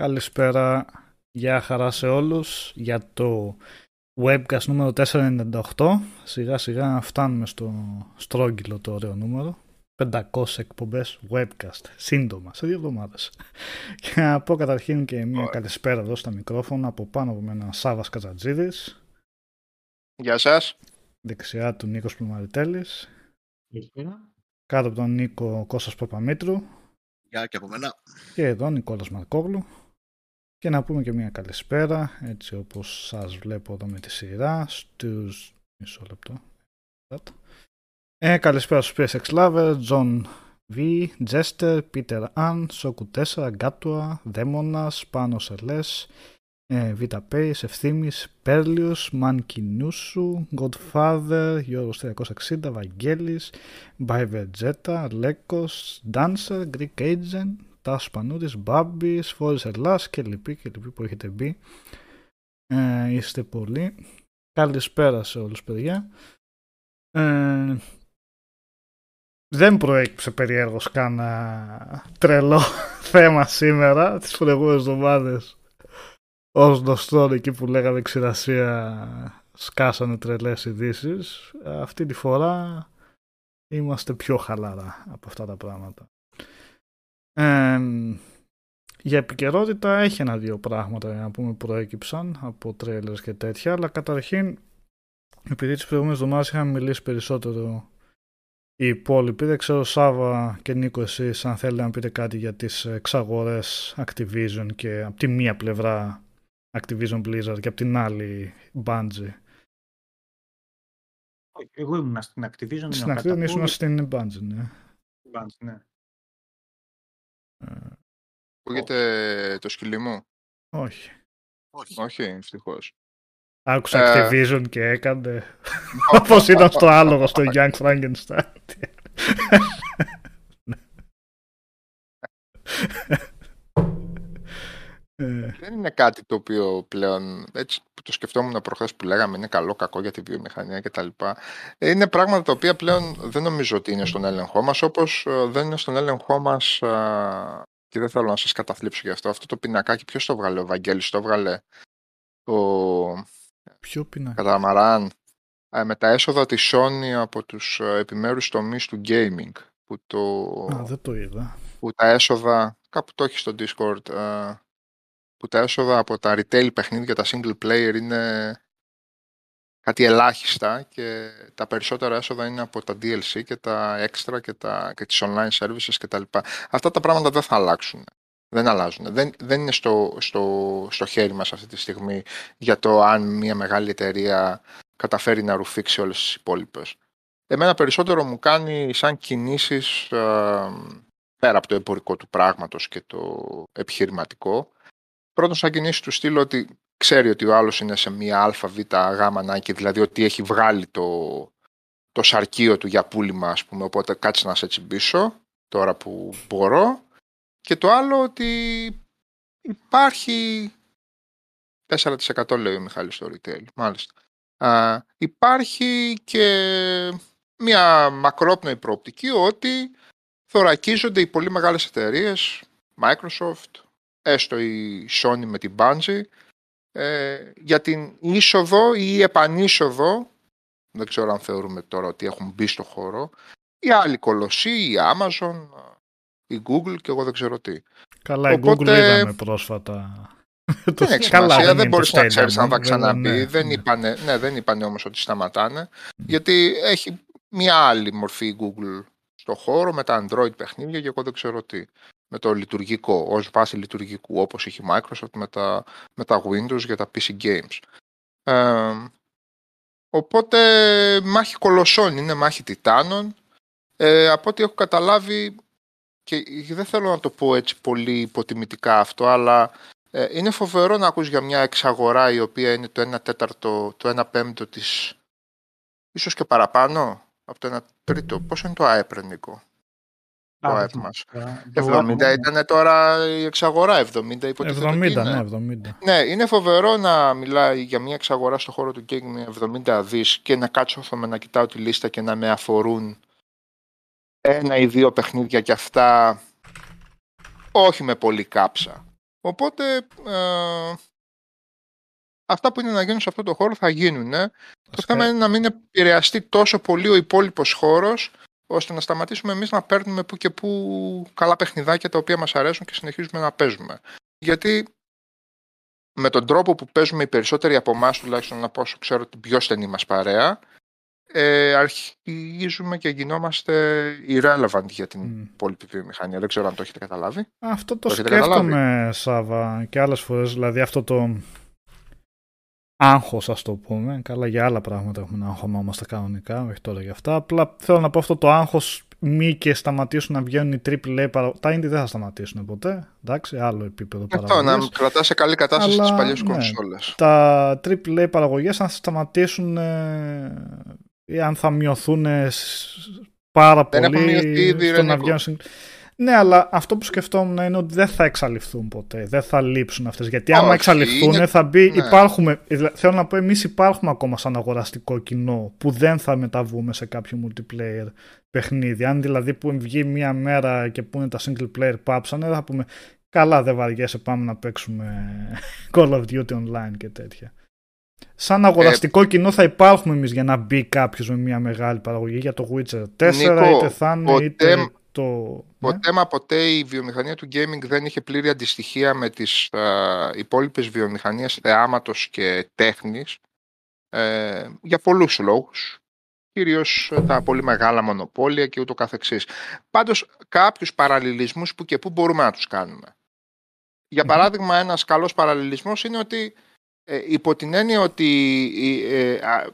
Καλησπέρα, γεια χαρά σε όλους για το webcast νούμερο 498. Σιγά σιγά φτάνουμε στο στρόγγυλο το ωραίο νούμερο. 500 εκπομπές webcast, σύντομα, σε δύο εβδομάδες. Και να πω καταρχήν και μια καλησπέρα εδώ στα μικρόφωνα από πάνω από μένα Σάβας Κατζατζίδης. Γεια σας. Δεξιά του Νίκος Πλουμαριτέλης. Κάτω από τον Νίκο Κώστας Παπαμήτρου. Γεια και από μένα. Και εδώ Νικόλας Μαρκόγλου. Και να πούμε και μια καλησπέρα, έτσι όπως σας βλέπω εδώ με τη σειρά, στους... Μισό λεπτό. Ε, καλησπέρα στους PSX Lover, John V, Jester, Peter Ann, Soku 4, Gatua, Δαίμονας, Πάνος Ελές, ε, Vita Pace, Ευθύμης, Πέρλιος, Μανκινούσου, Godfather, Γιώργος 360, Βαγγέλης, By Vegeta, Λέκος, Dancer, Greek Agent, Τάσος Πανούτης, Μπάμπης, Φόρης Ελλάς και λοιποί και λοιποί που έχετε μπει. Ε, είστε πολλοί. Καλησπέρα σε όλους παιδιά. Ε, δεν προέκυψε περιέργως κάνα τρελό θέμα σήμερα τις προηγούμενες εβδομάδες ως γνωστόν εκεί που λέγαμε ξηρασία σκάσανε τρελές ειδήσεις. Αυτή τη φορά είμαστε πιο χαλαρά από αυτά τα πράγματα. Ε, για επικαιρότητα έχει ένα-δύο πράγματα να πούμε προέκυψαν από τρέλερ και τέτοια, αλλά καταρχήν επειδή τις προηγούμενες εβδομάδες είχαμε μιλήσει περισσότερο οι υπόλοιποι, δεν ξέρω Σάβα και Νίκο εσείς αν θέλετε να πείτε κάτι για τις εξαγορές Activision και από τη μία πλευρά Activision Blizzard και από την άλλη Bungie. Εγώ ήμουν στην Activision. Στην Activision ήσουν στην Bungie, ναι. Bungie, ναι. Ακούγεται το σκυλί μου; Όχι. Όχι. Όχι, ευτυχώς. Άκουσα Activision και έκανε Όπως ήταν στο άλογο στο Young Frankenstein. Δεν είναι κάτι το οποίο πλέον, έτσι που το σκεφτόμουν προχθές που λέγαμε, είναι καλό, κακό για τη βιομηχανία κτλ. Είναι πράγματα τα οποία πλέον δεν νομίζω ότι είναι στον έλεγχό μας, όπως δεν είναι στον έλεγχό μας και δεν θέλω να σας καταθλίψω γι' αυτό. Αυτό το πινακάκι ποιος το βγάλε, ο Βαγγέλης το βγάλε, ο Ποιο πινακάκι; Καταμαράν, με τα έσοδα της Sony από τους επιμέρους τομείς του gaming. Που το... Α, δεν το είδα. Που τα έσοδα, κάπου το έχει στο Discord, που τα έσοδα από τα retail παιχνίδια, τα single player είναι κάτι ελάχιστα και τα περισσότερα έσοδα είναι από τα DLC και τα extra και, τα, και τις online services κτλ. Αυτά τα πράγματα δεν θα αλλάξουν. Δεν αλλάζουν. Δεν, δεν είναι στο, στο, στο χέρι μας αυτή τη στιγμή για το αν μια μεγάλη εταιρεία καταφέρει να ρουφήξει όλες τις υπόλοιπες. Εμένα περισσότερο μου κάνει σαν κινήσεις πέρα από το εμπορικό του πράγματος και το επιχειρηματικό πρώτον σαν κινήσεις του στείλω ότι ξέρει ότι ο άλλος είναι σε μια ΑΒ γάμα νάκι, δηλαδή ότι έχει βγάλει το, το σαρκείο του για πούλημα, ας πούμε, οπότε κάτσε να σε τσιμπήσω τώρα που μπορώ. Και το άλλο ότι υπάρχει 4% λέει ο Μιχάλης στο retail, μάλιστα. Α, υπάρχει και μια μακρόπνοη προοπτική ότι θωρακίζονται οι πολύ μεγάλες εταιρείες, Microsoft, έστω η Sony με την Bungie, ε, για την είσοδο ή επανείσοδο, δεν ξέρω αν θεωρούμε τώρα ότι έχουν μπει στο χώρο, η άλλη κολοσσή, η Amazon, η Google και εγώ δεν ξέρω τι. Καλά, η Google είδαμε πρόσφατα. Δεν έχει σημασία, δεν μπορείς να ξέρεις αν θα ξαναμπεί. Ναι, δεν, ναι. Είπανε, ναι, δεν είπανε όμως ότι σταματάνε, γιατί έχει μια άλλη μορφή η Google στο χώρο με τα Android παιχνίδια και εγώ δεν ξέρω τι με το λειτουργικό, ως βάση λειτουργικού, όπως έχει η Microsoft με τα, με τα Windows για τα PC Games. Ε, οπότε μάχη κολοσσών, είναι μάχη τιτάνων. Ε, από ό,τι έχω καταλάβει, και δεν θέλω να το πω έτσι πολύ υποτιμητικά αυτό, αλλά ε, είναι φοβερό να ακούς για μια εξαγορά η οποία είναι το 1 τέταρτο, το 1 πέμπτο της, ίσως και παραπάνω, από το 1 τρίτο. Πόσο είναι το ΑΕΠ, Νίκο; Το ΑΕΠ μας. 70 ήταν τώρα η εξαγορά, 70 υποτίθεται 70, ναι, 70. Ναι, είναι φοβερό να μιλάει για μια εξαγορά στο χώρο του gaming με 70 δις και να κάτσω να κοιτάω τη λίστα και να με αφορούν ένα ή δύο παιχνίδια και αυτά όχι με πολύ κάψα. Οπότε ε, αυτά που είναι να γίνουν σε αυτό το χώρο θα γίνουν. Το Βασικά, θέμα είναι να μην επηρεαστεί τόσο πολύ ο υπόλοιπος χώρος, ώστε να σταματήσουμε εμείς να παίρνουμε που και που καλά παιχνιδάκια τα οποία μας αρέσουν και συνεχίζουμε να παίζουμε. Γιατί με τον τρόπο που παίζουμε οι περισσότεροι από εμάς, τουλάχιστον να πω όσο ξέρω την πιο στενή μας παρέα, ε, αρχίζουμε και γινόμαστε irrelevant για την Μμ. υπόλοιπη βιομηχανία. Δεν ξέρω αν το έχετε καταλάβει. Αυτό το Το έχετε σκέφτομαι, Σάβα, και άλλες φορές, δηλαδή αυτό το άγχος, ας το πούμε. Καλά, για άλλα πράγματα έχουμε να αγχωνόμαστε κανονικά, όχι τώρα για αυτά. Απλά θέλω να πω αυτό το άγχος μη και σταματήσουν να βγαίνουν οι AAA παραγωγές. Τα indie δεν θα σταματήσουν ποτέ, εντάξει, άλλο επίπεδο Αυτό, παραγωγής. να κρατάς σε καλή κατάσταση Αλλά, τις παλιές ναι. κονσόλες. τα AAA παραγωγές αν σταματήσουν ε, ή αν θα μειωθούν ε, σ- πάρα Δεν έχουν πολύ μειωθεί ήδη, στο ρε να Νίκο. βγαίνουν συν- Ναι, αλλά αυτό που σκεφτόμουν είναι ότι δεν θα εξαλειφθούν ποτέ. Δεν θα λείψουν αυτές. Γιατί άμα Όχι, εξαλειφθούν είναι- θα μπει, ναι. υπάρχουμε, δηλα- θέλω να πω εμείς υπάρχουμε ακόμα σαν αγοραστικό κοινό που δεν θα μεταβούμε σε κάποιο multiplayer παιχνίδι. Αν δηλαδή που βγει μία μέρα και πούνε τα single player πάψανε θα πούμε καλά δεν βαριέσαι πάμε να παίξουμε Call of Duty Online και τέτοια. Σαν αγοραστικό κοινό θα υπάρχουμε εμείς για να μπει κάποιος με μια μεγάλη παραγωγή για το Witcher 4 Νίκο, είτε θα είναι ποτέ- είτε το... ναι. Ποτέ μα ποτέ η βιομηχανία του gaming δεν είχε πλήρη αντιστοιχεία με τις α, υπόλοιπες βιομηχανίες θεάματος και τέχνης ε, για πολλούς λόγους. Κυρίως ε, τα πολύ μεγάλα μονοπόλια και ούτω καθεξής. Πάντως κάποιους παραλληλισμούς που και που μπορούμε να τους κάνουμε. Για Μμμ. παράδειγμα ένας καλός παραλληλισμός είναι ότι ε, υπό την έννοια ότι ε, ε, α,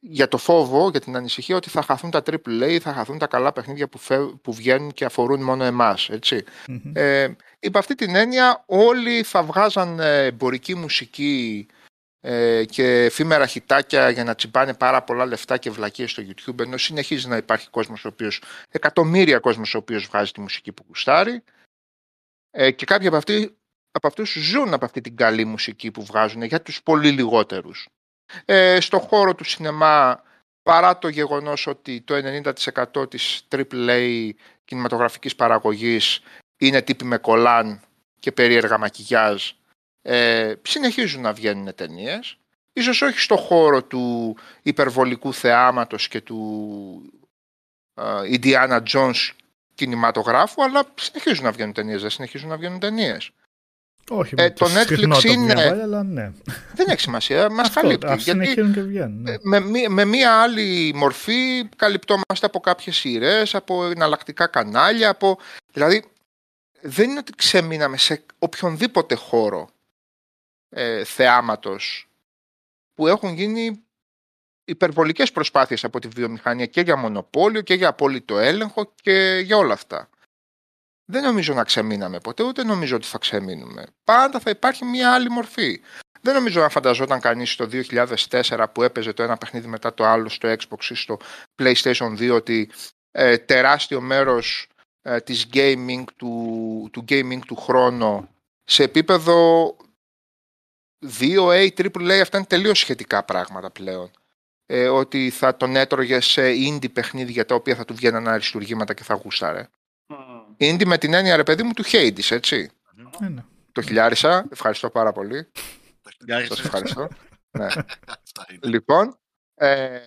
για το φόβο, για την ανησυχία ότι θα χαθούν τα AAA, θα χαθούν τα καλά παιχνίδια που, φε- που βγαίνουν και αφορούν μόνο εμάς, έτσι. Μμμ. Ε, υπό αυτή την έννοια όλοι θα βγάζαν ε, εμπορική μουσική ε, και εφήμερα χιτάκια για να τσιμπάνε πάρα πολλά λεφτά και βλακίες στο YouTube ενώ συνεχίζει να υπάρχει κόσμος ο οποίος, εκατομμύρια κόσμος ο οποίος βγάζει τη μουσική που γουστάρει ε, και κάποιοι από, αυτοί, από αυτούς ζουν από αυτή την καλή μουσική που βγάζουν για τους πολύ λιγότερους. Ε, στο χώρο του σινεμά παρά το γεγονός ότι το 90% της AAA κινηματογραφικής παραγωγής είναι τύποι με κολάν και περίεργα μακιγιάζ ε, συνεχίζουν να βγαίνουν ταινίες. Ίσως όχι στο χώρο του υπερβολικού θεάματος και του ε, Indiana Jones κινηματογράφου, αλλά συνεχίζουν να βγαίνουν ταινίες, δεν συνεχίζουν να βγαίνουν ταινίες. Όχι Ε, με το τη Netflix συχνότητα που είναι- διαβάζει, αλλά ναι. Δεν έχει σημασία, μας Αυτό, καλύπτει. ας γιατί συνεχίζουν και βγαίνουν. ναι. ε, με, μη- με μία άλλη μορφή καλυπτόμαστε από κάποιες σειρές, από εναλλακτικά κανάλια, από... Δηλαδή, δεν είναι ότι ξεμείναμε σε οποιονδήποτε χώρο ε, θεάματος που έχουν γίνει υπερβολικές προσπάθειες από τη βιομηχανία και για μονοπόλιο και για απόλυτο έλεγχο και για όλα αυτά. Δεν νομίζω να ξεμείναμε ποτέ, ούτε νομίζω ότι θα ξεμείνουμε. Πάντα θα υπάρχει μια άλλη μορφή. Δεν νομίζω να φανταζόταν κανείς το 2004 που έπαιζε το ένα παιχνίδι μετά το άλλο στο Xbox ή στο PlayStation 2 ότι ε, τεράστιο μέρος ε, της gaming, του, του gaming του χρόνου σε επίπεδο 2A, AAA, αυτά είναι τελείως σχετικά πράγματα πλέον. Ε, ότι θα τον έτρωγε σε indie παιχνίδια τα οποία θα του βγαίναν αριστουργήματα και θα γούσταρε. Indie με την έννοια ρε παιδί μου του Hades, έτσι. Ε, ναι. Το χιλιάρισα, ευχαριστώ πάρα πολύ. Τα χιλιάρικα. Σας ευχαριστώ. ναι. Αυτά είναι. Λοιπόν, ε,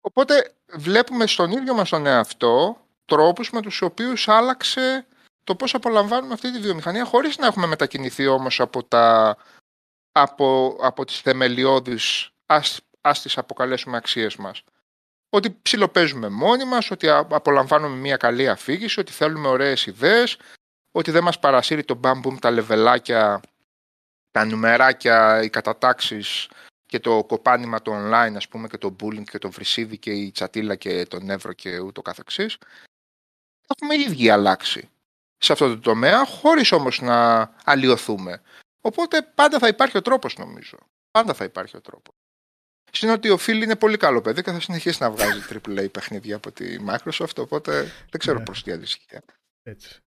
οπότε βλέπουμε στον ίδιο μας τον εαυτό τρόπους με τους οποίους άλλαξε το πώς απολαμβάνουμε αυτή τη βιομηχανία χωρίς να έχουμε μετακινηθεί όμως από, τα, από, από τις θεμελιώδεις ας, ας τις αποκαλέσουμε αξίες μας. Ότι ψιλοπαίζουμε μόνοι μας, ότι α- απολαμβάνουμε μια καλή αφήγηση, ότι θέλουμε ωραίες ιδέες, ότι δεν μας παρασύρει το μπαμ τα λεβελάκια, τα νουμεράκια, οι κατατάξεις και το κοπάνημα το online ας πούμε και το bullying και το βρυσίδι και η τσατίλα και το νεύρο και ούτω καθεξής. Έχουμε οι ίδιοι αλλάξει σε αυτό το τομέα χωρίς όμως να αλλοιωθούμε. Οπότε πάντα θα υπάρχει ο τρόπος νομίζω. Πάντα θα υπάρχει ο τρόπος στην ότι ο Phil είναι πολύ καλό παιδί και θα συνεχίσει να βγάζει AAA παιχνίδια από τη Microsoft οπότε δεν ξέρω Ναι. προς τι αντιστοιχεία Έτσι.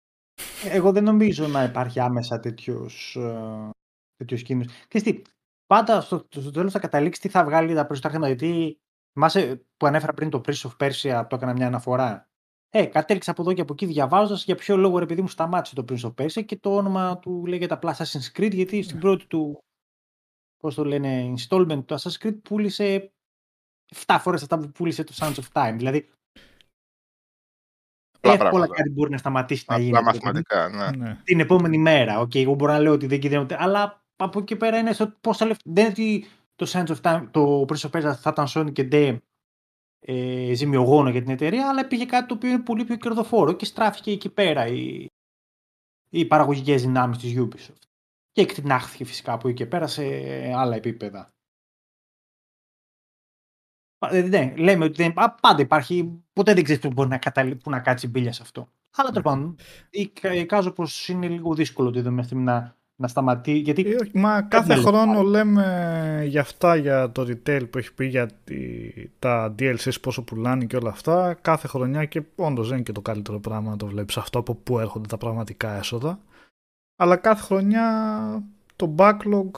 Εγώ δεν νομίζω να υπάρχει άμεσα τέτοιος, ε, τέτοιος κίνδυνος. Και τι, πάντα στο, στο τέλος θα καταλήξεις τι θα βγάλει τα περισσότερα χρήματα. Γιατί θυμάσαι που ανέφερα πριν το Prince of Persia, το έκανα μια αναφορά. Ε, κατέληξα από εδώ και από εκεί διαβάζοντας για ποιο λόγο ρε παιδί μου σταμάτησε το Prince of Persia και το όνομα του λέγεται απλά Assassin's Creed γιατί στην πρώτη του πώς το λένε, installment του Assassin's Creed πούλησε 7 φορές αυτά που πούλησε το Sands of Time. Δηλαδή Απλά εύκολα πράγματα. κάτι μπορεί να σταματήσει να Απλά γίνει. μαθηματικά, ναι. Ναι. Την επόμενη μέρα. Οκ, εγώ μπορώ να λέω ότι δεν κινδυνεύεται, αλλά από εκεί πέρα είναι στο πόσα λεφτά. Δεν είναι ότι το Sands of Time, το Prince of Persia θα ήταν Sony και ντε ε, ζημιογόνο για την εταιρεία, αλλά πήγε κάτι το οποίο είναι πολύ πιο κερδοφόρο και στράφηκε εκεί πέρα οι, οι παραγωγικές δυνάμεις της Ubisoft. Και εκτινάχθηκε φυσικά από εκεί και πέρα σε άλλα επίπεδα. Πα- ε, Ναι, λέμε ότι δεν, α, πάντα υπάρχει, ποτέ δεν ξέρεις που μπορεί να, καταλή, που να κάτσει μπίλια σε αυτό. Αλλά τέλος πάντων, εικ- εικάζω πω είναι λίγο δύσκολο τη δομή αυτή να, να σταματεί. Γιατί Ε, όχι, Μα κάθε λεφτά. χρόνο λέμε για αυτά, για το retail που έχει πει, για τη- τα DLCs πόσο πουλάνε και όλα αυτά. Κάθε χρονιά και όντως δεν είναι και το καλύτερο πράγμα να το βλέπεις αυτό από πού έρχονται τα πραγματικά έσοδα. Αλλά κάθε χρονιά το backlog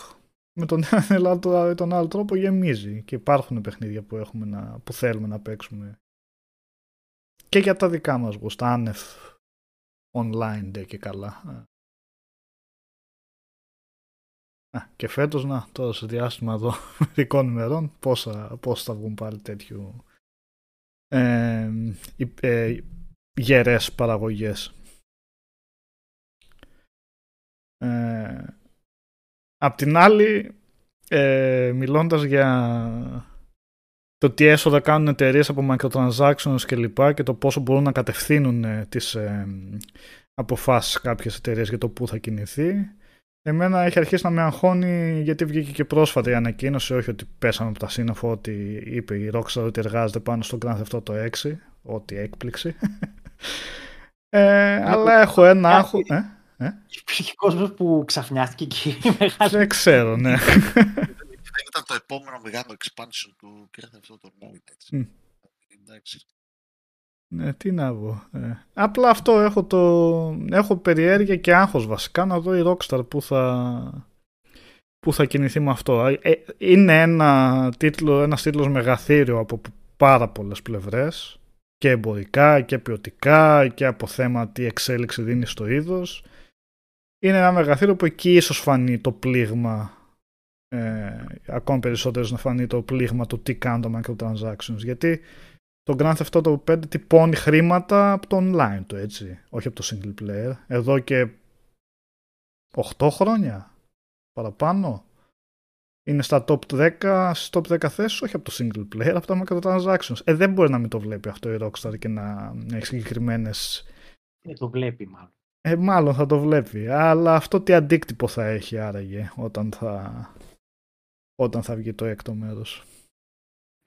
με τον ένα ή τον άλλο τρόπο γεμίζει και υπάρχουν παιχνίδια που, έχουμε να, που θέλουμε να παίξουμε. Και για τα δικά μας γούστα, άνευ online ντε και καλά. Α, και φέτος, να, τώρα σε διάστημα εδώ μερικών ημερών, πόσα, πόσα θα βγουν πάλι τέτοιου ε, υ- ε, γερές παραγωγές. Ε, απ' την άλλη, ε, μιλώντας για το τι έσοδα κάνουν εταιρείες από microtransactions και λοιπά και το πόσο μπορούν να κατευθύνουν ε, τις ε, αποφάσεις κάποιες εταιρείες για το πού θα κινηθεί, Εμένα έχει αρχίσει να με αγχώνει γιατί βγήκε και πρόσφατα η ανακοίνωση, όχι ότι πέσαμε από τα σύννεφα, ότι είπε η Rockstar ότι εργάζεται πάνω στο Grand Theft Auto 6, ό,τι έκπληξη. ε, αλλά έχω ένα άγχο... Ε, υπήρχε κόσμος που ξαφνιάστηκε εκεί. Μεγάλη... δεν ξέρω, ναι. Δεν ήταν το επόμενο μεγάλο expansion του Grand Theft Auto Online, έτσι. Μμ. Εντάξει. ναι, τι να πω. Ε, απλά αυτό έχω το... Έχω περιέργεια και άγχος βασικά να δω η Rockstar που θα... Που θα κινηθεί με αυτό. Ε, είναι ένα τίτλο, ένας τίτλος μεγαθύριο από πάρα πολλές πλευρές και εμπορικά και ποιοτικά και από θέμα τι εξέλιξη δίνει στο είδος. Είναι ένα μεγαθύριο που εκεί ίσως φανεί το πλήγμα ε, ακόμη περισσότερο να φανεί το πλήγμα του τι κάνουν τα microtransactions γιατί το Grand Theft Auto 5 τυπώνει χρήματα από το online του έτσι όχι από το single player εδώ και 8 χρόνια παραπάνω είναι στα top 10, στις top 10 θέσεις, όχι από το single player, από τα microtransactions. Ε, δεν μπορεί να μην το βλέπει αυτό η Rockstar και να έχει συγκεκριμένες. Ε, το βλέπει μάλλον. Ε, μάλλον θα το βλέπει. Αλλά αυτό τι αντίκτυπο θα έχει άραγε όταν θα, όταν θα βγει το έκτο μέρος.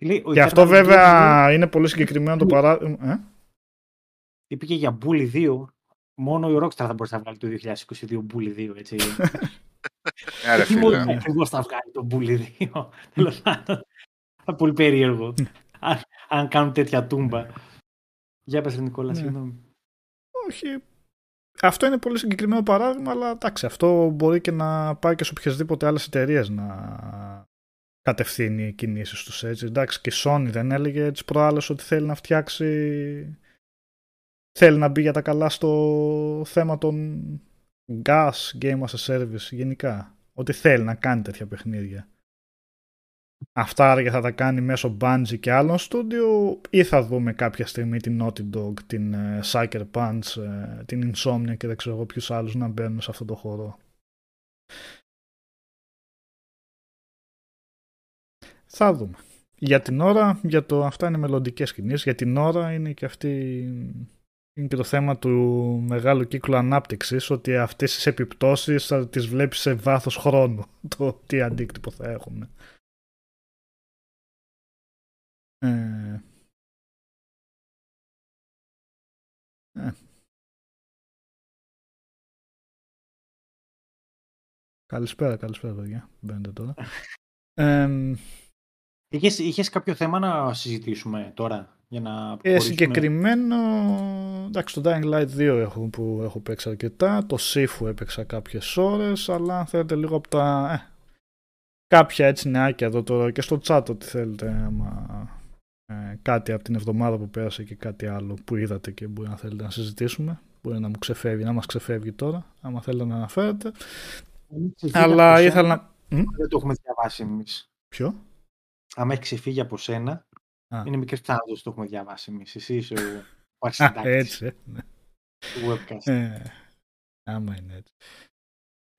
Λέει, ο Και αυτό Eternal βέβαια είναι πολύ συγκεκριμένο το παράδειγμα. Ε; Είπε και για Bully 2. Μόνο η Rockstar θα μπορούσε να βγάλει το 2022 Bully 2, έτσι. Ναι, ρε Τι μόνο φίλε. ακριβώς θα βγάλει το Bully 2. Τέλος πάντων. Θα πολύ περίεργο. αν, αν κάνουν τέτοια τούμπα. Για πες ρε Νικόλα, Ναι. συγγνώμη. Όχι. Αυτό είναι πολύ συγκεκριμένο παράδειγμα, αλλά εντάξει, αυτό μπορεί και να πάει και σε οποιασδήποτε άλλες εταιρείες να κατευθύνει κινήσεις τους έτσι. Εντάξει, και η Sony δεν έλεγε τις προάλλες ότι θέλει να φτιάξει θέλει να μπει για τα καλά στο θέμα των gas game as a service γενικά. Ότι θέλει να κάνει τέτοια παιχνίδια. Αυτά άραγε θα τα κάνει μέσω Bungie και άλλων στούντιο ή θα δούμε κάποια στιγμή την Naughty Dog, την ε, Sucker Punch, ε, την Insomnia και δεν ξέρω εγώ ποιους άλλους να μπαίνουν σε αυτό το χώρο. Θα δούμε. Για την ώρα, για το, αυτά είναι μελλοντικές κινήσεις. Για την ώρα είναι και αυτή είναι και το θέμα του μεγάλου κύκλου ανάπτυξης ότι αυτές τις επιπτώσεις θα τις βλέπεις σε βάθος χρόνου το τι αντίκτυπο θα έχουν. Ε, ε. Καλησπέρα, καλησπέρα παιδιά. Μπαίνετε τώρα. Ε, Είχες, είχες κάποιο θέμα να συζητήσουμε τώρα για να Ε, προχωρήσουμε; συγκεκριμένο, εντάξει, το Dying Light 2 έχω, που έχω παίξει αρκετά, το Sifu έπαιξα κάποιες ώρες, αλλά αν θέλετε λίγο από τα, ε, κάποια έτσι νεάκια εδώ τώρα και στο chat ό,τι θέλετε, άμα ε, κάτι από την εβδομάδα που πέρασε και κάτι άλλο που είδατε και μπορεί να θέλετε να συζητήσουμε. Μπορεί να μου ξεφεύγει, να μας ξεφεύγει τώρα, άμα θέλετε να αναφέρετε. Αλλά από ήθελα σένα, να... Μ; Δεν το έχουμε διαβάσει εμείς. Ποιο; Αν έχει ξεφύγει από σένα, Α. είναι μικρές πιθανότητε το έχουμε διαβάσει εμείς. Εσύ είσαι ο, ο Α, αρχισυντάκτης έτσι, ε, ναι. του webcast. Ε, άμα είναι έτσι.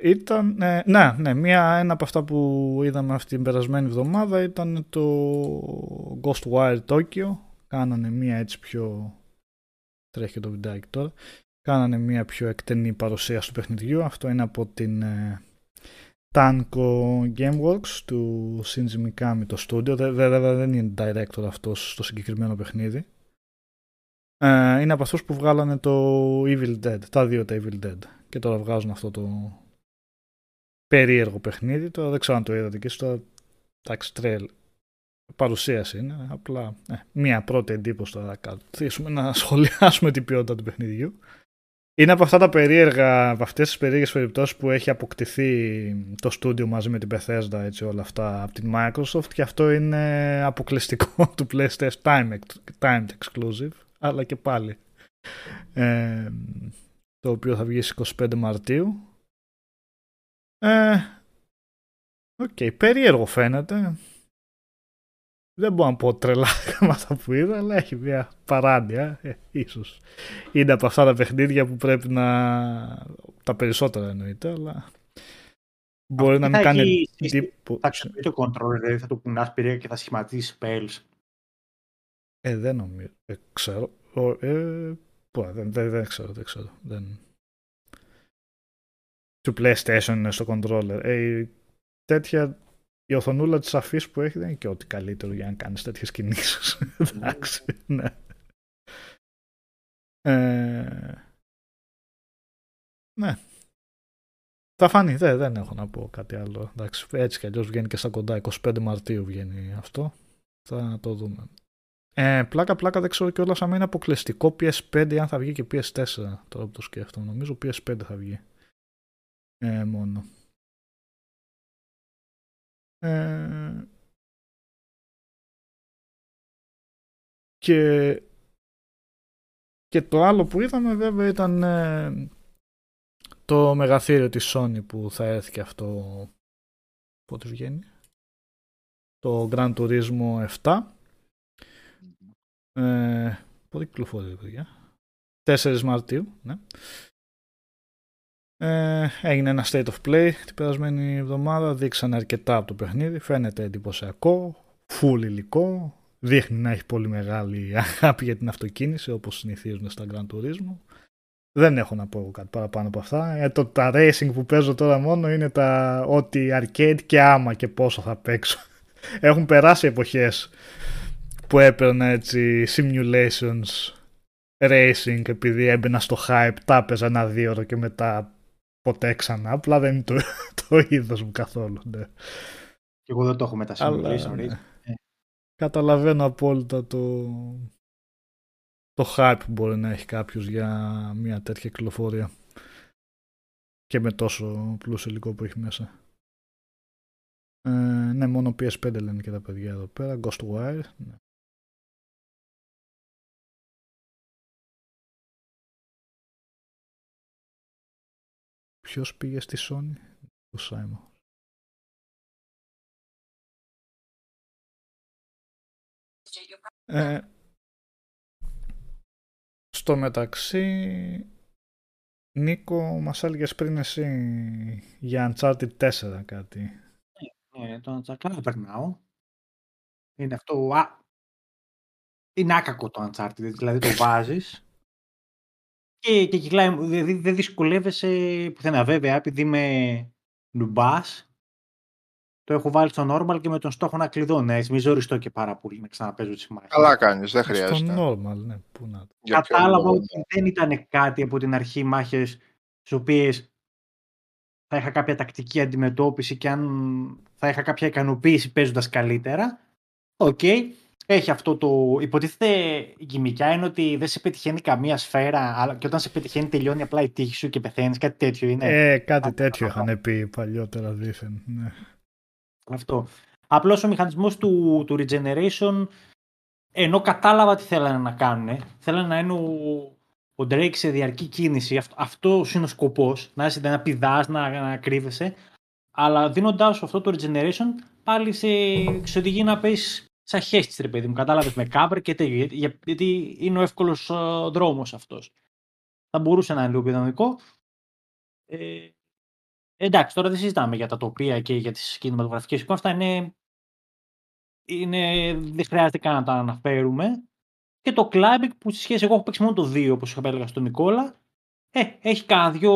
Ήταν, ε, ναι, ναι, μία, ένα από αυτά που είδαμε αυτή την περασμένη εβδομάδα ήταν το Ghostwire Tokyo. Κάνανε μία έτσι πιο... Τρέχει και το βιντεάκι τώρα. Κάνανε μία πιο εκτενή παρουσίαση του παιχνιδιού. Αυτό είναι από την ε, Tanko Gameworks του Shinji Mikami το στούντιο. Δε- Βέβαια δεν είναι director αυτός στο συγκεκριμένο παιχνίδι. Ε, είναι από αυτούς που βγάλανε το Evil Dead, τα δύο τα Evil Dead. Και τώρα βγάζουν αυτό το περίεργο παιχνίδι. Τώρα δεν ξέρω αν το είδατε και στο εντάξει, τρέλ. Παρουσίαση είναι. Απλά ε, μία πρώτη εντύπωση τώρα να καθίσουμε να σχολιάσουμε την ποιότητα του παιχνιδιού. Είναι από αυτά τα περίεργα, από αυτές τις περίεργες περιπτώσεις που έχει αποκτηθεί το στούντιο μαζί με την Bethesda έτσι όλα αυτά από την Microsoft και αυτό είναι αποκλειστικό του PlayStation, timed exclusive αλλά και πάλι ε, το οποίο θα βγει στις 25 Μαρτίου ε, Οκ, περίεργο φαίνεται δεν μπορώ να πω τρελά με αυτά που είδα αλλά έχει μια παράνοια ε, ίσως είναι από αυτά τα παιχνίδια που πρέπει να τα περισσότερα εννοείται αλλά μπορεί να θα μην κάνει έχει- εντύπωση Θα ξεπεί το controller, δηλαδή θα το κουνάς περίεργα και θα σχηματίσεις spells. Ε, δεν νομίζω. Ε, ξέρω. Ο, ε, πω, δεν, δεν, δεν ξέρω, δεν ξέρω. Δεν... Του PlayStation είναι στο controller. Ε, η τέτοια, η οθονούλα της αφής που έχει δεν είναι και ό,τι καλύτερο για να κάνεις τέτοιες κινήσεις. Εντάξει, ναι. Ε, ναι. Θα φανεί, δεν, δεν έχω να πω κάτι άλλο. Εντάξει, έτσι κι αλλιώς βγαίνει και στα κοντά. 25 Μαρτίου βγαίνει αυτό. Θα το δούμε. Ε, πλάκα πλάκα δεν ξέρω κιόλας αν είναι αποκλειστικό PS5 ή αν θα βγει και PS4 τώρα που το σκέφτομαι. Νομίζω PS5 θα βγει. Ε, μόνο. Ε, και, και το άλλο που είδαμε βέβαια ήταν ε, το μεγαθύριο της Sony που θα έρθει και αυτό πότε βγαίνει το Gran Turismo 7 ε, πότε κυκλοφορεί, παιδιά; 4 Μαρτίου, ναι. Ε, έγινε ένα State of Play την περασμένη εβδομάδα. Δείξανε αρκετά από το παιχνίδι. Φαίνεται εντυπωσιακό, full υλικό. Δείχνει να έχει πολύ μεγάλη αγάπη για την αυτοκίνηση όπως συνηθίζουν στα Gran Turismo. Δεν έχω να πω κάτι παραπάνω από αυτά. Ε, το, τα racing που παίζω τώρα μόνο είναι τα ό,τι arcade και άμα και πόσο θα παίξω. Έχουν περάσει εποχές που έπαιρνα έτσι simulations racing επειδή έμπαινα στο hype, τα έπαιζα ένα δύο ώρο και μετά ποτέ ξανά. Απλά δεν είναι το, το είδος μου καθόλου. Ναι. Και εγώ δεν το έχω με τα Αλλά, simulation ναι. race. Ε. Καταλαβαίνω απόλυτα το, το hype που μπορεί να έχει κάποιος για μια τέτοια κυκλοφορία και με τόσο πλούσιο υλικό που έχει μέσα. Ε, ναι, μόνο PS5 λένε και τα παιδιά εδώ πέρα. Ghostwire. Ναι. Ποιος πήγε στη Sony? Ο Σάιμον. Ε, στο μεταξύ, Νίκο, μας έλεγες πριν εσύ για Uncharted 4 κάτι. Ναι, το Uncharted περνάω. Είναι αυτό, α, είναι άκακο το Uncharted, δηλαδή το βάζεις και, και κυλάει, δηλαδή δεν δυσκολεύεσαι πουθενά βέβαια, επειδή είμαι noobάς, το έχω βάλει στο normal και με τον στόχο να κλειδώνω, έτσι, μη ζοριστώ και πάρα πολύ να ξαναπαίζω τις μάχες. Καλά κάνεις, δεν Στο χρειάζεται. normal, ναι, πού να το. Για ποιο Κατάλαβα λόγο. ότι δεν ήταν κάτι από την αρχή μάχες στις οποίες θα είχα κάποια τακτική αντιμετώπιση και αν θα είχα κάποια ικανοποίηση παίζοντας καλύτερα. Οκ. Έχει αυτό το... Υποτίθεται η γυμικιά είναι ότι δεν σε πετυχαίνει καμία σφαίρα αλλά και όταν σε πετυχαίνει τελειώνει απλά η τύχη σου και πεθαίνεις. Κάτι τέτοιο είναι. Ε, κάτι Αυτό, τέτοιο αυτό. είχαν πει παλιότερα δήθεν. Ναι. Αυτό. Απλώς ο μηχανισμός του, του regeneration Ενώ κατάλαβα τι θέλανε να κάνουν. Θέλανε να είναι ο, ο Drake σε διαρκή κίνηση. Αυτό, αυτός είναι ο σκοπός. Να είσαι να πηδάς, να, να κρύβεσαι. Αλλά δίνοντάς αυτό το regeneration, πάλι σε, σε οδηγεί να πέσει σαν χέστης, ρε παιδί μου. Κατάλαβες με cover και τέτοιο. Για- Γιατί είναι ο εύκολος δρόμος αυτός. Θα μπορούσε να είναι λίγο πιο Ε, εντάξει, τώρα δεν συζητάμε για τα τοπία και για τις κινηματογραφικές εικόνες. Αυτά είναι, είναι. Δεν χρειάζεται καν να τα αναφέρουμε. Και το climbing που στη σχέση εγώ έχω παίξει μόνο το 2 όπως είχα έλεγα στον Νικόλα. Ε, έχει κάνα δυο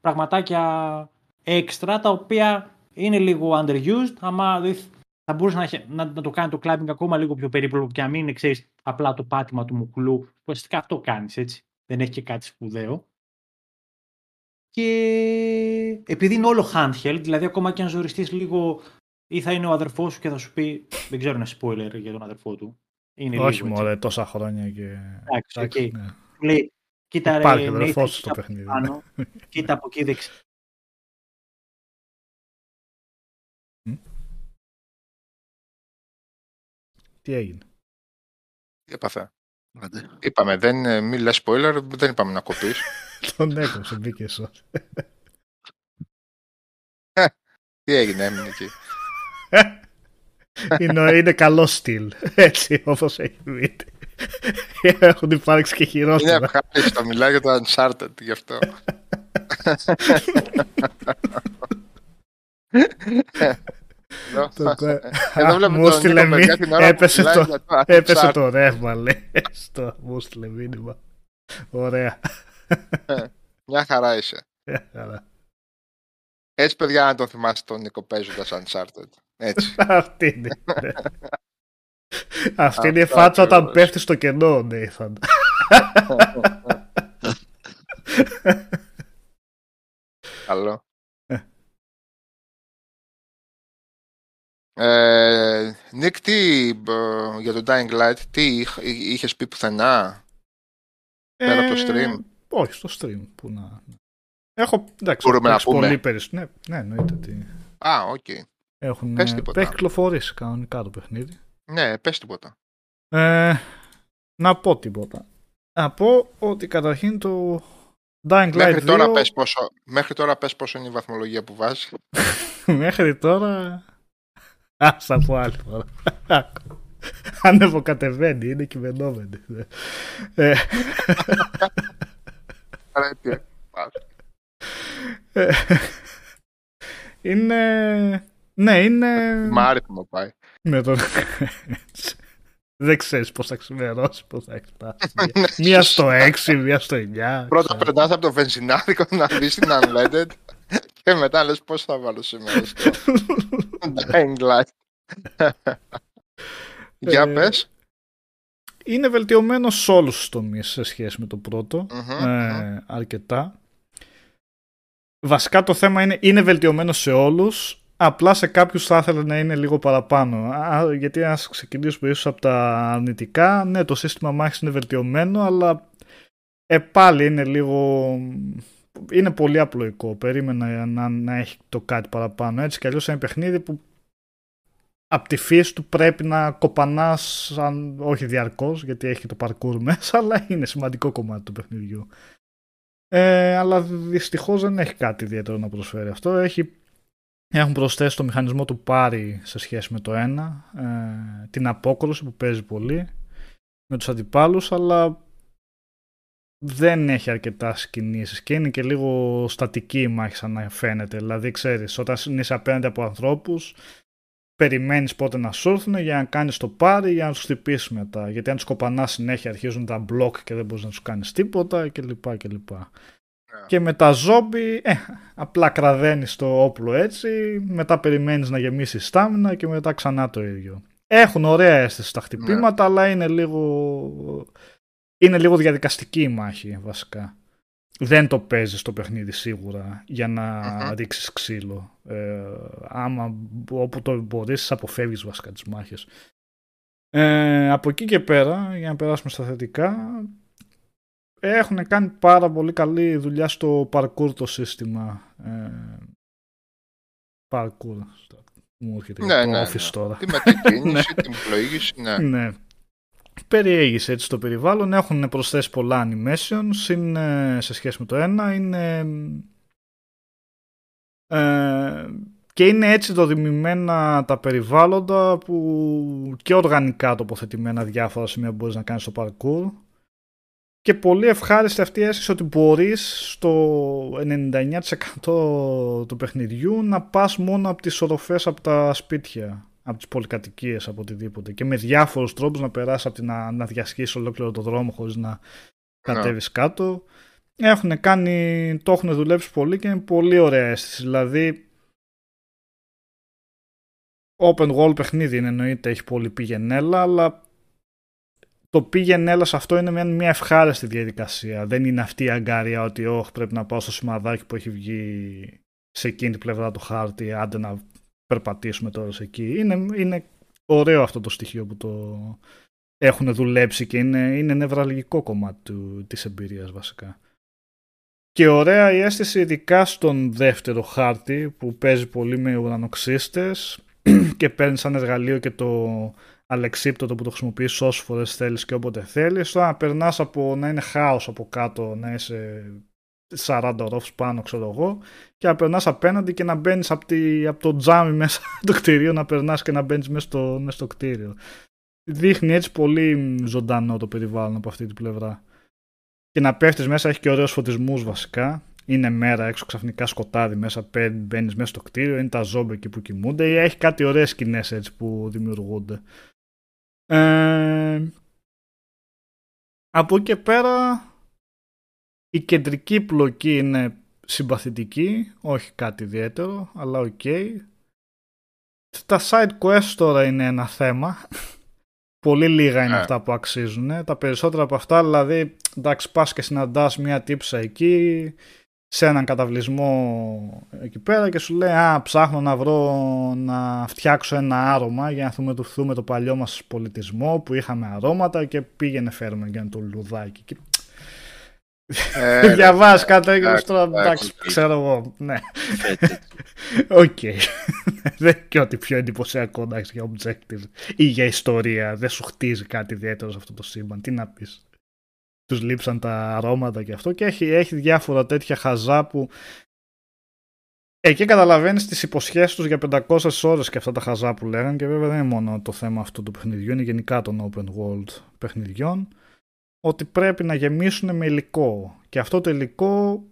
πραγματάκια έξτρα τα οποία είναι λίγο underused. Άμα δεις, θα μπορούσε να, έχει- να, να το κάνει το climbing ακόμα λίγο πιο περίπλοκο και να μην είναι ξέρεις, απλά το πάτημα του κουμπιού. που Ουσιαστικά αυτό κάνεις έτσι. Δεν έχει και κάτι σπουδαίο. Και επειδή είναι όλο handheld, δηλαδή ακόμα και αν ζοριστείς λίγο ή θα είναι ο αδερφός σου και θα σου πει, δεν ξέρω είναι spoiler για τον αδερφό του. Είναι Όχι λίγο, έτσι. μωρέ, τόσα χρόνια και... Εντάξει, Εντάξει, οκ. ναι. Του λέει, κοίτα ρε, Υπάρχει Nathan, αδερφός σου στο κοίτα παιχνίδι. από ναι. πάνω, κοίτα από εκεί δεξιά. Τι έγινε; Τι έπαθε. Άντε. Είπαμε, δεν, ε, μη λες spoiler, δεν είπαμε να κοπείς. Τον έκοψε, μπήκε σω. Τι έγινε, έμεινε εκεί. είναι, είναι καλό στυλ. Έτσι όπως έχει βγει. Έχουν υπάρξει και Είναι χειρότερα. ευχάριστο, μιλάει για το Uncharted γι' αυτό. Εδώ- Το- Εδώ βλέπω Μου τον στείλε Νίκο μη- Παιδιά την ώρα που έπεσε μιλάει το- για το Έπεσε Uncharted. το ρεύμα, λέει. Στο μου στείλε μήνυμα. Ωραία. Μια χαρά είσαι. Καλά. Έτσι, παιδιά, να τον θυμάστε τον Νίκο παίζοντας Uncharted. Έτσι. Αυτή είναι. ναι. Αυτή είναι η Αυτό φάτσα όταν ακριβώς. πέφτει στο κενό, Νέιθαν. Καλό. Ε. Ε, Νίκ, τι ε, για το Dying Light, τι είχ- εί- είχες πει πουθενά; Πέρα από το stream. Ε, Όχι, στο stream. Που να... Έχω, εντάξει, Μπορούμε έχω να παίξει πούμε. πολύ περισσότερο. Ναι, ναι, εννοείται ότι Α, οκ. έχουν, Πες ε, τίποτα. έχει κυκλοφορήσει κανονικά το παιχνίδι. Ναι, πες τίποτα. Ε, να πω τίποτα. Να πω ότι καταρχήν το Dying Light Μέχρι 2 τώρα, πες πόσο, μέχρι τώρα πες πόσο είναι η βαθμολογία που βάζεις. μέχρι τώρα ας τα πω άλλη φορά. Ανεβοκατεβαίνει, είναι κυμαινόμενη. Ε, Άρα, τι- ε, είναι... Ναι, είναι... Μ' άρεσε πάει. Με τον... Δεν ξέρεις πώς θα ξημερώσει, πώς θα έχει φτάσει. μία στο 6, μία στο 9. Πρώτα ξέρω. περνάς από το βενζινάδικο να δεις την Unleaded και μετά λες πώς θα βάλω σήμερα στο Dying Light. Για Ε, πες. Είναι βελτιωμένο σε όλους τους τομείς σε σχέση με το πρώτο. Μμμ, ε, αρκετά. Βασικά το θέμα είναι, είναι βελτιωμένο σε όλους, απλά σε κάποιους θα ήθελα να είναι λίγο παραπάνω. Α, γιατί ας ξεκινήσουμε ίσως από τα αρνητικά, ναι το σύστημα μάχης είναι βελτιωμένο, αλλά ε, πάλι είναι λίγο... Είναι πολύ απλοϊκό. Περίμενα να, να έχει το κάτι παραπάνω. Έτσι κι αλλιώς είναι παιχνίδι που από τη φύση του πρέπει να κοπανάς αν, όχι διαρκώς γιατί έχει το parkour μέσα αλλά είναι σημαντικό κομμάτι του παιχνιδιού ε, αλλά δυστυχώς δεν έχει κάτι ιδιαίτερο να προσφέρει αυτό έχει, έχουν προσθέσει το μηχανισμό του πάρη σε σχέση με το ένα ε, την απόκρουση που παίζει πολύ με τους αντιπάλους αλλά δεν έχει αρκετά κινήσεις και είναι και λίγο στατική η μάχη σαν να φαίνεται δηλαδή ξέρεις όταν είσαι απέναντι από ανθρώπους περιμένεις πότε να σου έρθουν για να κάνεις το πάρει για να τους χτυπήσεις μετά. Γιατί αν τους κοπανάς συνέχεια αρχίζουν τα μπλοκ και δεν μπορείς να τους κάνεις τίποτα κλπ. κλπ. Και με τα ζόμπι, ε, απλά κραδένεις το όπλο έτσι, μετά περιμένεις να γεμίσει στάμινα και μετά ξανά το ίδιο. Έχουν ωραία αίσθηση τα χτυπήματα, αλλά είναι λίγο, είναι λίγο διαδικαστική η μάχη βασικά. Δεν το παίζεις στο παιχνίδι σίγουρα για να Μμμ. ρίξεις ξύλο. Ε, άμα όπου το μπορείς αποφεύγεις βασικά τις μάχες. Ε, από εκεί και πέρα, για να περάσουμε στα θετικά, έχουν κάνει πάρα πολύ καλή δουλειά στο parkour το σύστημα. Ε, parkour. Μου έρχεται Ναι, το ναι, office ναι. τώρα. Τη μετακίνηση, την πλοήγηση, ναι. Ναι. Περιέγησε έτσι το περιβάλλον. Έχουν προσθέσει πολλά animations είναι, σε σχέση με το ένα. Είναι, ε, και είναι έτσι δομημένα τα περιβάλλοντα που και οργανικά τοποθετημένα διάφορα σημεία που μπορείς να κάνεις στο parkour και πολύ ευχάριστη αυτή η αίσθηση ότι μπορείς στο 99% του παιχνιδιού να πας μόνο από τις οροφές από τα σπίτια, από τις πολυκατοικίες, από οτιδήποτε και με διάφορους τρόπους να περάσεις από την να, να διασχίσεις ολόκληρο το δρόμο χωρίς να κατέβεις κάτω. Έχουν κάνει, το έχουν δουλέψει πολύ και είναι πολύ ωραία αίσθηση. Δηλαδή open world παιχνίδι είναι εννοείται, έχει πολύ πηγενέλα, αλλά το πήγαινε έλα σε αυτό είναι μια ευχάριστη διαδικασία. Δεν είναι αυτή η αγκάρια ότι όχι πρέπει να πάω στο σημαδάκι που έχει βγει σε εκείνη την πλευρά του χάρτη, άντε να περπατήσουμε τώρα σε εκεί. Είναι, είναι ωραίο αυτό το στοιχείο που το έχουν δουλέψει και είναι, είναι νευραλγικό κομμάτι του, της εμπειρίας βασικά. Και ωραία η αίσθηση ειδικά στον δεύτερο χάρτη που παίζει πολύ με ουρανοξύστες και παίρνει σαν εργαλείο και το αλεξίπτωτο που το χρησιμοποιείς όσο φορές θέλεις και όποτε θέλεις. Τώρα να περνάς από να είναι χάος από κάτω, να είσαι 40 ορόφους πάνω ξέρω εγώ και να περνάς απέναντι και να μπαίνεις από, από το τζάμι μέσα το κτίριο να περνάς και να μπαίνεις μέσα στο, μέσα στο κτίριο. Δείχνει έτσι πολύ ζωντανό το περιβάλλον από αυτή την πλευρά. Και να πέφτεις μέσα έχει και ωραίους φωτισμούς βασικά. Είναι μέρα έξω ξαφνικά σκοτάδι μέσα, μπαίνεις μέσα στο κτίριο, είναι τα ζόμπι εκεί που κοιμούνται ή έχει κάτι ωραίες σκηνές έτσι που δημιουργούνται. Ε, από εκεί και πέρα η κεντρική πλοκή είναι συμπαθητική, όχι κάτι ιδιαίτερο, αλλά OK. Okay. Τα side quests τώρα είναι ένα θέμα. Πολύ λίγα είναι yeah. Ε. αυτά που αξίζουν. Τα περισσότερα από αυτά, δηλαδή, εντάξει, πας και συναντάς μια τύψα εκεί, σε έναν καταβλισμό εκεί πέρα και σου λέει «Α, ψάχνω να βρω να φτιάξω ένα άρωμα για να θυμηθούμε το παλιό μας πολιτισμό που είχαμε αρώματα και πήγαινε φέρουμε για το λουδάκι». Ε, Διαβάζει κάτι τώρα, εντάξει, ξέρω εγώ, ναι. Οκ. Δεν και ότι πιο εντυπωσιακό, εντάξει, για objective ή για ιστορία. Δεν σου χτίζει κάτι ιδιαίτερο σε αυτό το σύμπαν. Τι να πεις τους λείψαν τα αρώματα και αυτό και έχει, έχει διάφορα τέτοια χαζά που εκεί καταλαβαίνεις τις υποσχέσεις τους για 500 ώρες και αυτά τα χαζά που λέγανε και βέβαια δεν είναι μόνο το θέμα αυτού του παιχνιδιού, είναι γενικά των open world παιχνιδιών ότι πρέπει να γεμίσουν με υλικό και αυτό το υλικό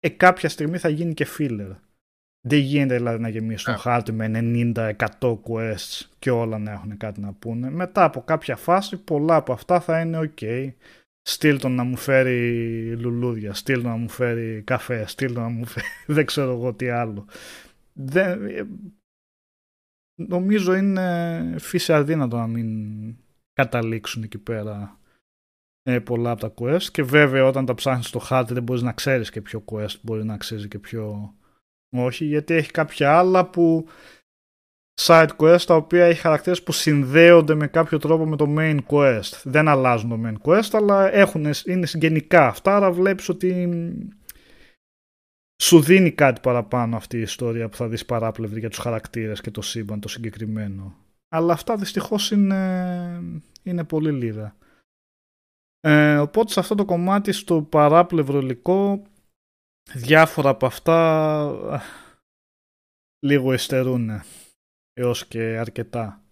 ε, κάποια στιγμή θα γίνει και filler. Δεν γίνεται δηλαδή να γεμίσουν yeah. Ναι. χάρτη με 90-100 quests και όλα να έχουν κάτι να πούνε. Μετά από κάποια φάση πολλά από αυτά θα είναι ok. Στείλ να μου φέρει λουλούδια, στείλ να μου φέρει καφέ, στείλ να μου φέρει δεν ξέρω εγώ τι άλλο. Δεν, νομίζω είναι φύση αδύνατο να μην καταλήξουν εκεί πέρα ε, πολλά από τα quest και βέβαια όταν τα ψάχνεις στο χάρτη δεν μπορείς να ξέρεις και ποιο quest μπορεί να αξίζει και ποιο όχι γιατί έχει κάποια άλλα που side quest τα οποία έχει χαρακτήρες που συνδέονται με κάποιο τρόπο με το main quest. Δεν αλλάζουν το main quest, αλλά έχουν, είναι συγγενικά αυτά, άρα βλέπεις ότι σου δίνει κάτι παραπάνω αυτή η ιστορία που θα δεις παράπλευρη για τους χαρακτήρες και το σύμπαν το συγκεκριμένο. Αλλά αυτά δυστυχώς είναι, είναι πολύ λίγα. Ε, οπότε σε αυτό το κομμάτι στο παράπλευρο υλικό διάφορα από αυτά λίγο εστερούν έως και αρκετά.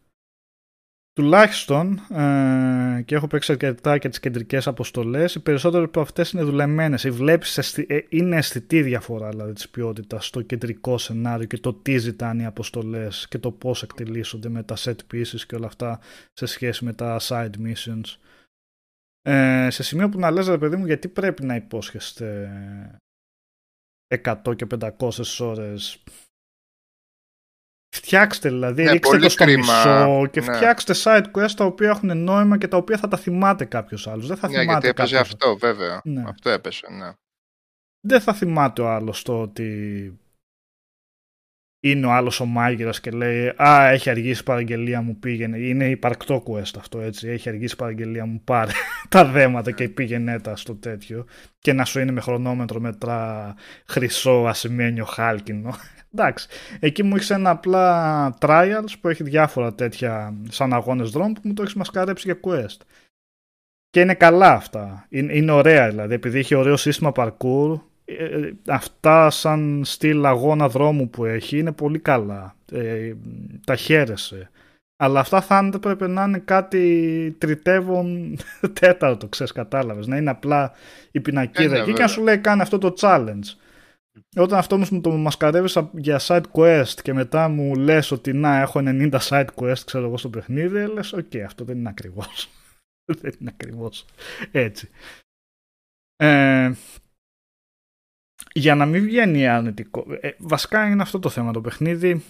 Τουλάχιστον, ε, και έχω παίξει αρκετά και τις κεντρικές αποστολές, οι περισσότερες από αυτές είναι δουλεμένες. Βλέπεις, ε, είναι αισθητή η διαφορά δηλαδή, της ποιότητας στο κεντρικό σενάριο και το τι ζητάνε οι αποστολές και το πώς εκτελήσονται με τα set pieces και όλα αυτά σε σχέση με τα side missions. Ε, σε σημείο που να λες, ρε παιδί μου, γιατί πρέπει να υπόσχεστε 100 και 500 ώρες; Φτιάξτε δηλαδή, ναι, ρίξτε το στο μισό και ναι. φτιάξτε side quests τα οποία έχουν νόημα και τα οποία θα τα θυμάται κάποιος άλλος. Δεν θα ναι, θυμάται γιατί έπαιζε αυτό, βέβαια. Ναι. Αυτό έπεσε, ναι. Δεν θα θυμάται ο άλλος το ότι είναι ο άλλος ο μάγειρας και λέει «Α, έχει αργήσει η παραγγελία μου, πήγαινε». Είναι υπαρκτό quest αυτό, έτσι. Έχει αργήσει η παραγγελία μου, πάρε τα δέματα και πήγαινε τα στο τέτοιο. Και να σου είναι με χρονόμετρο μετρά χρυσό, ασημένιο, χάλκινο. Εντάξει, εκεί μου έχεις ένα απλά trials που έχει διάφορα τέτοια σαν αγώνες δρόμου που μου το έχεις μασκαρέψει για quest. Και είναι καλά αυτά. Είναι, είναι ωραία δηλαδή, επειδή έχει ωραίο σύστημα parkour, ε, αυτά σαν στυλ αγώνα δρόμου που έχει είναι πολύ καλά. Ε, τα χαίρεσαι. Αλλά αυτά θα πρέπει να είναι κάτι τριτεύον τέταρτο, ξέρεις, κατάλαβες. Να είναι απλά η πινακίδα εκεί και να σου λέει κάνε αυτό το challenge. Όταν αυτό όμως μου το μασκαρεύεις για side quest και μετά μου λες ότι να έχω 90 side quest ξέρω εγώ στο παιχνίδι, λες οκ, αυτό δεν είναι ακριβώς. δεν είναι ακριβώς έτσι. Ε, για να μην βγαίνει αρνητικό. Ε, βασικά είναι αυτό το θέμα. Το παιχνίδι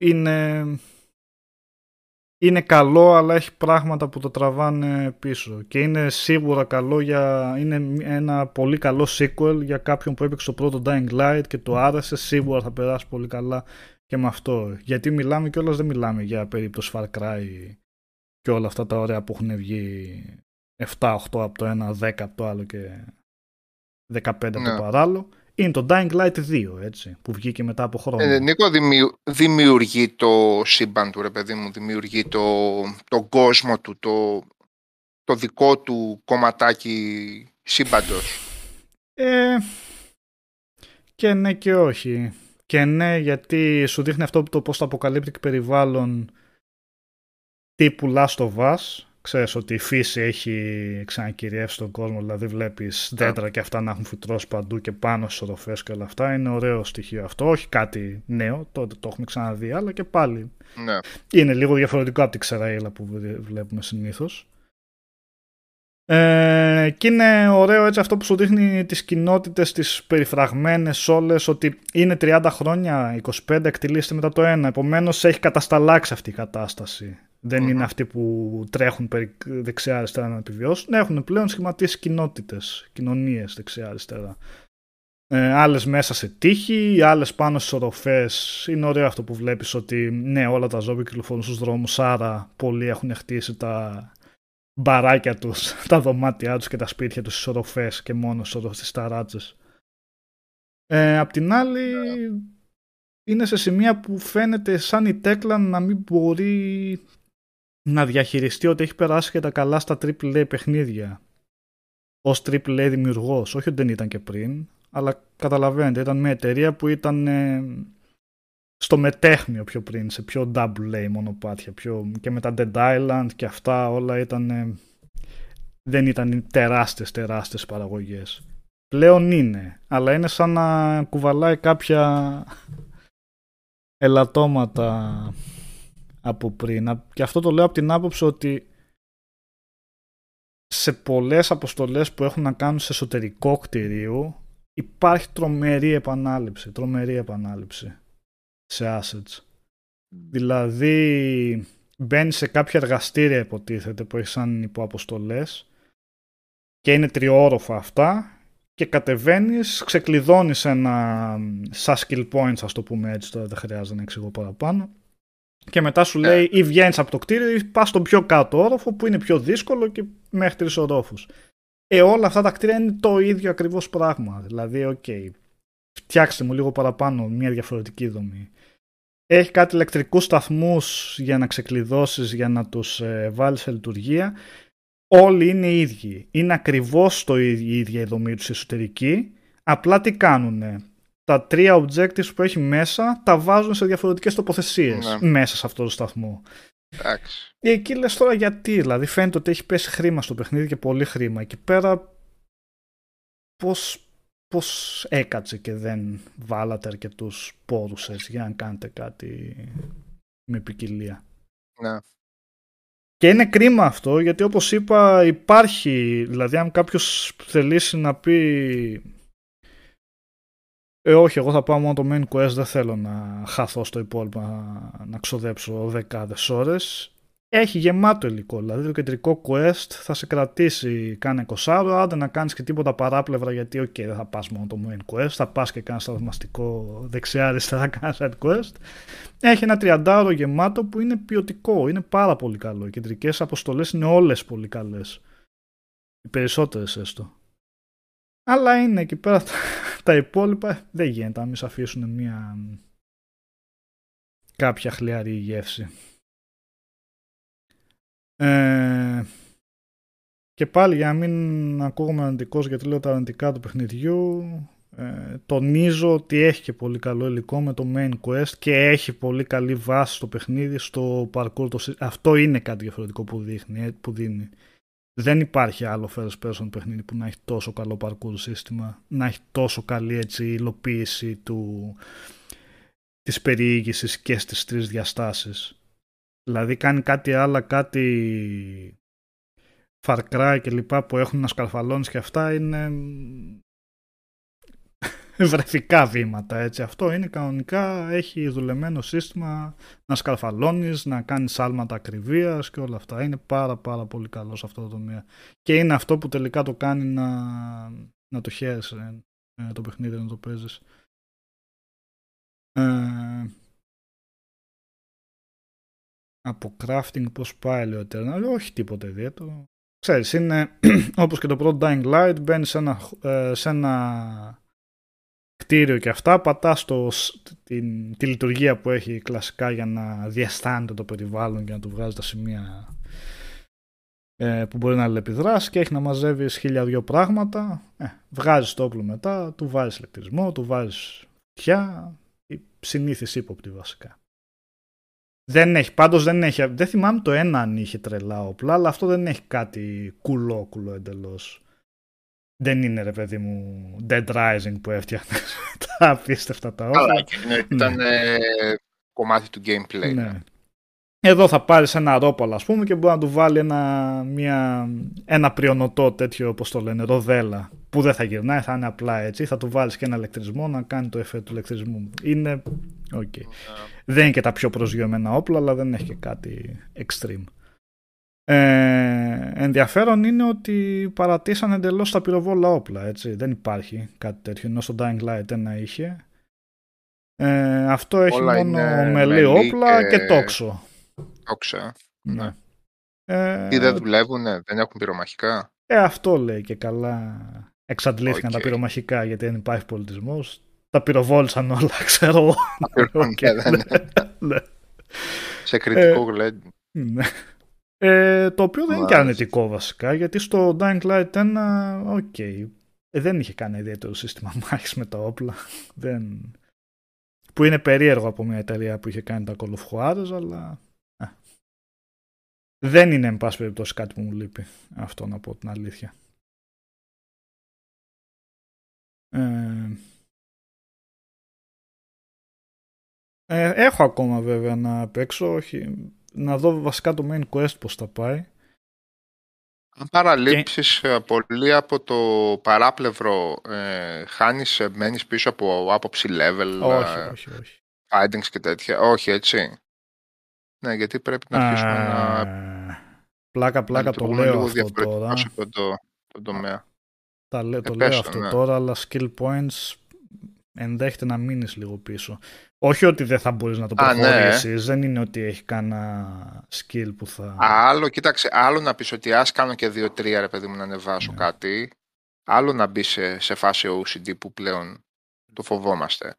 είναι, είναι καλό αλλά έχει πράγματα που το τραβάνε πίσω και είναι σίγουρα καλό για είναι ένα πολύ καλό sequel για κάποιον που έπαιξε το πρώτο Dying Light και το άρεσε σίγουρα θα περάσει πολύ καλά και με αυτό γιατί μιλάμε και δεν μιλάμε για περίπτωση Far Cry και όλα αυτά τα ωραία που έχουν βγει 7-8 από το ένα, 10 από το άλλο και 15 από το ναι. παράλληλο. Είναι το Dying Light 2, έτσι, που βγήκε μετά από χρόνο. Ε, Νίκο, δημιουργεί το σύμπαν του, ρε παιδί μου, δημιουργεί το, το κόσμο του, το, το δικό του κομματάκι σύμπαντος. Ε, και ναι και όχι. Και ναι, γιατί σου δείχνει αυτό το πώς το αποκαλύπτει περιβάλλον τύπου Last of Us, ξέρεις ότι η φύση έχει ξανακυριεύσει τον κόσμο, δηλαδή βλέπεις δέντρα και αυτά να έχουν φυτρώσει παντού και πάνω στις οροφές και όλα αυτά. Είναι ωραίο στοιχείο αυτό, όχι κάτι νέο, τότε το έχουμε ξαναδεί, αλλά και πάλι ναι. είναι λίγο διαφορετικό από την ξεραίλα που βλέπουμε συνήθως. Ε, και είναι ωραίο έτσι αυτό που σου δείχνει τις κοινότητες, τις περιφραγμένες όλες, ότι είναι 30 χρόνια, 25 εκτελείστε μετά το ένα, επομένως έχει κατασταλάξει αυτή η κατάσταση. Δεν είναι αυτοί που τρέχουν δεξιά-αριστερά να επιβιώσουν. Έχουν πλέον σχηματίσει κοινότητες, κοινωνίες δεξιά-αριστερά. Ε, άλλες μέσα σε τείχη, άλλες πάνω στι οροφές. Είναι ωραίο αυτό που βλέπεις ότι ναι, όλα τα ζώα κυκλοφορούν στους δρόμους, άρα πολλοί έχουν χτίσει τα μπαράκια τους, τα δωμάτια τους και τα σπίτια τους στις οροφές και μόνο στις ταράτσες. Ε, απ' την άλλη, ναι. είναι σε σημεία που φαίνεται σαν η Τέκλα να μην μπορεί να διαχειριστεί ότι έχει περάσει και τα καλά στα AAA παιχνίδια ως AAA δημιουργός. Όχι ότι δεν ήταν και πριν, αλλά καταλαβαίνετε, ήταν μια εταιρεία που ήταν ε, στο μετέχνιο πιο πριν, σε πιο double A μονοπάτια. Πιο, και με τα Dead Island και αυτά όλα ήταν. Ε, δεν ήταν τεράστιες τεράστιες παραγωγές. Πλέον είναι, αλλά είναι σαν να κουβαλάει κάποια ελαττώματα από πριν. Και αυτό το λέω από την άποψη ότι σε πολλές αποστολές που έχουν να κάνουν σε εσωτερικό κτηρίου υπάρχει τρομερή επανάληψη, τρομερή επανάληψη σε assets. Δηλαδή μπαίνει σε κάποια εργαστήρια υποτίθεται που έχει σαν υποαποστολές και είναι τριόροφα αυτά και κατεβαίνεις, ξεκλειδώνεις ένα σαν skill points ας το πούμε έτσι τώρα δεν χρειάζεται να εξηγώ παραπάνω και μετά σου λέει ή βγαίνεις από το κτίριο ή πας στον πιο κάτω όροφο που είναι πιο δύσκολο και μέχρι τρεις ορόφους. Ε, όλα αυτά τα κτίρια είναι το ίδιο ακριβώς πράγμα. Δηλαδή, OK, okay, φτιάξτε μου λίγο παραπάνω μια διαφορετική δομή. Έχει κάτι ηλεκτρικούς σταθμούς για να ξεκλειδώσεις, για να τους ε, βάλεις σε λειτουργία. Όλοι είναι οι ίδιοι. Είναι ακριβώς το η ίδια η δομή τους εσωτερική. Απλά τι κάνουνε; Τα τρία objectives που έχει μέσα τα βάζουν σε διαφορετικές τοποθεσίες ναι. μέσα σε αυτό το σταθμό. Εντάξει. Εκεί λες τώρα γιατί, δηλαδή φαίνεται ότι έχει πέσει χρήμα στο παιχνίδι και πολύ χρήμα. Εκεί πέρα πώς, πώς έκατσε και δεν βάλατε αρκετούς πόρους έτσι για να κάνετε κάτι με ποικιλία. Ναι. Και είναι κρίμα αυτό γιατί όπως είπα υπάρχει, δηλαδή αν κάποιος θελήσει να πει ε, όχι, εγώ θα πάω μόνο το main quest, δεν θέλω να χαθώ στο υπόλοιπο, να ξοδέψω δεκάδες ώρες. έχει γεμάτο υλικό. Δηλαδή το κεντρικό quest θα σε κρατήσει κάνε 20 άντε να κάνεις και τίποτα παράπλευρα γιατί οκέι δεν θα πας μόνο το main quest, θα πας και κάνεις θαυμαστικό δεξιά-αριστερά κάνεις side quest. Έχει ένα 30 γεμάτο που είναι ποιοτικό, είναι πάρα πολύ καλό. Οι κεντρικές αποστολές είναι όλες πολύ καλές. Οι περισσότερες έστω. Αλλά είναι εκεί πέρα τα, τα υπόλοιπα δεν γίνεται να μην σε αφήσουν μια κάποια χλιαρή γεύση. Ε, και πάλι για να μην ακούγομαι αρνητικός γιατί λέω τα αρνητικά του παιχνιδιού ε, τονίζω ότι έχει και πολύ καλό υλικό με το main quest και έχει πολύ καλή βάση στο παιχνίδι στο parkour το, αυτό είναι κάτι διαφορετικό που, δείχνει, ε, που δίνει δεν υπάρχει άλλο first person παιχνίδι που να έχει τόσο καλό parkour σύστημα να έχει τόσο καλή έτσι υλοποίηση του, της περιήγησης και στις τρεις διαστάσεις. Δηλαδή κάνει κάτι άλλο, κάτι Far Cry και λοιπά που έχουν να σκαρφαλώνεις και αυτά είναι βρεφικά βήματα έτσι. Αυτό είναι κανονικά, έχει δουλεμένο σύστημα να σκαρφαλώνεις, να κάνεις άλματα ακριβίας και όλα αυτά. Είναι πάρα πάρα πολύ καλό σε αυτό το τομέα. Και είναι αυτό που τελικά το κάνει να, να το χαίρεσαι ε, το παιχνίδι να το παίζεις. Ε, από crafting πώς πάει λέει ο Eternal, όχι τίποτα ιδιαίτερο. Ξέρεις, είναι όπως και το πρώτο Dying Light, μπαίνεις σε ένα, ε, σε ένα κτίριο και αυτά, πατάς το, την, τη λειτουργία που έχει κλασικά για να διαστάνεται το περιβάλλον και να του βγάζει τα σημεία ε, που μπορεί να αλληλεπιδράσει και έχει να μαζεύεις χίλια δυο πράγματα. Ε, βγάζεις το όπλο μετά, του βάζεις ηλεκτρισμό, του βάζεις φωτιά, συνήθις ύποπτη βασικά. Δεν έχει, πάντως δεν έχει, δεν θυμάμαι το ένα αν είχε τρελά όπλα, αλλά αυτό δεν έχει κάτι κουλόκουλο εντελώς. Δεν είναι ρε παιδί μου Dead Rising που έφτιαχνες τα απίστευτα τα όπλα. Αλλά ήταν ναι. κομμάτι του gameplay. Ναι. Εδώ θα πάρεις ένα ρόπαλο ας πούμε και μπορεί να του βάλει ένα, μια, ένα πριονοτό τέτοιο όπως το λένε, ροδέλα που δεν θα γυρνάει, θα είναι απλά έτσι. Θα του βάλεις και ένα ηλεκτρισμό να κάνει το εφέ του ηλεκτρισμού. Είναι Okay. Δεν είναι και τα πιο προσγειωμένα όπλα, αλλά δεν έχει και κάτι extreme. Ε, ενδιαφέρον είναι ότι παρατήσαν εντελώς τα πυροβόλα όπλα. Έτσι. Δεν υπάρχει κάτι τέτοιο, ενώ στο Dying Light ένα είχε. Ε, αυτό έχει Όλα μόνο μελή όπλα και, και τόξο. Τόξα. Ναι. Ε, Τι δεν δουλεύουν, δεν έχουν πυρομαχικά. Ε, αυτό λέει και καλά. Εξαντλήθηκαν τα πυρομαχικά γιατί δεν υπάρχει πολιτισμός τα πυροβόλησαν όλα, ξέρω εγώ. okay, ναι, ναι. Σε κρητικό γλέντι. Ναι. Ε, το οποίο δεν είναι και αρνητικό βασικά, γιατί στο Dying Light 1, οκέι, okay, ε, δεν είχε κάνει ιδιαίτερο σύστημα μάχης με τα όπλα. δεν... Που είναι περίεργο από μια εταιρεία που είχε κάνει τα Call of Juarez, αλλά ε. δεν είναι εν πάση περιπτώσει κάτι που μου λείπει αυτό να πω την αλήθεια. Ε, Ε, έχω ακόμα βέβαια να παίξω, όχι, να δω βασικά το main quest πώς θα πάει. Αν παραλείψεις και... πολύ από το παράπλευρο, ε, χάνεις, ε, μένεις πίσω από άποψη level, όχι, ε, όχι, όχι. findings και τέτοια. Όχι, έτσι. Ναι, γιατί πρέπει να αρχίσουμε να... Πλάκα, πλάκα το λέω αυτό τώρα. το, το τομέα. Τα, το λέω αυτό ναι. τώρα, αλλά skill points ενδέχεται να μείνεις λίγο πίσω. Όχι ότι δεν θα μπορείς να το ναι. προχωρήσεις, δεν είναι ότι έχει κανένα skill που θα... Άλλο, κοίταξε, άλλο να πεις ότι ας κάνω και δύο-τρία ρε παιδί μου να ανεβάσω ναι. κάτι, άλλο να μπει σε, σε φάση OCD που πλέον το φοβόμαστε.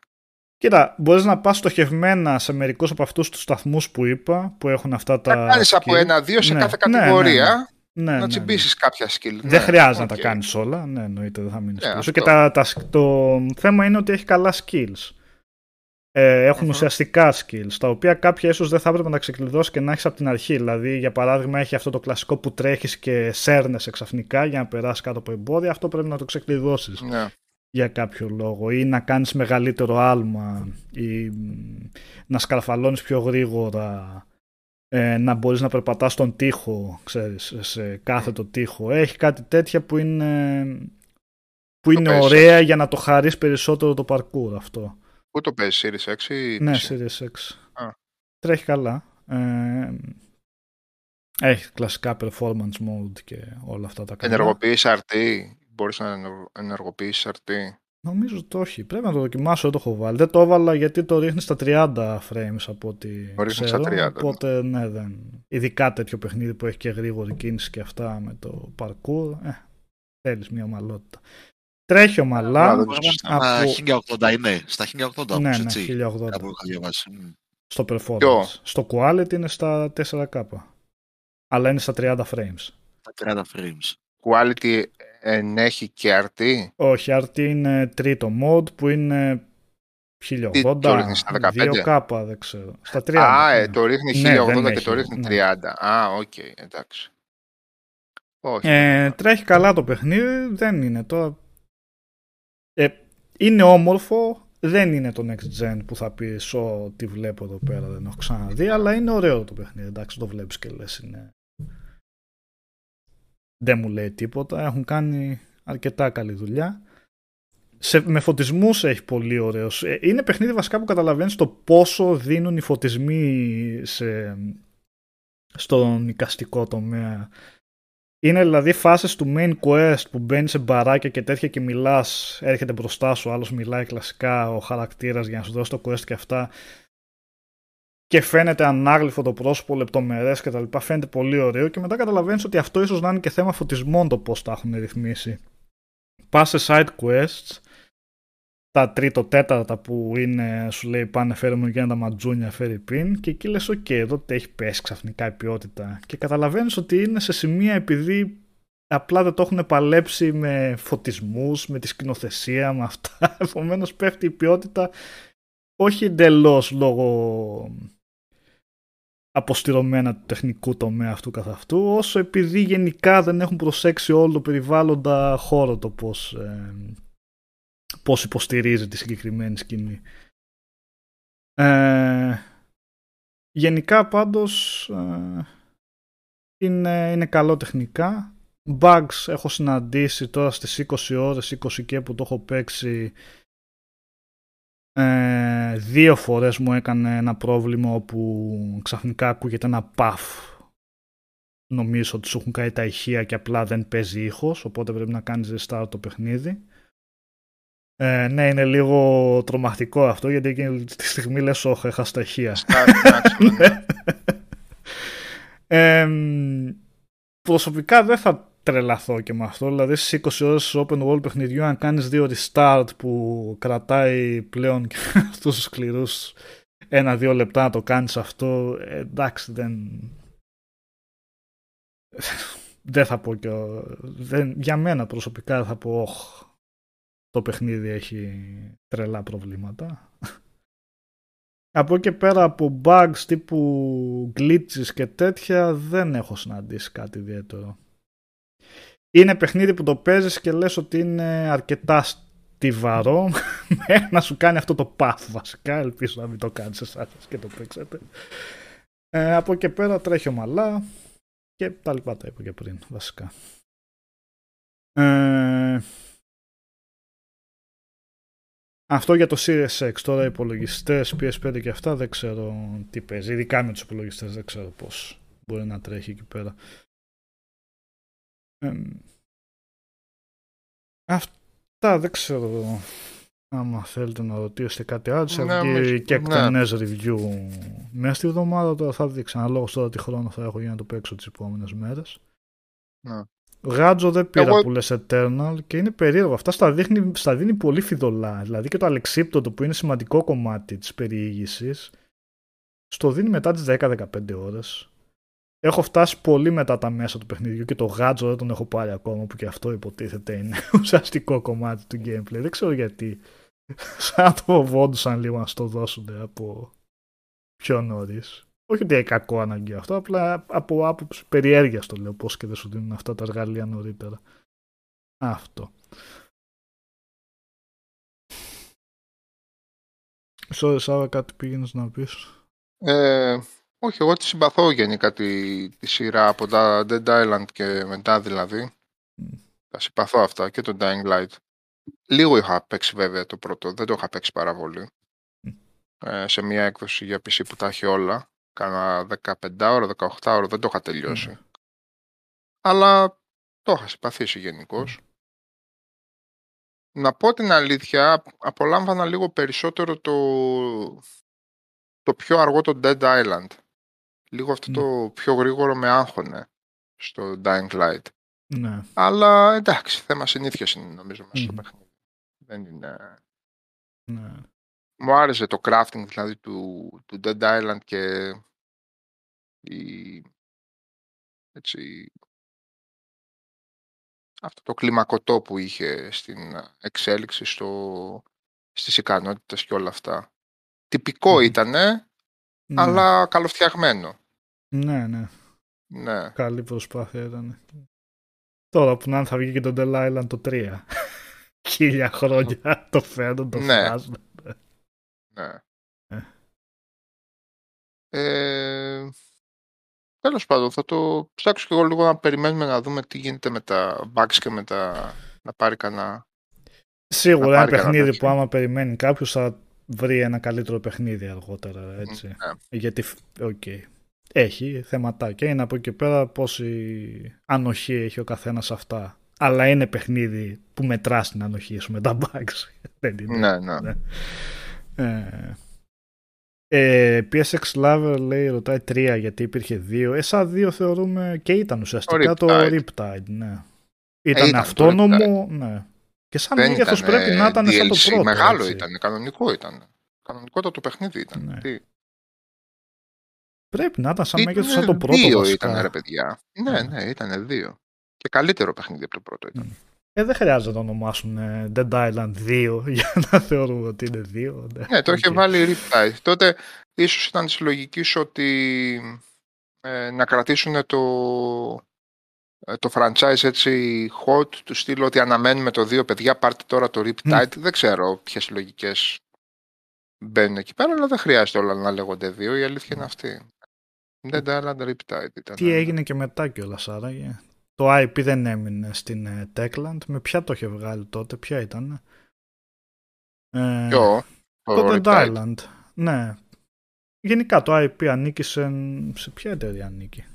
Κοίτα, μπορείς να πας στοχευμένα σε μερικούς από αυτούς τους σταθμούς που είπα, που έχουν αυτά τα... Να κάνεις από ένα-δύο σε ναι, κάθε ναι, κατηγορία, ναι, να τσιμπήσεις κάποια skill. Δεν χρειάζεται να τα κάνεις όλα, ναι, εννοείται δεν θα μείνεις πίσω. Και τα, τα, το θέμα είναι ότι έχει καλά skills ε, εχουν ουσιαστικά skills, τα οποία κάποια ίσως δεν θα έπρεπε να ξεκλειδώσεις και να έχεις από την αρχή. Δηλαδή, για παράδειγμα, έχει αυτό το κλασικό που τρέχεις και σέρνε ξαφνικά για να περάσεις κάτω από εμπόδια. Αυτό πρέπει να το ξεκλειδώσεις ναι. για κάποιο λόγο. Ή να κάνεις μεγαλύτερο άλμα, ή να σκαρφαλώνεις πιο γρήγορα. Ε, να μπορείς να περπατάς στον τοίχο, ξέρεις, σε κάθετο τοίχο. Έχει κάτι τέτοια που είναι, που είναι ωραία για να το χαρείς περισσότερο το parkour αυτό. Πού το παίζει, Series 6 ή Ναι, Series 6. Α. Τρέχει καλά. Ε, Έχει κλασικά performance mode και όλα αυτά τα καλά. Ενεργοποιείς RT. Μπορείς να ενεργο- ενεργοποιήσεις RT. Νομίζω το όχι. Πρέπει να το δοκιμάσω, δεν το έχω βάλει. Δεν το έβαλα γιατί το ρίχνει στα 30 frames από ό,τι Το ρίχνεις ξέρω. στα 30, ναι. Οπότε ναι, δεν. Ειδικά τέτοιο παιχνίδι που έχει και γρήγορη κίνηση και αυτά με το parkour. Ε, θέλεις μια ομαλότητα. Τρέχει ομαλά. δεν Τώρα σωστά. Στα Από- 1080 είναι. Στα 1080 ναι, όμως, ναι, έτσι. 1080. Κάπου είχα διαβάσει. Μμ. Στο performance. Ποιο; Στο quality είναι στα 4K. Αλλά είναι στα 30 frames. Τα 30 frames. Quality ενέχει και RT. Όχι, RT είναι τρίτο mode που είναι 1080, το ρίχνεις στα 15? 2K, δεν ξέρω. Στα 30. Α, ε, ναι. το ρίχνει Ναι, 1080 δεν και το έχει, ρίχνει ναι. 30. Α, οκέι, εντάξει. Όχι. Ε, τρέχει καλά το παιχνίδι, δεν είναι τώρα. Ε, είναι όμορφο, δεν είναι το next gen που θα πεις ό,τι βλέπω εδώ πέρα δεν έχω ξαναδεί, αλλά είναι ωραίο το παιχνίδι. Εντάξει, το βλέπεις και λες είναι. Δεν μου λέει τίποτα. Έχουν κάνει αρκετά καλή δουλειά. Σε, με φωτισμούς έχει πολύ ωραίο. Είναι παιχνίδι βασικά που καταλαβαίνεις το πόσο δίνουν οι φωτισμοί σε, στον εικαστικό τομέα. Είναι δηλαδή φάσεις του main quest που μπαίνεις σε μπαράκια και τέτοια και μιλάς, έρχεται μπροστά σου, άλλος μιλάει κλασικά ο χαρακτήρας για να σου δώσει το quest και αυτά και φαίνεται ανάγλυφο το πρόσωπο, λεπτομερές και τα λοιπά, φαίνεται πολύ ωραίο και μετά καταλαβαίνεις ότι αυτό ίσως να είναι και θέμα φωτισμών το πώς τα έχουν ρυθμίσει. Πας σε side quests, τα τρίτα τέταρτα που είναι, σου λέει πάνε φέρε μου και ένα τα ματζούνια φέρει πιν και εκεί λες οκέι εδώ τι έχει πέσει ξαφνικά η ποιότητα και καταλαβαίνεις ότι είναι σε σημεία επειδή απλά δεν το έχουν παλέψει με φωτισμούς, με τη σκηνοθεσία, με αυτά επομένως πέφτει η ποιότητα όχι εντελώς λόγω αποστηρωμένα του τεχνικού τομέα αυτού καθ' αυτού, όσο επειδή γενικά δεν έχουν προσέξει όλο το περιβάλλοντα χώρο το πώς, ε, πώς υποστηρίζει τη συγκεκριμένη σκηνή. Ε, γενικά πάντως ε, είναι, είναι καλό τεχνικά. Bugs έχω συναντήσει τώρα στις 20 ώρες, 20 και που το έχω παίξει ε, δύο φορές μου έκανε ένα πρόβλημα όπου ξαφνικά ακούγεται ένα puff νομίζω ότι σου έχουν κάνει τα ηχεία και απλά δεν παίζει ήχος οπότε πρέπει να κάνεις restart το παιχνίδι. Ε, ναι είναι λίγο τρομακτικό αυτό γιατί εκείνη τη στιγμή λες όχι έχασα τα ηχεία ναι. ε, προσωπικά δεν θα τρελαθώ και με αυτό. Δηλαδή στι 20 ώρες open world παιχνιδιού, αν κάνεις δύο restart που κρατάει πλέον και αυτούς τους σκληρούς ένα-δύο λεπτά να το κάνεις αυτό, ε, εντάξει δεν... δεν θα πω και... Δεν, για μένα προσωπικά θα πω όχ, το παιχνίδι έχει τρελά προβλήματα. Από εκεί πέρα από bugs τύπου glitches και τέτοια δεν έχω συναντήσει κάτι ιδιαίτερο. Είναι παιχνίδι που το παίζεις και λες ότι είναι αρκετά στιβαρό μέχρι να σου κάνει αυτό το path βασικά. Ελπίζω να μην το κάνεις εσάς και το παίξετε. Ε, από εκεί πέρα τρέχει ομαλά και τα λοιπά τα είπα και πριν βασικά. Ε, αυτό για το Series X. Τώρα οι υπολογιστές PS5 και αυτά δεν ξέρω τι παίζει. Ειδικά με τους υπολογιστές δεν ξέρω πώς μπορεί να τρέχει εκεί πέρα. Ε, αυτά δεν ξέρω άμα θέλετε να ρωτήσετε κάτι άλλο. Σε Ναι, βγει με- και ναι. εκτενές review μέσα στη εβδομάδα. Τώρα θα δείξω αναλόγως τώρα τι χρόνο θα έχω για να το παίξω τις επόμενες μέρες. Ναι. Γάτζο δεν πήρα Εγώ- που λες Eternal και είναι περίεργο. Αυτά στα, δείχνει, στα δίνει πολύ φιδωλά. Δηλαδή και το αλεξίπτωτο που είναι σημαντικό κομμάτι της περιήγησης στο δίνει μετά τις 10-15 ώρες. Έχω φτάσει πολύ μετά τα μέσα του παιχνιδιού και το γάτζο δεν τον έχω πάρει ακόμα που και αυτό υποτίθεται είναι ουσιαστικό κομμάτι του gameplay. Δεν ξέρω γιατί. Σαν να το φοβόντουσαν λίγο να στο δώσουν από πιο νωρίς. Όχι ότι είναι κακό αναγκαίο αυτό, απλά από άποψη περιέργειας το λέω πώς και δεν σου δίνουν αυτά τα εργαλεία νωρίτερα. Αυτό. Sorry, Σάβα, κάτι πήγαινες να πεις. Ε, όχι, εγώ τη συμπαθώ γενικά τη, τη σειρά από τα Dead Island και μετά δηλαδή. Μμ. Τα συμπαθώ αυτά και το Dying Light. Λίγο είχα παίξει βέβαια το πρώτο, δεν το είχα παίξει πάρα πολύ. Μμ. Ε, σε μια έκδοση για PC που τα έχει όλα. κάνα 15 ώρα, 18 ώρα, δεν το είχα τελειώσει. Αλλά το είχα συμπαθήσει γενικώς. Να πω την αλήθεια, απολάμβανα λίγο περισσότερο το, το πιο αργό το Dead Island. Λίγο αυτό το πιο γρήγορο με άγχωνε στο Dying Light. Ναι. Αλλά εντάξει, θέμα συνήθειας είναι νομίζω μέσα στο Μμμ. παιχνίδι. Δεν είναι... ναι. Μου άρεσε το crafting δηλαδή του, του Dead Island και η, έτσι, αυτό το κλιμακωτό που είχε στην εξέλιξη στο, στις ικανότητες και όλα αυτά. Τυπικό Μμμ. ήτανε, Ναι. αλλά καλοφτιαγμένο. ναι, ναι. Ναι. Καλή προσπάθεια ήταν. Τώρα που να είναι θα βγει και το Dead Island το 3. Χίλια χρόνια το φέρνουν, το Ναι. φράζουν. ναι. Ε. Ε, τέλος πάντων, θα το ψάξω και εγώ λίγο να περιμένουμε να δούμε τι γίνεται με τα bugs και με τα... να πάρει κανένα... Σίγουρα Να ένα πάρει κανένα παιχνίδι τέτοιο. που άμα περιμένει κάποιος θα βρει ένα καλύτερο παιχνίδι αργότερα. Έτσι. Ναι. Γιατί, οκέι. Έχει θεματάκια. Είναι από εκεί και πέρα πόση ανοχή έχει ο καθένας σε αυτά. Αλλά είναι παιχνίδι που μετρά την ανοχή σου με τα bugs. Δεν είναι. Ναι, ναι. Ε, ε, PSX Lover λέει ρωτάει 3 γιατί υπήρχε 2. Ε, σαν 2 θεωρούμε και ήταν ουσιαστικά το Riptide. Riptide. ναι. Ήταν, ήταν το αυτόνομο, ναι. Και σαν Δεν μέγεθος ήταν πρέπει να ήταν σαν το DLC, πρώτο. Μεγάλο έτσι. ήταν, κανονικό ήταν. Κανονικότατο το παιχνίδι ήταν. Ναι. Τι, Πρέπει να ήταν σαν Ήτανε μέγεθος σαν το πρώτο Δύο βασικά. ήταν ρε παιδιά. Ναι, Ναι. ναι, ήταν δύο. Και καλύτερο παιχνίδι από το πρώτο ήταν. Ε, δεν χρειάζεται να το ονομάσουν ε, Dead Island 2 για να θεωρούμε ότι είναι 2. Ναι, το είχε οκέι. βάλει Riptide. Τότε ίσως ήταν της λογικής ότι ε, να κρατήσουν το, ε, το franchise έτσι hot, του στείλω ότι αναμένουμε το δύο παιδιά, πάρτε τώρα το Riptide. Δεν ξέρω ποιες λογικές μπαίνουν εκεί πέρα, αλλά δεν χρειάζεται όλα να λέγονται δύο, η αλήθεια είναι αυτή. Dead Island Riptide ήταν. Τι έγινε και μετά κιόλας άραγε. Το IP δεν έμεινε στην ε, Techland. Με ποια το είχε βγάλει τότε, ποια ήταν. Ε, Ποιο; το Dead Riptide. Island. Ναι. Γενικά το IP ανήκει σε, σε ποια εταιρεία ανήκει;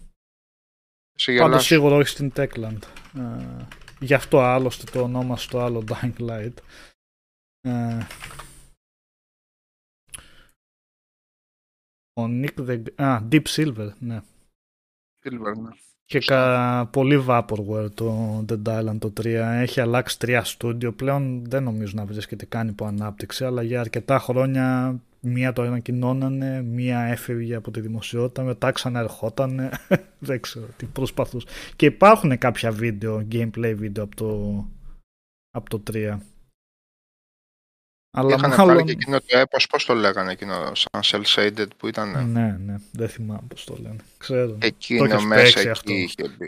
Σε Πάντως γελάς. σίγουρα όχι στην Techland. Ε, γι' αυτό άλλωστε το ονόμασε το άλλο Dying Light. Ε, ο Nick the... Α, Deep Silver, ναι. Silver, ναι. Και κα... πολύ Vaporware το Dead Island το 3. Έχει αλλάξει τρία στούντιο. Πλέον δεν νομίζω να βρίσκεται καν υπό ανάπτυξη, αλλά για αρκετά χρόνια μία το ανακοινώνανε, μία έφευγε από τη δημοσιότητα, μετά ξαναερχόταν. δεν ξέρω τι προσπαθούσε. Και υπάρχουν κάποια βίντεο, gameplay βίντεο από το, από το 3. Αλλά Είχαν μάλλον... πάρει και εκείνο το έπος, πώς το λέγανε εκείνο, σαν cel shaded που ήταν. Ναι, ναι, δεν θυμάμαι πώς το λένε. Ξέρω. Εκείνο έχεις μέσα παίξει εκεί αυτό. είχε μπει.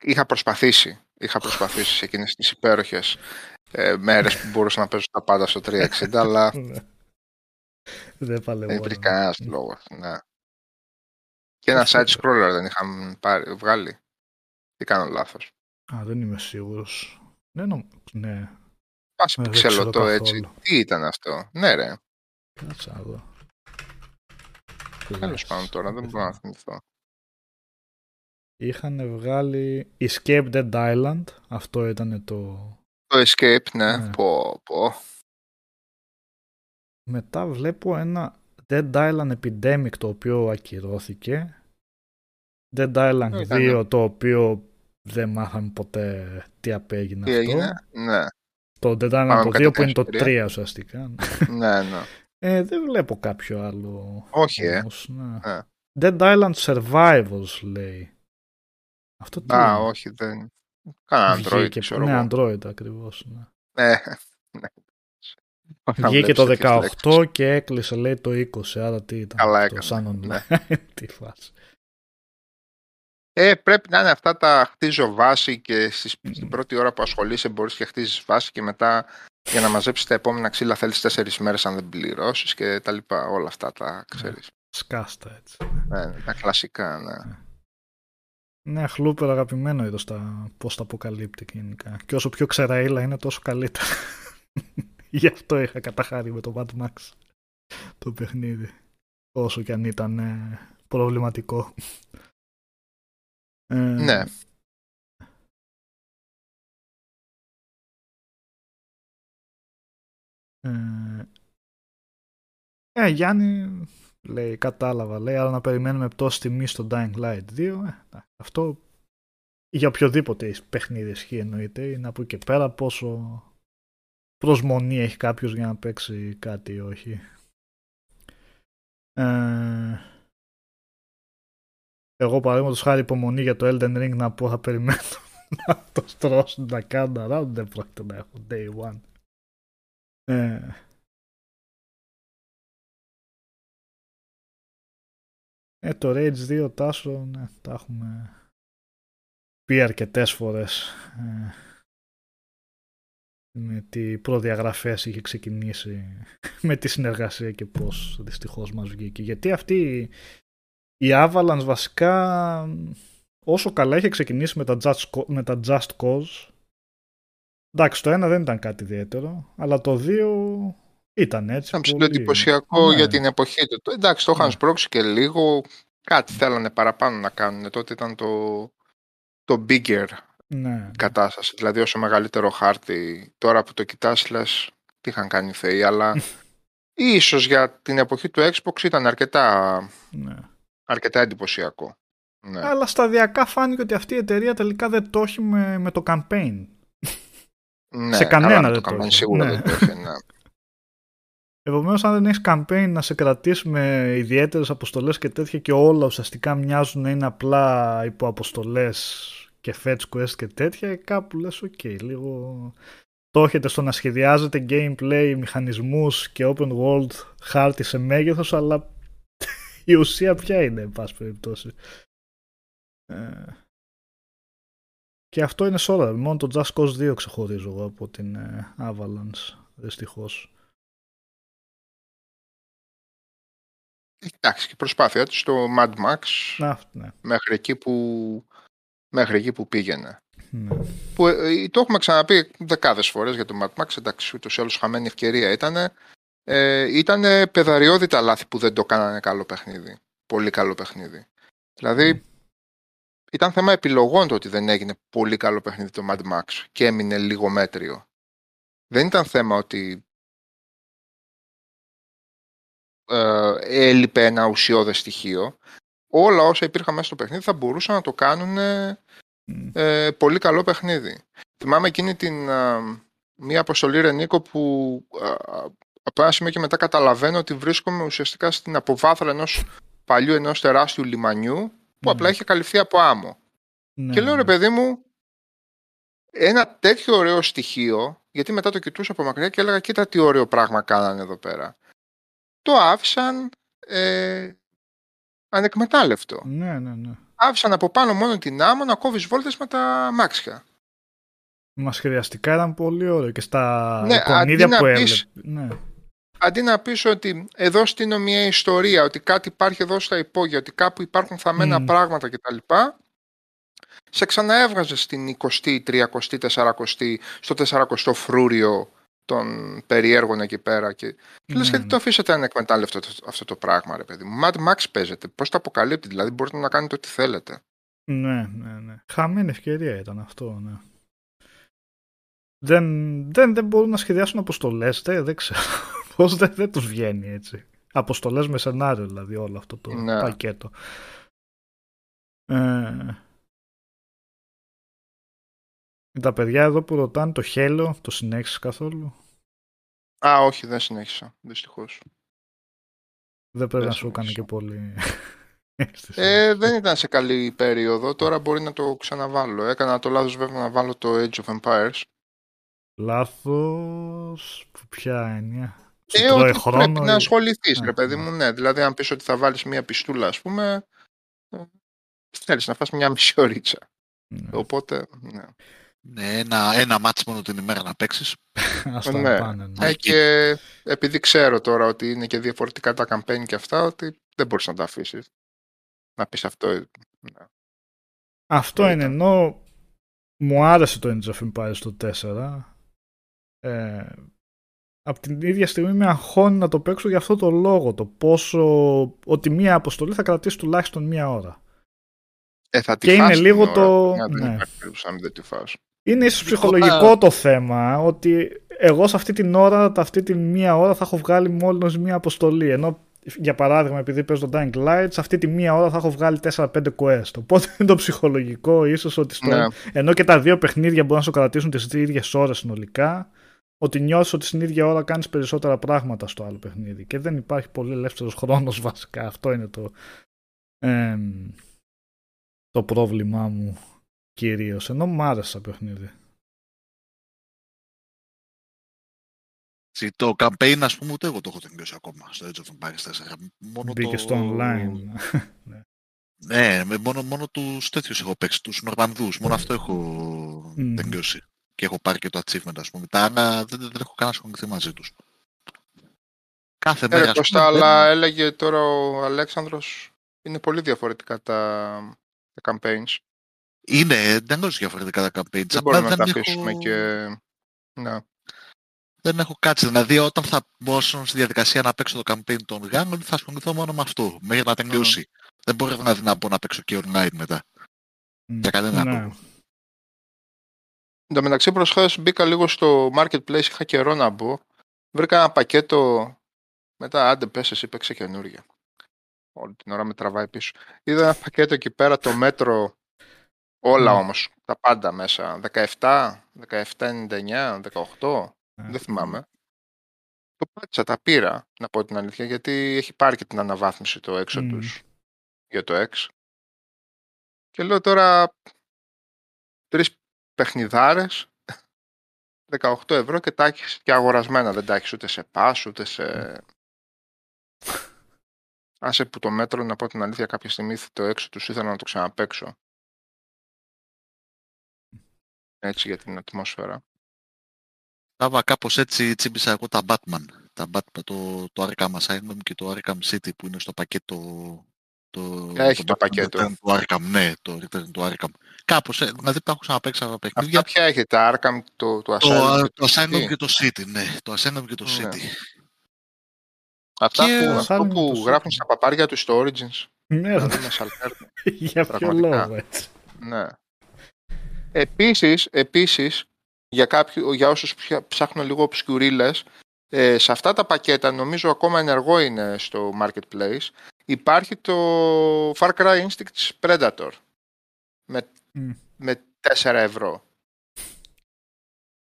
Είχα προσπαθήσει. Είχα προσπαθήσει σε εκείνες τις υπέροχες ε, μέρες που μπορούσα να παίζω τα πάντα στο 360, αλλά Ναι. Δεν παλεύω. δεν υπήρχε κανένας λόγο. Ναι. Και ένα Αυτό side scroller δεν είχαμε πάρει, βγάλει. Τι κάνω λάθος. Α, δεν είμαι σίγουρος. Δεν νομ... Ναι, Πάση Ε, δεν πιξελωτό ξέρω έτσι. καθόλου. Τι ήταν αυτό; Ναι ρε. κάτσα να δω. Τέλος πάντων τώρα. Δεν μπορώ να θυμηθώ. Είχαν βγάλει Escape Dead Island. Αυτό ήταν το... Το Escape, ναι. Ναι. Πω, πω. Μετά βλέπω ένα Dead Island Epidemic το οποίο ακυρώθηκε. Dead Island Ε, ήταν. 2 το οποίο δεν μάθαμε ποτέ τι απέγινε Τι αυτό. έγινε. Ναι. Το Dead Island Πάμε το κάτι 2 που είναι το τέτοιο, 3 ουσιαστικά. ναι, ναι. Ε, δεν βλέπω κάποιο άλλο. Όχι, ε. όμως, ναι. Ναι. Dead Island Survivors λέει. Αυτό τι Α, είναι; όχι, δεν. Κάνα Android, Βγήκε, ξέρω ναι, εγώ. Android ακριβώς. Ναι. Ναι. ναι. Όταν Βγήκε βλέπεις το τέτοιες 18 λέξεις. και έκλεισε λέει το 20, άρα τι ήταν Καλά αυτό, έκανε, σαν ναι. online. τι φάση. Ε, πρέπει να είναι αυτά τα χτίζω βάση και στις, στην πρώτη ώρα που ασχολείσαι μπορείς και χτίζεις βάση και μετά για να μαζέψεις τα επόμενα ξύλα θέλεις τέσσερις μέρες αν δεν πληρώσεις και τα λοιπά. Όλα αυτά τα ξέρεις. Σκάστα έτσι. Ναι, ναι, τα κλασικά, ναι. Ναι, χλούπερ αγαπημένο είδος τα πώς τα αποκαλύπτει γενικά. Και όσο πιο ξεραίλα είναι τόσο καλύτερα. Γι' αυτό είχα καταχάρει με το Mad Max το παιχνίδι. όσο και αν ήταν ε, προβληματικό. Ε, Ναι. Ε, ε, Γιάννη λέει, κατάλαβα, λέει, αλλά να περιμένουμε πτώση τιμή στο Dying Light 2. Ε, εντάξει, αυτό για οποιοδήποτε παιχνίδι ισχύει εννοείται. Είναι από εκεί και πέρα πόσο προσμονή έχει κάποιος για να παίξει κάτι ή όχι. Ε, εγώ παραδείγματος χάρη υπομονή για το Elden Ring να πω θα περιμένω να το στρώσουν να κάνουν round δεν πρόκειται να έχω day one. Ε, ε, το Rage 2 τάσο, ναι, τα έχουμε πει αρκετές φορές ε, με τι προδιαγραφές είχε ξεκινήσει με τη συνεργασία και πώς δυστυχώς μας βγήκε. Γιατί αυτή η Avalanche βασικά όσο καλά είχε ξεκινήσει με τα Just, με τα Just Cause εντάξει το ένα δεν ήταν κάτι ιδιαίτερο αλλά το δύο ήταν έτσι. Ήταν ψηλό εντυπωσιακό Ναι. για την εποχή του. Το- Εντάξει, το είχαν Ναι. σπρώξει και λίγο. Κάτι θέλανε παραπάνω να κάνουν. Τότε ήταν το, το bigger Ναι. κατάσταση. Δηλαδή, όσο μεγαλύτερο χάρτη. Τώρα που το κοιτάς, λες, τι είχαν κάνει οι θεοί. Αλλά ίσως για την εποχή του Xbox ήταν αρκετά, ναι. αρκετά εντυπωσιακό. Ναι. Αλλά σταδιακά φάνηκε ότι αυτή η εταιρεία τελικά δεν το έχει με, με το campaign. ναι, σε κανένα καλά, δεν το το κάνανε, είχε. Σίγουρα Ναι. δεν το είχε, ναι. Επομένως, αν δεν έχεις campaign να σε κρατήσει με ιδιαίτερες αποστολές και τέτοια και όλα ουσιαστικά μοιάζουν να είναι απλά υπό αποστολέ και fetch quest και τέτοια, κάπου λες: OK, λίγο. Το έχετε στο να σχεδιάζετε gameplay, μηχανισμούς και open world χάρτη σε μέγεθος, αλλά η ουσία ποια είναι, εν πάση περιπτώσει. Ε, Και αυτό είναι σώρα. Μόνο το Just Cause 2 ξεχωρίζω εγώ από την ε, Avalanche, δυστυχώς. Εντάξει, και η προσπάθεια του στο Mad Max Να, ναι. μέχρι εκεί που, μέχρι εκεί που πήγαινε. ναι. Που, ε, το έχουμε ξαναπεί δεκάδες φορές για το Mad Max, εντάξει, ούτως ή άλλως χαμένη ευκαιρία ήταν. Ε, ήταν πεδαριώδη τα λάθη που δεν το κάνανε καλό παιχνίδι. Πολύ καλό παιχνίδι. Δηλαδή, ήταν θέμα επιλογών το ότι δεν έγινε πολύ καλό παιχνίδι το Mad Max και έμεινε λίγο μέτριο. Δεν ήταν θέμα ότι ε, έλειπε ένα ουσιώδες στοιχείο. Όλα όσα υπήρχαν μέσα στο παιχνίδι θα μπορούσαν να το κάνουν Μμ. ε, πολύ καλό παιχνίδι. Θυμάμαι εκείνη την α, μία αποστολή Ρενίκο που α, από ένα σημείο και μετά καταλαβαίνω ότι βρίσκομαι ουσιαστικά στην αποβάθρα ενός παλιού ενός τεράστιου λιμανιού που Ναι. απλά είχε καλυφθεί από άμμο. Ναι, Και λέω ρε ναι. παιδί μου, ένα τέτοιο ωραίο στοιχείο, γιατί μετά το κοιτούσα από μακριά και έλεγα κοίτα τι ωραίο πράγμα κάνανε εδώ πέρα. Το άφησαν ε, ανεκμετάλλευτο. Ναι, ναι, ναι. Άφησαν από πάνω μόνο την άμμο να κόβεις βόλτες με τα μάξια. Μας χρειαστικά ήταν πολύ ωραίο και στα Ναι, εικονίδια αντί να που πεις- έβλεπε. Ναι. Αντί να πεις ότι εδώ στείλω μια ιστορία, ότι κάτι υπάρχει εδώ στα υπόγεια, ότι κάπου υπάρχουν θαμμένα Μμ. πράγματα κτλ. Σε ξαναέβγαζες στην 20η, 30η, 40η, στο 40ο φρούριο των περιέργων εκεί πέρα. Και, και λες Ναι, γιατί ναι. το αφήσατε ανεκμετάλλευτο αυτό, αυτό το πράγμα, ρε παιδί μου; Mad Max παίζετε. Πώς το αποκαλύπτει, δηλαδή μπορείτε να κάνετε ό,τι θέλετε. Ναι, ναι, ναι. Χαμένη ευκαιρία ήταν αυτό, ναι. Δεν, δεν, δεν μπορούν να σχεδιάσουν αποστολέ. Δεν, δεν ξέρω. Πώς δεν, δεν τους βγαίνει έτσι. Αποστολές με σενάριο δηλαδή όλο αυτό το Ναι. πακέτο. Ε, τα παιδιά εδώ που ρωτάνε το Halo, το συνέχισε καθόλου; Α, όχι, δεν συνέχισα, δυστυχώς. Δεν πρέπει Δεν να σου έκανε συνέχισα. και πολύ. αίσθηση. Ε, δεν ήταν σε καλή περίοδο, τώρα μπορεί να το ξαναβάλω. Έκανα το λάθος βέβαια να βάλω το Age of Empires. Λάθος, που ποια έννοια; Σου Ε, τρώει ότι χρόνο πρέπει να ή- ασχοληθείς, Α, ρε παιδί ναι. μου, ναι. Δηλαδή, αν πεις ότι θα βάλεις μία πιστούλα, ας πούμε, ε, θέλεις να φας μια μισή ωρίτσα. Ναι. Οπότε, ναι. Ναι, ένα, ένα μάτς μόνο την ημέρα να παίξεις. Ας τα ναι. πάνε, ναι. Ε, εκεί. και επειδή ξέρω τώρα ότι είναι και διαφορετικά τα campaign και αυτά, ότι δεν μπορείς να τα αφήσεις. Να πεις αυτό. ε, ναι. Αυτό Αυτό είναι, ήταν. ενώ μου άρεσε το Age of Empires το 4, ε, από την ίδια στιγμή με αγχώνει να το παίξω για αυτό το λόγο. Το πόσο. ότι μία αποστολή θα κρατήσει τουλάχιστον μία ώρα. Ε, θα τη Και είναι φας την λίγο ώρα, το- ναι, δεν ναι. υπάρχει περίπτωση να μην δεν τη φας. Είναι ίσως Ειδικό ψυχολογικό τα- το θέμα ότι εγώ σε αυτή την ώρα, αυτή τη μία ώρα θα έχω βγάλει μόλις μία αποστολή. Ενώ για παράδειγμα επειδή παίζω το Dying Light, σε αυτή τη μία ώρα θα έχω βγάλει 4-5 quest. Οπότε είναι το ψυχολογικό ίσως ότι στο... Ναι. ενώ και τα δύο παιχνίδια μπορούν να σου κρατήσουν τις ίδιες ώρες συνολικά, ότι νιώσεις ότι στην ίδια ώρα κάνεις περισσότερα πράγματα στο άλλο παιχνίδι. Και δεν υπάρχει πολύ ελεύθερος χρόνος βασικά. Αυτό είναι το, εμ, το πρόβλημά μου κυρίως. Ενώ μου άρεσε το παιχνίδι. Τσι, Το campaign, ας πούμε, ούτε εγώ το έχω τελειώσει ακόμα στο Age of Empires 4. Μόνο Μπήκε το... στο online. Ναι, με μόνο, μόνο τους τέτοιους έχω παίξει, τους Νορμανδούς. Μόνο αυτό έχω Μμμ. τελειώσει. Και έχω πάρει και το achievement, ας πούμε. Τα άλλα δεν, δεν έχω κανένα ασχοληθεί μαζί τους. Κάθε Ε, μέρα, ρε, ας Κώστα, πούμε, αλλά μπαίνω- έλεγε τώρα ο Αλέξανδρος είναι πολύ διαφορετικά τα, τα campaigns. Είναι εντελώς διαφορετικά τα campaigns. Δεν Απλά μπορούμε να τα έχω- αφήσουμε και... Ναι. Δεν έχω κάτσει. Δηλαδή, όταν θα μπω στη διαδικασία να παίξω το campaign των γάμων, θα ασχοληθώ μόνο με αυτό, μέχρι να τελειώσει. Δεν μπορώ δηλαδή να μπω να παίξω και online μετά. Μμ. Για κανένα Ναι. λόγο. Εν τω μεταξύ προσχές μπήκα λίγο στο marketplace, είχα καιρό να μπω. Βρήκα ένα πακέτο, μετά άντε πες εσύ παίξε καινούργια. Όλη την ώρα με τραβάει πίσω. Είδα ένα πακέτο εκεί πέρα, το μέτρο, όλα Ναι. όμως, τα πάντα μέσα. 17, 17,99, 18, Ναι. δεν θυμάμαι. Το πάτησα, τα πήρα, να πω την αλήθεια, γιατί έχει πάρει και την αναβάθμιση το έξω Μμ. τους για το X. Και λέω τώρα τρεις παιχνιδάρες 18 ευρώ και τα έχεις και αγορασμένα. Δεν τα έχεις ούτε σε pass, ούτε σε... Άσε που το μέτρο, να πω την αλήθεια, κάποια στιγμή το έξω τους ήθελα να το ξαναπαίξω. Έτσι για την ατμόσφαιρα. Τάβα κάπως έτσι τσίμπησα εγώ τα Batman. Τα Batman το, το Arkham Asylum και το Arkham City που είναι στο πακέτο. Το, Έχει το Batman πακέτο. Return του Arkham, ναι, το Return του Arkham. Κάπως, ε, δηλαδή τα έχω ξαναπαίξει αυτά τα παιχνίδια. Αυτά ποια έχει, τα Arkham, το, το Asylum Το, και το Asylum City. και το City, ναι. Το Asylum και το Ναι. City. Αυτά Και- που, Asylum αυτό και που το γράφουν City. στα παπάρια του στο Origins. Ναι, δηλαδή με σαλτέρνο. για ποιο πραγματικά. λόγο έτσι. Ναι. Επίσης, επίσης για, κάποιου, για όσους ψια- ψάχνουν λίγο obscurίλες, ε, σε αυτά τα πακέτα, νομίζω ακόμα ενεργό είναι στο Marketplace, υπάρχει το Far Cry Instincts Predator με, Μμ. με 4 ευρώ.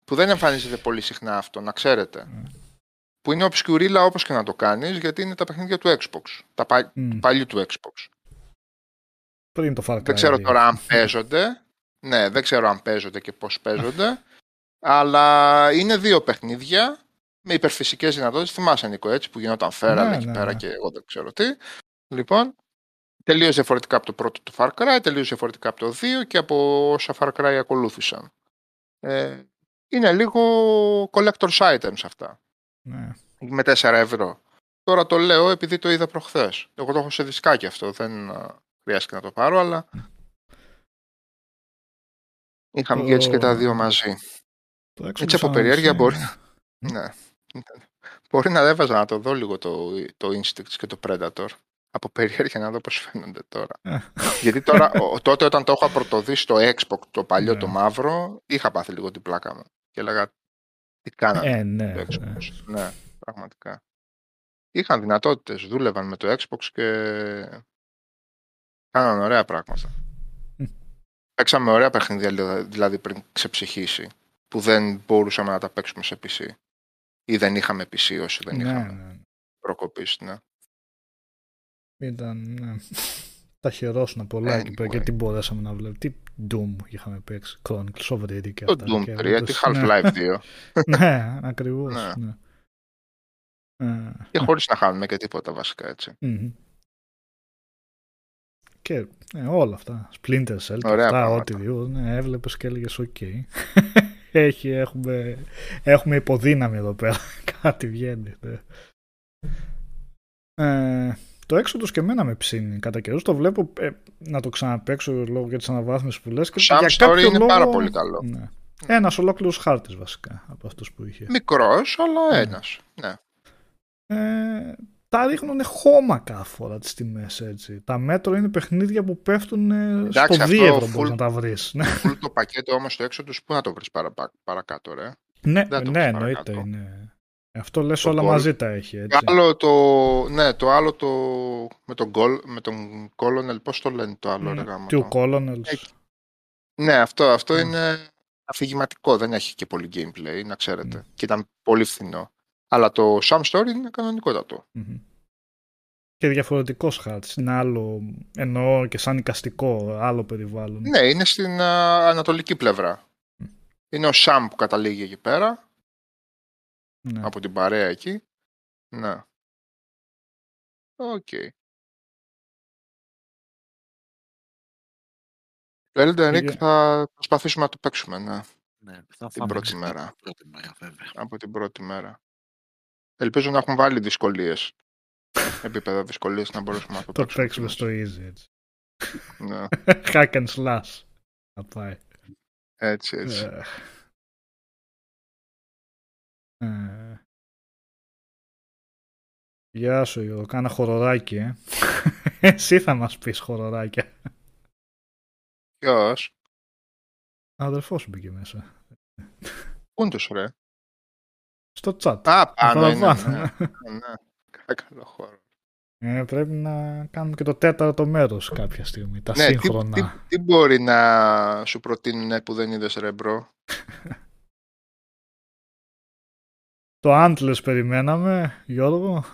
Που δεν εμφανίζεται πολύ συχνά αυτό, να ξέρετε. Μμ. Που είναι obscurilla όπως και να το κάνεις, γιατί είναι τα παιχνίδια του Xbox. Τα πα- Μμ. παλιού του Xbox. Πριν το Far Cry. Δεν ξέρω 2. τώρα αν παίζονται. Ναι, δεν ξέρω αν παίζονται και πώς παίζονται. αλλά είναι δύο παιχνίδια με υπερφυσικές δυνατότητες. Θυμάσαι Νίκο έτσι που γινόταν φέραλ Ναι, εκεί ναι, πέρα ναι. και εγώ δεν ξέρω τι. Λοιπόν, τελείως διαφορετικά από το πρώτο του Far Cry, τελείως διαφορετικά από το 2 και από όσα Far Cry ακολούθησαν. Ε, είναι λίγο collector's items αυτά. Ναι. Με 4 ευρώ. Τώρα το λέω επειδή το είδα προχθές. Εγώ το έχω σε δισκάκι αυτό, δεν α, χρειάστηκε να το πάρω, αλλά είχαμε και έτσι και τα δύο μαζί. Το Xbox Έτσι από σαν- περιέργεια σαν- μπορεί. Ναι. Μπορεί να έβαζα να το δω λίγο το, το Instincts και το Predator. Από περιέργεια να δω πώς φαίνονται τώρα. Ε. Γιατί τώρα, ο- τότε όταν το είχα πρωτοδεί στο Xbox, το παλιό, Ναι. το μαύρο, είχα πάθει λίγο την πλάκα μου. Και έλεγα, τι κάνανε Ε, ναι. το ναι. Xbox. Ναι, πραγματικά. Είχαν δυνατότητες, δούλευαν με το Xbox και κάναν ωραία πράγματα. Μμ. Παίξαμε ωραία παιχνίδια δηλαδή- δηλαδή πριν ξεψυχήσει που δεν μπορούσαμε να τα παίξουμε σε PC ή δεν είχαμε PC όσοι δεν Ναι, είχαμε ναι. προκοπήσει. Ναι. Ήταν. Ναι. Τα χαιρόσουν πολλά εκεί πέρα Anyway. και τι μπορέσαμε να βλέπουμε. Τι Doom είχαμε παίξει. Chronicles of Riddick και Το αυτά. Doom και 3, βλέπεις, τη ναι. Half-Life 2 ναι, ακριβώς. Ναι. Ναι. Ε, και χωρίς να χάνουμε και τίποτα βασικά έτσι. μμμ. Και ε, όλα αυτά. Splinter Cell και Ωραία αυτά, πράγματα. ό,τι δύο. Ναι, έβλεπες και έλεγες οκ. Έχει, έχουμε, έχουμε υποδύναμη εδώ πέρα. Κάτι βγαίνει. ναι. Ε, το έξω τους και εμένα με ψήνει. Κατά καιρούς το βλέπω ε, να το ξαναπαίξω λόγω για τις αναβάθμισεις που λες. Και Το Sam για Story κάποιο είναι λόγο- πάρα πολύ καλό. Ναι. Ένας ολόκληρος χάρτης βασικά από αυτούς που είχε. Μικρός, αλλά Ναι. ένας. Ναι. Ε, τα ρίχνουν χώμα κάθε φορά τις τιμές έτσι. Τα μέτρο είναι παιχνίδια που πέφτουν ε, Εντάξει, στο αυτό 2 ευρώ full- μπορείς να τα βρεις. Ναι, Full το πακέτο όμως στο έξω τους, πού να το βρεις παρα, παρακάτω, ρε. ναι, Δεν το ναι βρεις εννοείται. παρακάτω. Είναι. Αυτό λες Το όλα goal. μαζί τα έχει. Έτσι. Το άλλο το, ναι, το άλλο το, με τον, goal, με τον Colonel, πώς το λένε το άλλο, ρε γάμο Του το; Colonels. Έχει. Ναι, αυτό, αυτό Mm. είναι αφηγηματικό, δεν έχει και πολύ gameplay, να ξέρετε. Mm. Και ήταν πολύ φθηνό. Αλλά το Sam Story είναι κανονικότατο. Μμμ. Και διαφορετικός χάρτης. Είναι άλλο, εννοώ και σαν εικαστικό, άλλο περιβάλλον. Ναι, είναι στην α, ανατολική πλευρά. Μμ. Είναι ο Sam που καταλήγει εκεί πέρα, Ναι. από την παρέα εκεί. Ναι. Οκέι. Το Elden Ring Πήγε- θα προσπαθήσουμε να το παίξουμε, ναι, Ναι, θα την φάμε πρώτη ξύλο μέρα. την Πρώτη μέρα, βέβαια. από την πρώτη μέρα. Ελπίζω να έχουν βάλει δυσκολίες. Επίπεδα δυσκολίες να μπορέσουμε να το, Το παίξουμε. παίξουμε κι στο easy έτσι. εμείς. Ναι, Hack and slash. Θα πάει. έτσι, έτσι. Ε. Ε. Γεια σου Γιώργο, κάνα χοροράκι ε. Εσύ θα μας πεις χοροράκια. Ποιος; Ο αδερφός σου μπήκε μέσα. Πού είναι το σου, ρε; Στο chat. Α, πάνω είναι. Παραπάνω. Ναι, ναι. Καλό χώρο. Ε, πρέπει να κάνουμε και το τέταρτο μέρος κάποια στιγμή. Τα Ναι, τι, σύγχρονα. τι, τι μπορεί να σου προτείνουν που δεν είδες ρε bro; Το Antlers περιμέναμε, Γιώργο.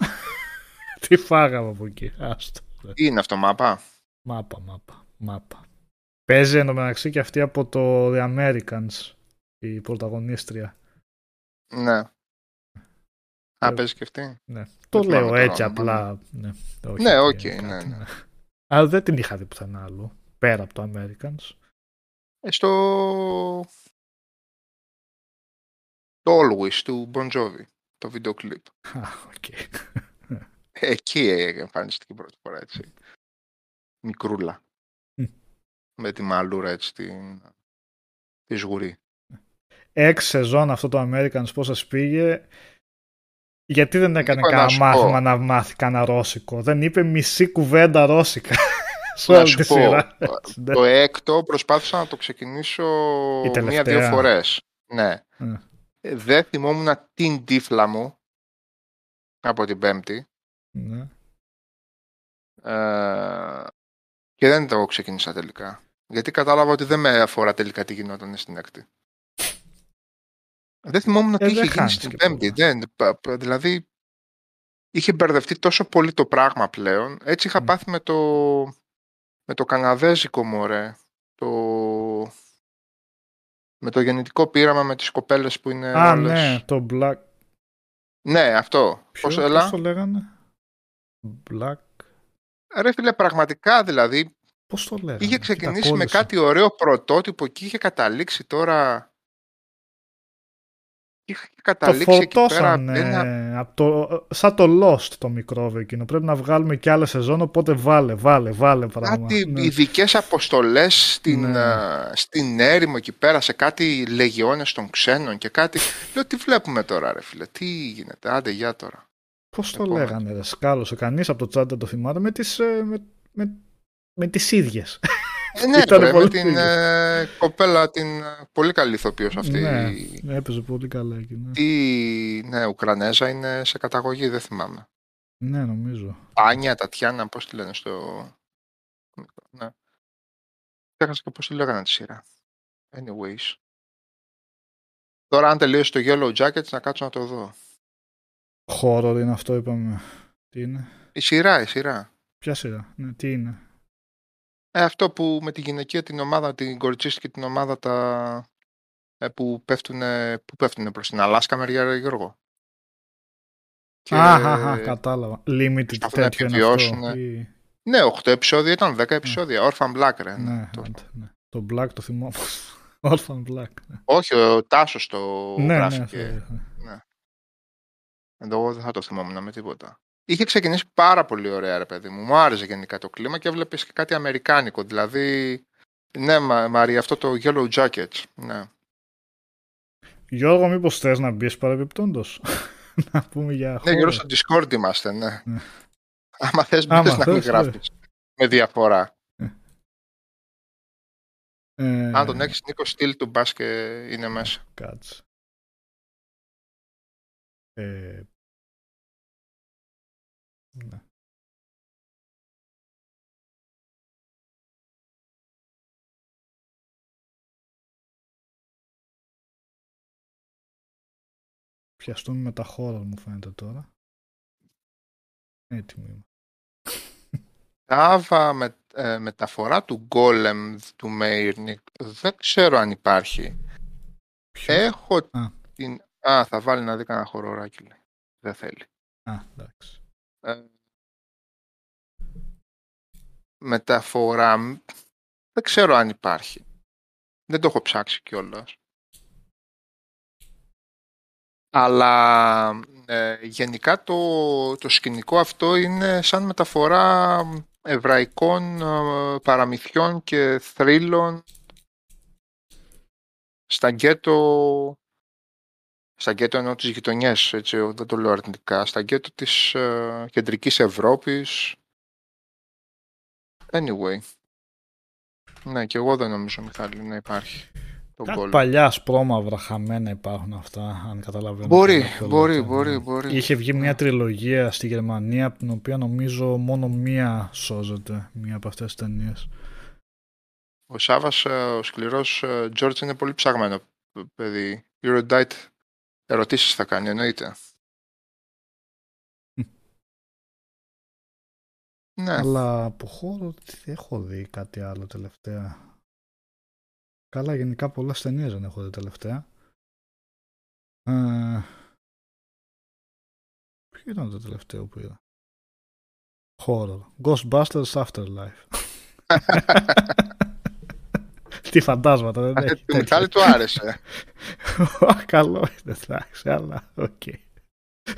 Τι φάγαμε από εκεί. Άστο. Τι είναι αυτό, μάπα; Μάπα, μάπα, μάπα. Παίζει εντωμεταξύ και αυτή από το The Americans, η πρωταγωνίστρια. Ναι. Ε, Α, παίζει και αυτή. Ναι. Το θυμάμαι λέω τώρα έτσι όνομα, απλά. Ναι, όχι Ναι, ότι οκέι, είναι ναι, κάτι, ναι. Αλλά δεν την είχα δει πουθενά άλλο. Πέρα από το Americans. Ε, στο... Το Always του Bon Jovi. Το βίντεο κλιπ. Α, οκέι. Εκεί εμφανίστηκε πρώτη φορά, έτσι. Μικρούλα. Μμ. Με τη μαλλούρα, έτσι, την... τη σγουρή. Έξι σεζόν αυτό το Americans πόσες πήγε. Γιατί δεν έκανε Νίκο, να κανένα σου πω. μάθημα να μάθει κανένα ρώσικο; Δεν είπε μισή κουβέντα ρώσικα. Σε Να όλη σου τη πω, σειρά. Το έκτο προσπάθησα να το ξεκινήσω Η τελευταία. μία-δύο φορές. Ναι. Ναι. Ε, Δεν θυμόμουν την τύφλα μου από την πέμπτη. Ναι. Ε, και δεν το ξεκίνησα τελικά. Γιατί κατάλαβα ότι δεν με αφορά τελικά τι γινόταν στην έκτη. Δεν θυμόμουν τι δεν είχε γίνει χάνεις στην και πέμπτη. πολλά. Δεν, πα- πα- δηλαδή είχε μπερδευτεί τόσο πολύ το πράγμα πλέον. Έτσι είχα Μμ. πάθει με το, με το καναδέζικο μωρέ. Το, με το γεννητικό πείραμα με τις κοπέλες που είναι Α, όλες... ναι, το Black. Ναι, αυτό. Ποιο, Πώς, πώς έλα. το λέγανε; Black. Ρε φίλε, πραγματικά δηλαδή Πώς το λέγανε; Είχε τι τα ξεκινήσει με κόλλησα. κάτι ωραίο πρωτότυπο και είχε καταλήξει τώρα. Είχε Το καταλήξει εκεί πέρα φορτώσαν ένα. από το, σαν το Lost το μικρόβιο εκείνο. Πρέπει να βγάλουμε και άλλη σεζόν, οπότε βάλε, βάλε, βάλε πράγμα. Κάτι Ναι. ειδικές αποστολές στην, Ναι. α, στην έρημο εκεί πέρα σε κάτι λεγιώνες των ξένων και κάτι. Λέω τι βλέπουμε τώρα, ρε φίλε, τι γίνεται, άντε για τώρα. Πώς το Επόμενο. λέγανε, ρε, σκάλωσε. Κανείς από το chat δεν το θυμάται με τις, ε, με, με, με τις ίδιες. Ε, ναι, Ήτανε ρε, με πολύ την λίγες. ε, κοπέλα, την ε, πολύ καλή ηθοποιός αυτή. Ναι. η- Έπαιζε πολύ καλά εκεί. Ναι, Τι, ναι, Ουκρανέζα είναι σε καταγωγή, δεν θυμάμαι. ναι νομίζω. Άνια, Τατιάνα, πώς τη λένε στο... Ναι. Ξέχασα και πώς τη λέγανε τη σειρά. Anyways. Τώρα αν τελείωσε το Yellow Jackets να κάτσω να το δω. Horror είναι αυτό, είπαμε. Τι είναι; Η σειρά, η σειρά. Ποια σειρά; Ναι, τι είναι; Ε, αυτό που με τη γυναικεία την ομάδα, την κοριτσίστικη την ομάδα τα... ε, που πέφτουν, που πέφτουνε προς την Αλάσκα μεριά, ρε Γιώργο. Και- Α, α, α, κατάλαβα. Limited προσπαθούν να τέτοιο είναι αυτό. επιβιώσουν, Ή... Ναι, 8 επεισόδια ήταν, 10 επεισόδια. Orphan Black, ρε. Ναι, το- άντε, ναι. Το Black το θυμόμαι. Orphan Black. Ναι, Όχι, ο Τάσος το ναι, γράφει ναι, και- θα- Εγώ δεν θα το θυμόμουν με τίποτα. Είχε ξεκινήσει πάρα πολύ ωραία, ρε παιδί μου. Μου άρεσε γενικά το κλίμα και έβλεπες και κάτι αμερικάνικο. Δηλαδή. Ναι, Μα- Μαρία, αυτό το Yellow Jackets. Ναι. Γιώργο, μήπως θες να μπεις παρεμπιπτόντως; να πούμε για Ναι, χώρο. γύρω στο Discord είμαστε, ναι. Ναι. Άμα θες Άμα μπες να μην θες, γράφεις. Με διαφορά. Ε, Αν τον έχεις Νίκος στυλ του μπας και είναι μέσα. Κάτσε. Ε, ναι. Πιαστούμε με τα χώρα μου φαίνεται τώρα. Έτοιμο είμαι. Java με, ε, μεταφορά του Golem του Μέιρνικ δεν ξέρω αν υπάρχει. Ποιο; Έχω Α. την... Α, θα βάλει να δει κανένα χοροράκι. λέει. Δεν θέλει. Α, εντάξει. Ε, μεταφορά μ, δεν ξέρω αν υπάρχει. Δεν το έχω ψάξει κιόλας. Αλλά ε, γενικά το, το σκηνικό αυτό είναι σαν μεταφορά εβραϊκών ε, παραμυθιών και θρύλων στα γκέτο στα γκέτο εννοώ τις γειτονιές, έτσι, δεν το λέω αρνητικά, στα γκέτο της ε, κεντρικής Ευρώπης. Anyway. Ναι, και εγώ δεν νομίζω, Μιχάλη, να υπάρχει το Κάτι γκολ. παλιά σπρώμαυρα χαμένα υπάρχουν αυτά, αν καταλαβαίνω. Μπορεί, καλά ποιο μπορεί, λέτε, μπορεί, ναι. μπορεί. Είχε βγει Ναι. μια τριλογία στη Γερμανία, από την οποία νομίζω μόνο μία σώζεται, μία από αυτές τις ταινίες. Ο Σάβας, ε, ο σκληρός ε, George είναι πολύ ψαγμένο παιδί. Eurodite ερωτήσεις θα κάνει, εννοείται. Ναι, Αλλά από horror τι έχω δει κάτι άλλο τελευταία. Καλά, γενικά πολλές ταινίες δεν έχω δει τελευταία. Ε, ποιο ήταν το τελευταίο που είδα; Horror. Ghostbusters Afterlife. Τι φαντάσματα δεν έχει. του Μιχάλη του άρεσε. τέτοια. Καλό είναι, εντάξει, αλλά οκ.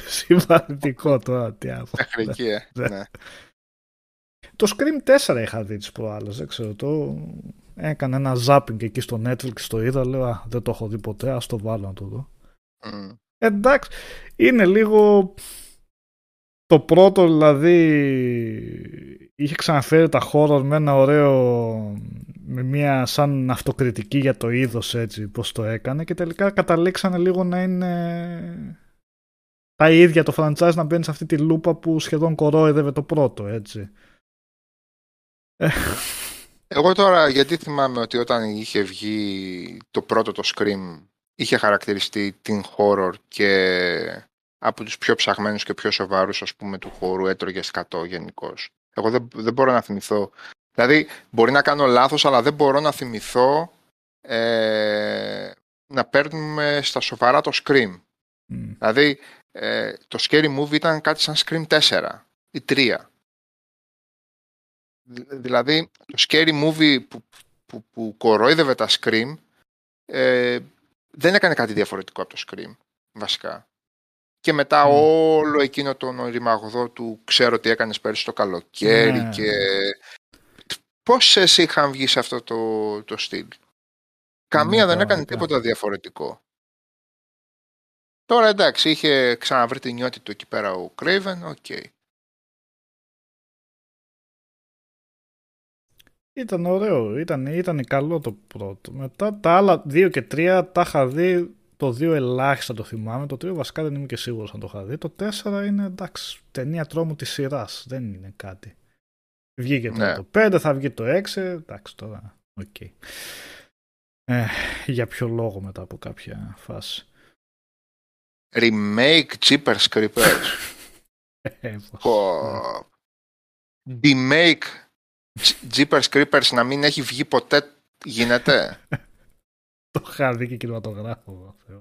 Συμπαθητικό τώρα, τι άλλο. Μέχρι εκεί, ε. Ναι. ναι. Το Scream 4 είχα δει τις προάλλες, δεν ξέρω, το έκανα ένα zapping εκεί στο Netflix, το είδα, λέω, α, δεν το έχω δει ποτέ, ας το βάλω να το δω. Μμ. Εντάξει, είναι λίγο το πρώτο δηλαδή είχε ξαναφέρει τα horror με ένα ωραίο με μια σαν αυτοκριτική για το είδος έτσι πως το έκανε και τελικά καταλήξανε λίγο να είναι τα ίδια το franchise να μπαίνει σε αυτή τη λούπα που σχεδόν κορόιδευε το πρώτο έτσι. Ε, Εγώ τώρα, γιατί θυμάμαι ότι όταν είχε βγει το πρώτο το Scream, είχε χαρακτηριστεί την horror και από τους πιο ψαγμένους και πιο σοβαρούς, ας πούμε, του χώρου έτρωγε σκατό γενικώς. Εγώ δεν, δεν μπορώ να θυμηθώ. Δηλαδή, μπορεί να κάνω λάθος, αλλά δεν μπορώ να θυμηθώ ε, να παίρνουμε στα σοβαρά το Scream. μ. Δηλαδή, ε, το Scary Movie ήταν κάτι σαν Scream 4 ή 3. Δη- Δηλαδή, το Scary Movie που, που, που κορόιδευε τα Scream ε, δεν έκανε κάτι διαφορετικό από το Scream, βασικά. Και μετά Μμ. όλο εκείνο τον οριμαγδό του ξέρω τι έκανες πέρυσι το καλοκαίρι Ναι. και πόσες είχαν βγει σε αυτό το, το στυλ; Καμία Ναι, δεν έκανε πραγματικά. τίποτα διαφορετικό. Τώρα εντάξει, είχε ξαναβρεί τη νιότη του εκεί πέρα ο Craven, ok. Ήταν ωραίο, ήταν, ήταν καλό το πρώτο. Μετά τα άλλα δύο και τρία τα είχα δει, το δύο ελάχιστα το θυμάμαι, το τρία βασικά δεν είμαι και σίγουρος αν το είχα δει. Το τέσσερα είναι εντάξει, ταινία τρόμου της σειράς, δεν είναι κάτι. Βγήκε τώρα Ναι. το πέντε, θα βγει το έξι, εντάξει τώρα, οκ. Ε, για ποιο λόγο μετά από κάποια φάση. Remake Jeepers Creepers. Ε, Πω. Remake J- Jeepers Creepers να μην έχει βγει ποτέ γίνεται. το είχα δει και κινηματογράφο. Θεό.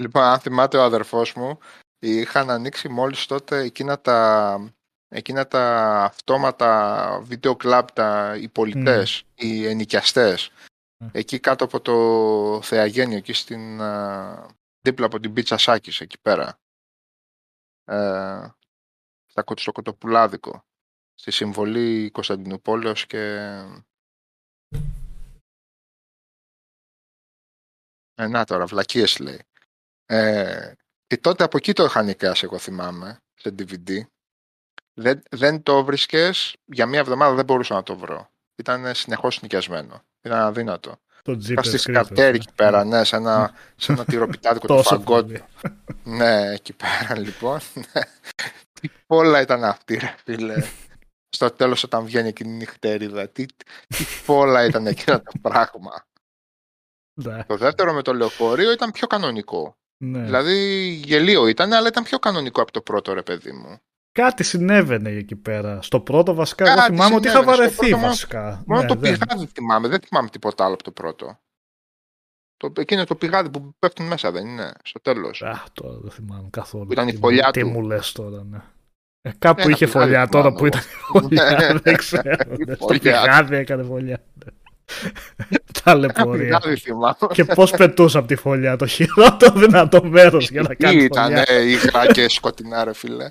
λοιπόν, αν θυμάται ο αδερφός μου, είχαν ανοίξει μόλις τότε εκείνα τα, εκείνα τα αυτόματα βίντεο κλαμπ, τα, οι πολιτές, οι ενοικιαστές. Mm. Εκεί κάτω από το Θεαγένιο, εκεί στην, α, δίπλα από την πίτσα Σάκης, εκεί πέρα. Ε, στα, κο- στο Κοτοπουλάδικο. Στη συμβολή Κωνσταντινούπολεως και... Ε, να τώρα, βλακίες λέει. Ε, και τότε από εκεί το είχα νοικιάσει, εγώ θυμάμαι, σε DVD. Δεν, δεν το βρίσκες για μία εβδομάδα δεν μπορούσα να το βρω. Ήταν συνεχώς νοικιασμένο. Ήταν αδύνατο. Το Είχα Jeepers στη Creepers, καρτέρι ε. εκεί πέρα, ναι, σε ένα, σε ένα τυροπιτάδικο το Τόσο φαγκότ. πολύ. Ναι, εκεί πέρα λοιπόν. ναι. Τι πόλα ήταν αυτή, ρε φίλε. Στο τέλος όταν βγαίνει εκείνη η νυχτέριδα. Τι, τι πόλα ήταν εκείνο το πράγμα. Ναι, Το δεύτερο με το λεωφορείο ήταν πιο κανονικό. ναι. Δηλαδή γελίο ήταν, αλλά ήταν πιο κανονικό από το πρώτο ρε παιδί μου. Κάτι συνέβαινε εκεί πέρα. Στο πρώτο βασικά, εγώ Κάτι θυμάμαι ότι είχα συνέβαινε. Στο βαρεθεί πρώτο μόνο- βασικά. Μόνο Ναι, το δεν- πηγάδι θυμάμαι, δεν θυμάμαι τίποτα άλλο από το πρώτο. Το, εκείνο το πηγάδι που πέφτουν μέσα δεν είναι, στο τέλος. Α, τώρα δεν θυμάμαι καθόλου. Που ήταν η Τι μου- φωλιά Τι του. μου λες τώρα, ναι. Ε, κάπου Ένα είχε πηγάδι φωλιά θυμάμαι τώρα που εγώ. ήταν η φωλιά, Ναι, ναι. δεν ξέρω. Η ναι. Στο φωλιά. πηγάδι έκανε φωλιά. ναι. Ένα Ταλαιπωρία. πηγάδι θυμάμαι. Και πώς πετούσε από τη φωλιά, το χειρότερο δυνατό μέρος για να Τι κάνει ήταν φωλιά. υγρά και σκοτεινά ρε φίλε.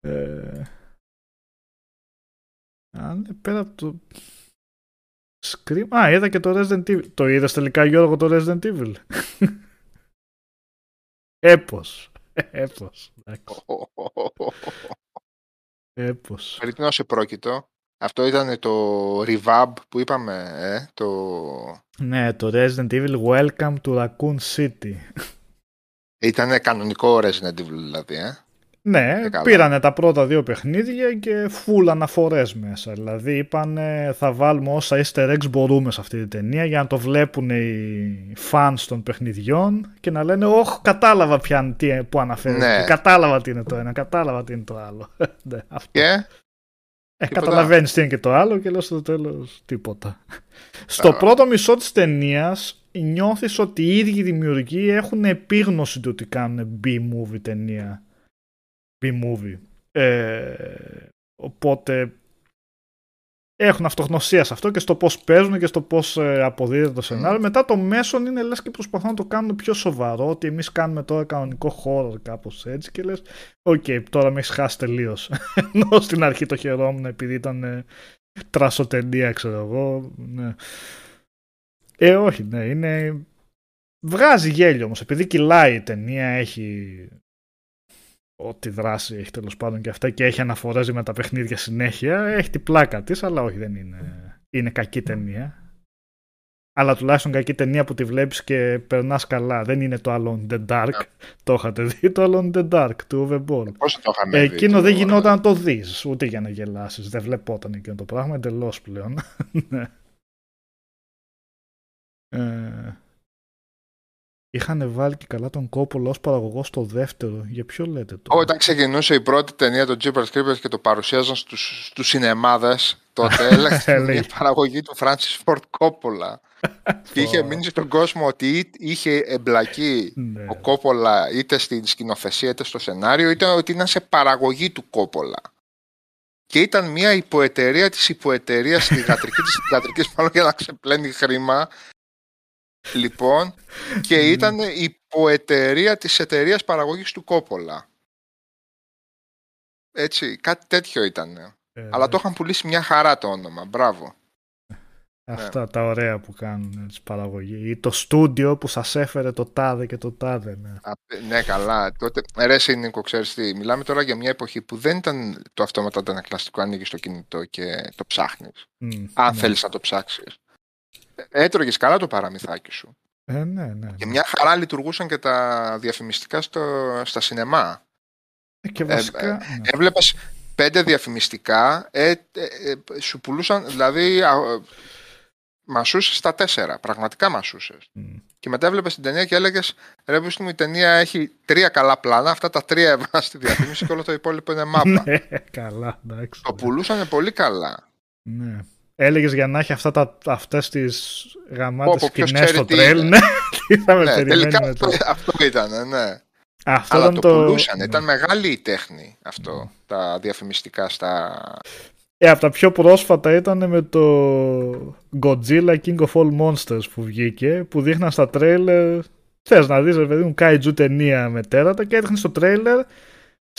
Ε, Α, ναι, πέρα από το... Scream... Α, είδα και το Resident Evil. Το είδες τελικά Γιώργο το Resident Evil; Έπος. Έπος. Εντάξει. Έπος. Περί τίνος σε πρόκειτο. Αυτό ήταν το revamp που είπαμε, ε, το... Ναι, το Resident Evil Welcome to Raccoon City. Ήταν κανονικό Resident Evil δηλαδή, ε. Ναι, Ε, καλά. πήρανε τα πρώτα δύο παιχνίδια και φουλ αναφορές μέσα. Δηλαδή είπαν θα βάλουμε όσα easter eggs μπορούμε σε αυτή τη ταινία για να το βλέπουν οι fans των παιχνιδιών και να λένε «Ωχ, κατάλαβα πια τι, που αναφέρεται, Ναι. κατάλαβα τι είναι το ένα, κατάλαβα τι είναι το άλλο». ναι, αυτό. Και; Ε, τίποτα. καταλαβαίνεις τι είναι και το άλλο και λέω στο τέλος τίποτα. Στο Καλά. πρώτο μισό της ταινίας νιώθεις ότι οι ίδιοι δημιουργοί έχουν επίγνωση του ότι κάνουν B-movie ταινία. B-movie. Ε, οπότε έχουν αυτογνωσία σε αυτό και στο πώς παίζουν και στο πώς ε, αποδίδεται το σενάριο. Μετά το μέσον είναι λες και προσπαθούν να το κάνουν πιο σοβαρό ότι εμείς κάνουμε τώρα κανονικό χώρο κάπως έτσι και λες οκ τώρα με έχεις χάσει τελείως. Ενώ στην αρχή το χαιρόμουν επειδή ήταν ε, trash οταινία ξέρω εγώ. Ναι. Ε όχι ναι είναι... Βγάζει γέλιο όμως επειδή κυλάει η ταινία έχει ό,τι δράση έχει τέλος πάντων και αυτά και έχει αναφορές με τα παιχνίδια συνέχεια έχει την πλάκα της αλλά όχι δεν είναι είναι κακή ταινία. Αλλά τουλάχιστον κακή ταινία που τη βλέπεις και περνάς καλά. Δεν είναι το Alone in the Dark. Το είχατε δει το Alone in the Dark του Uwe Boll. Πώς το είχαμε δει. Εκείνο το- δεν γινόταν να το δεις ούτε για να γελάσεις. Δεν βλεπόταν εκείνο το πράγμα εντελώς πλέον. Ναι. ε, Είχαν βάλει και καλά τον Κόπολο ως παραγωγός στο δεύτερο. Για ποιο λέτε το. Όταν ξεκινούσε η πρώτη ταινία, το Jeepers Creepers και το παρουσίαζαν στους, στους σινεμάδες, τότε έλεγαν Έλεγε. η παραγωγή του Francis Ford Coppola. και είχε μείνει στον κόσμο ότι εί- είχε εμπλακεί Ναι. ο Κόπολα είτε στην σκηνοθεσία είτε στο σενάριο, είτε ότι ήταν σε παραγωγή του Κόπολα. Και ήταν μια υποεταιρεία της υποεταιρείας στη γατρική της θηγατρικής μάλλον για να ξεπλένει χρήμα. Λοιπόν, και Ναι. ήταν υποεταιρεία της εταιρείας παραγωγής του Κόπολα. Έτσι, κάτι τέτοιο ήταν. Ε, Αλλά το είχαν πουλήσει μια χαρά το όνομα. Μπράβο. Αυτά τα ωραία που κάνουν τις παραγωγή. Ή το στούντιο που σας έφερε το τάδε και το τάδε. Ναι. Α, Ναι, καλά. Τότε, ρε εσύ Νίκο, ξέρεις τι, μιλάμε τώρα για μια εποχή που δεν ήταν το αυτόματα αντανακλαστικό, ανοίγεις το κινητό και το ψάχνεις. Μμ, Αν ναι. θέλεις να το ψάξεις. Ε, Έτρωγες καλά το παραμυθάκι σου. Ε, ναι, ναι. Και μια χαρά λειτουργούσαν και τα διαφημιστικά στο, στα σινεμά. Ε, Και βασικά. ε, ναι. Έβλεπες πέντε διαφημιστικά, ε, ε, ε, σου πουλούσαν, δηλαδή α, ε, μασούσες στα τέσσερα, πραγματικά μασούσες. Μμ. Και μετά έβλεπες την ταινία και έλεγες ρε πες μου, η ταινία έχει τρία καλά πλάνα, αυτά τα τρία έβαλα στη διαφήμιση και όλο το υπόλοιπο είναι μάπα. Ναι, καλά, εντάξει. το πουλούσαν πολύ καλά. Ναι. Έλεγες για να έχει αυτά τα, αυτές τις γαμάτες Πω, πω, ποιος σκηνές στο ξέρει τι τρέλ. είναι. Ναι, τι θα με ναι, περιμένει τελικά μετά. αυτό, αυτό ήταν, ναι. Αυτό Αλλά ήταν το, το... πουλούσαν, ναι. ήταν μεγάλη η τέχνη αυτό, τα διαφημιστικά στα... Ε, από τα πιο πρόσφατα ήταν με το Godzilla King of All Monsters που βγήκε, που δείχναν στα τρέιλερ. Θες να δεις, ρε παιδί μου, Kaiju ταινία με τέρατα και έδειχνε στο τρέιλερ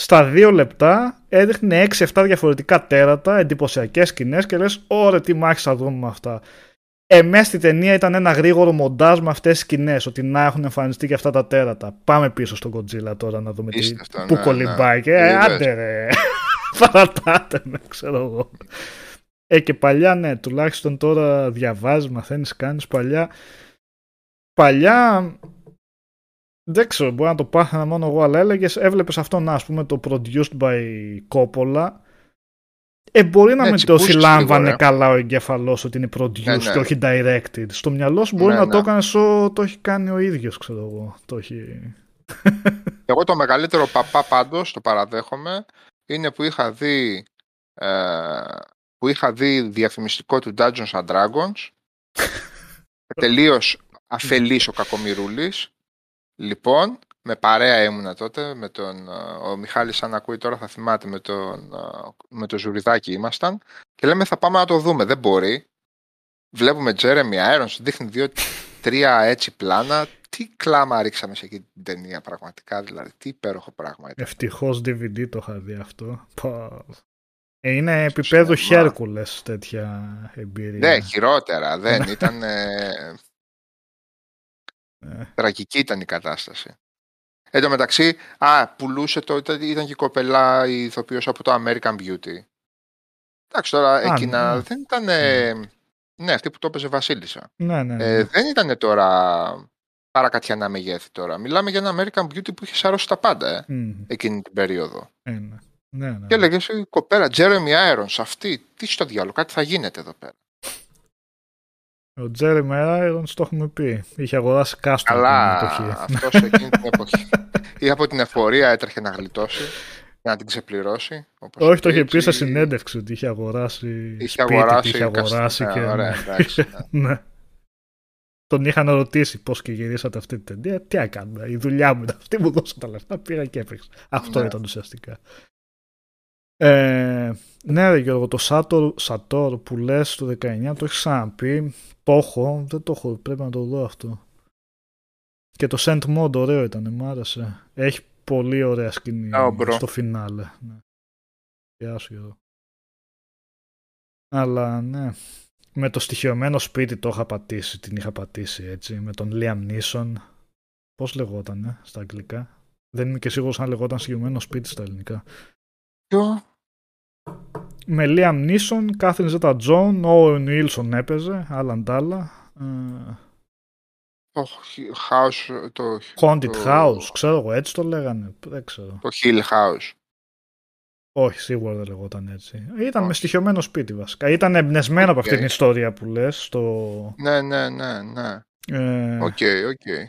στα δύο λεπτά έδειχνε 6-7 διαφορετικά τέρατα, εντυπωσιακές σκηνές και λες: Ωραία, τι μάχης θα δούμε με αυτά. Εμές στη ταινία ήταν ένα γρήγορο μοντάζ με αυτές τις σκηνές. Ότι να έχουν εμφανιστεί και αυτά τα τέρατα. Πάμε πίσω στον Godzilla τώρα να δούμε τι, που ναι, κολυμπάει. Ναι. Και ε, άντε ρε. Παρατάτε με, ξέρω εγώ. Ε, και παλιά, ναι, τουλάχιστον τώρα διαβάζεις, μαθαίνεις, κάνεις. Παλιά. Παλιά. Δεν ξέρω, μπορεί να το πάθαινα μόνο εγώ, αλλά έλεγες, έβλεπες αυτό να, ας πούμε, το produced by Coppola ε, μπορεί να μην το συλλάμβανε καλά ο εγκέφαλός ότι είναι produced ναι, ναι. και όχι directed. Στο μυαλό σου μπορεί ναι, να το έκανες όσο το έχει κάνει ο ίδιος, ξέρω εγώ. Το έχει... Εγώ το μεγαλύτερο παπά πάντως, το παραδέχομαι, είναι που είχα δει, ε, που είχα δει διαφημιστικό του Dungeons and Dragons. Τελείως αφελής ο Κακομοιρούλης. Λοιπόν, με παρέα ήμουνα τότε, με τον, ο Μιχάλης αν ακούει τώρα θα θυμάται, με τον, με το Ζουριδάκι ήμασταν και λέμε θα πάμε να το δούμε, δεν μπορεί. Βλέπουμε Τζέρεμι Irons, δείχνει δύο-τρία έτσι πλάνα. Τι κλάμα ρίξαμε σε εκεί την ταινία πραγματικά, δηλαδή τι υπέροχο πράγμα ήταν. Ευτυχώς DVD το είχα δει αυτό. Ε, είναι επίπεδο Χέρκουλες τέτοια εμπειρία. Ναι, χειρότερα. Δεν ήταν... Ε... Τραγική ήταν η κατάσταση. Εν τω μεταξύ, α, πουλούσε το, ήταν, ήταν και η κοπελά η ηθοποιός από το American Beauty. Εντάξει, τώρα α, εκείνα ναι. δεν ήταν... Ναι. ναι, αυτή που το έπαιζε Βασίλισσα. Ναι, ναι, ναι. Ε, δεν ήταν τώρα παρακατιανά μεγέθη τώρα. Μιλάμε για ένα American Beauty που είχε σαρώσει τα πάντα ε, mm. εκείνη την περίοδο. Ε, ναι. Ναι, ναι. Και έλεγε η κοπέλα Jeremy Irons, αυτή, τι στο διάλογο, κάτι θα γίνεται εδώ πέρα. Ο Τζέρεμι Άιρον το έχουμε πει. Είχε αγοράσει κάστρο. Καλά, αυτός εκείνη την εποχή. ή από την εφορία έτρεχε να γλιτώσει να την ξεπληρώσει. Όπως Όχι, το είχε πει σε συνέντευξη ότι είχε αγοράσει. Είχε σπίτι, αγοράσει, είχε αγοράσει και. Ωραία, εντάξει, ναι. ναι. Τον είχαν ρωτήσει πώς και γυρίσατε αυτή την ταινία. Τι έκανα. Η δουλειά μου ήταν αυτή, μου δώσα τα λεφτά, πήγα και έπαιξα. Αυτό ναι. ήταν ουσιαστικά. Ε, ναι, ρε Γιώργο, το Σάτορ, Σατόρ που λες το 19 το έχεις ξαναπεί. Το έχω, δεν το έχω, πρέπει να το δω αυτό. Και το Sent Mod ωραίο ήταν, μου άρεσε. Έχει πολύ ωραία σκηνή oh, στο φινάλε. Ναι. Γεια σου Γιώργο. Αλλά ναι, με το στοιχειωμένο σπίτι το είχα πατήσει, την είχα πατήσει έτσι, με τον Liam Neeson. Πώς λεγότανε στα αγγλικά; Δεν είμαι και σίγουρος αν λεγόταν στοιχειωμένο σπίτι στα ελληνικά. Ποιο; Με Liam Neeson, Catherine Zeta-Jones, Owen Wilson έπαιζε, άλλα ντ' άλλα. Το House, το... Haunted το... House, ξέρω εγώ, έτσι το λέγανε, δεν ξέρω. Το Hill House. Όχι, σίγουρα δεν λεγόταν έτσι. Ήταν με στοιχειωμένο σπίτι βασικά. Ήταν εμπνευσμένο okay. από αυτή την ιστορία που λες. Στο... Ναι, ναι, ναι, ναι. Ε, ok, ok. Okay, okay.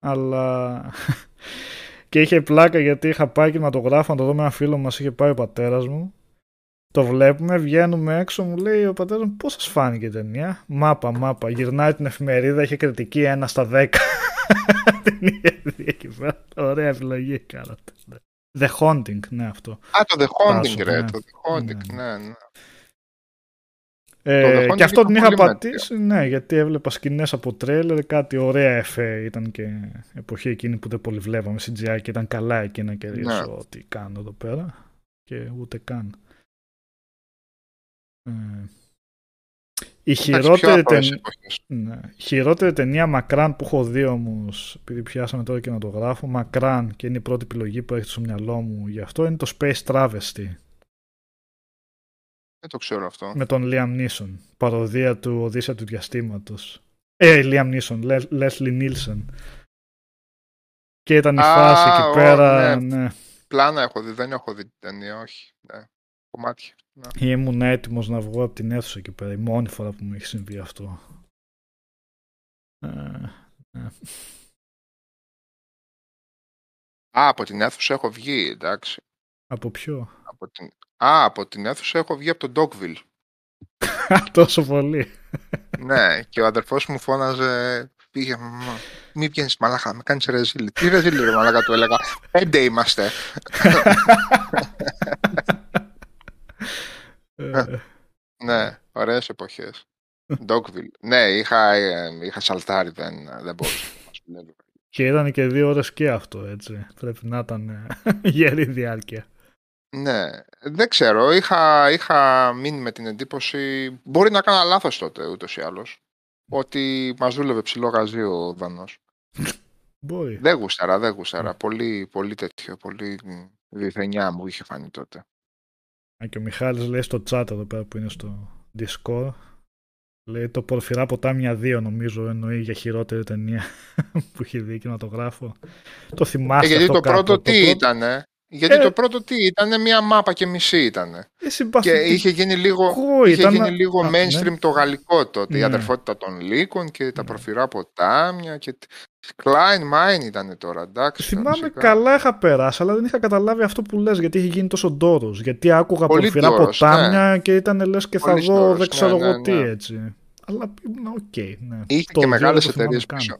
Αλλά και είχε πλάκα γιατί είχα πάει κινηματογράφο να το δω με ένα φίλο μας, είχε πάει ο πατέρας μου. Το βλέπουμε, βγαίνουμε έξω, μου λέει ο πατέρας μου πώς σας φάνηκε η ταινία; Μάπα, μάπα. Γυρνάει την εφημερίδα, είχε κριτική 1 στα 10. την είχε δει εκεί πέρα. Ωραία επιλογή κάνατε. The Haunting, ναι αυτό. Α, το The Haunting, ρε. Το The Haunting, ναι, ναι. ναι. Ε, και αυτό την είχα πατήσει, ναι, γιατί έβλεπα σκηνές από τρέλερ, κάτι ωραία εφέ ήταν και εποχή εκείνη που δεν πολύ βλέπαμε CGI και ήταν καλά εκεί να κερδίσω ναι. ό,τι κάνω εδώ πέρα και ούτε καν. Ε, η χειρότερη, ταινία, ναι, χειρότερη ταινία μακράν που έχω δει όμως, επειδή πιάσαμε τώρα και να το γράφω, μακράν και είναι η πρώτη επιλογή που έχει στο μυαλό μου γι' αυτό, είναι το Space Travesty. Δεν το ξέρω αυτό. Με τον Liam Neeson. Παροδία του Οδύσσια του Διαστήματος. Ε, Liam Neeson. Leslie Nielsen. Και ήταν η φάση εκεί πέρα. Ναι. ναι. Πλάνα έχω δει. Δεν έχω δει την ταινία. Όχι. Ναι. Κομμάτια. Ναι. Ήμουν έτοιμος να βγω από την αίθουσα εκεί πέρα. Η μόνη φορά που μου έχει συμβεί αυτό. Ε, ναι. Α, από την αίθουσα έχω βγει, εντάξει. Από ποιο; Από την... Α, από την αίθουσα έχω βγει από τον Dogville. Τόσο πολύ. ναι, και ο αδερφός μου φώναζε, πήγε, μη βγαίνεις μαλάκα, με κάνεις ρεζίλη. Τι ρεζίλη ρε μαλάκα του έλεγα, πέντε είμαστε. Ε. ναι, ωραίες εποχές. Dogville. ναι, είχα, ε, είχα σαλτάρι, δεν, δεν μπορούσα να Και ήταν και δύο ώρες και αυτό, έτσι. Πρέπει να ήταν ε, γερή διάρκεια. Ναι, δεν ξέρω. Είχα, είχα μείνει με την εντύπωση. Μπορεί να έκανα λάθος τότε ούτως ή άλλως. ότι μας δούλευε ψηλό γαζί ο Δανός. Μπορεί. Δεν γούσταρα, δεν γούσταρα. Ναι. Πολύ, πολύ τέτοιο, πολύ διθενιά μου είχε φανεί τότε. Α, και ο Μιχάλης λέει στο chat εδώ πέρα που είναι στο Discord λέει το Πορφυρά ποτάμια 2 νομίζω εννοεί για χειρότερη ταινία που έχει δει κινηματογράφο. Το Ε, θυμάστε γιατί αυτό το κάπου, πρώτο τι πρώτο- ήτανε; Γιατί Ε. το πρώτο τι ήτανε, μια μάπα και μισή ήτανε. Ε, Και συμπαθητικό είχε γίνει λίγο, είχε ήταν- γίνει λίγο Α, ναι. mainstream το γαλλικό τότε. Η Ναι. αδερφότητα των λύκων και τα Ναι. προφυρά ποτάμια. Και... Klein Mine ήταν τώρα, εντάξει. Θυμάμαι φυσικά. καλά είχα περάσει, αλλά δεν είχα καταλάβει αυτό που λες γιατί είχε γίνει τόσο ντόρος. Γιατί άκουγα Πολύ Πορφυρά ντόρος, ποτάμια και ήταν λες και θα Πολύ δω ντόρος, δεν ξέρω ναι, εγώ ναι, τι ναι. έτσι. Αλλά ήμουν οκ, ναι. Είχε Το και δύο μεγάλες δεν το θυμάμαι εταιρείες καν. πίσω.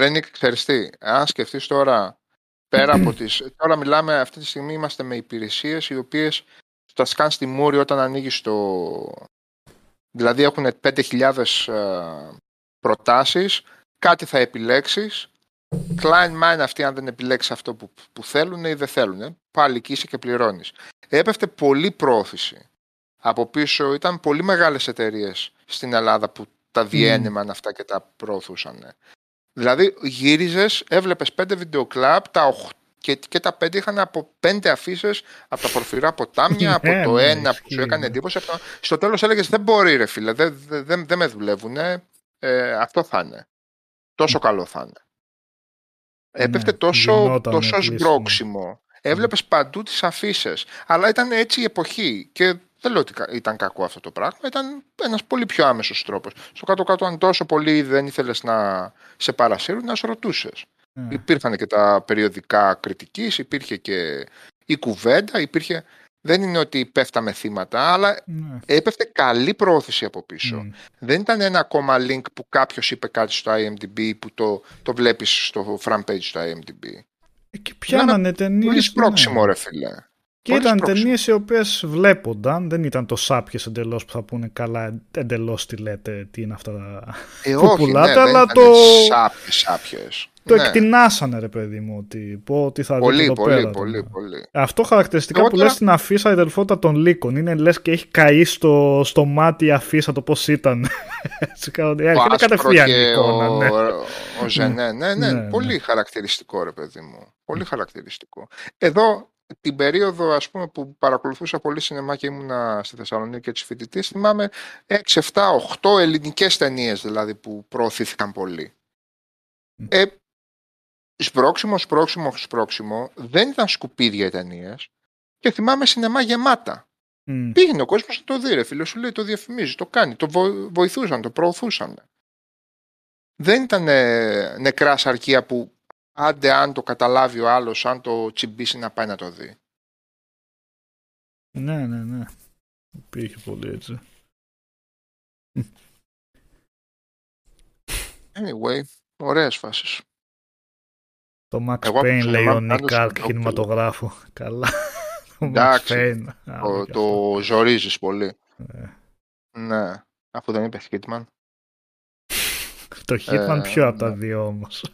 Ρε Νικ, ξέρεις τι, αν σκεφτείς τώρα, πέρα από τις... Τώρα μιλάμε, αυτή τη στιγμή είμαστε με υπηρεσίες οι οποίες τα σκάν στη μούρη όταν ανοίγει το... Δηλαδή έχουν 5.000 ε, προτάσεις, κάτι θα επιλέξεις, κλάιν μάιν αυτοί αν δεν επιλέξεις αυτό που, που θέλουν ή δεν θέλουν, πάλι εκεί είσαι και πληρώνεις. Έπεφτε πολύ πρόθεση. Από πίσω ήταν πολύ μεγάλες εταιρείες στην Ελλάδα που τα διένεμαν αυτά και τα προωθούσαν. Δηλαδή γύριζες, έβλεπες πέντε βιντεοκλάπ, τα οχ- και, και τα πέντε είχαν από πέντε αφήσεις από τα πορφυρά ποτάμια, από Ναι, το ναι, ένα που σου ισχύει, έκανε ναι. εντύπωση. από το- Στο τέλος έλεγες δεν μπορεί ρε φίλε, δεν δεν- δεν- δεν με δουλεύουν, αυτό θα είναι. Τόσο καλό θα είναι. Έπεφτε Ναι, τόσο, γινότανε τόσο κλείσιμο. σμπρόξιμο. Έβλεπες παντού τις αφήσεις. Αλλά ήταν έτσι η εποχή. Και δεν λέω ότι κα- ήταν κακό αυτό το πράγμα. Ήταν ένας πολύ πιο άμεσος τρόπος. Στο κάτω-κάτω, αν τόσο πολύ δεν ήθελες να σε παρασύρουν, να σε ρωτούσες. Ναι. Υπήρχαν και τα περιοδικά κριτικής, υπήρχε και η κουβέντα, υπήρχε... Δεν είναι ότι πέφταμε θύματα, αλλά Ναι. έπεφτε καλή πρόθεση από πίσω. Μμ. Δεν ήταν ένα ακόμα link που κάποιος είπε κάτι στο IMDb που το, το βλέπεις στο front page στο IMDb. Ε, Και πιάνανε ταινίες. Πολύ σπρώξιμο ρε φίλε. Και Πολύ ήταν σπρώξιμο. ταινίες οι οποίες βλέπονταν, δεν ήταν το σάπιες εντελώς που θα πούνε καλά, εντελώς τι λέτε, τι είναι αυτά τα. Ε, που όχι, πουλάτε, ναι, δεν αλλά ήταν το- Σάπιες, σάπιες. Το Ναι. εκτινάσανε, ρε παιδί μου, ότι πω ότι θα δείτε Πολύ, εδώ πολύ, πέρα. πολύ, τον- πολύ. Αυτό χαρακτηριστικά Εγώ που τώρα- λες στην αφίσα η αδελφότητα των λύκων είναι λες και έχει καεί στο, στο μάτι η αφίσα το πώς ήταν. Έτσι, κανονικά. Ο είναι Άσπρο κατευθείαν η και εικόνα, ο, ναι. ο Ζενέ, ναι, ναι, Ναι, πολύ χαρακτηριστικό ρε παιδί μου. Πολύ χαρακτηριστικό. Εδώ την περίοδο ας πούμε που παρακολουθούσα πολύ σινεμά και ήμουνα στη Θεσσαλονίκη και τους φοιτητές θυμάμαι 6, 7, 8 ελληνικές ταινίες δηλαδή που προωθήθηκαν πολύ. Μμ. Ε, σπρώξιμο, σπρώξιμο, σπρώξιμο δεν ήταν σκουπίδια οι ταινίες και θυμάμαι σινεμά γεμάτα. Μμ. Πήγαινε ο κόσμος να το δει, ρε φίλε. Σου λέει το διαφημίζει, το κάνει. Το βο- βοηθούσαν, το προωθούσαν. Δεν ήταν ε, νεκράς σαρκία που άντε αν το καταλάβει ο άλλος, αν το τσιμπήσει να πάει να το δει. Ναι, ναι, ναι. Υπήρχε πολύ έτσι. Anyway, ωραίες φάσεις. Το Max Εγώ από Payne το λέει σινεμά ο πάντως Νίκ το Άρκ λέω κινηματογράφο. Καλά. Το Max Εντάξει. Payne. Α, Το, και το ζορίζεις πολύ. αυτό. Ε, Ναι. Αφού δεν είπε Hitman. Το Hitman Ε, πιο από τα ναι. δύο όμως.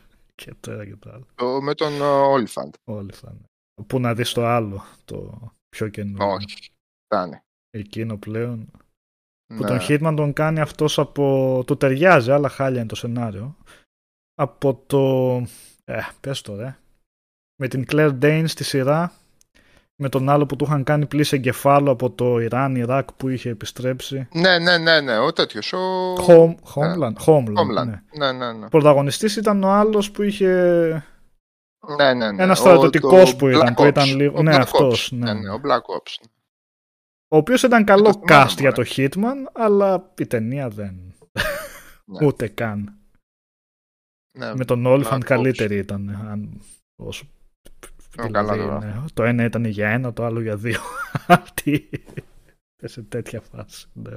Και το ένα και το άλλο. Το, με τον uh, Olifant. Όλοι θα είναι. Πού να δεις το άλλο, το πιο καινούριο. Όχι. Φτάνει. Εκείνο πλέον. Που Ναι. τον Hitman τον κάνει αυτός από... Του ταιριάζει, άλλα χάλια είναι το σενάριο. Από το... Ε, πες το ρε. Με την Claire Danes στη σειρά. Με τον άλλο που του είχαν κάνει πλήση εγκεφάλου από το Ιράν, Ιράκ που είχε επιστρέψει. Ναι, ναι, ναι, ναι. Ο τέτοιος. Ο... Home, Homeland. Homeland, Homeland. ναι. Ναι, ναι, ναι. Πρωταγωνιστής ήταν ο άλλος που είχε... ναι, ναι, ναι. Ένας Ο- στρατιωτικός το που ήταν, Black που ήταν Ops. λίγο- Ο ναι, Black αυτός, Ops. ναι. Ναι, ναι, ο Black Ops. Ο οποίος ήταν καλό το θυμάμαι, cast για μωρέ. το Hitman, αλλά η ταινία δεν. Ναι. Ούτε καν. Ναι, Με τον Όλφαντ Black Ops. καλύτερη ήταν. Αν... Όσο... Ω, καλά τώρα. ναι, το ένα ήταν για ένα, το άλλο για δύο. Αυτή. σε τέτοια φάση. Ναι.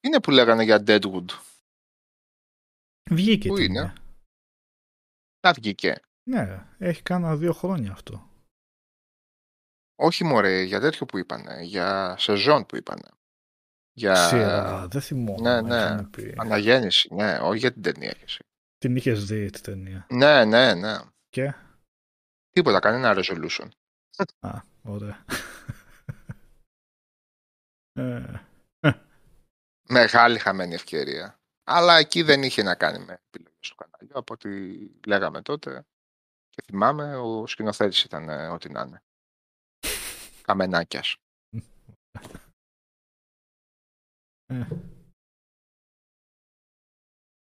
Είναι που λέγανε για Deadwood. Βγήκε. Πού η είναι; ταινία. Να βγήκε. Ναι, έχει κάνα δύο χρόνια αυτό. Όχι μωρέ, για τέτοιο που είπανε. Για σεζόν που είπανε. Για Σειρά, δεν θυμόμαι. ναι, ναι. είχαν πει. αναγέννηση. Ναι, όχι για την ταινία. και εσύ. Την είχες δει την ταινία. Ναι, ναι, ναι. Και; Τίποτα, κανένα resolution. Α, ωραία. ε, Μεγάλη χαμένη ευκαιρία. Αλλά εκεί δεν είχε να κάνει με επιλογές του καναλιού, από ό,τι λέγαμε τότε. Και θυμάμαι, ο σκηνοθέτης ήταν ε, ό,τι να είναι. Καμενάκιας. Ε.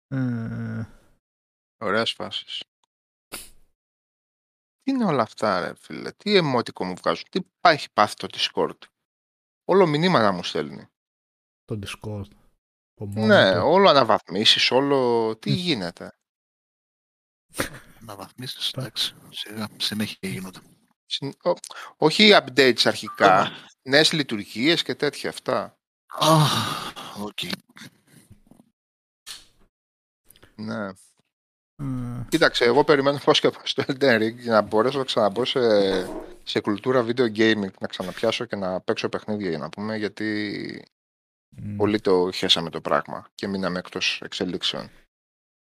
Ε, Ωραίες φάσεις. Τι είναι όλα αυτά, ρε φίλε. Τι εμότικο μου βγάζουν. Τι πάει έχει πάθει το Discord. Όλο μηνύματα μου στέλνει. το Discord. Το μόνο Ναι, του. όλο αναβαθμίσεις, όλο... Τι Μμ. γίνεται. Να βαθμίσεις, εντάξει, σιγά, συνέχεια γίνονται. Συν- ο- Όχι updates αρχικά. Νέες λειτουργίες και τέτοια αυτά. Αχ, οκ. Ναι. Ε, Κοίταξε, εγώ περιμένω πώς και πώς το Elden Ring για να μπορέσω να ξαναμπώ σε, σε κουλτούρα video gaming, να ξαναπιάσω και να παίξω παιχνίδια για να πούμε, γιατί μ, πολύ το χέσαμε το πράγμα και μείναμε εκτός εξελίξεων.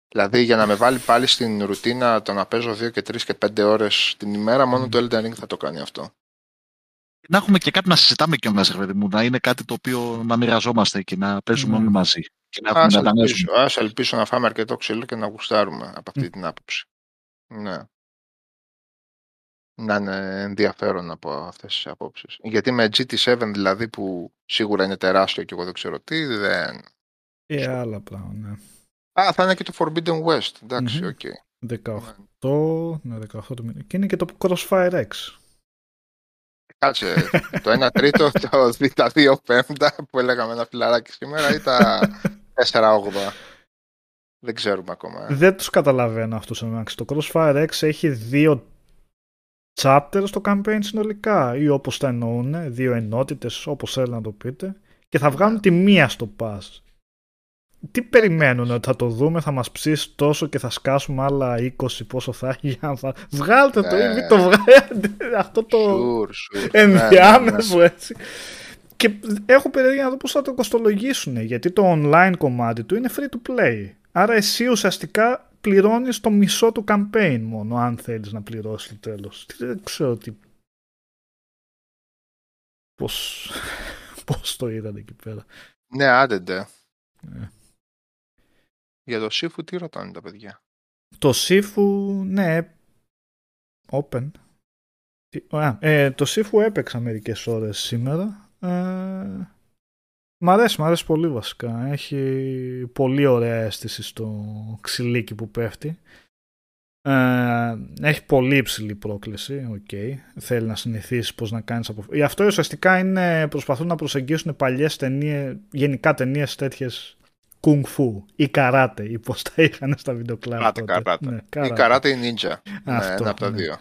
Δηλαδή για να με βάλει πάλι στην ρουτίνα το να παίζω 2 και 3 και 5 ώρες την ημέρα, μόνο το Elden Ring θα το κάνει αυτό. Να έχουμε και κάτι να συζητάμε κιόλας, ρε παιδί μου, να είναι κάτι το οποίο να μοιραζόμαστε και να παίζουμε Ναι. όλοι μαζί. Και να έχουμε Ας να τα ελπίσω, ας ελπίσω να φάμε αρκετό ξύλο και να γουστάρουμε από αυτή την άποψη. Ναι. Να είναι ενδιαφέρον από αυτές τις απόψεις. Γιατί με GT7 δηλαδή που σίγουρα είναι τεράστιο και εγώ δεν ξέρω τι, δεν... ε, άλλα πράγματα, ναι. Α, θα είναι και το Forbidden West. Εντάξει, Μμμ. οκ. 18, ναι, 18 του μήνα. Και είναι και το Crossfire X. Κάτσε, το 1 τρίτο, το, δι- τα 2 πέμπτα που έλεγαμε ένα φιλαράκι σήμερα ή τα 4 όγδοα. Δεν ξέρουμε ακόμα. ε. Δεν τους καταλαβαίνω αυτούς εμάς. Το Crossfire X έχει δύο chapters στο campaign συνολικά ή όπως τα εννοούν, δύο ενότητες όπως θέλουν να το πείτε και θα βγάλουν τη μία στο pass. Τι περιμένουν ότι θα το δούμε, θα μας ψήσει τόσο και θα σκάσουμε άλλα 20 πόσο θα έχει. για να θα- Βγάλτε το ή Ναι. μην το βγάλετε. Αυτό το Sure, sure. Ναι, ναι, ναι. ενδιάμεσο έτσι. Και έχω περιέργεια να δω πώς θα το κοστολογήσουν γιατί το online κομμάτι του είναι free to play. Άρα εσύ ουσιαστικά πληρώνεις το μισό του campaign μόνο αν θέλεις να πληρώσεις το τέλος. Τι- Δεν ξέρω τι... Πώς... πώς το είδατε εκεί πέρα. Ναι, άντε. Ναι. Για το Sifu τι ρωτάνε τα παιδιά; Το Sifu, ναι, open. Τι- Α, ε, το Sifu έπαιξα μερικές ώρες σήμερα. Ε, μ' αρέσει, μ' αρέσει πολύ βασικά. Έχει πολύ ωραία αίσθηση στο ξυλίκι που πέφτει. Ε, έχει πολύ υψηλή πρόκληση, οκ. Θέλει να συνηθίσει πώς να κάνεις από... Γι' αυτό ουσιαστικά είναι, προσπαθούν να προσεγγίσουν παλιές ταινίες, γενικά ταινίες τέτοιες κουνγκ φου ή καράτε ή πώς τα είχαν στα βιντεοκλάπ Καράτε, τότε. καράτε. Ναι, Ή καράτε. καράτε ή ninja. Ναι, Αυτό, ένα από τα ναι. δύο.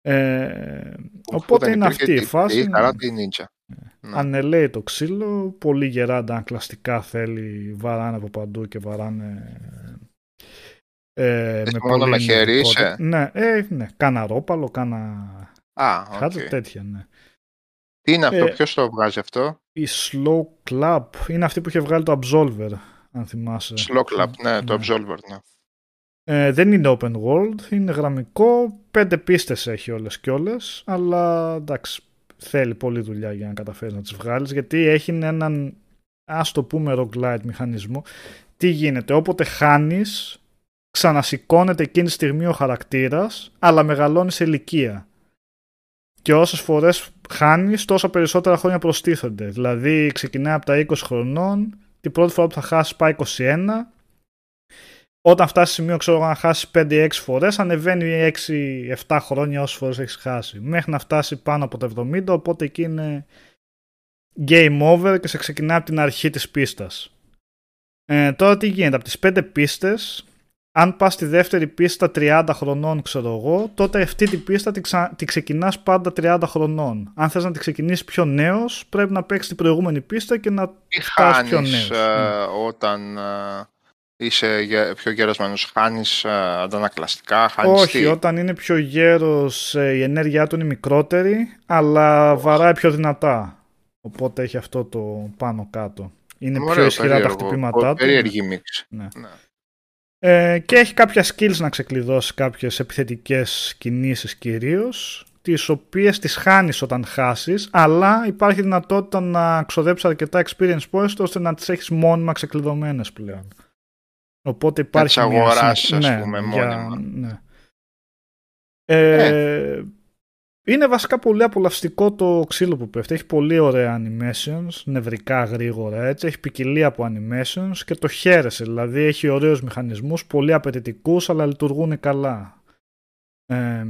Ε, Που οπότε δεν είναι υπήρχε αυτή η τι- φάση. Ή καράτε ή ninja. Ναι. Ανελέει το ξύλο, πολύ γεράντα αν κλαστικά θέλει, βαράνε από παντού και βαράνε ε, Εσύ με μόνο πολύ με χέρι ενεργικότητα. είσαι; Ναι, ε, ναι, κάνα ρόπαλο, κάνα Α, οκ. χάτζο, τέτοια, ναι. Τι είναι αυτό, Ε, ποιος το βγάζει αυτό; Η Slow Club είναι αυτή που είχε βγάλει το Absolver, αν θυμάσαι. Slow Club, ναι, το ναι. Absolver, ναι. Ε, δεν είναι open world, είναι γραμμικό, πέντε πίστες έχει όλες και όλες, αλλά εντάξει, θέλει πολλή δουλειά για να καταφέρεις να τις βγάλεις, γιατί έχει έναν, ας το πούμε, roguelite μηχανισμό. Τι γίνεται, όποτε χάνεις, ξανασηκώνεται εκείνη τη στιγμή ο χαρακτήρας, αλλά μεγαλώνεις σε ηλικία. Και όσες φορές χάνεις, τόσο περισσότερα χρόνια προστίθενται. Δηλαδή, ξεκινάει από τα 20 χρονών, την πρώτη φορά που θα χάσεις πάει 21, όταν φτάσει σημείο, ξέρω εγώ, να χάσει 5-6 φορές, ανεβαίνει 6-7 χρόνια όσες φορές έχεις χάσει. Μέχρι να φτάσει πάνω από τα 70, οπότε εκεί είναι game over και σε ξεκινάει από την αρχή της πίστας. Ε, τώρα τι γίνεται, από τις 5 πίστες, αν πας στη δεύτερη πίστα 30 χρονών, ξέρω εγώ, τότε αυτή την πίστα τη, ξα... τη ξεκινάς πάντα 30 χρονών. Αν θες να τη ξεκινήσεις πιο νέος, πρέπει να παίξεις την προηγούμενη πίστα και να Τι φτάσεις πιο χάνεις νέος. ε, Ναι. όταν ε, είσαι γε- πιο γερασμένος, χάνεις ε, αντανακλαστικά, χάνεις Όχι, τι; όταν είναι πιο γέρος ε, η ενέργειά του είναι μικρότερη, αλλά βαράει πιο δυνατά. Οπότε έχει αυτό το πάνω κάτω. Είναι πιο Ωραίο, ισχυρά τα περίεργο. χτυπήματά του. Περίεργη μίξη. Ναι. Ναι. Ε, και έχει κάποια skills να ξεκλειδώσει κάποιες επιθετικές κινήσεις κυρίως, τις οποίες τις χάνεις όταν χάσεις, αλλά υπάρχει δυνατότητα να ξοδέψεις αρκετά experience points ώστε να τις έχεις μόνιμα ξεκλειδωμένες πλέον. Οπότε υπάρχει τις μια αγοράσεις, συνέχεια- ας πούμε, για- μόνιμα. ναι. Ε, Είναι βασικά πολύ απολαυστικό το ξύλο που πέφτει. Έχει πολύ ωραία animations, νευρικά γρήγορα έτσι. Έχει ποικιλία από animations και το χαίρεσαι. Δηλαδή έχει ωραίους μηχανισμούς, πολύ απαιτητικούς αλλά λειτουργούν καλά. Ε,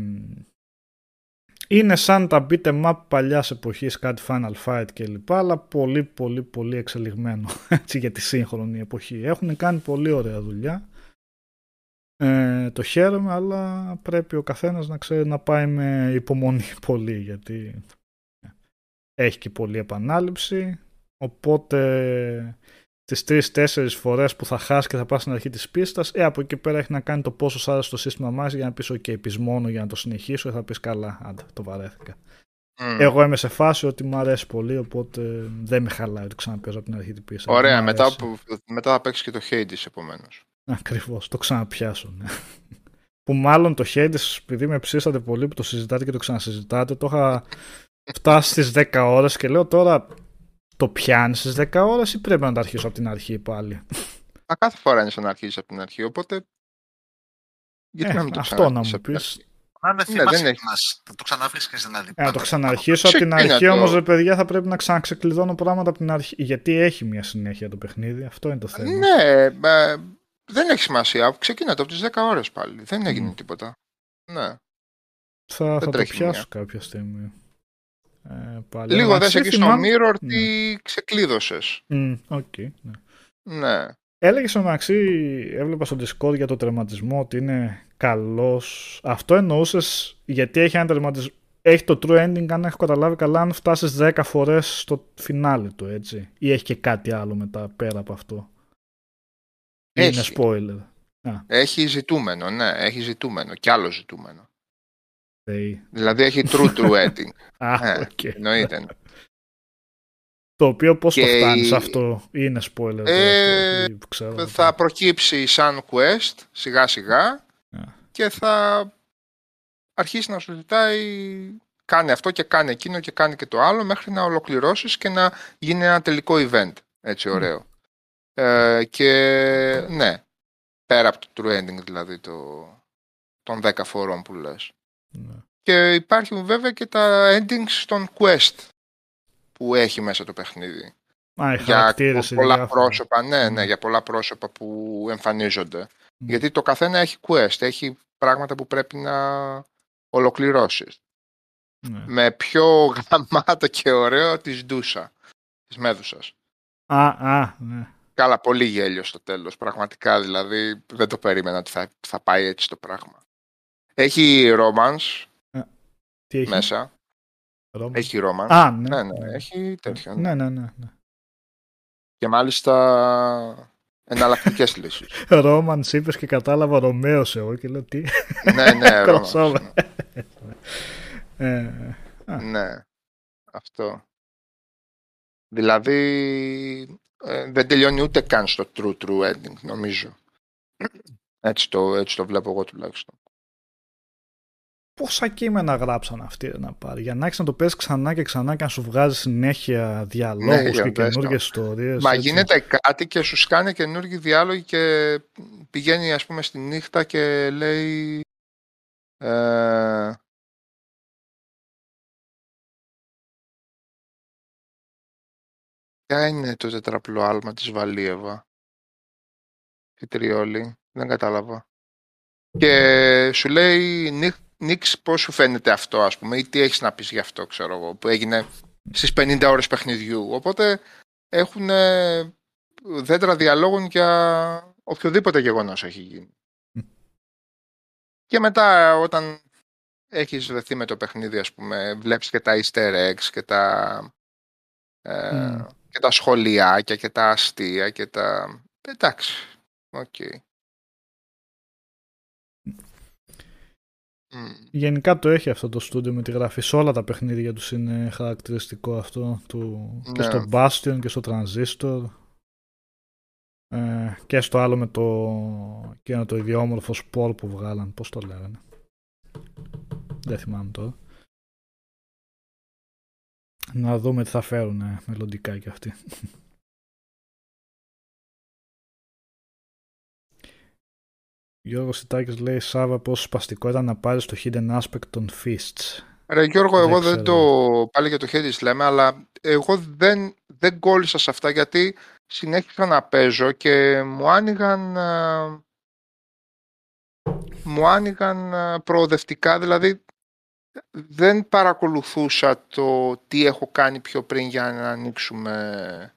είναι σαν τα beat em up παλιάς εποχής, κάτι Final Fight κλπ. Αλλά πολύ πολύ πολύ εξελιγμένο έτσι, για τη σύγχρονη εποχή. Έχουν κάνει πολύ ωραία δουλειά. Ε, το χαίρομαι, αλλά πρέπει ο καθένας να ξέρει να πάει με υπομονή πολύ, γιατί έχει και πολλή επανάληψη, οπότε τις τρεις-τέσσερις φορές που θα χάσει και θα πάει στην αρχή της πίστας, ε, από εκεί πέρα έχει να κάνει το πόσο σ' άρεσε το σύστημα μας για να πεις ok, πεις μόνο για να το συνεχίσω, ή θα πεις καλά, άντε, το βαρέθηκα. Μμ. Εγώ είμαι σε φάση ότι μου αρέσει πολύ, οπότε δεν με χαλάει ότι ξαναπέζω από την αρχή την πίστα. Ωραία, Μ' μετά, αρέσει. που, μετά θα παίξεις και το Hades επομένως. Ακριβώς, το ξαναπιάσω. Ναι. που μάλλον το Hades, επειδή με ψήσατε πολύ που το συζητάτε και το ξανασυζητάτε, το είχα φτάσει στις 10 ώρες και λέω τώρα το πιάνει στις 10 ώρες ή πρέπει να το αρχίσω από την αρχή πάλι; Μα κάθε φορά είναι σαν να αρχίσει από την αρχή, οπότε. Γιατί Ε, να μην το αυτό να ξαναρχίσεις μου από την πεις. αρχή; Να είναι Ναι, θύμα δεν έχει. μας. Θα το ξαναβρίσκεις δηλαδή. Ε, να το πάνω- ξαναρχίσω από την Ξεκίνα αρχή το. όμως ρε παιδιά θα πρέπει να ξαναξεκλειδώνω πράγματα από την αρχή γιατί έχει μια συνέχεια το παιχνίδι, αυτό είναι το θέμα. Ναι, ε, δεν έχει σημασία. Ξεκινάτε από τις 10 ώρες πάλι. Δεν έγινε Μμ. τίποτα. Ναι. Θα, θα το τρέχει πιάσω μία. κάποια στιγμή. Ε, πάλι. Λίγο Αλλά δες εκεί στο θυμάμαι- Mirror Ναι. τι ξεκλείδωσες. Μμ, οκ, ναι. Ναι. Έλεγες στο μεταξύ, έβλεπα στο Discord για το τερματισμό ότι είναι καλός. Αυτό εννοούσες γιατί έχει ένα τερματισμό. Έχει το true ending, αν έχω καταλάβει καλά, αν φτάσεις 10 φορές στο φινάλι του, έτσι. Ή έχει και κάτι άλλο μετά πέρα από αυτό. Ή Είναι Έχει. spoiler. Έχει ζητούμενο, ναι, έχει ζητούμενο. Κι άλλο ζητούμενο. Θεοί. Δηλαδή έχει true true ending. Α, Ε, οκ. Εννοείται. Το οποίο πώς το Και φτάνεις η- αυτό, ή είναι spoiler. τώρα Ε, αυτό, ή ξέρω. θα προκύψει σαν quest σιγά σιγά Α. και θα αρχίσει να σου ζητάει κάνε αυτό και κάνε εκείνο και κάνε και το άλλο μέχρι να ολοκληρώσεις και να γίνει ένα τελικό event. Έτσι ωραίο. Ε, και ναι, πέρα από το true ending δηλαδή το, των 10 φορών που λες. Ναι. Και υπάρχουν βέβαια και τα endings των quest που έχει μέσα το παιχνίδι. Α, οι Για χαρακτήρες, οι πολλά διάφοροι. πρόσωπα, ναι, ναι, Ναι. για πολλά πρόσωπα που εμφανίζονται. Μμ. Γιατί το καθένα έχει quest, έχει πράγματα που πρέπει να ολοκληρώσεις. Ναι. Με πιο γαμάτο και ωραίο της Ντούσα, της Μέδουσας. Α, α, ναι. Καλά, πολύ γέλιο στο τέλος, πραγματικά δηλαδή δεν το περίμενα ότι θα, θα πάει έτσι το πράγμα. Έχει romance Τι έχει, μέσα, Ρώμα; έχει romance. Α, ναι. ναι, ναι, έχει τέτοιο. ναι. Ναι, ναι, ναι. ναι. Και μάλιστα εναλλακτικές λύσεις. Ρόμαν είπες και κατάλαβα Ρωμαίο εγώ και λέω τι; ναι, ναι, Crossover. romance. Ε, Ναι, αυτό. Δηλαδή ε, δεν τελειώνει ούτε καν στο true true ending νομίζω. Έτσι το, έτσι το βλέπω εγώ τουλάχιστον. πόσα κείμενα γράψαν αυτοί ρε, να πάρει; Για να έχεις να το παίζει ξανά και ξανά και να σου βγάζει συνέχεια διαλόγους Ναι, και για δες το. καινούργιε ιστορίες. Μα γίνεται κάτι και σου κάνει καινούργιοι διάλογοι και πηγαίνει ας πούμε στη νύχτα και λέει ε, Ποια είναι το τετραπλό άλμα της Βαλίεβα η τριόλη, δεν κατάλαβα. Και σου λέει «Νίξ, Νίξ πώς σου φαίνεται αυτό ας πούμε ή τι έχεις να πεις γι' αυτό ξέρω εγώ που έγινε στις 50 ώρες παιχνιδιού. Οπότε έχουν δέντρα διαλόγων για οποιοδήποτε γεγονός έχει γίνει. Μμ. Και μετά όταν έχεις βρεθεί με το παιχνίδι ας πούμε βλέπεις και τα easter eggs και τα, ε, Μμ. Και τα σχολιάκια και τα αστεία και τα... Εντάξει, οκ. Μμ. Γενικά το έχει αυτό το στούντιο με τη γραφή. Σε όλα τα παιχνίδια τους είναι χαρακτηριστικό αυτό. Του... Και Ναι. στο Bastion και στο Transistor. Ε, και στο άλλο με το, και το ιδιόμορφο σπορ που βγάλαν. Πώς το λέγανε. Δεν θυμάμαι τώρα. Να δούμε τι θα φέρουν ε, μελλοντικά και αυτοί. Γιώργος Σιτάκης λέει Σάβα πόσο σπαστικό ήταν να πάρεις το hidden aspect των fists. Ρε Γιώργο, Δεν εγώ δεν ξέρω. το... Πάλι για το Hades λέμε, αλλά εγώ δεν, δεν κόλλησα σε αυτά γιατί συνέχισα να παίζω και μου άνοιγαν... α, Μου άνοιγαν α, προοδευτικά, δηλαδή δεν παρακολουθούσα το τι έχω κάνει πιο πριν για να ανοίξουμε...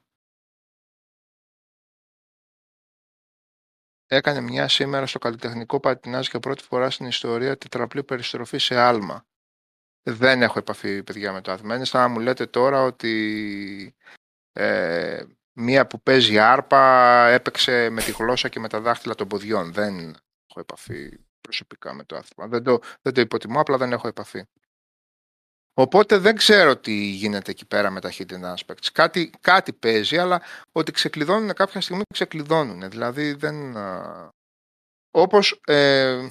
Έκανε μια σήμερα στο καλλιτεχνικό πατινάζ για πρώτη φορά στην ιστορία τετραπλή περιστροφή σε άλμα. Δεν έχω επαφή, παιδιά, με το άθλημα. Είναι σαν να μου λέτε τώρα ότι ε, μία που παίζει άρπα έπαιξε με τη γλώσσα και με τα δάχτυλα των ποδιών. Δεν έχω επαφή προσωπικά με το άθλημα. Δεν το, δεν το υποτιμώ, απλά δεν έχω επαφή. Οπότε δεν ξέρω τι γίνεται εκεί πέρα με τα hidden aspects. Κάτι, κάτι παίζει, αλλά ότι ξεκλειδώνουν κάποια στιγμή ξεκλειδώνουν. Δηλαδή δεν... α, Όπως ε,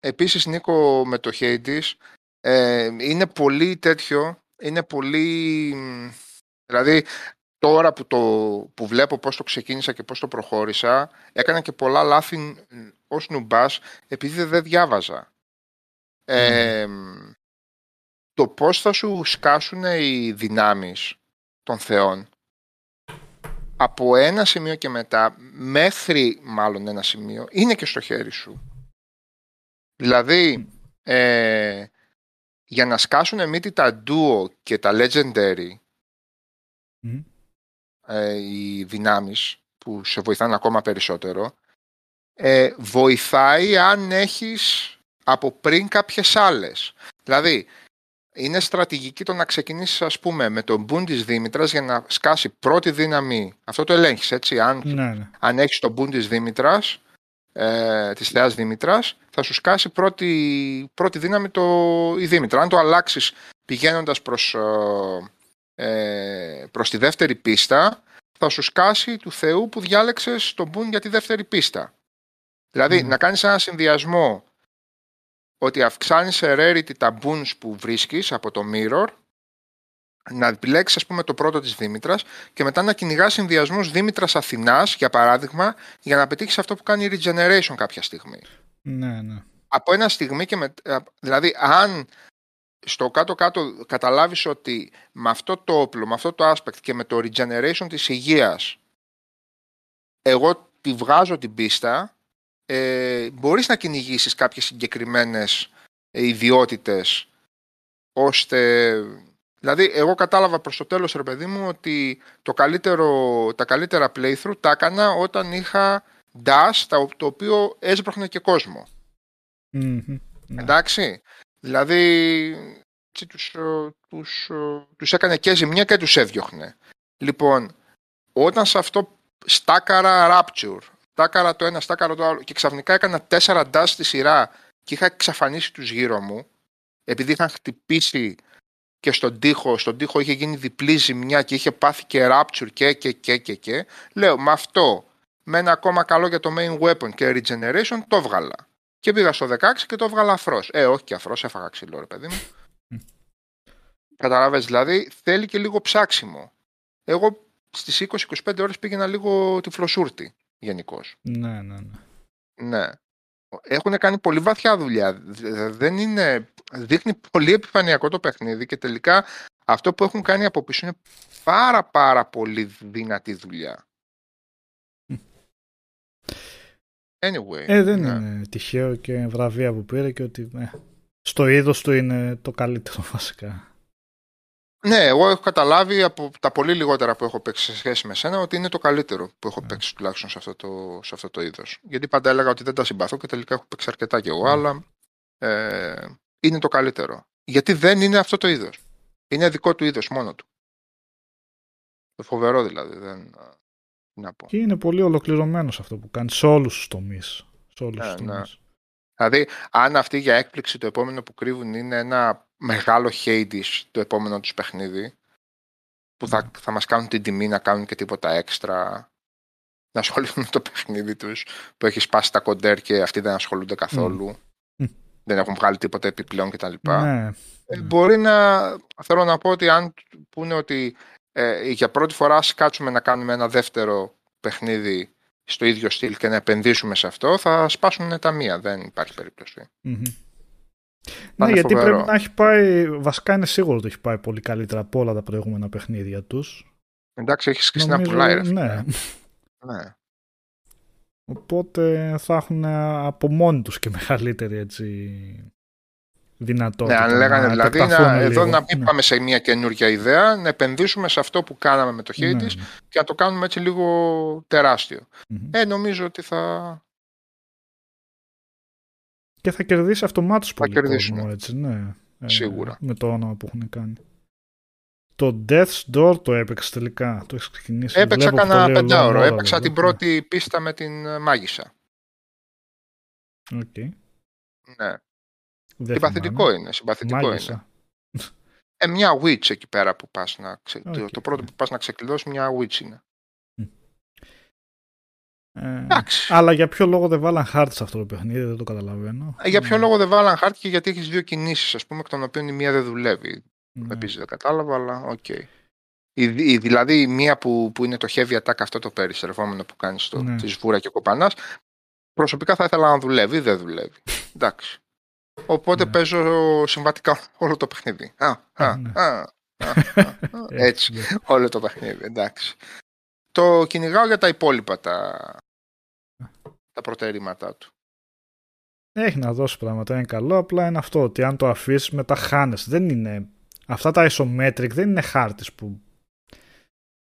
επίσης Νίκο με το Hades, ε, είναι πολύ τέτοιο, είναι πολύ... μ, Δηλαδή τώρα που, το, που βλέπω πώς το ξεκίνησα και πώς το προχώρησα, έκανα και πολλά λάθη μ, ως νουμπάς επειδή δεν διάβαζα. Ε, το πώς θα σου σκάσουν οι δυνάμεις των θεών από ένα σημείο και μετά μέχρι μάλλον ένα σημείο είναι και στο χέρι σου. Δηλαδή ε, για να σκάσουν μύτη τα duo και τα legendary Μμ. Ε, οι δυνάμεις που σε βοηθάνε ακόμα περισσότερο ε, βοηθάει αν έχεις από πριν κάποιες άλλες. Δηλαδή, είναι στρατηγική το να ξεκινήσεις ας πούμε με τον boon της Δήμητρας για να σκάσει πρώτη δύναμη. Αυτό το ελέγχεις έτσι. Αν, Ναι, ναι. αν έχεις τον boon της Δήμητρας, ε, της θεάς Δήμητρας, θα σου σκάσει πρώτη, πρώτη δύναμη το, η Δήμητρα. Αν το αλλάξεις πηγαίνοντας προς, ε, ε, προς τη δεύτερη πίστα, θα σου σκάσει του Θεού που διάλεξες τον boon για τη δεύτερη πίστα. Δηλαδή, Μμμ. να κάνεις ένα συνδυασμό ότι αυξάνεις σε rarity τα boons που βρίσκεις από το mirror, να επιλέξεις ας πούμε το πρώτο της Δήμητρας και μετά να κυνηγάς συνδυασμούς Δήμητρας Αθηνάς, για παράδειγμα, για να πετύχεις αυτό που κάνει regeneration κάποια στιγμή. Ναι, ναι. Από ένα στιγμή και με, δηλαδή αν στο κάτω-κάτω καταλάβεις ότι με αυτό το όπλο, με αυτό το aspect και με το regeneration της υγείας εγώ τη βγάζω την πίστα ε, μπορείς να κυνηγήσεις κάποιες συγκεκριμένες ε, ιδιότητες ώστε δηλαδή εγώ κατάλαβα προς το τέλος ρε παιδί μου ότι το καλύτερο, τα καλύτερα playthrough τα έκανα όταν είχα dash τα- το οποίο έσπροχνε και κόσμο Μμμ. Ναι. εντάξει δηλαδή έτσι, τους, ε, τους, ε, τους έκανε και ζημιά και τους έδιωχνε λοιπόν όταν σε αυτό στάκαρα Rapture στάκαρα το ένα, στάκαρα το άλλο και ξαφνικά έκανα τέσσερα dash στη σειρά και είχα εξαφανίσει τους γύρω μου επειδή είχαν χτυπήσει και στον τοίχο, στον τοίχο είχε γίνει διπλή ζημιά και είχε πάθει και Rapture και και και και και λέω με αυτό με ένα ακόμα καλό για το main weapon και regeneration το βγάλα και πήγα στο 16 και το έβγαλα αφρός. Ε, όχι και αφρός, έφαγα ξύλο ρε παιδί μου. Καταλάβες, δηλαδή θέλει και λίγο ψάξιμο. Εγώ στις 20-25 ώρες πήγαινα λίγο τυφλοσούρτη γενικώς. Ναι, ναι, ναι. Ναι. Έχουν κάνει πολύ βαθιά δουλειά. Δε- Δεν είναι... Δείχνει πολύ επιφανειακό το παιχνίδι και τελικά αυτό που έχουν κάνει από πίσω είναι πάρα πάρα πολύ δυνατή δουλειά. Anyway. Ε, δεν ναι. είναι τυχαίο και βραβεία που πήρε και ότι ε, στο είδος του είναι το καλύτερο βασικά. Ναι, εγώ έχω καταλάβει από τα πολύ λιγότερα που έχω παίξει σε σχέση με σένα ότι είναι το καλύτερο που έχω Ναι. παίξει τουλάχιστον σε αυτό το, σε αυτό το είδος. Γιατί πάντα έλεγα ότι δεν τα συμπαθώ και τελικά έχω παίξει αρκετά κι εγώ, Ναι. αλλά ε, είναι το καλύτερο. Γιατί δεν είναι αυτό το είδος. Είναι δικό του είδος μόνο του. Το φοβερό δηλαδή. Δεν, τι να πω. Και είναι πολύ ολοκληρωμένος σε αυτό που κάνει σε όλους τους τομείς. Σε όλους Ναι, τους ναι. τομείς. Δηλαδή, αν αυτή για έκπληξη το επόμενο που κρύβουν είναι ένα μεγάλο Hades το επόμενο τους παιχνίδι, που θα, θα μας κάνουν την τιμή να κάνουν και τίποτα έξτρα, να ασχοληθούν με το παιχνίδι τους, που έχει σπάσει τα κοντέρ και αυτοί δεν ασχολούνται καθόλου, Μμ. δεν έχουν βγάλει τίποτα επιπλέον κτλ. Ναι, Ε, ναι. Μπορεί να, θέλω να πω ότι αν πούνε ότι ε, για πρώτη φορά ας κάτσουμε να κάνουμε ένα δεύτερο παιχνίδι στο ίδιο στυλ και να επενδύσουμε σε αυτό, θα σπάσουν τα μία. Δεν υπάρχει περίπτωση. Μμμ. Θα Ναι, είναι γιατί φοβερό. πρέπει να έχει πάει. Βασικά είναι σίγουρο ότι έχει πάει πολύ καλύτερα από όλα τα προηγούμενα παιχνίδια τους. Εντάξει, έχεις σκίσει να πουλάει. Ρε. φίλε. ναι. Ναι. Οπότε θα έχουν από μόνοι τους και μεγαλύτερη έτσι, Ναι, δυνατότητα. αν λέγανε να δηλαδή, να, επεκταθούν εδώ λίγο. να μην Ναι. πάμε σε μια καινούργια ιδέα, να επενδύσουμε σε αυτό που κάναμε με το Ναι, Hades ναι. και να το κάνουμε έτσι λίγο τεράστιο. Μμμ. Ε, νομίζω ότι θα... Και θα κερδίσει αυτομάτως πολύ κερδίσουν. κόσμο, έτσι, ναι. Ε, Σίγουρα. με το όνομα που έχουν κάνει. Το Death's Door το έπαιξε τελικά. Το έχεις ξεκινήσει. Έπαιξα Βλέπω που το κανένα λέει εδώ πεντάωρο. Nora, Έπαιξα εδώ. την πρώτη πίστα με την ε, μάγισσα. Οκ. Ναι. Δεν Συμπαθητικό θυμάμαι. είναι. Συμπαθητικό είναι. Μάγισσα. Ε, μια witch εκεί πέρα που πας να... Ξε... το, Οκ, το πρώτο ναι. που πας να ξεκλειδώσεις μια witch είναι. Ε, Εντάξει. αλλά για ποιο λόγο δεν βάλαν χάρτη σε αυτό το παιχνίδι, δεν το καταλαβαίνω. Ε, Για ποιο Ναι, λόγο δεν βάλαν χάρτη και γιατί έχεις δύο κινήσεις, ας πούμε, εκ των οποίων η μία δεν δουλεύει. ναι. Επίσης δεν κατάλαβα, αλλά οκ. Η, η- δηλαδή η μία που, που είναι το heavy attack αυτό το περιστρεφόμενο που κάνεις το, Ναι. τη σβούρα και κοπανάς, προσωπικά θα ήθελα να δουλεύει, δεν δουλεύει. Εντάξει. Οπότε Ναι. παίζω συμβατικά όλο το παιχνίδι. Α, α, Α, ναι. α, α, α, α, έτσι, ναι. όλο το παιχνίδι, εντάξει. Το κυνηγάω για τα υπόλοιπα τα, τα προτερήματά του. Έχει να δώσει πράγματα, είναι καλό. Απλά είναι αυτό ότι αν το αφήσεις μετά χάνεσαι. Δεν είναι. Αυτά τα isometric δεν είναι χάρτη που.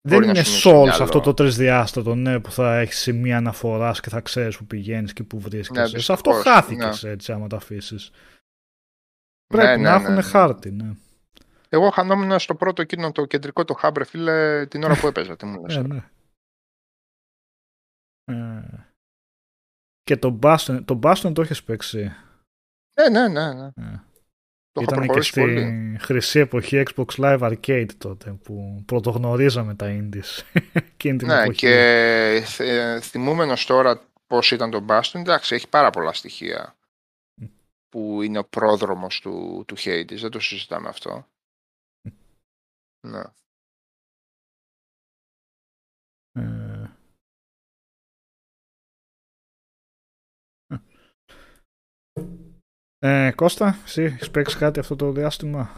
Μπορεί δεν να είναι σου μείνει στο souls μυαλό. αυτό το τρισδιάστατο ναι, που θα έχεις σημεία αναφοράς και θα ξέρεις που πηγαίνεις και που βρίσκεσαι. Ναι, Σε αυτό δυστυχώς, χάθηκες έτσι, άμα το αφήσεις. Πρέπει Ναι, ναι, να ναι, έχουν ναι. χάρτη, ναι. Εγώ χανόμουν στο πρώτο εκείνο το κεντρικό το χάμπρε φίλε την ώρα που έπαιζα. Τι μου λες, Ε, τώρα. ναι. Ε, και το Bastion, το Bastion το έχεις παίξει; Ναι, ναι, ναι. ναι. Ε. Το έχω Ήταν και προχωρήσει στη πολύ. χρυσή εποχή Xbox Live Arcade τότε που πρωτογνωρίζαμε τα indies εκείνη την Ναι, εποχή. και θε- θυμούμενος τώρα πώς ήταν το Bastion, εντάξει, έχει πάρα πολλά στοιχεία που είναι ο πρόδρομος του, του Hades, δεν το συζητάμε αυτό. Ναι. Ε, ε, Κώστα, εσύ έχεις παίξει κάτι αυτό το διάστημα;